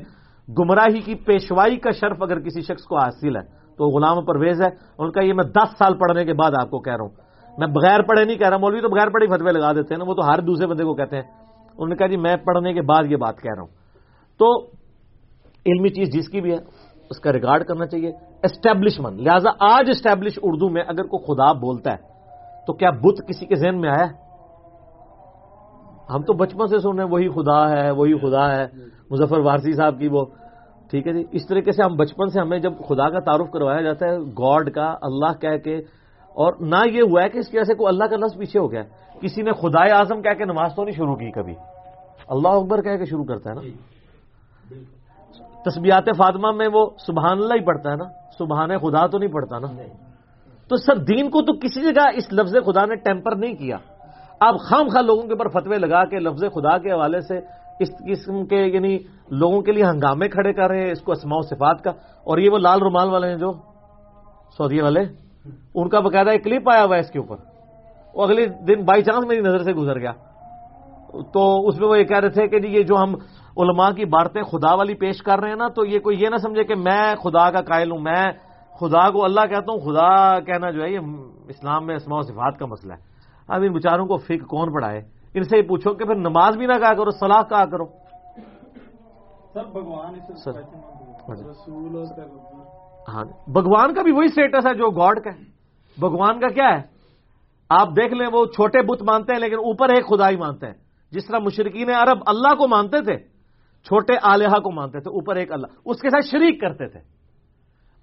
گمراہی کی پیشوائی کا شرف اگر کسی شخص کو حاصل ہے۔ تو غلام پرویز ہے، ان کا یہ میں دس سال پڑھنے کے بعد آپ کو کہہ رہا ہوں۔ میں بغیر پڑھے نہیں کہہ رہا، مولوی تو بغیر پڑھے فتوے لگا دیتے ہیں نا، وہ تو ہر دوسرے بندے کو کہتے ہیں۔ انہوں نے کہا جی میں پڑھنے کے بعد یہ بات کہہ رہا ہوں۔ تو علمی چیز جس کی بھی ہے، اس کا ریکارڈ کرنا چاہیے۔ اسٹیبلشمنٹ لہذا آج اسٹیبلش اردو میں اگر کوئی خدا بولتا ہے تو کیا بت کسی کے ذہن میں آیا؟ ہم تو بچپن سے سن رہے ہیں وہی خدا ہے وہی خدا ہے مظفر وارسی صاحب کی وہ۔ ٹھیک ہے جی؟ اس طریقے سے ہم بچپن سے ہمیں جب خدا کا تعارف کروایا جاتا ہے گاڈ کا اللہ کہہ کے اور نہ یہ ہوا ہے کہ اس کی وجہ سے کوئی اللہ کا لفظ پیچھے ہو گیا۔ کسی نے خدا اعظم کہہ کے نماز تو نہیں شروع کی کبھی۔ اللہ اکبر کہہ کے شروع کرتا ہے نا۔ تسبیات فاطمہ میں وہ سبحان اللہ ہی پڑھتا ہے نا۔ سبحان خدا تو نہیں پڑھتا نا؟ تو سر دین کو تو کسی جگہ اس لفظ خدا نے ٹیمپر نہیں کیا۔ آپ خام خواہ لوگوں کے اوپر فتوے لگا کے لفظ خدا کے حوالے سے اس قسم کے یعنی لوگوں کے لیے ہنگامے کھڑے کر رہے ہیں اس کو اسماء و صفات کا۔ اور یہ وہ لال رومال والے ہیں جو سعودی والے، ان کا باقاعدہ ایک کلپ آیا ہوا ہے اس کے اوپر۔ وہ اگلے دن بائی چانس میری نظر سے گزر گیا۔ تو اس میں وہ یہ کہہ رہے تھے کہ جی یہ جو ہم علماء کی باتیں خدا والی پیش کر رہے ہیں نا تو یہ کوئی یہ نہ سمجھے کہ میں خدا کا قائل ہوں میں خدا کو اللہ کہتا ہوں خدا کہنا جو ہے یہ اسلام میں اسماء و صفات کا مسئلہ ہے۔ اب ان بچاروں کو فک کون پڑھائے؟ ان سے پوچھو کہ پھر نماز بھی نہ کہا کرو صلاح کہا کرو۔ ہاں بھگوان کا بھی وہی اسٹیٹس ہے جو گاڈ کا ہے۔ بھگوان کا کیا ہے؟ آپ دیکھ لیں وہ چھوٹے بت مانتے ہیں لیکن اوپر ایک خدا ہی مانتے ہیں۔ جس طرح مشرقین عرب اللہ کو مانتے تھے چھوٹے آلیہ کو مانتے تھے، اوپر ایک اللہ۔ اس کے ساتھ شریک کرتے تھے۔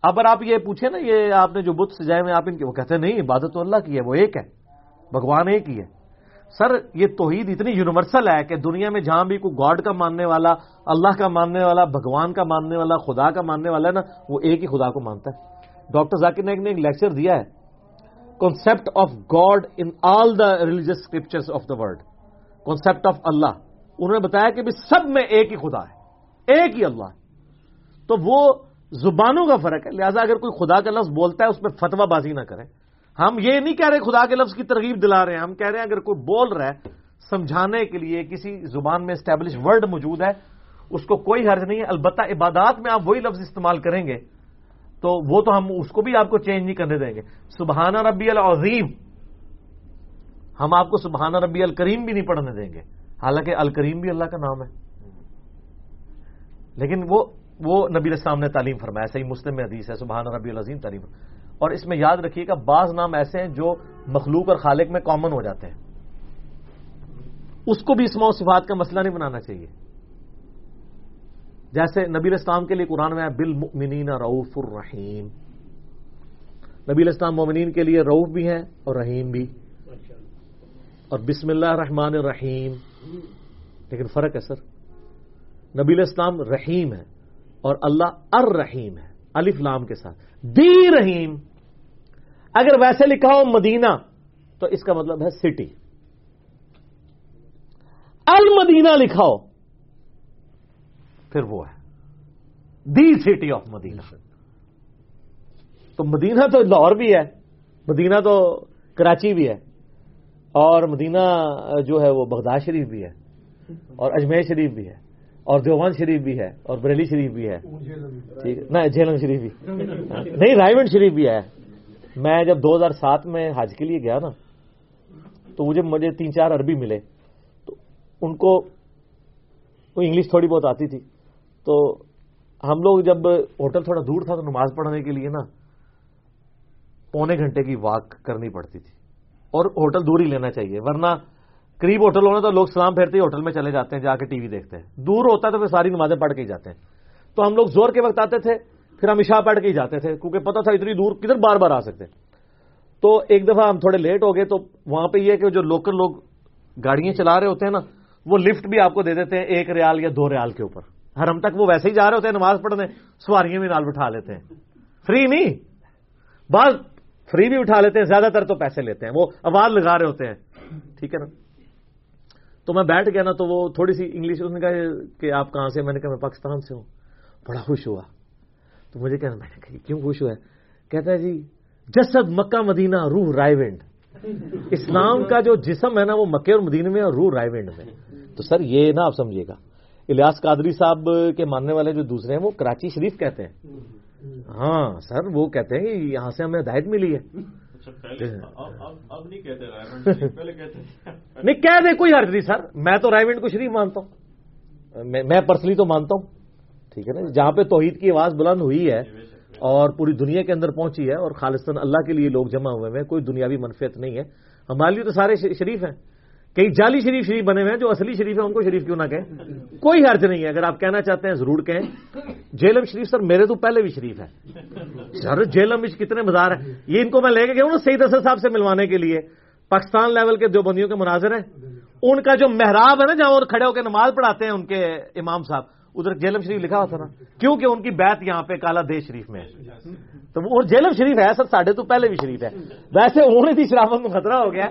اگر آپ یہ پوچھیں نا، یہ آپ نے جو بت سجائے میں آپ ان کے، وہ کہتے ہیں، نہیں، عبادت تو اللہ کی ہے، وہ ایک ہے، بھگوان ایک ہی ہے۔ سر، یہ توحید اتنی یونیورسل ہے کہ دنیا میں جہاں بھی کوئی گاڈ کا ماننے والا، اللہ کا ماننے والا، بھگوان کا ماننے والا، خدا کا ماننے والا ہے نا، وہ ایک ہی خدا کو مانتا ہے۔ ڈاکٹر ذاکر نائک نے ایک لیکچر دیا ہے۔ Concept of God in all the religious scriptures of the world. Concept of Allah. انہوں نے بتایا کہ بھی سب میں ایک ہی خدا ہے، ایک ہی اللہ ہے۔ تو وہ زبانوں کا فرق ہے، لہذا اگر کوئی خدا کا لفظ بولتا ہے، اس پہ فتوا بازی نہ کریں۔ ہم یہ نہیں کہہ رہے خدا کے لفظ کی ترغیب دلا رہے ہیں، ہم کہہ رہے ہیں اگر کوئی بول رہا ہے، سمجھانے کے لیے کسی زبان میں اسٹیبلش ورڈ موجود ہے، اس کو کوئی حرج نہیں ہے۔ البتہ عبادات میں آپ وہی لفظ استعمال کریں گے، تو وہ تو ہم، اس کو بھی آپ کو چینج نہیں کرنے دیں گے۔ سبحانہ ربی العظیم، ہم آپ کو سبحانہ ربی الکریم بھی نہیں پڑھنے دیں گے۔ حالانکہ الکریم بھی اللہ کا نام ہے۔ لیکن وہ وہ نبی السلام نے تعلیم فرمایا، صحیح مسلم میں حدیث ہے، سبحان ربی العظیم تعلیم۔ اور اس میں یاد رکھیے گا بعض نام ایسے ہیں جو مخلوق اور خالق میں کامن ہو جاتے ہیں۔ اس کو بھی اسما و صفات کا مسئلہ نہیں بنانا چاہیے۔ جیسے نبی الاسلام کے لیے قرآن میں بل ممنین رعف الرحیم۔ نبی الاسلام مومنین کے لیے روف بھی ہیں اور رحیم بھی۔ اور بسم اللہ الرحمن الرحیم۔ لیکن فرق ہے سر، نبی الاسلام رحیم ہے اور اللہ الرحیم ہے الف لام کے ساتھ۔ دی رحیم، اگر ویسے لکھا ہو مدینہ، تو اس کا مطلب ہے سٹی المدینہ لکھا ہو، پھر وہ ہے۔ The city of Medina. تو مدینہ تو لاہور بھی ہے، مدینہ تو کراچی بھی ہے۔ اور مدینہ جو ہے وہ بغداد شریف بھی ہے، اور اجمیر شریف بھی ہے، اور دیوان شریف بھی ہے، اور بریلی شریف بھی ہے۔ ٹھیک ہے۔ نہ جھیلم شریف بھی۔ نہیں رائے شریف بھی ہے۔ میں جب دو ہزار سات میں حج کے لیے گیا نا، تو مجھے مجھے تین چار عربی ملے۔ تو ان کو انگلش تھوڑی بہت آتی تھی۔ تو ہم لوگ جب ہوٹل تھوڑا دور تھا تو نماز پڑھنے کے لیے نا، پونے گھنٹے کی واک کرنی پڑتی تھی۔ اور ہوٹل دور ہی لینا چاہیے، ورنہ قریب ہوٹل ہونا تو لوگ سلام پھیرتے ہی ہوٹل میں چلے جاتے ہیں، جا کے ٹی وی دیکھتے ہیں۔ دور ہوتا ہے تو پھر ساری نمازیں پڑھ کے ہی جاتے ہیں۔ تو ہم لوگ زور کے وقت آتے تھے، پھر ہم عشاء پڑھ کے ہی جاتے تھے، کیونکہ پتا تھا اتنی دور کدھر بار بار آ سکتے تو ایک دفعہ ہم تھوڑے لیٹ ہو گئے تو وہاں پہ یہ کہ جو لوکل لوگ گاڑیاں چلا رہے ہوتے ہیں نا، وہ لفٹ بھی آپ کو دے دیتے ہیں، ایک ریال یا دو ریال کے اوپر۔ حرم تک وہ ویسے ہی جا رہے ہوتے ہیں، نماز پڑھنے، سواریاں بھی نال بٹھا لیتے ہیں۔ فری نہیں۔ بعض فری بھی اٹھا لیتے ہیں، زیادہ تر تو پیسے لیتے ہیں۔ وہ آواز لگا رہے ہوتے ہیں۔ ٹھیک ہے نا؟ تو میں بیٹھ گیا نا، تو وہ تھوڑی سی انگلش، اس نے کہا کہ آپ کہاں سے؟ میں نے کہا میں پاکستان سے ہوں۔ بڑا خوش ہوا۔ تو مجھے کہنا، میں نے کہا کیوں خوش ہوا ہے؟ کہتا ہے جی جسد مکہ مدینہ روح رائے ونڈ۔ اسلام کا جو جسم ہے نا، وہ مکے اور مدینہ میں اور روح رائے ونڈ میں۔ تو سر، یہ نا آپ سمجھیے گا۔ الیاس قادری صاحب کے ماننے والے جو دوسرے ہیں، وہ کراچی شریف کہتے ہیں۔ ہاں سر وہ کہتے ہیں کہ یہاں سے ہمیں ہدایت ملی ہے۔ نہیں کہہ دیں کوئی حرج نہیں سر۔ میں تو رائے کو شریف مانتا ہوں۔ میں پرسنلی تو مانتا ہوں۔ ٹھیک ہے نا؟ جہاں پہ توحید کی آواز بلند ہوئی ہے اور پوری دنیا کے اندر پہنچی ہے اور خالصتاً اللہ کے لیے لوگ جمع ہوئے ہیں کوئی دنیاوی منفیت نہیں ہے۔ ہمارے لیے تو سارے شریف ہیں۔ کئی جعلی شریف شریف بنے ہوئے ہیں جو اصلی شریف ہے ان کو شریف کیوں نہ کہیں؟ کوئی حرج نہیں ہے۔ اگر آپ کہنا چاہتے ہیں، ضرور کہیں۔ جیلم شریف سر، میرے تو پہلے بھی شریف ہے سر، جیلم کتنے مزار ہیں۔ یہ ان کو میں لے کے گیا ہوں نا سعید اصل صاحب سے ملوانے کے لیے۔ پاکستان لیول کے جو بندیوں کے مناظر ہیں۔ ان کا جو محراب ہے نا، جہاں وہ کھڑے ہو کے نماز پڑھاتے ہیں، ان کے امام صاحب۔ ادھر جیلم شریف لکھا ہوا تھا نا، کیونکہ ان کی بیت یہاں پہ کالا دیش شریف میں ہے۔ تو وہ جیلم شریف ہے، سر ساڑھے تو پہلے بھی شریف ہے۔ ویسے انہوں نے شرافت میں خطرہ ہو گیا۔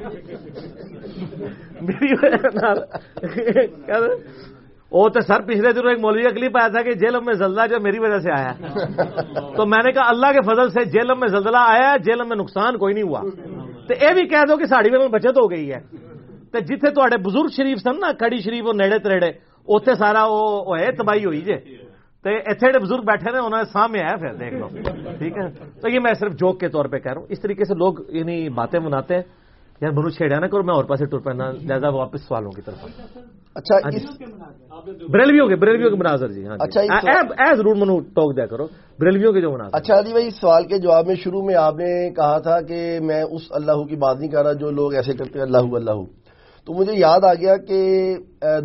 وہ تو سر پچھلے دنوں ایک مولوی کا کلپ آیا تھا کہ جیلم میں زلزلہ جو میری وجہ سے آیا۔ تو میں نے کہا، اللہ کے فضل سے جیلم میں زلزلہ آیا جیلم میں نقصان کوئی نہیں ہوا۔ تو یہ بھی کہہ دو کہ ساڑی میں بچت ہو گئی ہے۔ تو جتنے تے بزرگ شریف سن نا، کڑی شریف وہ نیڑے تریڑے اتنے سارا وہ ہے تباہی ہوئی جی تو اتنے جڑے بزرگ بیٹھے نے انہوں نے سامنے آیا پھر دیکھ لو ٹھیک ہے تو یہ میں صرف جوک کے طور پہ کہہ رہا ہوں اس طریقے سے لوگ یعنی باتیں مناتے ہیں یار منو چھیڑیا نہ کرو میں اور پاسے ٹر پہنا لہٰذا واپس سوالوں کی طرف اچھا بریلویوں کے بریلویوں کے مناظر جی ہاں اچھا اے ضرور منو ٹوک دیا کرو بریلویوں کے جو مناظر اچھا علی بھائی سوال کے جواب میں شروع میں آپ نے کہا تھا کہ میں اس اللہ کی بات نہیں کر رہا جو لوگ ایسے کرتے ہیں اللہ اللہ تو مجھے یاد آ گیا کہ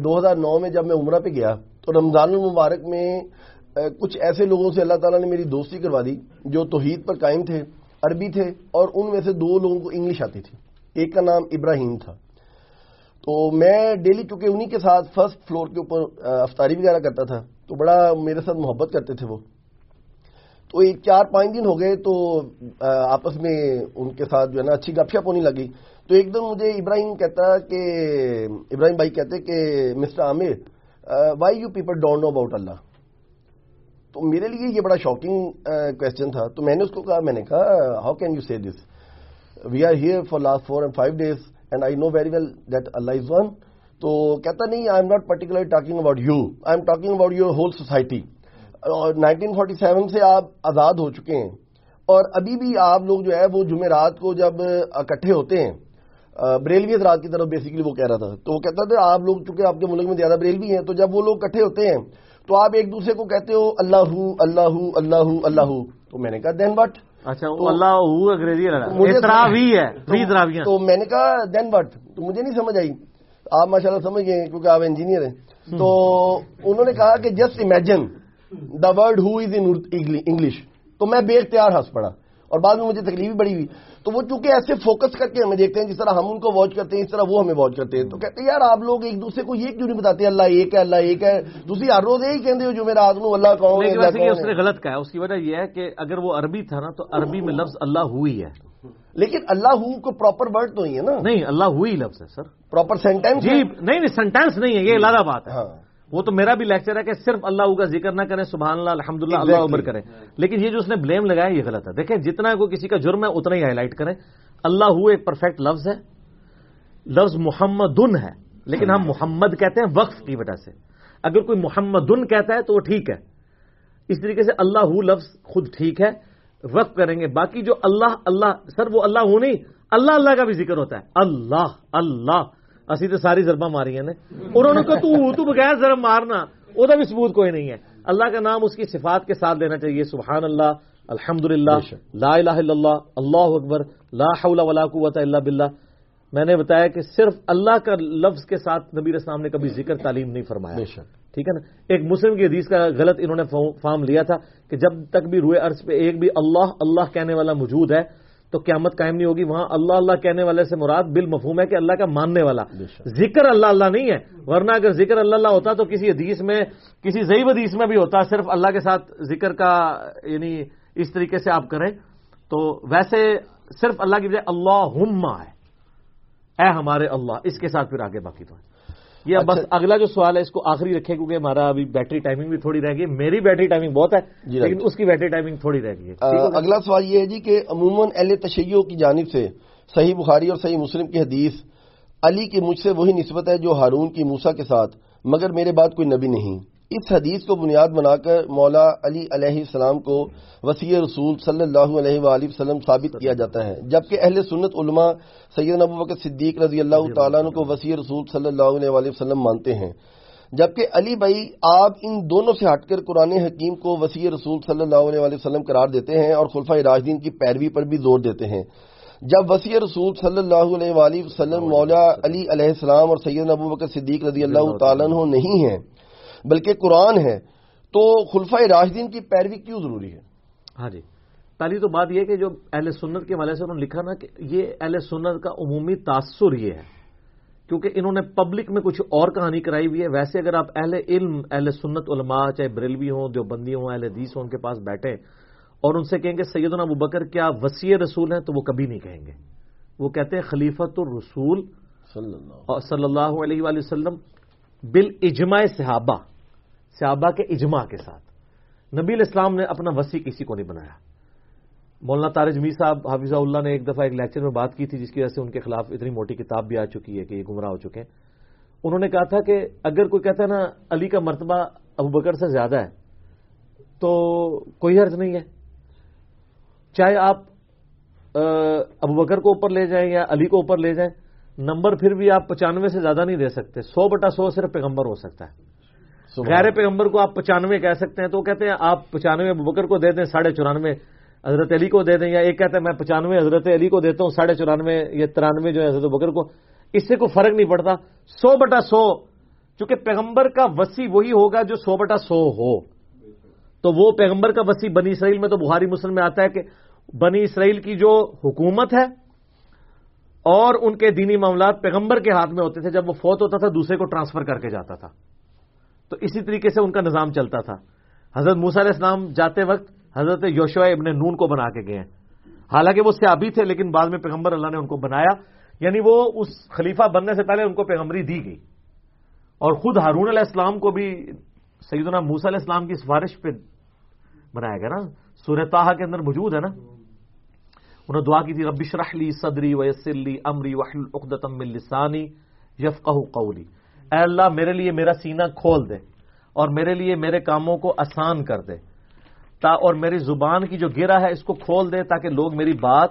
دو ہزار نو میں جب میں عمرہ پہ گیا، تو رمضان المبارک میں کچھ ایسے لوگوں سے اللہ تعالیٰ نے میری دوستی کروا دی، جو توحید پر قائم تھے، عربی تھے، اور ان میں سے دو لوگوں کو انگلش آتی تھی۔ ایک کا نام ابراہیم تھا۔ تو میں ڈیلی چونکہ انہی کے ساتھ فرسٹ فلور کے اوپر افطاری وغیرہ کرتا تھا، تو بڑا میرے ساتھ محبت کرتے تھے وہ۔ تو ایک چار پانچ دن ہو گئے، تو آپس میں ان کے ساتھ جو ہے نا، اچھی گپ شپ ہونے لگی۔ تو ایک دن مجھے ابراہیم کہتا کہ ابراہیم بھائی کہتے کہ mister Aamir why you people don't know about Allah تو میرے لیے یہ بڑا شاکنگ کوشچن تھا۔ تو میں نے اس کو کہا، میں نے کہا how can you see this we are here for last four and five days and I know very well that Allah is one تو کہتا نہیں I am not particular talking about you I am talking about your whole society اور nineteen forty seven سے آپ آزاد ہو چکے ہیں۔ اور ابھی بھی آپ لوگ جو ہے وہ جمعرات کو جب اکٹھے ہوتے ہیں بریلوی حضرات کی طرف بیسیکلی وہ کہہ رہا تھا۔ تو وہ کہتا تھا آپ لوگ چونکہ آپ کے ملک میں زیادہ بریلوی ہیں تو جب وہ لوگ اکٹھے ہوتے ہیں تو آپ ایک دوسرے کو کہتے ہو اللہ اللہ اللہ اللہ تو میں نے کہا دین بٹ۔ اچھا اللہ انگریزی ہے تو میں نے کہا دین بٹ۔ تو مجھے نہیں سمجھ آئی۔ آپ ماشاء اللہ سمجھ گئے کیونکہ آپ انجینئر ہیں۔ تو انہوں نے کہا کہ just imagine the world who is English تو میں بے اختیار ہنس پڑا اور بعد میں مجھے تکلیف بھی بڑی ہوئی۔ تو وہ چونکہ ایسے فوکس کر کے ہمیں دیکھتے ہیں جس طرح ہم ان کو واچ کرتے ہیں اس طرح وہ ہمیں واچ کرتے ہیں۔ تو کہتے ہیں یار آپ لوگ ایک دوسرے کو یہ کیوں نہیں بتاتے اللہ ایک ہے اللہ ایک ہے۔ دوسری ہر روز یہی کہتے ہو جو میرا آدمی اللہ کون اس نے غلط کہا ہے۔ اس کی وجہ یہ ہے کہ اگر وہ عربی تھا نا تو عربی میں لفظ اللہ ہوئی ہے۔ لیکن اللہ ہو کو پراپر ورڈ تو ہی ہے نا۔ نہیں اللہ ہوئی لفظ ہے سر۔ پراپر سینٹینس جی نہیں سینٹینس نہیں ہے یہ علیحدہ بات ہے۔ ہاں۔ وہ تو میرا بھی لیکچر ہے کہ صرف اللہ کا ذکر نہ کریں سبحان اللہ الحمد للہ اللہ عمر کریں۔ لیکن یہ جو اس نے بلیم لگایا یہ غلط ہے۔ دیکھیں جتنا کوئی کسی کا جرم ہے اتنا ہی ہائی لائٹ کریں۔ اللہ ہو ایک پرفیکٹ لفظ ہے۔ لفظ محمد ہے لیکن ہم محمد کہتے ہیں وقف کی وجہ سے۔ اگر کوئی محمد کہتا ہے تو وہ ٹھیک ہے۔ اس طریقے سے اللہ ہو لفظ خود ٹھیک ہے وقف کریں گے۔ باقی جو اللہ اللہ سر وہ اللہ ہو نہیں اللہ اللہ کا بھی ذکر ہوتا ہے۔ اللہ اللہ اسی تو ساری ضربہ ماری ہیں انہوں نے کہا تو تو بغیر ضرب مارنا وہ بھی ثبوت کوئی نہیں ہے۔ اللہ کا نام اس کی صفات کے ساتھ دینا چاہیے۔ سبحان اللہ الحمد للہ لا الہ الا اللہ اللہ اکبر لا حول ولا قوت الا باللہ۔ میں نے بتایا کہ صرف اللہ کا لفظ کے ساتھ نبی اسلام نے کبھی ذکر تعلیم نہیں فرمایا۔ ٹھیک ہے نا؟ ایک مسلم کی حدیث کا غلط انہوں نے فارم لیا تھا کہ جب تک بھی روئے عرض پہ ایک بھی اللہ اللہ کہنے والا موجود ہے تو قیامت قائم نہیں ہوگی۔ وہاں اللہ اللہ کہنے والے سے مراد بال مفہوم ہے کہ اللہ کا ماننے والا۔ ذکر اللہ اللہ نہیں ہے۔ ورنہ اگر ذکر اللہ اللہ ہوتا تو کسی حدیث میں کسی ضعیب حدیث میں بھی ہوتا۔ صرف اللہ کے ساتھ ذکر کا یعنی اس طریقے سے آپ کریں۔ تو ویسے صرف اللہ کی بجائے اللہ ہے۔ اے ہمارے اللہ اس کے ساتھ پھر آگے باقی تو ہے۔ یہ بس اچھا۔ اگلا جو سوال ہے اس کو آخری رکھے کیونکہ ہمارا ابھی بیٹری ٹائمنگ بھی تھوڑی رہ گئی۔ میری بیٹری ٹائمنگ بہت ہے جی لیکن اس کی بیٹری ٹائمنگ تھوڑی رہ گئی ہے۔ اگلا سوال یہ ہے جی کہ عموماً اہل تشیعوں کی جانب سے صحیح بخاری اور صحیح مسلم کی حدیث علی کی مجھ سے وہی نسبت ہے جو ہارون کی موسا کے ساتھ مگر میرے بعد کوئی نبی نہیں۔ اس حدیث کو بنیاد بنا کر مولا علی علیہ السلام کو وسیع رسول صلی اللہ علیہ وآلہ وسلم ثابت کیا جاتا ہے۔ جبکہ اہل سنت علماء سید نبو بکر صدیق رضی اللہ تعالیٰ عنہ کو وسیع رسول صلی اللہ علیہ وآلہ وسلم مانتے ہیں۔ جبکہ علی بھائی آپ ان دونوں سے ہٹ کر قرآن حکیم کو وسیع رسول صلی اللہ علیہ وآلہ وسلم قرار دیتے ہیں اور خلفۂ راجدین کی پیروی پر بھی زور دیتے ہیں۔ جب وسیع رسول صلی اللہ علیہ وآلہ وسلم مولا علی علیہ السلام اور سید نبو بکر صدیق رضی اللہ تعالیٰ عنہ نہیں ہیں بلکہ قرآن ہے تو خلفۂ راجدین کی پیروی کیوں ضروری ہے؟ ہاں جی۔ پہلی تو بات یہ کہ جو اہل سنت کے والے سے انہوں نے لکھا نا کہ یہ اہل سنت کا عمومی تاثر یہ ہے۔ کیونکہ انہوں نے پبلک میں کچھ اور کہانی کرائی ہوئی ہے ویسے اگر آپ اہل علم اہل سنت علماء چاہے بریلوی ہوں جو بندی ہوں اہل حدیث ہوں ان کے پاس بیٹھے اور ان سے کہیں گے سیدنا ابو بکر کیا وسیع رسول ہیں تو وہ کبھی نہیں کہیں گے۔ وہ کہتے ہیں خلیفت الرسول صلی اللہ علیہ وآلہ وسلم بال اجماع صحابہ۔ صحابہ کے اجماع کے ساتھ۔ نبی الاسلام نے اپنا وسیع کسی کو نہیں بنایا۔ مولانا تارج می صاحب، حافظ اللہ نے ایک دفعہ ایک لیکچر میں بات کی تھی جس کی وجہ سے ان کے خلاف اتنی موٹی کتاب بھی آ چکی ہے کہ یہ گمراہ ہو چکے ہیں۔ انہوں نے کہا تھا کہ اگر کوئی کہتا ہے نا، علی کا مرتبہ ابو بکر سے زیادہ ہے، تو کوئی حرض نہیں ہے۔ چاہے آپ ابو بکر کو اوپر لے جائیں یا علی کو اوپر لے جائیں، نمبر پھر بھی آپ پچانوے سے زیادہ نہیں دے سکتے۔ سو بٹا سو صرف پیغمبر ہو سکتا ہے۔ غیر پیغمبر کو آپ پچانوے کہہ سکتے ہیں تو وہ کہتے ہیں آپ پچانوے بکر کو دے دیں ساڑھے چورانوے حضرت علی کو دے دیں یا ایک کہتا ہے میں پچانوے حضرت علی کو دیتا ہوں ساڑھے چورانوے یا ترانوے جو ہے حضرت بکر کو۔ اس سے کوئی فرق نہیں پڑتا۔ سو بٹا سو چونکہ پیغمبر کا وسیع وہی ہوگا جو سو بٹا سو ہو۔ تو وہ پیغمبر کا وسیع بنی اسرائیل میں تو بہاری مسلم میں آتا ہے کہ بنی اسرائیل کی جو حکومت ہے اور ان کے دینی معاملات پیغمبر کے ہاتھ میں ہوتے تھے جب وہ فوت ہوتا تھا دوسرے کو ٹرانسفر کر کے جاتا تھا۔ تو اسی طریقے سے ان کا نظام چلتا تھا۔ حضرت موسا علیہ السلام جاتے وقت حضرت یوشوا ابن نون کو بنا کے گئے ہیں۔ حالانکہ وہ سیابی تھے، لیکن بعد میں پیغمبر اللہ نے ان کو بنایا۔ یعنی وہ اس خلیفہ بننے سے پہلے ان کو پیغمبری دی گئی۔ اور خود ہارون علیہ السلام کو بھی سیدنا موسیٰ علیہ السلام کی سفارش پہ بنایا گیا نا۔ سورہ تاہا کے اندر موجود ہے نا۔ انہوں نے دعا کی تھی ربش رحلی صدری ویسلی امری وحل اقدتم من لسانی یفقہ قولی۔ اے اللہ میرے لیے میرا سینہ کھول دے اور میرے لیے میرے کاموں کو آسان کر دے تا اور میری زبان کی جو گرا ہے اس کو کھول دے تاکہ لوگ میری بات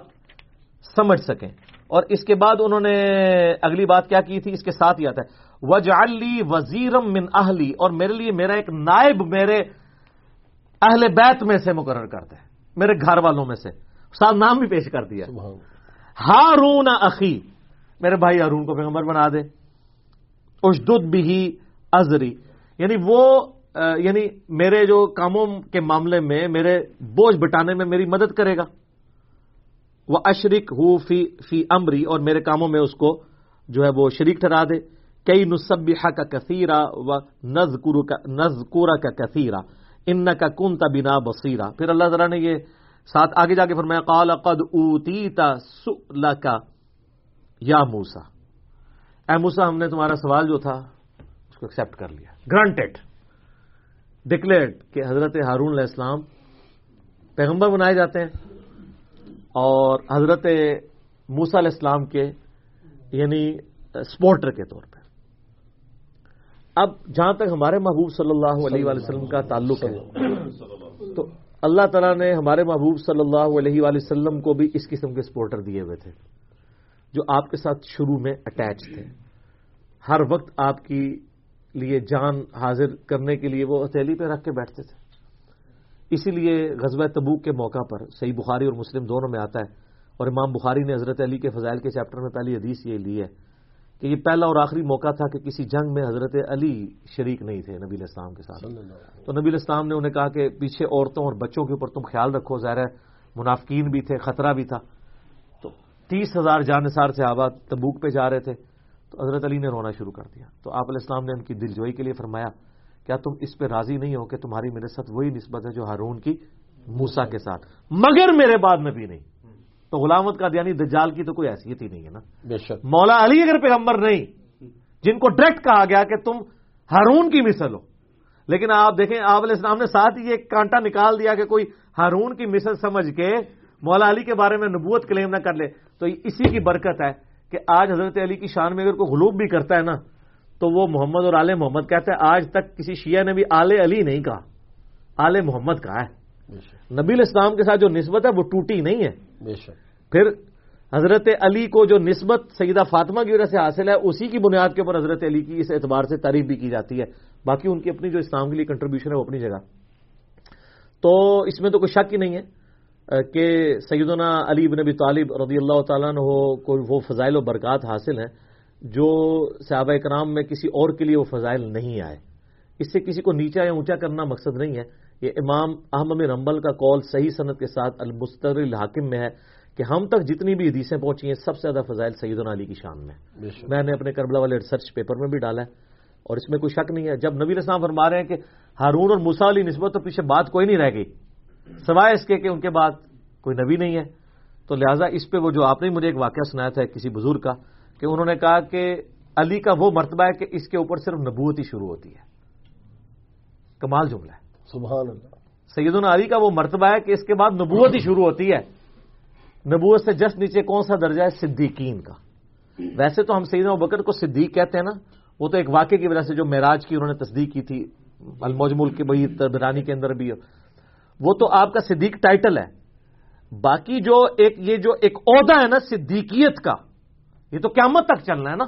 سمجھ سکیں۔ اور اس کے بعد انہوں نے اگلی بات کیا کی تھی؟ اس کے ساتھ ہی آتا ہے۔ وجعلی وزیرم من اہلی اور میرے لیے میرا ایک نائب میرے اہل بیت میں سے مقرر کر دے میرے گھر والوں میں سے۔ ساتھ نام بھی پیش کر دیا۔ ہارون اخی میرے بھائی ہارون کو پیغمبر بنا دے۔ اشدد بھی ازری۔ یعنی وہ یعنی میرے جو کاموں کے معاملے میں، میرے بوجھ بٹانے میں میری مدد کرے گا۔ وہ اشرک ہو فی فی امری، اور میرے کاموں میں اس کو جو ہے وہ شریک ٹھہرا دے۔ کئی نصبیحا کا کثیرہ و نزکورا کا کثیرہ ان کا کن بنا بصیرہ پھر اللہ تعالیٰ نے یہ ساتھ آگے جا کے فرمایا، قال قد اوتیتا سؤلک یا موسا اے موسا ہم نے تمہارا سوال جو تھا، اس کو ایکسپٹ کر لیا۔ گرانٹیڈ ڈکلیئرڈ کہ حضرت ہارون علیہ السلام پیغمبر بنائے جاتے ہیں اور حضرت موسا علیہ السلام کے یعنی سپورٹر کے طور پہ۔ اب جہاں تک ہمارے محبوب صلی اللہ علیہ وآلہ وسلم کا تعلق ہے، تو اللہ تعالیٰ نے ہمارے محبوب صلی اللہ علیہ وآلہ وسلم کو بھی اس قسم کے سپورٹر دیے ہوئے تھے۔ جو آپ کے ساتھ شروع میں اٹیچ تھے۔ ہر وقت آپ کی لیے جان حاضر کرنے کے لیے وہ ہتھیلی پہ رکھ کے بیٹھتے تھے۔ اسی لیے غزوہ تبوک کے موقع پر صحیح بخاری اور مسلم دونوں میں آتا ہے اور امام بخاری نے حضرت علی کے فضائل کے چیپٹر میں پہلی حدیث یہ لی ہے کہ یہ پہلا اور آخری موقع تھا کہ کسی جنگ میں حضرت علی شریک نہیں تھے نبی علیہ السلام کے ساتھ۔ تو نبی علیہ السلام نے انہیں کہا کہ پیچھے عورتوں اور بچوں کے اوپر تم خیال رکھو ظاہر ہے منافقین بھی تھے خطرہ بھی تھا۔ تیس ہزار جانصار صحابہ تبوک پہ جا رہے تھے تو حضرت علی نے رونا شروع کر دیا۔ تو آپ علیہ السلام نے ان کی دلجوئی کے لیے فرمایا کیا تم اس پہ راضی نہیں ہو کہ تمہاری میرے ساتھ وہی نسبت ہے جو ہارون کی موسا کے ساتھ؟ مگر میرے بعد نبی نہیں۔ تو غلامت کا دیانی دجال کی تو کوئی حیثیت ہی نہیں ہے نا۔ بے شک۔ مولا علی اگر پیغمبر نہیں جن کو ڈائریکٹ کہا گیا کہ تم ہارون کی مثل ہو۔ لیکن آپ دیکھیں آپ علیہ السلام نے ساتھ ہی ایک کانٹا نکال دیا کہ کوئی ہارون کی مثل سمجھ کے مولا علی کے بارے میں نبوت کلیم نہ کر لے تو اسی کی برکت ہے کہ آج حضرت علی کی شان میں اگر کوئی غلوب بھی کرتا ہے نا تو وہ محمد اور آل محمد کہتا ہے آج تک کسی شیعہ نے بھی آل علی نہیں کہا آل محمد کہا ہے۔ نبی علیہ السلام کے ساتھ جو نسبت ہے وہ ٹوٹی نہیں ہے۔ پھر حضرت علی کو جو نسبت سیدہ فاطمہ کی وجہ سے حاصل ہے اسی کی بنیاد کے اوپر حضرت علی کی اس اعتبار سے تعریف بھی کی جاتی ہے۔ باقی ان کی اپنی جو اسلام کے لیے کنٹریبیوشن ہے وہ اپنی جگہ۔ تو اس میں تو کوئی شک ہی نہیں ہے۔ کہ سیدنا علی بن نبی طالب رضی اللہ تعالیٰ عنہ کو وہ فضائل و برکات حاصل ہیں جو صحابہ کرام میں کسی اور کے لیے وہ فضائل نہیں آئے۔ اس سے کسی کو نیچا یا اونچا کرنا مقصد نہیں ہے۔ یہ امام احمد رمبل کا قول صحیح صنعت کے ساتھ المستر الحاکم میں ہے کہ ہم تک جتنی بھی حدیثیں پہنچی ہیں سب سے زیادہ فضائل سیدنا علی کی شان میں۔ میں نے اپنے کربلا والے ریسرچ پیپر میں بھی ڈالا ہے اور اس میں کوئی شک نہیں ہے۔ جب نبی اسلام فرما رہے ہیں کہ ہارون اور موسا علی نسبت تو پیچھے بات کوئی نہیں رہ گئی۔ سوائے اس کے کہ ان کے بعد کوئی نبی نہیں ہے تو لہٰذا اس پہ وہ جو آپ نے مجھے ایک واقعہ سنایا تھا کسی بزرگ کا کہ انہوں نے کہا کہ علی کا وہ مرتبہ ہے کہ اس کے اوپر صرف نبوت ہی شروع ہوتی ہے۔ کمال جملہ ہے۔ سبحان اللہ۔ سیدنا علی کا وہ مرتبہ ہے کہ اس کے بعد نبوت ہی شروع ہوتی ہے۔ نبوت سے جسٹ نیچے کون سا درجہ ہے؟ صدیقین کا۔ ویسے تو ہم سیدنا بکر کو صدیق کہتے ہیں نا وہ تو ایک واقعے کی وجہ سے جو معراج کی انہوں نے تصدیق کی تھی الموجمل کے بھائی تبرانی کے اندر بھی۔ وہ تو آپ کا صدیق ٹائٹل ہے۔ باقی جو ایک یہ جو ایک عہدہ ہے نا صدیقیت کا، یہ تو قیامت تک چلنا ہے نا۔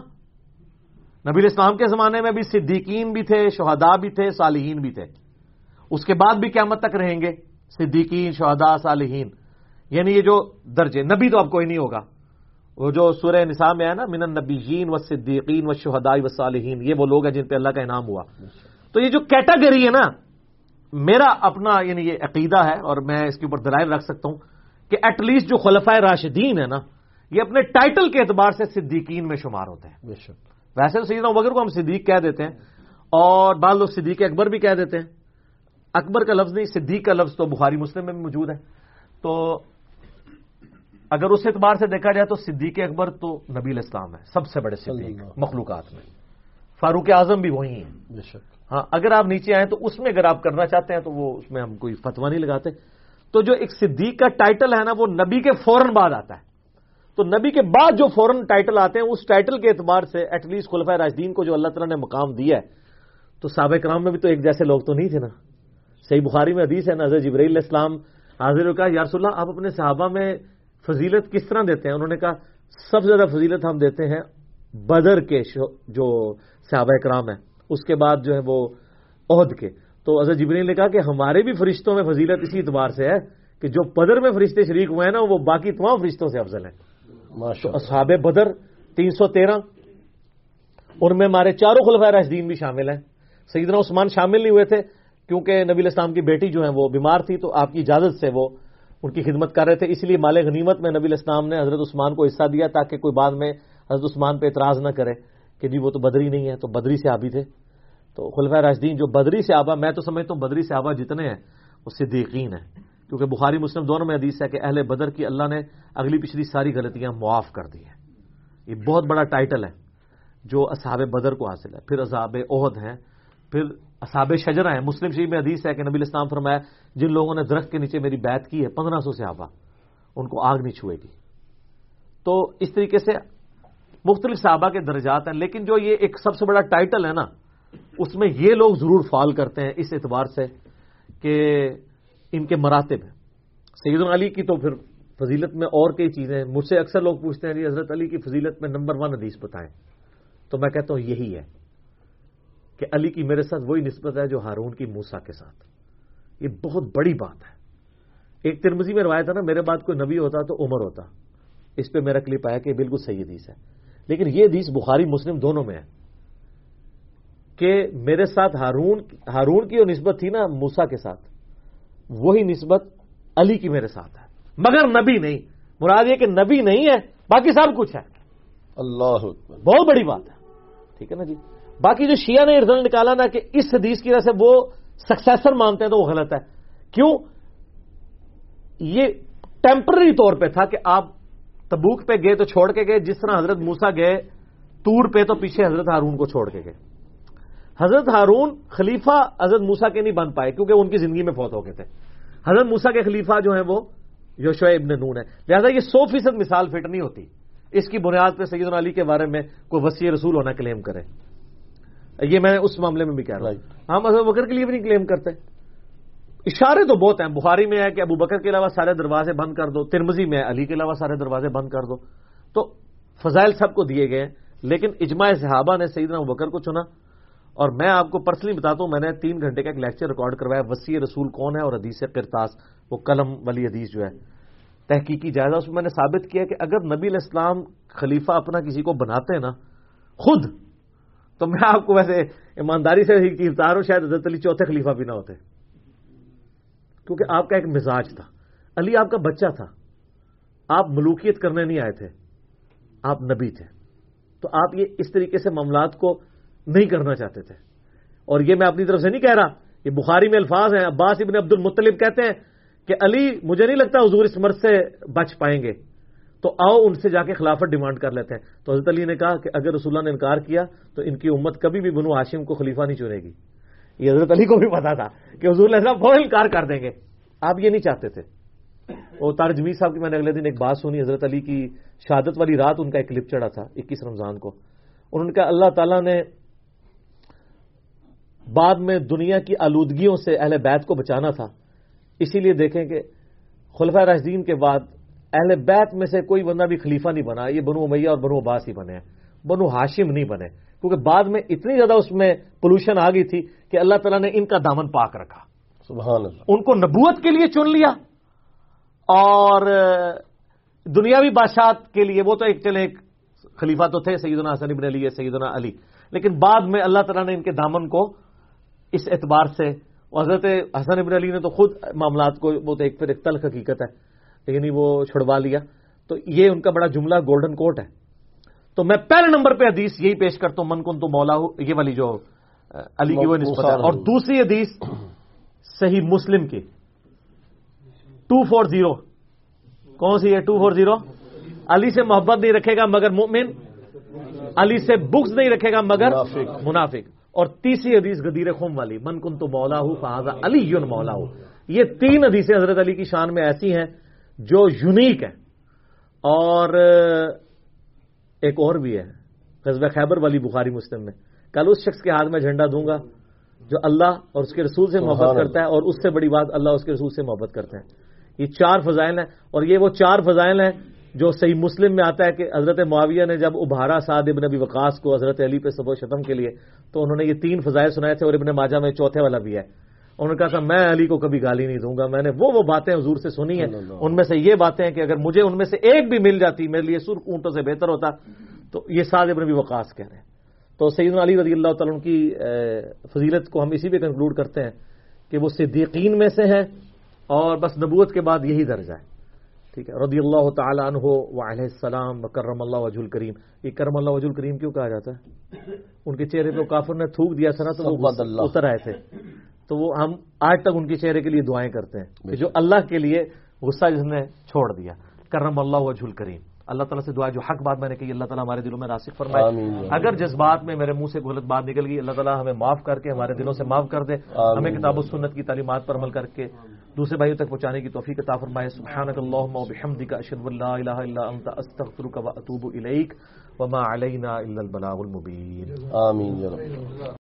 نبی الاسلام کے زمانے میں بھی صدیقین بھی تھے، شہداء بھی تھے، صالحین بھی تھے۔ اس کے بعد بھی قیامت تک رہیں گے، صدیقین، شہداء، صالحین۔ یعنی یہ جو درجے، نبی تو اب کوئی نہیں ہوگا۔ وہ جو سورہ نساء میں ہے نا، من النبیین و صدیقین و شہداء و صالحین یہ وہ لوگ ہیں جن پہ اللہ کا انعام ہوا۔ تو یہ جو کیٹاگری ہے نا میرا اپنا یعنی یہ عقیدہ ہے اور میں اس کے اوپر دلائل رکھ سکتا ہوں کہ ایٹ لیسٹ جو خلفۂ راشدین ہے نا یہ اپنے ٹائٹل کے اعتبار سے صدیقین میں شمار ہوتے ہیں۔ بے شک۔ ویسے تو سیدنا بکر کو ہم صدیق کہہ دیتے ہیں اور بعض لوگ صدیق اکبر بھی کہہ دیتے ہیں۔ اکبر کا لفظ نہیں صدیق کا لفظ تو بخاری مسلم میں بھی موجود ہے۔ تو اگر اس اعتبار سے دیکھا جائے تو صدیق اکبر تو نبی الاسلام ہے سب سے بڑے صدیق مخلوقات میں۔ فاروق اعظم بھی وہی ہیں۔ بے شک۔ ہاں اگر آپ نیچے آئیں تو اس میں اگر آپ کرنا چاہتے ہیں تو وہ اس میں ہم کوئی فتوا نہیں لگاتے۔ تو جو ایک صدیق کا ٹائٹل ہے نا، وہ نبی کے فوراً بعد آتا ہے۔ تو نبی کے بعد جو فوراً ٹائٹل آتے ہیں، اس ٹائٹل کے اعتبار سے ایٹ لیسٹ خلفۂ راجدین کو جو اللہ تعالیٰ نے مقام دیا ہے۔ تو سابق کرام میں بھی تو ایک جیسے لوگ تو نہیں تھے نا۔ صحیح بخاری میں حدیث ہے نظر جبرائیل اسلام حاضر کا یارس اللہ، آپ اپنے صحابہ میں فضیلت کس طرح دیتے ہیں؟ انہوں نے کہا، سب سے زیادہ فضیلت ہم دیتے ہیں بدر کے جو صحابہ کرام ہیں۔ اس کے بعد جو ہے وہ عہد کے۔ تو اظہر جبریل نے کہا کہ ہمارے بھی فرشتوں میں فضیلت اسی اعتبار سے ہے کہ جو بدر میں فرشتے شریک ہوئے ہیں نا وہ باقی تمام فرشتوں سے افضل ہیں۔ اصحاب بدر تین سو تیرہ ان میں ہمارے چاروں خلفۂ راشدین بھی شامل ہیں۔ سیدنا عثمان شامل نہیں ہوئے تھے کیونکہ نبی الاسلام کی بیٹی جو ہے وہ بیمار تھی تو آپ کی اجازت سے وہ ان کی خدمت کر رہے تھے۔ اس لیے مال غنیمت میں نبی الاسلام نے حضرت عثمان کو حصہ دیا تاکہ کوئی بعد میں حضرت عثمان پہ اعتراض نہ کرے۔ کہ جی وہ تو بدری نہیں ہے، تو بدری سے آبی تھے۔ تو خلفۂ راشدین جو بدری سے آبا میں تو سمجھتا ہوں بدری سے آبا جتنے ہیں، وہ صدیقین ہیں۔ کیونکہ بخاری مسلم دونوں میں حدیث ہے کہ اہل بدر کی اللہ نے اگلی پچھلی ساری غلطیاں معاف کر دی ہیں۔ یہ بہت بڑا ٹائٹل ہے جو اصحاب بدر کو حاصل ہے۔ پھر اصحاب عہد ہیں، پھر اصحاب شجرہ ہیں۔ مسلم شریف میں حدیث ہے کہ نبی اسلام فرمایا، جن لوگوں نے درخت کے نیچے میری بیعت کی ہے، پندرہ سو سے آبا ان کو آگ نہیں چھوئے گی تو اس طریقے سے مختلف صحابہ کے درجات ہیں، لیکن جو یہ ایک سب سے بڑا ٹائٹل ہے نا، اس میں یہ لوگ ضرور فال کرتے ہیں اس اعتبار سے کہ ان کے مراتب ہیں۔ سید علی کی تو پھر فضیلت میں اور کئی چیزیں ہیں۔ مجھ سے اکثر لوگ پوچھتے ہیں جی حضرت علی کی فضیلت میں نمبر ون حدیث بتائیں۔ تو میں کہتا ہوں یہی ہے کہ علی کی میرے ساتھ وہی نسبت ہے جو ہارون کی موسا کے ساتھ۔ یہ بہت بڑی بات ہے۔ ایک ترمزی میں روایت ہے نا، میرے بعد کوئی نبی ہوتا تو عمر ہوتا۔ اس پہ میرا کلپ آیا کہ بالکل صحیح حدیث ہے۔ لیکن یہ حدیث بخاری مسلم دونوں میں ہے کہ میرے ساتھ ہارون ہارون کی جو نسبت تھی نا موسا کے ساتھ وہی نسبت علی کی میرے ساتھ ہے مگر نبی نہیں۔ مراد یہ کہ نبی نہیں ہے باقی سب کچھ ہے۔ اللہ بہت بڑی بات ہے۔ ٹھیک ہے نا جی؟ باقی جو شیعہ نے رزلٹ نکالا نا کہ اس حدیث کی وجہ سے وہ سکسیسر مانتے ہیں تو وہ غلط ہے۔ کیوں؟ یہ ٹیمپرری طور پہ تھا کہ آپ تبوک پہ گئے تو چھوڑ کے گئے جس طرح حضرت موسا گئے تور پہ تو پیچھے حضرت ہارون کو چھوڑ کے گئے۔ حضرت ہارون خلیفہ حضرت موسا کے نہیں بن پائے کیونکہ ان کی زندگی میں فوت ہو گئے تھے۔ حضرت موسا کے خلیفہ جو ہیں وہ یوشو ابن نون ہے لہٰذا یہ سو فیصد مثال فٹ نہیں ہوتی۔ اس کی بنیاد پہ سید علی کے بارے میں کوئی وسیع رسول ہونا کلیم کرے۔ یہ میں اس معاملے میں بھی کہہ رہا ہوں۔ ہم حضرت بکر کے لیے بھی نہیں کلیم کرتے۔ اشارے تو بہت ہیں۔ بخاری میں ہے کہ ابو بکر کے علاوہ سارے دروازے بند کر دو ترمزی میں ہے، علی کے علاوہ سارے دروازے بند کر دو۔ تو فضائل سب کو دیے گئے ہیں، لیکن اجماع صحابہ نے سیدنا ابو بکر کو چنا۔ اور میں آپ کو پرسنلی بتاتا ہوں، میں نے تین گھنٹے کا ایک لیکچر ریکارڈ کروایا، وسیع رسول کون ہے اور حدیث کرتاس وہ قلم والی حدیث جو ہے۔ تحقیقی جائزہ اس میں میں نے ثابت کیا کہ اگر نبی الاسلام خلیفہ اپنا کسی کو بناتے ہیں نا، خود، تو میں آپ کو ویسے ایمانداری سے بتا رہا ہوں، شاید حضرت علی چوتھے خلیفہ بھی نہ ہوتے۔ کیونکہ آپ کا ایک مزاج تھا۔ علی آپ کا بچہ تھا۔ آپ ملوکیت کرنے نہیں آئے تھے۔ آپ نبی تھے۔ تو آپ یہ اس طریقے سے معاملات کو نہیں کرنا چاہتے تھے۔ اور یہ میں اپنی طرف سے نہیں کہہ رہا۔ یہ بخاری میں الفاظ ہیں۔ عباس ابن عبد المطلب کہتے ہیں کہ علی، مجھے نہیں لگتا حضور اس مرض سے بچ پائیں گے۔ تو آؤ ان سے جا کے خلافت ڈیمانڈ کر لیتے ہیں۔ تو حضرت علی نے کہا کہ اگر رسول اللہ نے انکار کیا تو ان کی امت کبھی بھی بنو ہاشم کو خلیفہ نہیں چنے گی۔ یہ حضرت علی کو بھی پتا تھا کہ حضور اللہ فوراً انکار کر دیں گے۔ آپ یہ نہیں چاہتے تھے۔ وہ تار صاحب کی میں نے اگلے دن ایک بات سنی، حضرت علی کی شہادت والی رات ان کا ایک کلپ چڑھا تھا، اکیس رمضان کو۔ انہوں نے کہا اللہ تعالیٰ نے بعد میں دنیا کی آلودگیوں سے اہل بیت کو بچانا تھا۔ اسی لیے دیکھیں کہ خلفہ راشدین کے بعد اہل بیت میں سے کوئی بندہ بھی خلیفہ نہیں بنا، یہ بنو میاں اور بنو عباس ہی بنے ہیں۔ بنو ہاشم نہیں بنے۔ کیونکہ بعد میں اتنی زیادہ اس میں پولوشن آ گئی تھی کہ اللہ تعالیٰ نے ان کا دامن پاک رکھا۔ سبحان اللہ۔ ان کو نبوت کے لیے چن لیا۔ اور دنیاوی بادشاہت کے لیے وہ تو ایک چلے ایک خلیفہ تو تھے سیدنا حسن ابن علی سیدنا علی۔ لیکن بعد میں اللہ تعالیٰ نے ان کے دامن کو اس اعتبار سے حضرت حسن ابن علی نے تو خود معاملات کو وہ تو ایک پھر ایک تلخ حقیقت ہے لیکن وہ چھڑوا لیا۔ تو یہ ان کا بڑا جملہ گولڈن کوٹ ہے۔ تو میں پہلے نمبر پہ حدیث یہی پیش کرتا ہوں من کن تو مولا یہ والی جو علی کی وہ نسبت ہے۔ اور دوسری حدیث صحیح مسلم کی۔ ٹو فور زیرو کون سی ہے ٹو فور زیرو علی سے محبت نہیں رکھے گا مگر مومن۔ علی سے بکس نہیں رکھے گا مگر منافق۔ اور تیسری حدیث غدیر خم والی۔ من کن تو مولا ہوں فہذا علی یون مولا ہوں یہ تین حدیثیں حضرت علی کی شان میں ایسی ہیں جو یونیک ہیں۔ اور ایک اور بھی ہے قصبہ خیبر والی بخاری مسلم میں۔ کل اس شخص کے ہاتھ میں جھنڈا دوں گا جو اللہ اور اس کے رسول سے محبت کرتا ہے اور اس سے بڑی بات اللہ اس کے رسول سے محبت کرتے ہیں یہ چار فضائل ہیں اور یہ وہ چار فضائل ہیں جو صحیح مسلم میں آتا ہے کہ حضرت معاویہ نے جب ابھارا سعد ابن ابی وقاص کو حضرت علی پہ و شتم کے لیے تو انہوں نے یہ تین فضائل سنائے تھے اور ابن ماجہ میں چوتھے والا بھی ہے۔ انہوں نے کہا تھا میں علی کو کبھی گالی نہیں دوں گا۔ میں نے وہ وہ باتیں حضور سے سنی ہیں۔ ان میں سے یہ باتیں ہیں کہ اگر مجھے ان میں سے ایک بھی مل جاتی میرے لیے سرخ اونٹوں سے بہتر ہوتا۔ تو یہ سعد ابن ابی وقاص کہہ رہے ہیں۔ تو سیدنا علی رضی اللہ تعالیٰ عنہ کی فضیلت کو ہم اسی پہ کنکلوڈ کرتے ہیں کہ وہ صدیقین میں سے ہیں اور بس نبوت کے بعد یہی درجہ ہے۔ ٹھیک ہے۔ رضی اللہ تعالیٰ عنہ و علیہ السلام و کرم اللہ وجہ الکریم۔ یہ کرم اللہ وجہ الکریم کیوں کہا جاتا ہے؟ ان کے چہرے پہ کافر نے تھوک دیا تھا نا تو وہ اتر آئے تھے۔ تو وہ ہم آج تک ان کے چہرے کے لیے دعائیں کرتے ہیں کہ جو اللہ کے لیے غصہ جس نے چھوڑ دیا۔ کرم اللہ وجہ الکریم۔ اللہ تعالیٰ سے دعا جو حق بات میں نے کہی اللہ تعالیٰ ہمارے دلوں میں راسک فرمائے۔ اگر جس بات میں میرے منہ سے غلط بات نکل گئی اللہ تعالیٰ ہمیں معاف کر کے ہمارے دلوں سے معاف کر دے۔ ہمیں کتاب و سنت کی تعلیمات پر عمل کر کے دوسرے بھائیوں تک پہنچانے کی توفیق عطا فرمائے۔ سبحانک اللہم و بحمدک اشہد ان لا الہ الا انت استغفرک و اتوب الیک۔ وما علینا الا البلاغ المبین۔ آمین یا رب۔